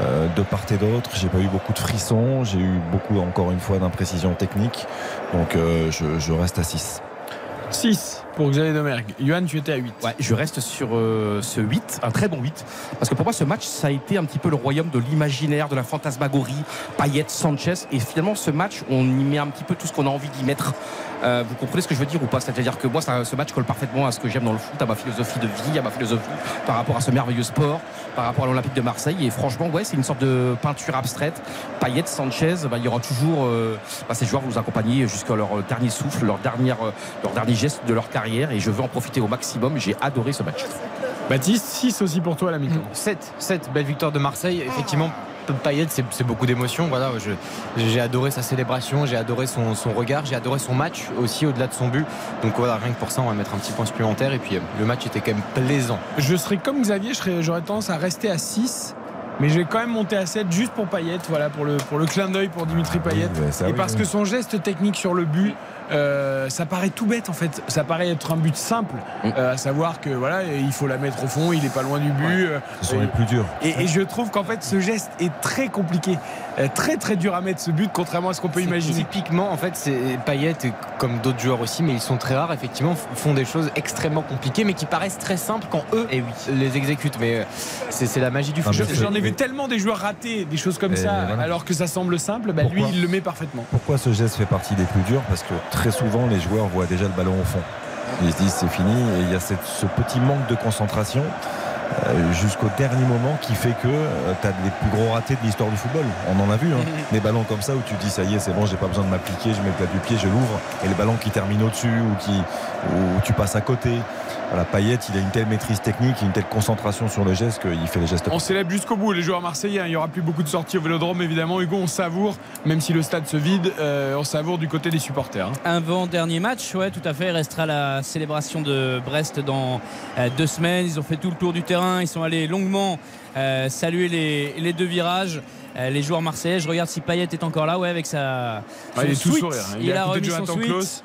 E: euh, de part et d'autre. J'ai pas eu beaucoup de frissons. J'ai eu beaucoup, encore une fois, d'imprécisions techniques. Donc, euh, je, je reste à 6.
C: 6 pour Xavier Domergue. Johan, tu étais à 8.
D: Ouais, je reste sur euh, ce 8, un très bon 8. Parce que pour moi, ce match, ça a été un petit peu le royaume de l'imaginaire, de la fantasmagorie, Payet, Sanchez. Et finalement, ce match, on y met un petit peu tout ce qu'on a envie d'y mettre. Euh, vous comprenez ce que je veux dire ou pas? C'est-à-dire que moi, ce match colle parfaitement à ce que j'aime dans le foot, à ma philosophie de vie, à ma philosophie par rapport à ce merveilleux sport, par rapport à l'Olympique de Marseille. Et franchement, ouais, c'est une sorte de peinture abstraite. Payet, Sanchez, bah, il y aura toujours euh, bah, ces joueurs vous accompagner jusqu'à leur euh, dernier souffle, leur, dernière, leur dernier geste de leur carrière. Et je veux en profiter au maximum. J'ai adoré ce match.
C: Baptiste, 6 aussi pour toi à la mi-temps.
I: 7, 7, belle victoire de Marseille. Effectivement, Payet, c'est beaucoup d'émotions. Voilà, j'ai adoré sa célébration, j'ai adoré son, son regard, j'ai adoré son match aussi au-delà de son but. Donc voilà, rien que pour ça, on va mettre un petit point supplémentaire. Et puis euh, le match était quand même plaisant.
C: Je serais comme Xavier, j'aurais tendance à rester à 6. Mais je vais quand même monter à 7 juste pour Payet, voilà, pour le, pour le clin d'œil pour Dimitri Payet.
E: Oui, ça,
C: et
E: oui,
C: parce
E: oui.
C: que son geste technique sur le but euh, ça paraît tout bête en fait. Ça paraît être un but simple,
D: Mm.
C: euh, à savoir que voilà, il faut la mettre au fond, il est pas loin du but. euh,
E: Ce sont
C: et-
E: les plus durs.
C: Et, et je trouve qu'en fait, ce geste est très compliqué, très très dur à mettre ce but, contrairement à ce qu'on peut imaginer.
I: Typiquement, en fait, c'est Payet, comme d'autres joueurs aussi, mais ils sont très rares, effectivement, font des choses extrêmement compliquées, mais qui paraissent très simples quand eux les exécutent. Mais euh, c'est la magie du foot.
C: Je- J'en ai vu tellement des joueurs rater des choses comme
E: Et
C: ça,
E: voilà.
C: alors que ça semble simple. Bah, lui, il le met parfaitement.
E: Pourquoi ce geste fait partie des plus durs? Parce que très souvent, les joueurs voient déjà le ballon au fond. Ils se disent c'est fini et il y a cette- ce petit manque de concentration euh, jusqu'au dernier moment qui fait que tu as les plus gros ratés de l'histoire du football. On en a vu, hein. des ballons comme ça où tu te dis ça y est, c'est bon, j'ai pas besoin de m'appliquer, je mets le plat du pied, je l'ouvre et le ballon qui termine au-dessus ou qui où tu passes à côté. Voilà, Payet, il a une telle maîtrise technique, une telle concentration sur le geste qu'il fait les gestes.
C: On célèbre jusqu'au bout les joueurs marseillais. hein. Il n'y aura plus beaucoup de sorties au vélodrome, évidemment. Hugo, on savoure, même si le stade se vide, euh, on savoure du côté des supporters. hein.
F: Avant-dernier match, ouais, tout à fait. Il restera la célébration de Brest dans euh, deux semaines. Ils ont fait tout le tour du terrain. Ils sont allés longuement euh, saluer les, les deux virages. Euh, les joueurs marseillais, je regarde si Payet est encore là, ouais, avec sa.
C: Ah, il est tout sourire. hein.
F: Il, a remis son.
C: Klaus.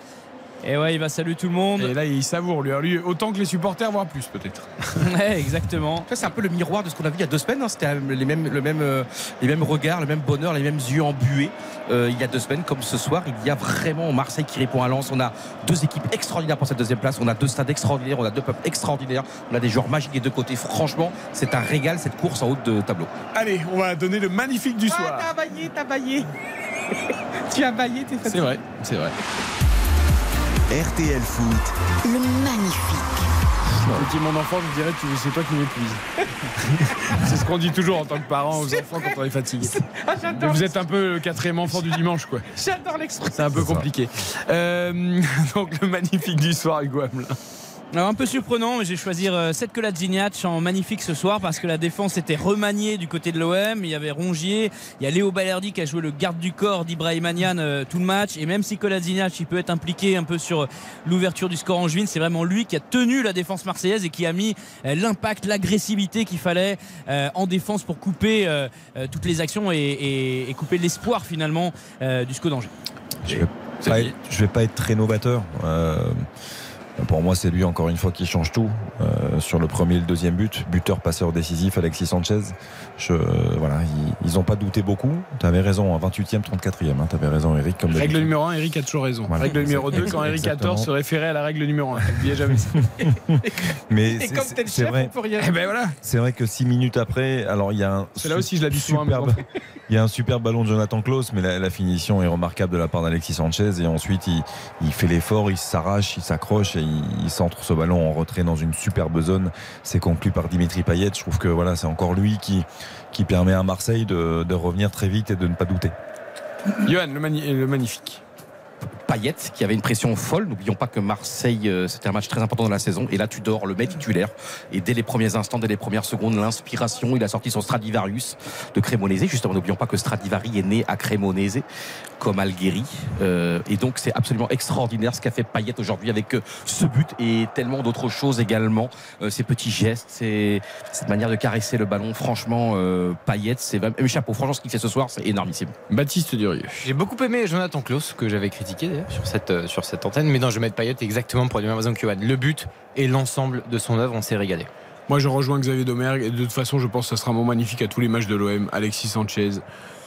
F: Et ouais, il va saluer tout le monde.
C: Et là, il savoure, lui. Lui, autant que les supporters, voire plus, peut-être.
F: ouais, exactement.
D: Ça, c'est un peu le miroir de ce qu'on a vu il y a deux semaines. hein. C'était les mêmes, le même, euh, les mêmes regards, le même bonheur, les mêmes yeux embués. Euh, il y a deux semaines, comme ce soir, il y a vraiment Marseille qui répond à Lens. On a deux équipes extraordinaires pour cette deuxième place. On a deux stades extraordinaires. On a deux peuples extraordinaires. On a des joueurs magiques des deux côtés. Franchement, c'est un régal cette course en haut de tableau.
C: Allez, on va donner le magnifique du soir.
D: T'as baillé, t'as baillé. tu as baillé, t'es
C: C'est vrai, c'est vrai.
A: RTL Foot,
B: Le magnifique.
C: Je dis mon enfant, je dirais tu- c'est toi qui m'épuise. c'est ce qu'on dit toujours en tant que parent aux enfants quand on est fatigué.
D: Ah,
C: vous êtes un peu le quatrième enfant du dimanche, quoi.
D: J'adore l'expression.
C: C'est un peu compliqué. Euh, donc le magnifique du soir, Hugo Hamelin.
F: Alors un peu surprenant, mais j'ai choisi euh, Seth Kolasinac en magnifique ce soir parce que la défense était remaniée du côté de l'OM. Il y avait Rongier, il y a Léo Balerdi qui a joué le garde du corps d'Ibrahim Anian euh, tout le match. Et même si Kolasinac il peut être impliqué un peu sur l'ouverture du score en juin, c'est vraiment lui qui a tenu la défense marseillaise et qui a mis euh, l'impact, l'agressivité qu'il fallait euh, en défense pour couper euh, euh, toutes les actions et, et- et couper l'espoir finalement euh, du SCO d'Angers.
E: Je vais pas être, je vais pas être très novateur. Euh, pour moi, c'est lui encore une fois qui change tout euh, sur le premier et le deuxième but. Buteur, passeur décisif, Alexis Sanchez. Je, voilà, ils, ils ont pas douté beaucoup. Tu avais raison, 28e, 34e. Hein, tu avais raison, Eric. Comme
C: Règle numéro 1, Eric a toujours raison.
E: Voilà.
C: Règle numéro 2, quand Eric a tort, se référait à la règle numéro 1. N'oubliez jamais ça.
E: Mais
C: Et
E: c'est-
C: comme t'es le chef,
E: vrai.
C: on peut rien. Eh ben voilà.
E: C'est vrai que six minutes après, alors il y a un.
C: C'est là aussi, je l'ai dit souvent à mes
E: superbe-
C: enfants.
E: Il y a un super ballon de Jonathan Klaus, mais la, la finition est remarquable de la part d'Alexis Sanchez. Et ensuite, il, il fait l'effort, il s'arrache, il s'accroche et il, centre ce ballon en retrait dans une superbe zone. C'est conclu par Dimitri Payet. Je trouve que voilà, c'est encore lui qui, permet à Marseille de, revenir très vite et de ne pas douter.
C: Johan, le magnifique.
D: Payet qui avait une pression folle. N'oublions pas que Marseille, euh, c'était un match très important dans la saison. Et là, tu dors le mec titulaire. Et dès les premiers instants, dès les premières secondes, l'inspiration, il a sorti son Stradivarius de Cremonese. Justement, n'oublions pas que Stradivari est né à Cremonese, comme Algérie. Euh, et donc, c'est absolument extraordinaire ce qu'a fait Payet aujourd'hui avec euh, ce but et tellement d'autres choses également. Euh, ces petits gestes, ces- cette manière de caresser le ballon. Franchement, euh, Payet, c'est même chapeau. Franchement, ce qu'il fait ce soir, c'est énormissime.
C: Baptiste Durieux.
I: J'ai beaucoup aimé Jonathan Klaus, que j'avais critiqué sur cette, euh, sur cette antenne. Mais non, je vais mettre Payet exactement pour les mêmes raisons que Johan. Le but et l'ensemble de son œuvre, on s'est régalé.
C: Moi, je rejoins Xavier Domergue. Et de toute façon, je pense que ça sera mon magnifique à tous les matchs de l'OM. Alexis Sanchez,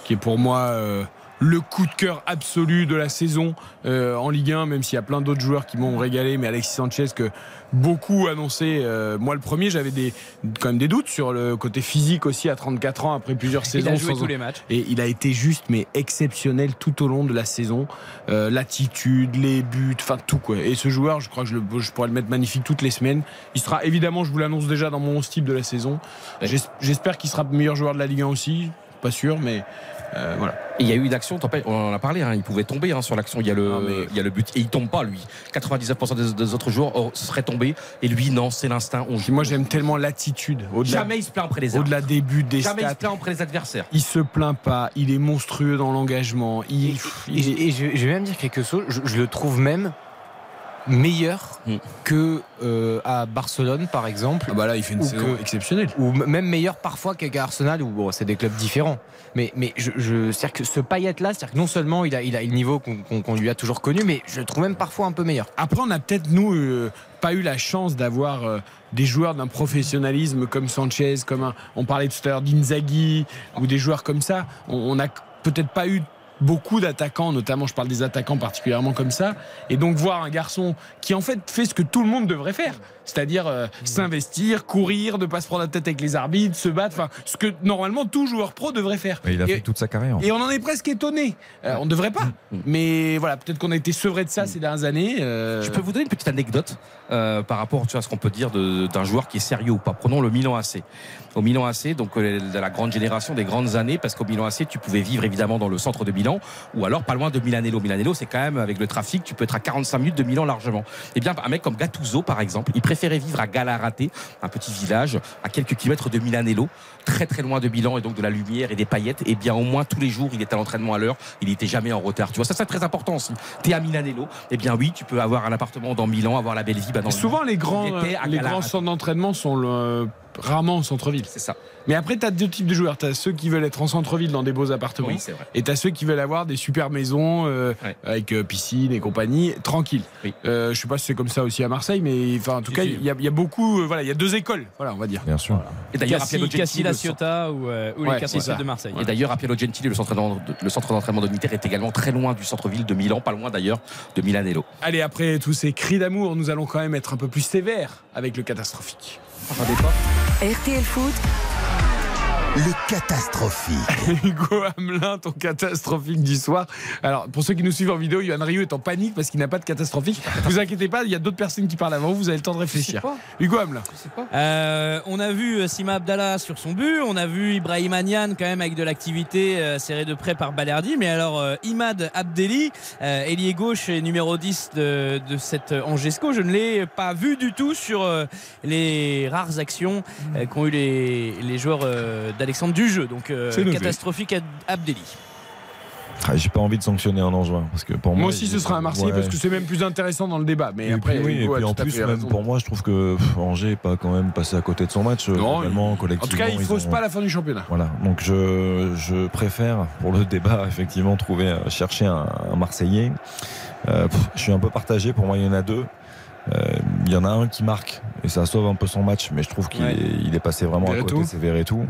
C: qui est pour moi euh, le coup de cœur absolu de la saison euh, en Ligue 1, même s'il y a plein d'autres joueurs qui m'ont régalé. Mais Alexis Sanchez, que beaucoup annonçaient. euh, moi, le premier, j'avais des, quand même des doutes sur le côté physique aussi à 34 ans, après plusieurs
F: Il
C: saisons.
F: a joué
C: sans-
F: tous les matchs.
C: Et il a été juste, mais exceptionnel tout au long de la saison. Euh, L'attitude, les buts, enfin tout quoi. Et ce joueur, je crois que je, le- je pourrais le mettre magnifique toutes les semaines. Il sera évidemment, je vous l'annonce déjà dans mon style de la saison. J'es- J'espère qu'il sera meilleur joueur de la Ligue 1 aussi. Pas sûr, mais euh, voilà.
D: Et il y a eu une action, on en a parlé, hein, il pouvait tomber hein, sur l'action, il, y a le- il y a le but, et il tombe pas lui. 99% des, des autres joueurs oh, se seraient tombés, et lui non, c'est l'instinct. On
C: Moi, j'aime tellement l'attitude.
D: Jamais il se plaint après les
C: Au-delà des buts, des
D: Jamais il se plaint auprès des adversaires.
C: Il se plaint pas, il est monstrueux dans l'engagement. Il,
I: Et, je, et je vais même dire quelque chose, je, je le trouve même meilleur que euh, à Barcelone par exemple.
C: Ah bah là il fait une
I: Ou
C: saison
I: que-
C: exceptionnelle.
I: Ou même meilleur parfois qu'à Arsenal où bon, c'est des clubs différents. Mais, mais je, je c'est-à-dire que ce Payet là, c'est-à-dire que non seulement il a, il a le niveau qu'on lui a toujours connu, mais je le trouve même parfois un peu meilleur.
C: Après, on a peut-être, nous, euh, pas eu la chance d'avoir euh, des joueurs d'un professionnalisme comme Sanchez, comme un- on parlait tout à l'heure d'Inzaghi, ou des joueurs comme ça. On on n'a peut-être pas eu beaucoup d'attaquants, notamment je parle des attaquants particulièrement comme ça, et donc voir un garçon qui en fait fait ce que tout le monde devrait faire, c'est-à-dire euh, s'investir, courir, ne pas se prendre la tête avec les arbitres, se battre, enfin ce que normalement tout joueur pro devrait faire.
E: Et il a
C: Et-
E: fait toute sa carrière.
C: et on en est presque étonné. Euh, on ne devrait pas. Mais voilà, peut-être qu'on a été sevré de ça ces dernières années. euh,
D: Je peux vous donner une petite anecdote euh, par rapport tu vois, à ce qu'on peut dire d'un joueur qui est sérieux ou pas. Prenons le Milan AC. Au Milan AC, donc euh, de la grande génération des grandes années, parce qu'au Milan AC, tu pouvais vivre évidemment dans le centre de Milan, ou alors pas loin de Milanello. Milanello, c'est quand même avec le trafic, tu peux être à 45 minutes de Milan largement. Eh bien, un mec comme Gattuso, par exemple, il préférait vivre à Galarate, un petit village à quelques kilomètres de Milanello, très très loin de Milan et donc de la lumière et des paillettes. Et bien, au moins tous les jours, il était à l'entraînement à l'heure, il n'était jamais en retard. Tu vois, ça c'est très important aussi. T'es à Milanello, eh bien oui, tu peux avoir un appartement dans Milan, avoir la belle vie. bah, dans
C: Souvent, les grands,
D: à
C: les grands centres d'entraînement sont le- rarement en centre-ville.
D: C'est ça.
C: Mais après, tu as deux types de joueurs. Tu as ceux qui veulent être en centre-ville dans des beaux appartements.
D: Oui, c'est vrai.
C: Et tu as ceux qui veulent avoir des super maisons euh, avec euh, piscine et compagnie, tranquille. Euh, je sais pas si c'est comme ça aussi à Marseille, mais enfin, en tout cas, il y, a- il y a beaucoup. euh, voilà, il y a deux écoles, voilà, on va dire.
E: Bien sûr.
D: Et d'ailleurs,
F: Cassis, La
D: le centre-
F: Ciotat ou, euh, ou
C: Ouais,
F: les Cassis
C: c'est ça.
F: de Marseille.
D: Et d'ailleurs, Appiano Gentili, le centre d'entraînement de l'Inter, est également très loin du centre-ville de Milan, pas loin d'ailleurs de Milanello.
C: Allez, après tous ces cris d'amour, nous allons quand même être un peu plus sévères avec le catastrophique.
B: RTL Foot,
A: Le catastrophique.
C: Hugo Hamelin, ton catastrophique du soir. Alors, pour ceux qui nous suivent en vidéo, Yohan Ryu est en panique parce qu'il n'a pas de catastrophique. vous inquiétez pas, il y a d'autres personnes qui parlent avant vous, vous avez le temps de réfléchir. Hugo Hamelin.
F: Euh, on a vu euh, Sima Abdallah sur son but, on a vu Ibrahim Anian quand même avec de l'activité euh, serré de près par Balerdi, mais alors euh, Imad Abdelli, euh, ailier gauche et numéro 10 de, de cette Angesco, je ne l'ai pas vu du tout sur euh, les rares actions euh, qu'ont eu les, les joueurs euh, d'Alexandre Dujeu, donc euh, catastrophique Ad- Abdelli.
E: Ah, J'ai pas envie de sanctionner un Angevin parce que pour moi,
C: Moi aussi, ce sera un Marseillais
E: Ouais.
C: parce que c'est même plus intéressant dans le débat. Mais
E: Et
C: après,
E: puis, oui, et puis en
C: tout à
E: plus, même
C: raison.
E: pour moi, je trouve que pff, Angers n'est pas quand même passé à côté de son match. euh,
C: Non,
E: globalement,
C: il- en tout cas, il fausse
E: ont-
C: pas la fin du championnat.
E: Voilà, donc je, je préfère pour le débat effectivement trouver euh, chercher un, un Marseillais. Euh, pff, je suis un peu partagé, pour moi il y en a deux. Euh, Il y en a un qui marque et ça sauve un peu son match, mais je trouve qu'il
C: Ouais.
E: est, il est passé vraiment à côté, c'est Verretou.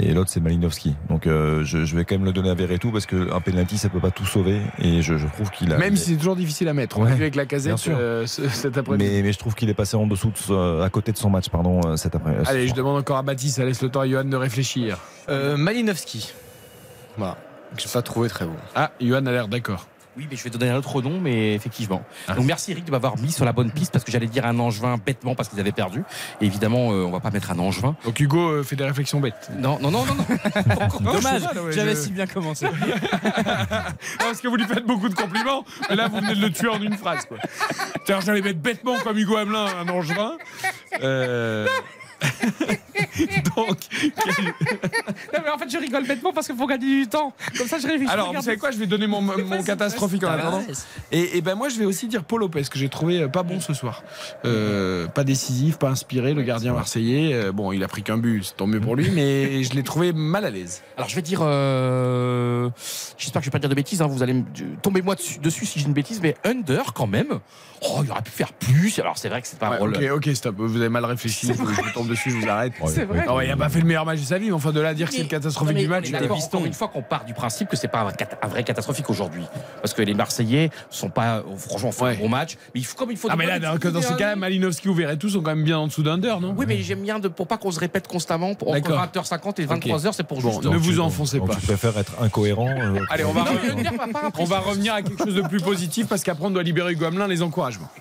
E: Et l'autre c'est Malinowski. Donc euh, je, je vais quand même le donner à Verretou parce qu'un penalty ça peut pas tout sauver et je, je trouve qu'il a.
C: Même si c'est toujours difficile à mettre. On
E: Ouais,
C: l'a vu avec la
E: bien
C: casette
E: sûr.
C: euh, ce- cet après-midi.
E: mais, mais je trouve qu'il est passé en dessous, de à côté de son match, pardon, euh, cet après. ce
C: Allez, je
E: soir.
C: demande encore à Baptiste, ça laisse le temps à Johan de réfléchir.
I: Euh, Malinowski. Voilà. Que j'ai pas trouvé très bon.
C: Ah, Johan a l'air d'accord.
D: Oui, mais je vais te donner un autre nom, mais effectivement. Donc merci Eric de m'avoir mis sur la bonne piste parce que j'allais dire un Angevin bêtement parce qu'ils avaient perdu. Et évidemment, euh, on va pas mettre un Angevin.
C: Donc Hugo euh, fait des réflexions bêtes.
D: Non, non, non, non. non.
F: Dommage,
C: ouais,
F: j'avais
C: je-
F: si bien commencé.
C: Ah, parce que vous lui faites beaucoup de compliments, mais là vous venez de le tuer en une phrase. Quoi. J'allais mettre bêtement comme Hugo Hamelin un angevin. Euh... Donc, quel-
D: Non, mais en fait, je rigole bêtement parce qu'il faut gagner du temps. Comme ça, je réfléchis.
C: alors vous savez quoi, je vais donner mon, mon catastrophique en attendant. Et, et ben moi je vais aussi dire Paul Lopez que j'ai trouvé euh, pas bon ce soir. Euh, pas décisif, pas inspiré, le gardien marseillais. Euh, bon, il a pris qu'un but, c'est tant mieux pour lui, mais je l'ai trouvé mal à l'aise.
D: Alors je vais dire, euh, j'espère que je vais pas dire de bêtises. hein, vous allez me- tombez-moi dessus, dessus si j'ai une bêtise, mais under quand même. Oh, il aurait pu faire plus. Alors c'est vrai que c'est pas un
C: Ouais,
D: rôle.
C: ok, ok, stop. Vous avez mal réfléchi. Je tombe dessus, je vous arrête.
D: C'est vrai.
C: Non, il a pas fait le meilleur match de sa vie, mais enfin de là à dire que c'est le catastrophique
D: Non, mais
C: du match.
D: d'accord, encore une fois qu'on part du principe que c'est pas un, cat- un vrai catastrophique aujourd'hui, parce que les Marseillais sont pas, franchement, font un bon match, mais il faut comme il faut.
C: Ah mais là, dans, dans ces cas-là, Malinowski ou Verretou sont quand même bien en dessous d'under, non?
D: Oui, mais j'aime bien de, pour pas qu'on se répète constamment. Pour, entre
C: D'accord.
D: 20h50 et
C: Ok.
D: 23h, c'est pour juste.
C: ne vous enfoncez pas.
E: Tu préfères être incohérent. euh,
C: Allez, on va,
D: mais
C: revenir à quelque chose de plus positif parce qu'après on doit libérer Hugo Hamelin, les encouragements.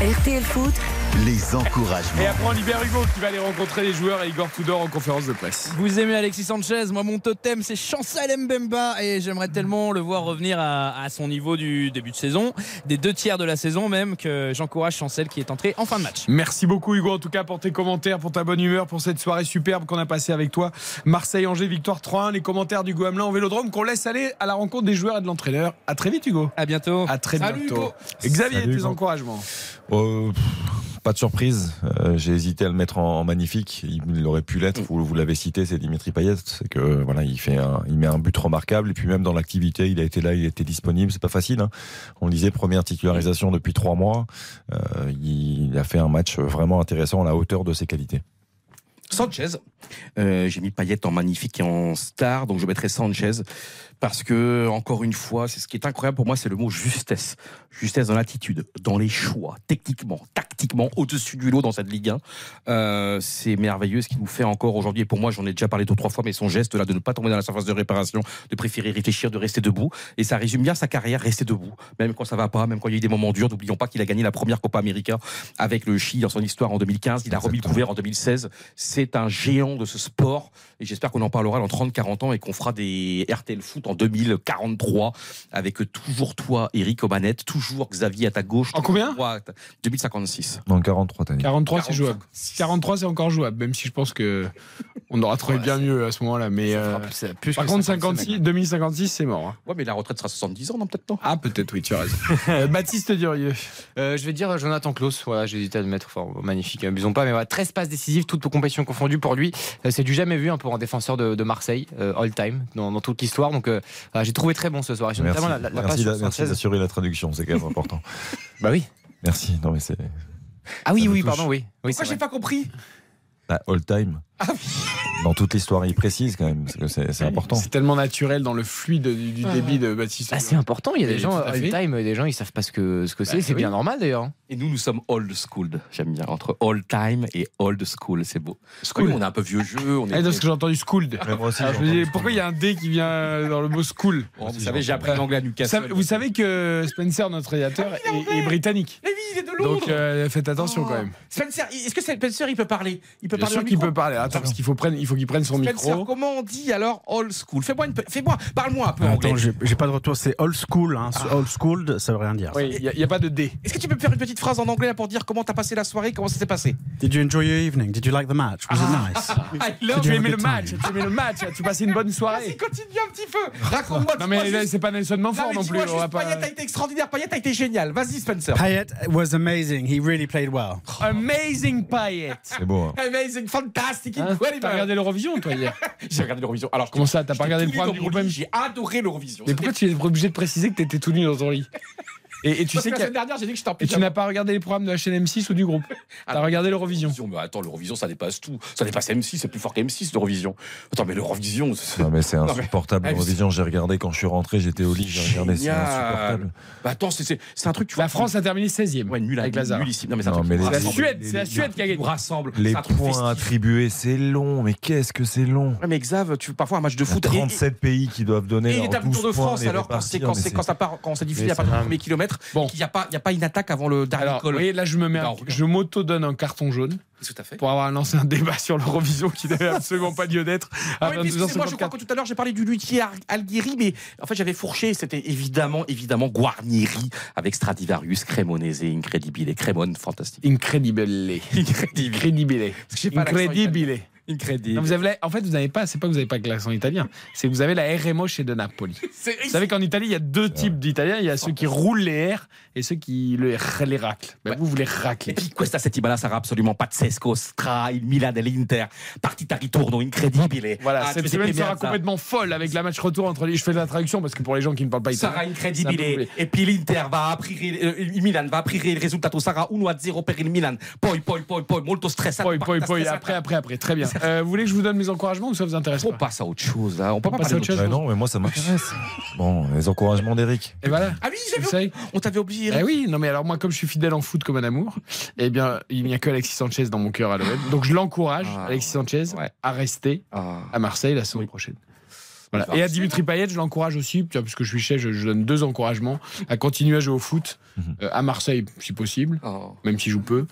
B: RTL Foot,
A: les encouragements.
C: Et après, on libère Hugo qui va aller rencontrer les joueurs et Igor Tudor en conférence de presse.
F: Vous aimez Alexis Sanchez Moi, mon totem, c'est Chancel Mbemba. Et j'aimerais tellement le voir revenir à, à, son niveau du début de saison, des deux tiers de la saison même, que j'encourage Chancel qui est entré en fin de match.
C: Merci beaucoup, Hugo, en tout cas, pour tes commentaires, pour ta bonne humeur, pour cette soirée superbe qu'on a passée avec toi. Marseille-Angers, victoire 3-1. Les commentaires du Hamelin au vélodrome qu'on laisse aller à la rencontre des joueurs et de l'entraîneur. À très vite, Hugo.
F: À bientôt.
C: À très
F: Salut,
C: bientôt.
F: Hugo.
C: Xavier,
E: Salut,
C: tes
E: Hugo.
C: encouragements.
E: Euh, pas de surprise. Euh, J'ai hésité à le mettre en, magnifique. Il, aurait pu l'être. Vous, l'avez cité, c'est Dimitri Payet. C'est que voilà, il fait, un, il met un but remarquable. Et puis même dans l'activité, il a été là, il était disponible. C'est pas facile. Hein. On le disait, première titularisation depuis trois mois. Euh, il a fait un match vraiment intéressant à la hauteur de ses qualités.
D: Sanchez. Euh, J'ai mis Payet en magnifique et en star, donc je mettrai Sanchez parce que encore une fois, c'est ce qui est incroyable pour moi, c'est le mot justesse, justesse dans l'attitude, dans les choix, techniquement, tactiquement, au-dessus du lot dans cette Ligue 1. Euh, c'est merveilleux ce qu'il nous fait encore aujourd'hui. Et pour moi, j'en ai déjà parlé deux trois fois, mais son geste là de ne pas tomber dans la surface de réparation, de préférer réfléchir, de rester debout, et ça résume bien sa carrière, rester debout, même quand ça va pas, même quand il y a eu des moments durs. N'oublions pas qu'il a gagné la première Copa América avec le Chili dans son histoire en 2015. Il a remis le couvert en 2016. C'est un géant de ce sport et j'espère qu'on en parlera dans 30-40 ans et qu'on fera des RTL Foot en 2043 avec toujours toi, Eric, aux manettes, toujours Xavier à ta gauche.
C: En combien
D: 2056.
E: Non, 43, t'as dit.
C: 43, c'est jouable. 43, c'est encore jouable, même si je pense que on aura trouvé bien mieux à ce moment-là. Mais euh,
D: plus
C: par contre,
D: 56,
C: 56, 2056, c'est mort. hein.
D: Ouais, mais la retraite sera 70 ans, non, peut-être non?
C: Ah, peut-être, oui, tu as raison. Baptiste Durieux.
I: Euh, je vais dire Jonathan Klaus. Voilà, j'ai hésité à le mettre. Enfin, magnifique, abusons pas. Mais voilà, 13 passes décisives, toutes compétitions confondues pour lui. Euh, c'est du jamais vu hein, pour un défenseur de, de Marseille, euh, all time, dans, dans toute l'histoire. Donc, euh, voilà, j'ai trouvé très bon ce soir. Et
E: Merci,
I: notamment la,
E: merci, merci d'assurer la traduction, c'est quand même important.
I: Bah oui.
E: Merci. Non mais c'est.
I: Ah oui, oui,
E: touche.
I: pardon, oui. oui
D: Pourquoi j'ai pas compris?
E: Bah, all time. Dans toute l'histoire, il précise quand même, parce que c'est c'est important.
C: C'est tellement naturel dans le fluide du, du débit de Baptiste.
I: Ah, c'est important. Il y a des
C: Et
I: gens
C: à
I: all time, des gens ils savent pas ce que ce que c'est.
D: Bah,
I: c'est
D: oui.
I: bien normal d'ailleurs.
D: Et nous, nous sommes old school. J'aime bien. Entre old time et old school, c'est beau.
C: School.
D: Oui, on est un peu vieux jeu. On est
C: Ah, parce que j'ai entendu
E: aussi,
C: dis,
E: entendu
C: pourquoi il y a un D qui vient dans le mot school?
D: Bon, vous savez, j'ai appris l'anglais à Newcastle.
C: vous savez que Spencer, notre réalisateur, est, est britannique.
D: Mais oui, il est de Londres.
C: Donc euh, faites attention
D: Oh.
C: quand même.
D: Spencer, est-ce que Spencer, il peut parler? Il peut
C: Bien
D: parler
C: sûr qu'il peut parler. Attends, parce qu'il faut, prendre- il faut qu'il prenne son
D: Spencer,
C: micro.
D: comment on dit alors old school? Fais-moi une, fais-moi, parle-moi un peu
U: Attends,
D: anglais.
U: j'ai j'ai pas de retour, c'est old school. Hein. Old school, ça veut rien dire.
C: Oui, il n'y a, pas de D.
D: Est-ce que tu peux me faire une petite phrase en anglais là, pour dire comment t'as passé la soirée, comment ça s'est passé?
U: Did you enjoy your evening? Did you like the match? Was it nice?
C: I
U: love
C: tu
U: you.
C: aimais le match, tu aimais le match, tu passes une bonne soirée.
D: Continue un petit peu. Raconte-moi.
C: Non mais là,
D: juste-
C: c'est pas Nelson Manfort non plus. on va
D: juste,
C: pas-
D: Payet a été extraordinaire. Payet a été génial. Vas-y, Spencer.
U: Payet was amazing. He really played well.
C: Amazing Payet.
E: C'est beau. hein.
D: Amazing, fantastic,
C: Hein. T'as regardé l'Eurovision toi hier
D: J'ai regardé l'Eurovision. Alors
C: Comment ça, t'as pas regardé le
D: tout nu
C: programme
D: dans
C: du
D: mon
C: groupe
D: lit,
C: M
D: J'ai adoré l'Eurovision.
C: Mais pourquoi tu es obligé de préciser que t'étais tout nu dans ton lit? Et, et tu
D: Parce
C: sais
D: que la semaine dernière, j'ai dit que j'étais en
C: Et tu
D: pyjama.
C: n'as pas regardé les programmes de la chaîne M6 ou du groupe T'as regardé l'Eurovision
D: Mais attends, l'Eurovision, ça dépasse tout. Ça dépasse M6, c'est plus fort qu'M6, l'Eurovision. Attends, mais l'Eurovision. c'est-
E: Non mais c'est insupportable. L'Eurovision, j'ai regardé quand je suis rentré, j'étais au lit, j'ai regardé, c'est insupportable.
D: Bah attends, c'est- un truc, tu vois.
C: La France a terminé 16ème
D: Ouais, nul
C: avec Lazare.
D: Nulissime. Non, mais c'est
C: la. Suède, c'est la Suède qui a gagné.
D: rassemble.
E: Les points attribués, c'est long, mais qu'est-ce que c'est long
D: mais Xav, tu parfois un match de
E: Il y a
D: foot. et-
E: 37 pays qui doivent donner
D: Et l'étape du
E: 12
D: Tour de France, alors, quand ça part, quand à partir
I: c'est
D: du
I: un-
C: Bon.
D: qu'il n'y a pas, il y a pas une attaque avant le dernier
C: Alors,
D: col.
C: vous voyez, là, je me mets, un- je m'auto-donne un carton jaune
D: Tout à fait.
C: pour avoir lancé un débat sur l'Eurovision qui n'avait absolument pas lieu d'être
D: oui, puis
C: 22h54.
D: excusez-moi, je crois que tout à l'heure j'ai parlé du luthier Al- Alghiri, mais en fait j'avais fourché. C'était évidemment, évidemment Guarnieri avec Stradivarius, Cremonese, Incredibile, Cremone, fantastique.
C: Incredibile.
D: Incredibile.
C: Incredibile. Incredibile.
D: Incredibile.
C: Non, vous avez la- En fait, vous n'avez pas. C'est pas que vous n'avez pas l'accent italien. C'est que vous avez la RMO chez De Napoli. Vous savez qu'en Italie, il y a deux types d'Italiens. Il y a ceux qui roulent les R et ceux qui le- les raclent. Ben, Vous, vous les raclez.
D: puis questa settimana sarà absolument pazzesco tra il Milan e l'Inter. Partita ritorno incredibile.
C: Voilà,
D: Ah,
C: cette semaine sera complètement folle avec la match retour entre les. Je fais de la traduction parce que pour les gens qui ne parlent pas italien.
D: Sarà incredibile
C: compliqué.
D: e puis l'Inter va aprire eh, il Milan va aprire il risultato sarà 1-0 per il Milan poi poi poi poi molto stressato
C: Poi, poi, poi, après, après, après. Très bien. Euh, vous voulez que je vous donne mes encouragements ou ça vous intéresse
D: on
C: pas
D: passe à autre chose là on peut pas
C: passe
D: parler
C: à autre chose.
E: Bah non, mais moi ça m'intéresse. Bon, les encouragements d'Eric.
C: Et voilà.
D: ah oui j'avais
C: Vous savez
D: on t'avait oublié
C: Eh oui, non mais alors moi comme je suis fidèle en foot comme un amour, eh bien il n'y a que Alexis Sanchez dans mon cœur à l'OM. Donc je l'encourage,
D: Ah.
C: Alexis Sanchez,
D: Ouais.
C: à rester
D: Ah.
C: à Marseille la semaine prochaine. Voilà. Et à Dimitri Payet, je l'encourage aussi, tu vois, parce que je suis chef, je, je donne deux encouragements à continuer à jouer au foot, euh, à Marseille si possible, même si je joue peu,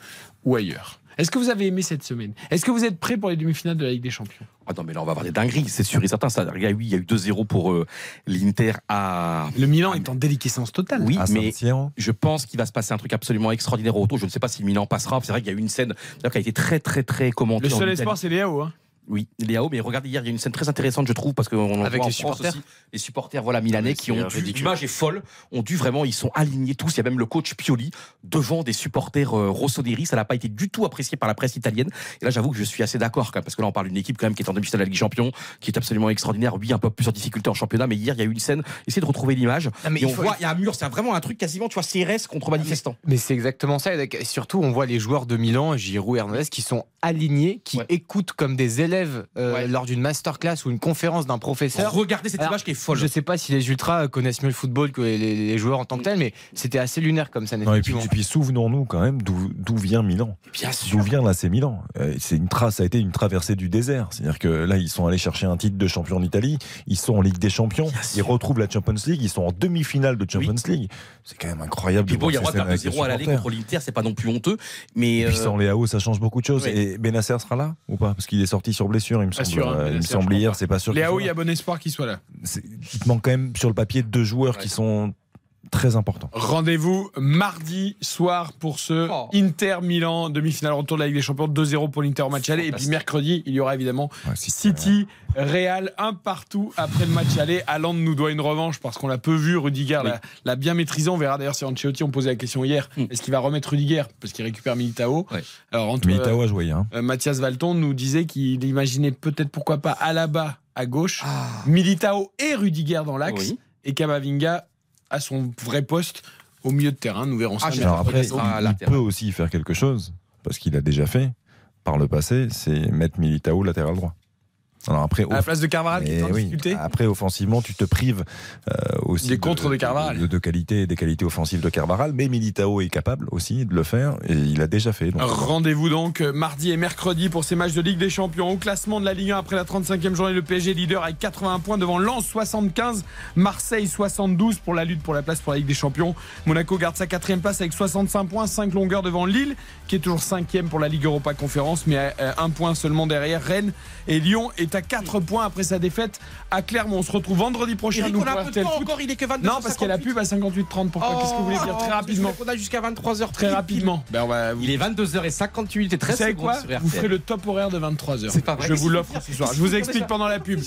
C: ou ailleurs. Est-ce que vous avez aimé cette semaine? Est-ce que vous êtes prêt pour les demi-finales de la Ligue des Champions?
D: Ah non, mais là, on va avoir des dingueries, c'est sûr et certain. Ça, il y a eu, il y a eu 2-0 pour euh, l'Inter à.
C: Le Milan est en déliquescence totale.
D: Oui, mais je pense qu'il va se passer un truc absolument extraordinaire au retour. Je ne sais pas si le Milan passera. C'est vrai qu'il y a eu une scène qui a été très, très, très commentée.
C: Le seul espoir, c'est Léao. Hein.
D: Oui, Léao, mais regardez hier, il y a une scène très intéressante, je trouve, parce qu'on
I: Avec
D: voit en
I: les
D: France
I: supporters.
D: aussi, les supporters, voilà, milanais, qui ont dû, l'image est folle, ont dû vraiment, ils sont alignés tous. Il y a même le coach Pioli devant des supporters euh, rossoneri. Ça n'a pas été du tout apprécié par la presse italienne. Et là, j'avoue que je suis assez d'accord, quand même, parce que là, on parle d'une équipe quand même qui est en demi-finale de la Ligue Champion, qui est absolument extraordinaire. Oui, un peu plus en difficulté en championnat, mais hier, il y a eu une scène. Essayez de retrouver l'image.
I: Ah, mais
D: Et
I: il
D: on
I: faut-
D: voit, il y a un mur, c'est vraiment un truc quasiment, tu vois, CRS contre manifestants.
I: Mais c'est exactement ça. Et surtout, on voit les joueurs de Milan, Giroud et Hernandez, qui sont alignés, qui écoutent comme des élèves euh, lors d'une masterclass ou une conférence d'un professeur.
D: Regardez cette image qui est folle.
I: Je sais pas si les ultras connaissent mieux le football que les, les joueurs en tant que tels, mais c'était assez lunaire comme ça.
E: Non, et puis, et souvenons-nous quand même d'où d'où vient Milan.
D: Bien sûr.
E: D'où vient l'AC Milan. Euh, C'est une trace, ça a été une traversée du désert. C'est-à-dire que là, ils sont allés chercher un titre de champion d'Italie. Ils sont en Ligue des Champions. Ils retrouvent la Champions League. Ils sont en demi-finale de Champions League. C'est quand même incroyable.
D: Puis
E: de
D: bon, il y a droit
E: ces
D: de
E: scènes
D: perdre 0
E: avec les
D: à l'aller contre l'Inter, c'est pas non plus honteux. Mais
E: Et puis
D: euh,
E: sans Léao, ça change beaucoup de choses.
D: oui.
E: Et Benacer sera là ou pas? Parce qu'il est sorti sur blessure, il me semble.
C: sûr, hein,
E: Euh, il me semble hier, c'est pas sûr.
C: Léao, il y a bon espoir qu'il soit là.
E: Il te manque quand même sur le papier deux joueurs qui sont très importants.
C: Rendez-vous mardi soir pour ce
D: Oh.
C: Inter Milan demi-finale retour de la Ligue des Champions 2-0 pour l'Inter au match aller et puis mercredi il y aura évidemment City Real un partout après le match aller Haaland nous doit une revanche parce qu'on l'a peu vu Rudiger l'a- l'a bien maîtrisé on verra d'ailleurs si Ancelotti on posait la question hier
D: Hmm.
C: est-ce qu'il va remettre Rudiger? Parce qu'il récupère Militao alors Antoine-
E: Militao a joué. Hein.
C: euh, Mathias Valton nous disait qu'il imaginait peut-être pourquoi pas Alaba à gauche,
D: Ah.
C: Militao et Rudiger dans l'axe,
D: Oui.
C: et Kamavinga à son vrai poste au milieu de terrain. Nous verrons ça.
D: Ah,
E: Alors après, il peut aussi faire quelque chose, parce qu'il a déjà fait par le passé, c'est mettre Militao latéral droit. Alors après,
C: à la place de Carvajal qui est en
E: oui,
C: difficulté.
E: Après, offensivement, tu te prives euh, aussi
C: Des contres de Carvajal.
E: de, de qualité, des qualités offensives de Carvajal, mais Militao est capable aussi de le faire et il a déjà fait.
C: Rendez-vous donc euh, mardi et mercredi pour ces matchs de Ligue des Champions. Au classement de la Ligue 1 après la 35e journée, le PSG leader avec 81 points devant Lens 75, Marseille 72 pour la lutte pour la place pour la Ligue des Champions. Monaco garde sa quatrième place avec 65 points, 5 longueurs devant Lille qui est toujours cinquième pour la Ligue Europa Conférence, mais à euh, un point seulement derrière Rennes. Et Lyon est à 4 points après sa défaite à Clermont. On se retrouve vendredi prochain.
D: Eric,
C: nous,
D: on a
C: pour
D: un peu de temps encore, il est que 22
C: Non, parce qu'il y a la pub à 58-30. Pourquoi Qu'est-ce que vous voulez dire Très rapidement.
D: On a jusqu'à 23h.
C: Très rapidement. Ben, on va-
D: Il est 22h58 et 13
C: Vous savez
D: secondes
C: quoi
D: sur
C: Vous ferez le top horaire de 23h.
D: C'est pas vrai.
C: Je vous l'offre ce soir. Je vous explique pendant la pub.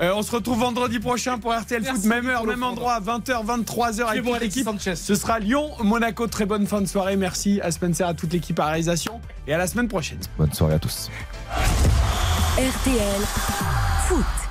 C: Euh, on se retrouve vendredi prochain pour RTL Foot, même heure, même endroit, 20h, 23h avec toute l'équipe. Ce sera Lyon, Monaco. Très bonne fin de soirée. Merci à Spencer, à toute l'équipe à réalisation et à la semaine prochaine.
E: Bonne soirée à tous.
B: RTL Foot.